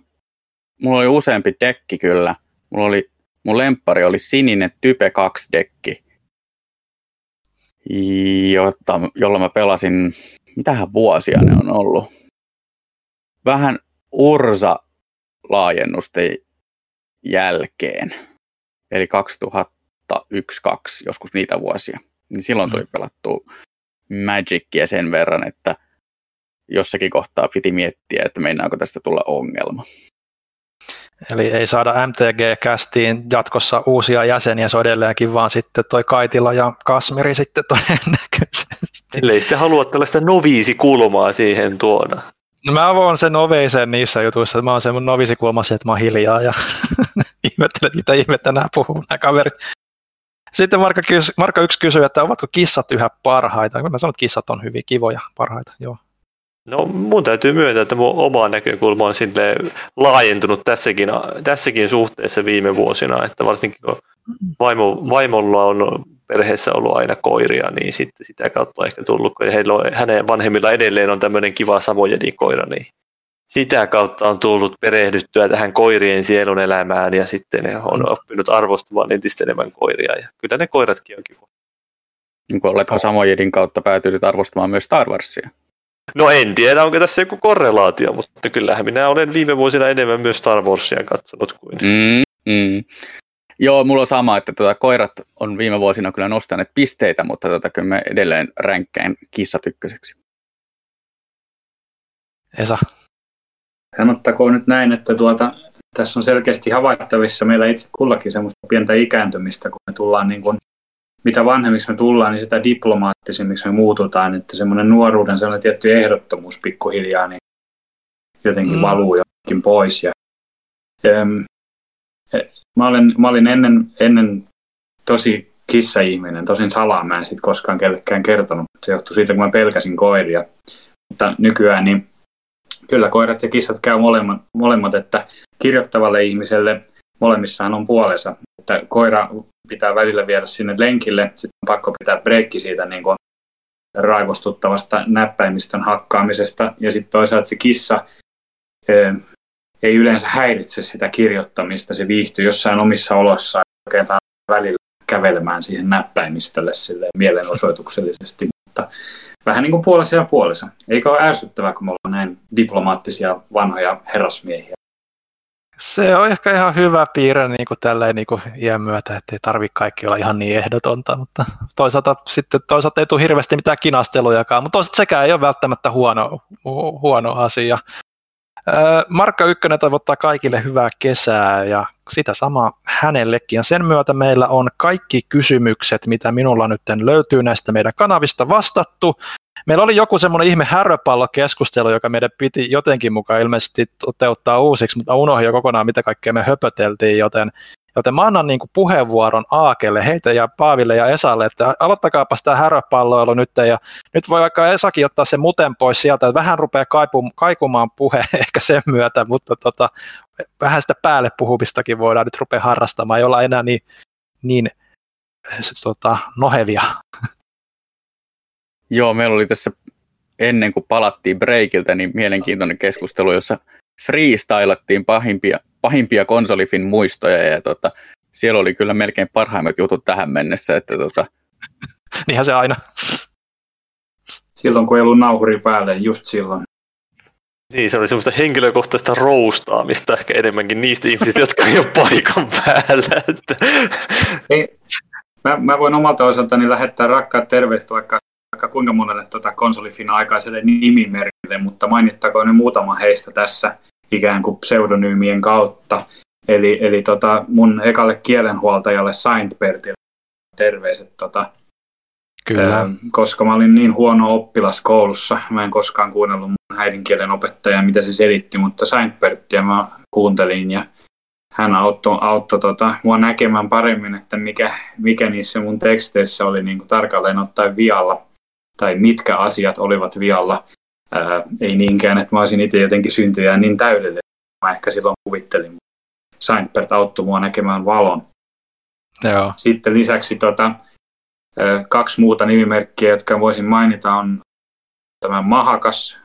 mulla oli useampi dekki kyllä. Mulla oli, mun lemppari oli sininen Type 2 dekki, jotta, jolla mä pelasin, mitähän vuosia ne on ollut. Vähän Ursa laajennusten jälkeen, eli 2001-2002, joskus niitä vuosia, niin silloin tuli mm. pelattua Magicia sen verran, että jossakin kohtaa piti miettiä, että meinaako tästä tulla ongelma. Eli ei saada MTG-kästiin jatkossa uusia jäseniä, se on edelleenkin vaan sitten toi Kaitila ja Kasmiri sitten todennäköisesti. Eli sitten halua tällaista noviisikulmaa siihen tuoda. No mä voin sen noveisen niissä jutuissa, että mä oon sen mun noviisikulma että mä oon hiljaa ja ihmettelen, mitä ihmettä nämä puhuu, nämä kaverit. Sitten Marka, kys, Marka yksi kysyy, että ovatko kissat yhä parhaita? Mä sanon, että kissat on hyvin kivoja, parhaita, joo. No mun täytyy myöntää, että mun oma näkökulma on laajentunut tässäkin, tässäkin suhteessa viime vuosina, että varsinkin kun vaimo, vaimolla on perheessä ollut aina koiria, niin sitten sitä kautta on ehkä tullut, kun heillä on, hänen vanhemmilla edelleen on tämmöinen kiva samojedin koira, niin sitä kautta on tullut perehdyttyä tähän koirien sielun elämään ja sitten ne on oppinut arvostamaan entistä enemmän koiria ja kyllä ne koiratkin on kiva. Niin oletko samojedin kautta päätynyt arvostamaan myös Star Warsia? No en tiedä, onko tässä joku korrelaatio, mutta kyllähän minä olen viime vuosina enemmän myös Star Warsia katsonut kuin... Mm, mm. Joo, mulla on sama, että tuota, koirat on viime vuosina kyllä nostaneet pisteitä, mutta tuota, kyllä me edelleen ränkkäin kissat ykköseksi. Esa. Sanottakoon nyt näin, että tuota, tässä on selkeästi havaittavissa meillä itse kullakin semmoista pientä ikääntymistä, kun me tullaan niin kuin mitä vanhemmiksi me tullaan, niin sitä diplomaattisimmiksi me muututaan, että semmoinen nuoruuden sellainen tietty ehdottomuus pikkuhiljaa niin jotenkin mm. valuu jotenkin pois. Ja, äm, mä, olen, mä olin ennen, ennen tosi kissa-ihminen, tosin salaa mä en sit koskaan kellekään kertonut. Se johtui siitä, kun mä pelkäsin koiria. Mutta nykyään niin kyllä koirat ja kissat käy molemmat, molemmat että kirjoittavalle ihmiselle molemmissahan on puolensa. Että koira pitää välillä viedä sinne lenkille, sitten on pakko pitää breikki siitä niin kuin raivostuttavasta näppäimistön hakkaamisesta, ja sitten toisaalta se kissa e, ei yleensä häiritse sitä kirjoittamista, se viihtyy jossain omissa olossaan, oikeastaan välillä kävelemään siihen näppäimistölle sille mielenosoituksellisesti, mutta vähän niin kuin puolessa ja puolessa. Eikö ole ärsyttävää, kun me ollaan näin diplomaattisia vanhoja herrasmiehiä? Se on ehkä ihan hyvä piirre niin kuin tälleen niin kuin iän myötä, että ei tarvitse kaikki olla ihan niin ehdotonta, mutta toisaalta sitten toisaalta ei tule hirveästi mitään kinastelujakaan, mutta toisaalta sekään ei ole välttämättä huono, huono asia. Markka Ykkönen toivottaa kaikille hyvää kesää ja sitä samaa hänellekin. Ja sen myötä meillä on kaikki kysymykset, mitä minulla nyt löytyy näistä meidän kanavista vastattu. Meillä oli joku semmoinen ihme häröpallokeskustelu, joka meidän piti jotenkin mukaan ilmeisesti toteuttaa uusiksi, mutta unohdin jo kokonaan, mitä kaikkea me höpöteltiin, joten Joten mä annan niin kuin puheenvuoron Aakelle, heitä ja Paaville ja Esalle, että aloittakaapa sitä häröpalloilu nyt. Ja nyt voi vaikka Esakin ottaa sen muten pois sieltä, että vähän rupeaa kaipu, kaikumaan puhe ehkä sen myötä, mutta tota, vähän sitä päälle puhumistakin voidaan nyt rupea harrastamaan, ei olla enää niin, niin se, tota, nohevia. Joo, meillä oli tässä ennen kuin palattiin breikiltä, niin mielenkiintoinen keskustelu, jossa freestylattiin pahimpia, pahimpia konsolifin muistoja ja tota, siellä oli kyllä melkein parhaimmat jutut tähän mennessä. Että tota... Niinhän se aina. Silloin kun ei ollut nauhuri päälle, just silloin. Niin, se oli semmoista henkilökohtaista roustaamista ehkä enemmänkin niistä ihmisistä, jotka ei ole paikan päällä. Että... Ei, mä, mä, voin omalta osaltani lähettää rakkaat terveiset vaikka, vaikka kuinka monelle tuota konsolifina aikaiselle nimimerkille, mutta mainittakoon ne muutama heistä tässä ikään kuin pseudonyymien kautta. Eli, eli tota, mun ekalle kielenhuoltajalle Saintbertille terveiset. Tota, Kyllä. Ää, koska mä olin niin huono oppilas koulussa, mä en koskaan kuunnellut mun äidinkielen opettajaa, mitä se selitti, mutta Saintbertia mä kuuntelin ja hän auttoi, auttoi tota, mua näkemään paremmin, että mikä, mikä niissä mun teksteissä oli niin kuin tarkalleen ottaen vialla, tai mitkä asiat olivat vialla. Ää, ei niinkään, että mä olisin itse jotenkin syntyjään niin täydellinen, mä ehkä silloin kuvittelin. Seinfeld auttoi mua näkemään valon. Joo. Sitten lisäksi tota, kaksi muuta nimimerkkiä, jotka voisin mainita, on tämä Mahakas,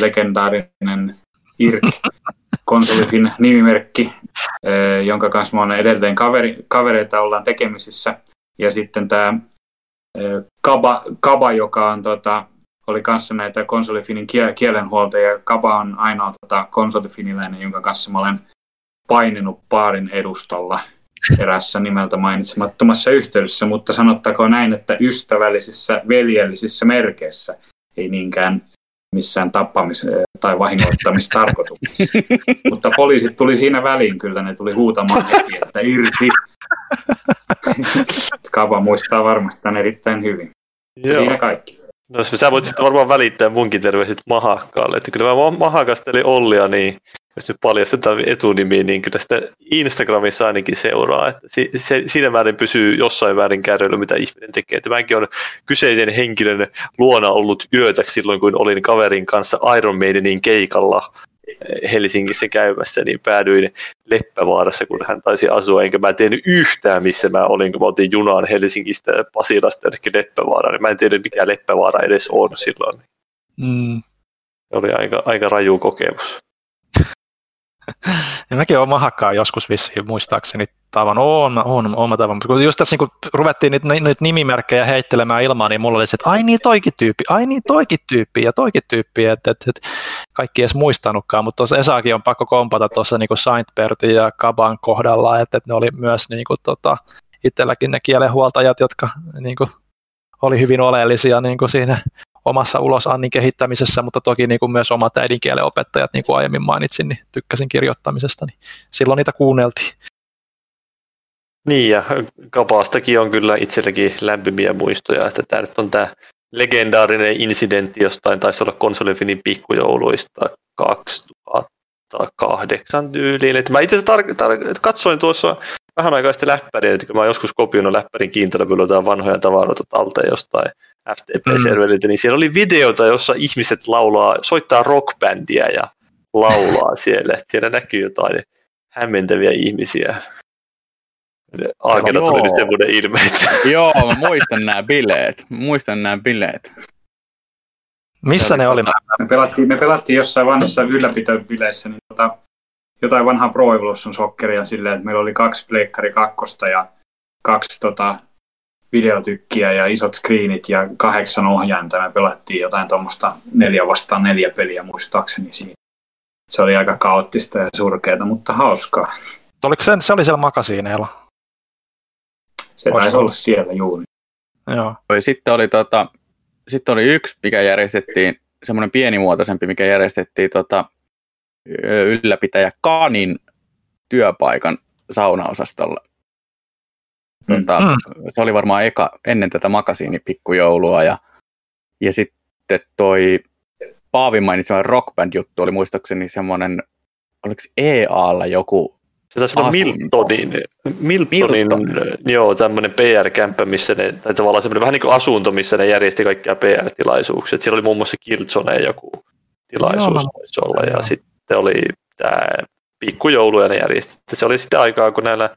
legendaarinen Irk, konsolifin nimimerkki, jonka kanssa mä olen edelleen kaveri, kavereita ollaan tekemisissä. Ja sitten tämä Kaba, Kaba joka on tota, oli kanssa näitä konsolifinin kielenhuoltajia. Kaba on ainoa tota, konsolifiniläinen, jonka kanssa mä olen paininut paarin edustalla erässä nimeltä mainitsemattomassa yhteydessä, mutta sanottakoon näin, että ystävällisissä, veljellisissä merkeissä, ei niinkään missään tappamis- tai vahingoittamistarkoituksessa. mutta poliisit tuli siinä väliin kyllä, ne tuli huutamaan heti, että irti. Kava muistaa varmasti tämän erittäin hyvin. Joo. Siinä kaikki. No sä voit sitten varmaan välittää munkin terveiset Mahakkaalle, että kyllä mä Mahakastelin Ollia, niin jos nyt paljastetaan etunimi, niin kyllä sitä Instagramissa ainakin seuraa, että se, se, siinä määrin pysyy jossain määrin kärryillä, mitä ihminen tekee. Että mäkin olen kyseisen henkilön luona ollut yötä silloin, kun olin kaverin kanssa Iron Maidenin keikalla Helsingissä käymässä, niin päädyin Leppävaarassa, kun hän taisi asua, enkä mä tiennyt yhtään, missä mä olin, kun mä otin junaan Helsingistä Pasilasta jonnekin Leppävaaraan, niin mä en tiedä, mikä Leppävaara edes on silloin. Mm. Se oli aika, aika raju kokemus. Ja mäkin olen mahakkaa joskus vissiin muistaakseni tavan, on, on, on tavan. Kun just tässä niin kun ruvettiin niitä, niitä nimimerkkejä heittelemään ilmaan, niin mulla oli se, että ai niin toikin tyyppi, ai niin toikin tyyppi ja toikin tyyppi, että, että, että kaikki ei edes muistanutkaan, mutta tuossa Esakin on pakko kompata tuossa niin Saintbertin ja Kaban kohdalla, että, että ne oli myös niin kuin, tota, itselläkin ne kielenhuoltajat, jotka niin kuin, oli hyvin oleellisia niin kuin siinä omassa ulosannin kehittämisessä, mutta toki niin kuin myös omat äidinkielen opettajat, niin kuin aiemmin mainitsin, niin tykkäsin kirjoittamisesta, niin silloin niitä kuunneltiin. Niin, ja Kapaastakin on kyllä itselläkin lämpimiä muistoja, että tämä nyt on tämä legendaarinen incidentti jostain, taisi olla konsolifinin pikkujouluista 2008 tyyliin. Että mä itse asiassa tar- tar- katsoin tuossa vähän aikaa sitten läppäriä, että mä joskus kopioinut läppärin kiinteällä jotain vanhoja tavaroita talteen jostain FTP-serveriltä, mm. niin siellä oli videota, jossa ihmiset laulaa, soittaa rockbändiä ja laulaa siellä. Siellä näkyy jotain hämmentäviä ihmisiä. Aakena tuli nyt semmoinen ilme. Joo, mä muistan nämä bileet. Muistan nämä bileet. Missä ne oli? Me pelattiin, me pelattiin jossain vanhassa ylläpitobileissä niin tota, jotain vanhaa Pro Evolution Socceria silleen, että meillä oli kaksi Pleikkari kakkosta ja kaksi tota, videotykkiä ja isot screenit ja kahdeksan ohjainta. Me pelattiin jotain tuommoista neljä vastaan neljä peliä muistaakseni siinä. Se oli aika kaoottista ja surkeata, mutta hauskaa. Oliko se, se oli siellä makasiineilla? Se taisi olla siellä juuri. Joo. Sitten oli, tota, sitten oli yksi, mikä järjestettiin, semmoinen pienimuotoisempi, mikä järjestettiin tota, ylläpitäjä Kanin työpaikan saunaosastolla. Tota, mm. Se oli varmaan eka, ennen tätä makasiinipikkujouloa ja, ja sitten toi Paavin mainitsema rockband-juttu oli muistaakseni semmoinen, oliko EAlla joku Se taisi olla. Miltonin, Miltonin Milton. joo, tämmöinen PR-kämppä, missä ne, tai tavallaan semmoinen vähän niin kuin asunto, missä ne järjesti kaikkia PR-tilaisuuksia. Et siellä oli muun muassa Kiltsoneen joku tilaisuus Joo. voisi olla, ja Joo. sitten oli tämä pikkujoulu, ja ne järjesti. Se oli sitä aikaa, kun näillä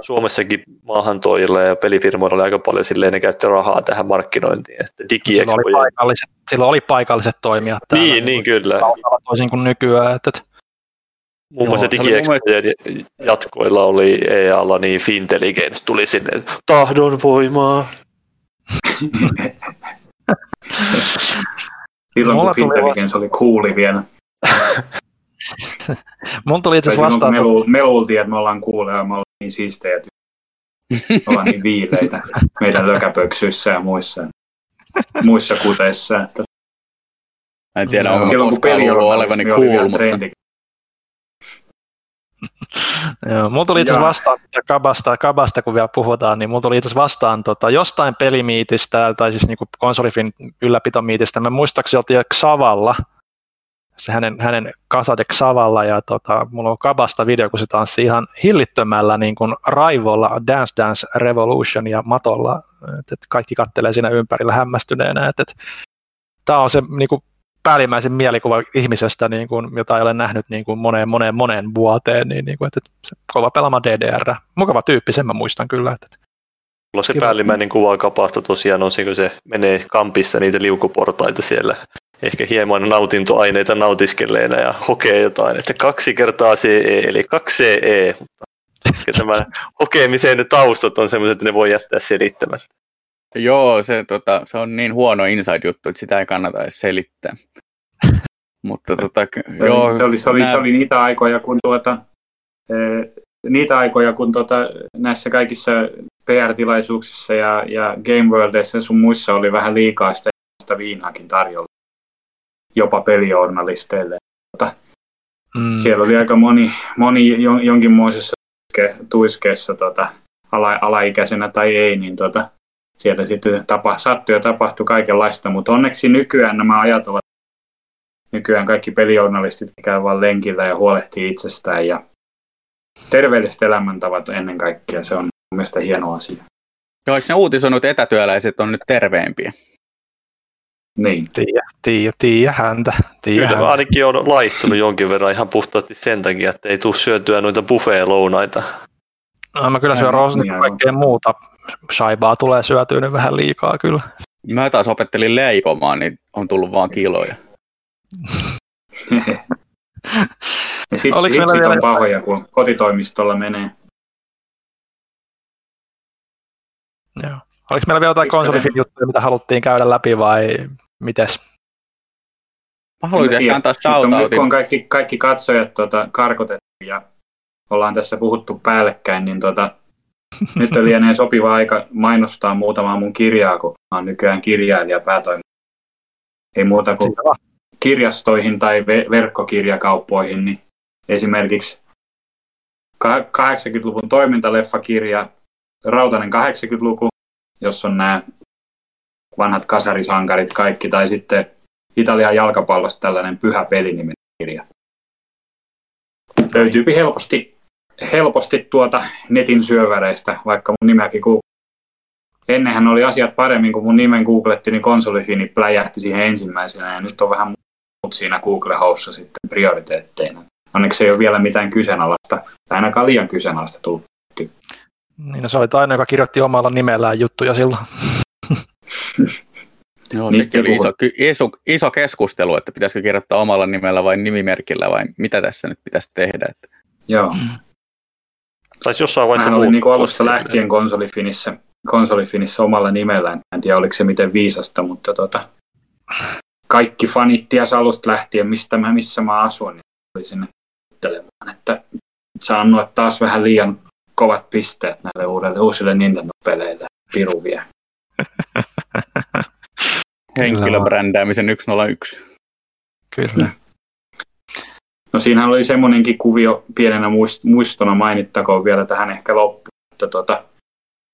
Suomessakin maahantoijilla ja pelifirmoilla oli aika paljon silleen, ne käytti rahaa tähän markkinointiin, että Silloin oli, paikalliset, silloin oli paikalliset toimijat täällä. Niin, niin kyllä. Toisin kuin nykyään. Että, että Muun muassa digiexpojen jatkoilla oli EAlla, niin Fintelligence tuli sinne, tahdon voimaa. Silloin kun Fintelligence oli cooli vielä. mun tuli itse vastaan, me, lu- me luultiin, että me ollaan kuuleja, me ollaan niin siistejä, me ollaan niin viileitä meidän lökäpöksyissä ja muissa, muissa kuteissa. Että Mä en tiedä, onko silloin kun luullut olevani pelijournalismi oli cool, mutta trendi. Joo, mulla tuli itse asiassa vastaan kabasta, kabasta, kun vielä puhutaan, niin mulla tuli itse asiassa vastaan tota, jostain pelimiitistä, tai siis niinku konsolifin ylläpitomiitistä, mä muistaakseni oltiin Xavalla, se hänen, hänen Kasade Xavalla, ja tota, mulla on kabasta video, kun se tanssi ihan hillittömällä niin kuin raivolla Dance Dance Revolution ja matolla, että et kaikki kattelee siinä ympärillä hämmästyneenä, että et, tämä on se niin kuin päällimmäisen mielikuva ihmisestä, niin kuin, jota ei ole nähnyt niin kuin moneen, moneen, moneen vuoteen, niin, niin kuin, että, että se kova pelaamaan DDR. Mukava tyyppi, sen mä muistan kyllä. Että, että Mulla se Kiva. päällimmäinen kuva kapasta tosiaan on se, kun se menee kampissa niitä liukuportaita siellä. Ehkä hieman nautintoaineita nautiskeleena ja hokee jotain, että kaksi kertaa CE, eli kaksi CE. Mutta ehkä tämä hokemiseen ne taustat on sellaiset, että ne voi jättää selittämättä. Joo, se, tota, se on niin huono inside-juttu, että sitä ei kannata edes selittää. Mutta tota, Se joo, oli, se, oli, se, oli, nää- se oli niitä aikoja, kun tuota, eh, niitä aikoja, kun tuota, näissä kaikissa PR-tilaisuuksissa ja, ja Game Worldissa ja sun muissa oli vähän liikaa sitä, sitä viinaakin tarjolla. Jopa pelijournalisteille. mm, Siellä oli aika moni, moni jon- jonkinmoisessa tuiske- tuiskeessa tota, ala, alaikäisenä tai ei, niin tota, siellä sitten tapa, sattui ja tapahtui kaikenlaista, mutta onneksi nykyään nämä ajat ovat, nykyään kaikki pelijournalistit käy vaan lenkillä ja huolehtii itsestään ja terveelliset elämäntavat ennen kaikkea, se on mun mielestä hieno asia. joo, eikö ne uutisoinut, etätyöläiset on nyt terveempiä? Niin. tiiä, tiiä, tiiä häntä. Tiiä Kyllä häntä. ainakin on laihtunut jonkin verran ihan puhtaasti sen takia, että ei tule syötyä noita buffet-lounaita. No, mä kyllä syön niin niin aivan. kaikkea muuta. Shaibaa tulee syötyä nyt vähän liikaa kyllä. Mä taas opettelin leipomaan, niin on tullut vaan kiloja. ja sit, Oliko sit, meillä sit vielä on pahoja, kun kotitoimistolla menee. Joo. Oliko meillä vielä jotain konsolifin juttuja, mitä haluttiin käydä läpi vai mites? Mä haluaisin ehkä antaa nyt kun shoutoutin. on kaikki, kaikki katsojat tota, karkotettu ja ollaan tässä puhuttu päällekkäin, niin tota, nyt lienee sopiva aika mainostaa muutamaa mun kirjaa, kun mä oon nykyään kirjailija päätoimi. Ei muuta kuin kirjastoihin tai ve- verkkokirjakauppoihin, niin esimerkiksi ka- 80-luvun toimintaleffakirja Rautainen 80-luku, jossa on nämä vanhat kasarisankarit kaikki, tai sitten Italian jalkapallosta tällainen pyhä peliniminen kirja. Löytyypi helposti, helposti tuota netin syöväreistä, vaikka mun nimeäkin Google. Ennenhän oli asiat paremmin, kun mun nimen googletti, niin konsolifini pläjähti siihen ensimmäisenä, ja nyt on vähän muut siinä Google-haussa sitten prioriteetteina. Onneksi ei ole vielä mitään kyseenalaista, tai ainakaan liian kyseenalaista tullut. Niin, no, se oli aina, joka kirjoitti omalla nimellään juttuja silloin. Joo, oli iso, iso, iso keskustelu, että pitäisikö kirjoittaa omalla nimellä vai nimimerkillä vai mitä tässä nyt pitäisi tehdä. Että Joo. Taisi jossain vaiheessa Mä olin niin silleen. lähtien konsolifinissä, konsolifinissä omalla nimellään. En tiedä, oliko se miten viisasta, mutta tota, kaikki fanittias alusta lähtien, mistä mä, missä mä asun, niin oli sinne juttelemaan, että saan annoa taas vähän liian kovat pisteet näille uudelle, uusille Nintendo-peleille. Piru vie. henkilöbrändäämisen 101. Kyllä. No siinähän oli semmoinenkin kuvio pienenä muist- muistona mainittakoon vielä tähän ehkä loppuun. Että tota,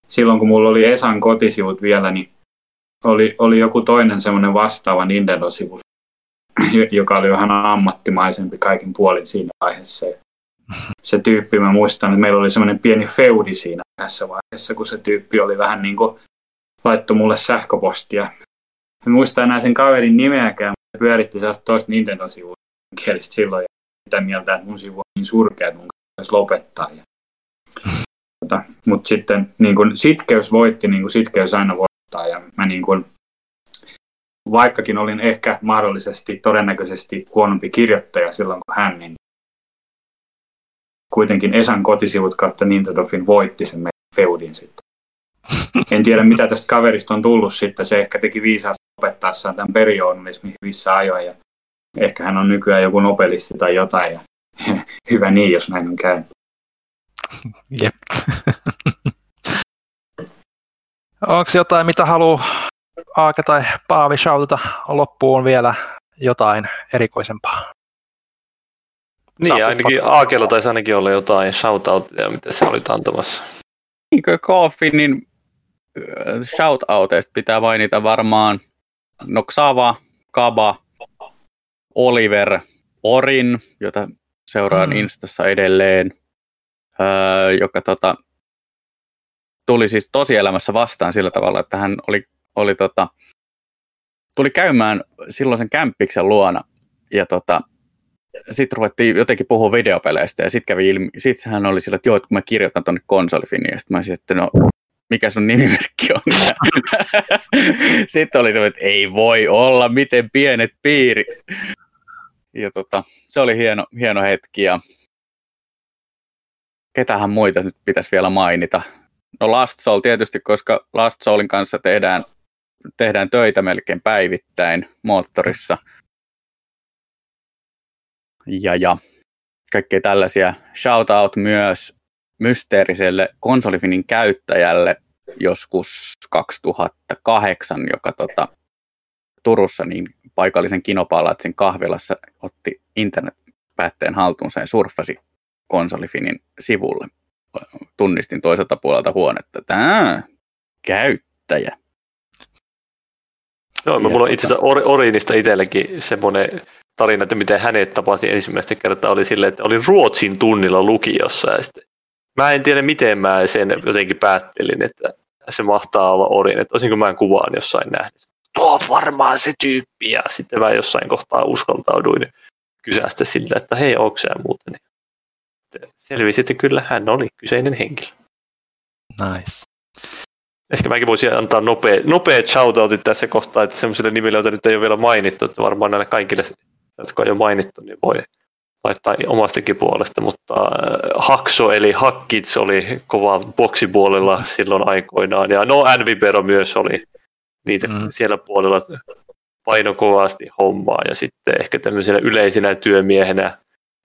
silloin kun mulla oli Esan kotisivut vielä, niin oli, oli joku toinen semmoinen vastaava Nintendo-sivu, joka oli vähän ammattimaisempi kaikin puolin siinä vaiheessa. Ja se tyyppi, mä muistan, että meillä oli semmoinen pieni feudi siinä tässä vaiheessa, kun se tyyppi oli vähän niin kuin laittoi mulle sähköpostia. En muista enää sen kaverin nimeäkään, mutta pyöritti sellaista toista Nintendo-sivua kielistä silloin ja sitä mieltä, että mun sivu on niin surkea, että mun pitäisi lopettaa. Ja, tota, mutta sitten niin kun sitkeys voitti, niin kuin sitkeys aina voittaa ja mä niin kun, vaikkakin olin ehkä mahdollisesti todennäköisesti huonompi kirjoittaja silloin kuin hän, niin kuitenkin Esan kotisivut kautta Nintendofin voitti sen meidän feudin sitten. En tiedä, mitä tästä kaverista on tullut sitten. Se ehkä teki viisaasti opettaessaan tämän periodismin hyvissä ajoin. Ja ehkä hän on nykyään joku nobelisti tai jotain. Ja hyvä niin, jos näin on käynyt. Jep. Onko jotain, mitä haluaa Aake tai Paavi shoutata loppuun vielä jotain erikoisempaa? Niin, ainakin Aakella taisi ainakin olla jotain shoutoutia, mitä se oli antamassa. Niinkö Coffinin shoutouteista pitää mainita varmaan Noxava, Kaba, Oliver, Orin, jota seuraan mm. Instassa edelleen, öö, joka tota, tuli siis tosielämässä vastaan sillä tavalla, että hän oli, oli tota, tuli käymään silloisen kämppiksen luona ja tota, sitten ruvettiin jotenkin puhua videopeleistä ja sitten kävi ilmi, sitten hän oli sillä, että joo, että kun mä kirjoitan tuonne konsolifiniin, ja sitten mä olisin, että no mikä sun nimimerkki on. sitten oli se, että ei voi olla, miten pienet piiri. Ja tota, se oli hieno, hieno hetki ja ketähän muita nyt pitäisi vielä mainita. No Last Soul tietysti, koska Last Soulin kanssa tehdään, tehdään töitä melkein päivittäin moottorissa – ja, ja kaikkea tällaisia. Shoutout myös mysteeriselle konsolifinin käyttäjälle joskus 2008, joka tota, Turussa niin paikallisen kinopalatsin kahvilassa otti internetpäätteen haltuunsa ja surffasi konsolifinin sivulle. Tunnistin toiselta puolelta huonetta, tämä käyttäjä. Joo, mulla on itse asiassa Orinista itsellekin semmoinen tarina, että miten hänet tapasi ensimmäistä kertaa, oli silleen, että olin Ruotsin tunnilla lukiossa ja sitten mä en tiedä miten mä sen jotenkin päättelin, että se mahtaa olla Orin, että olisinko mä kuvaan jossain nähnyt. Tuo on varmaan se tyyppi ja sitten mä jossain kohtaa uskaltauduin kysästä sillä, että hei, onko se muuten. Selvisi, että kyllä hän oli kyseinen henkilö. Nice. Ehkä mäkin voisin antaa nopea, nopeat shoutoutit tässä kohtaa, että semmoisille nimille, joita nyt ei ole vielä mainittu, että varmaan näille kaikille jotka on jo mainittu, niin voi laittaa omastakin puolesta, mutta äh, Hakso eli Hakkits oli kova boksipuolella silloin aikoinaan, ja no Anvipero myös oli niitä mm. siellä puolella paino kovasti hommaa, ja sitten ehkä tämmöisenä yleisenä työmiehenä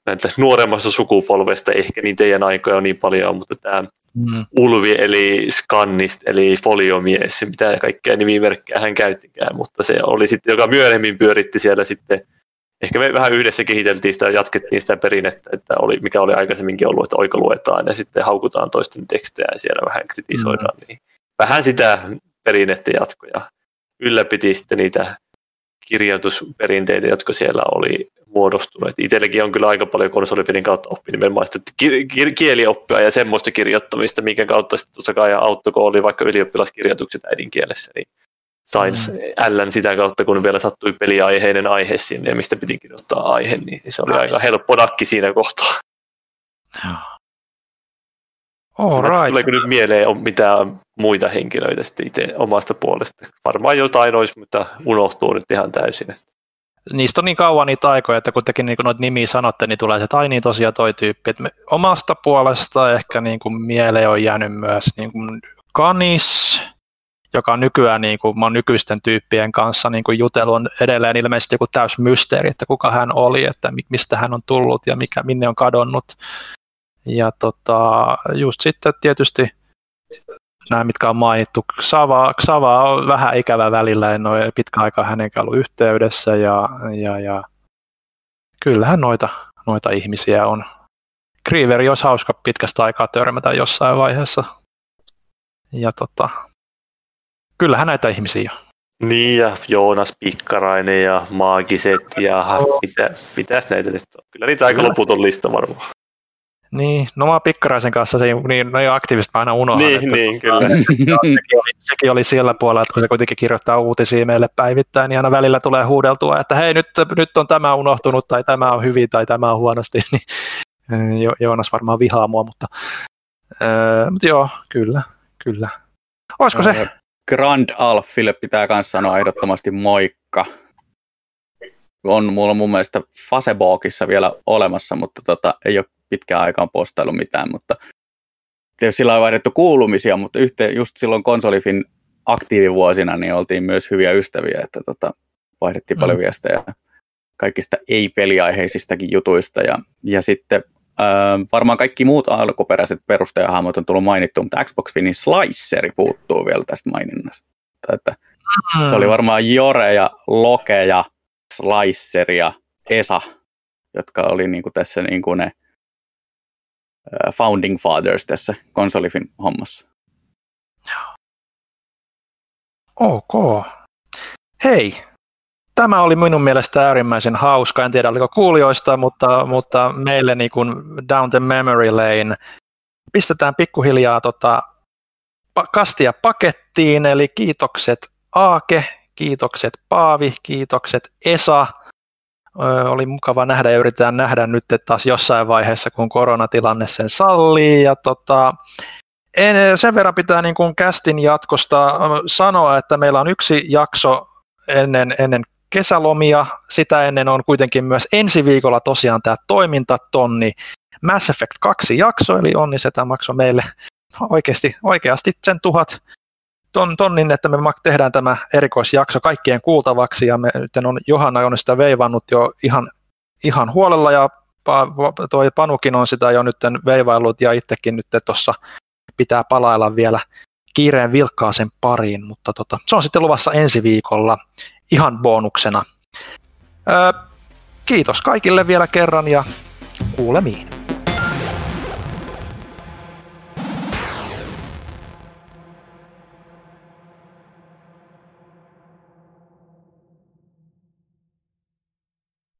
näitä nuoremmasta sukupolvesta, ehkä niin teidän aikoja on niin paljon, mutta tämä mm. Ulvi eli Skannist eli Foliomies, mitä kaikkea nimimerkkejä hän käyttikään, mutta se oli sitten, joka myöhemmin pyöritti siellä sitten ehkä me vähän yhdessä kehiteltiin sitä ja jatkettiin sitä perinnettä, että oli, mikä oli aikaisemminkin ollut, että oiko luetaan ja sitten haukutaan toisten tekstejä ja siellä vähän kritisoidaan. Mm. Niin vähän sitä perinnettä jatkoja. Ylläpiti sitten niitä kirjoitusperinteitä, jotka siellä oli muodostuneet. Itselläkin on kyllä aika paljon konsolifinin kautta oppinut nimenomaan sitä kielioppia ja semmoista kirjoittamista, minkä kautta sitten totta kai auttoi, kun oli vaikka ylioppilaskirjoitukset äidinkielessä, niin sain mm. Ln sitä kautta, kun vielä sattui peliaiheinen aihe sinne, mistä piti kirjoittaa aihe, niin se oli Ai. aika helppo nakki siinä kohtaa. All right. Tuleeko nyt mieleen on mitään muita henkilöitä sitten itse omasta puolesta? Varmaan jotain olisi, mutta unohtuu nyt ihan täysin. Niistä on niin kauan niitä aikoja, että kun tekin niin noita nimiä sanotte, niin tulee se, että ai niin tosiaan toi tyyppi. Et me, omasta puolesta ehkä niin kuin mieleen on jäänyt myös niin kuin Kanis, joka nykyään, niin kuin, mä nykyisten tyyppien kanssa niin kuin jutellut, on edelleen ilmeisesti joku täys mysteeri, että kuka hän oli, että mistä hän on tullut ja mikä, minne on kadonnut. Ja tota, just sitten tietysti nämä, mitkä on mainittu, Xava, Xava on vähän ikävä välillä, en ole pitkä aikaa hänen ollut yhteydessä ja, ja, ja kyllähän noita, noita ihmisiä on. Grieveri olisi hauska pitkästä aikaa törmätä jossain vaiheessa. Ja tota, kyllähän näitä ihmisiä on. Niin, ja Joonas Pikkarainen ja Maagiset ja mitä, mitäs näitä nyt on. Kyllä niitä aika loputon lista varmaan. Niin, no mä Pikkaraisen kanssa se, niin, no jo aktiivisesti aina unohdan. Niin, että, niin kyllä. sekin, oli, sekin oli siellä puolella, että kun se kuitenkin kirjoittaa uutisia meille päivittäin, niin aina välillä tulee huudeltua, että hei, nyt, nyt on tämä unohtunut, tai tämä on hyvin, tai tämä on huonosti, niin jo, Joonas varmaan vihaa mua, mutta, äh, mutta joo, kyllä, kyllä. Olisiko se? Grand Alfille pitää myös sanoa ehdottomasti moikka. On mulla mun mielestä Facebookissa vielä olemassa, mutta tota, ei ole pitkään aikaan postailu mitään, mutta sillä on vaihdettu kuulumisia, mutta yhteen, just silloin konsolifin aktiivivuosina niin oltiin myös hyviä ystäviä, että tota, vaihdettiin mm. paljon viestejä kaikista ei-peliaiheisistakin jutuista. Ja, ja sitten äh, varmaan kaikki muut alkuperäiset perustajahahmot on tullut mainittu, mutta Xbox Finin Sliceri puuttuu vielä tästä maininnasta. Että. Se oli varmaan Jore ja Loke ja Slicer ja Esa, jotka oli niin kuin tässä niin kuin ne founding fathers tässä konsolifin hommassa. Ok. Hei, tämä oli minun mielestä äärimmäisen hauska. En tiedä, oliko kuulijoista, mutta, mutta meille niin kuin down the memory lane. Pistetään pikkuhiljaa tota, kastia pakettiin, eli kiitokset Aake, kiitokset Paavi, kiitokset Esa, oli mukava nähdä ja yritetään nähdä nyt taas jossain vaiheessa, kun koronatilanne sen sallii. Ja tota, en, sen verran pitää niin kuin kästin jatkosta sanoa, että meillä on yksi jakso ennen, ennen kesälomia. Sitä ennen on kuitenkin myös ensi viikolla tosiaan tämä toimintatonni. Mass Effect 2 jakso, eli Onni Setä maksoi meille oikeasti, oikeasti sen tuhat ton, tonnin, että me tehdään tämä erikoisjakso kaikkien kuultavaksi. Ja me nyt on Johanna on sitä veivannut jo ihan, ihan huolella ja toi Panukin on sitä jo nyt veivaillut ja itsekin nyt tuossa pitää palailla vielä kiireen vilkkaaseen pariin, mutta tota, se on sitten luvassa ensi viikolla ihan bonuksena. Öö, kiitos kaikille vielä kerran ja kuulemiin.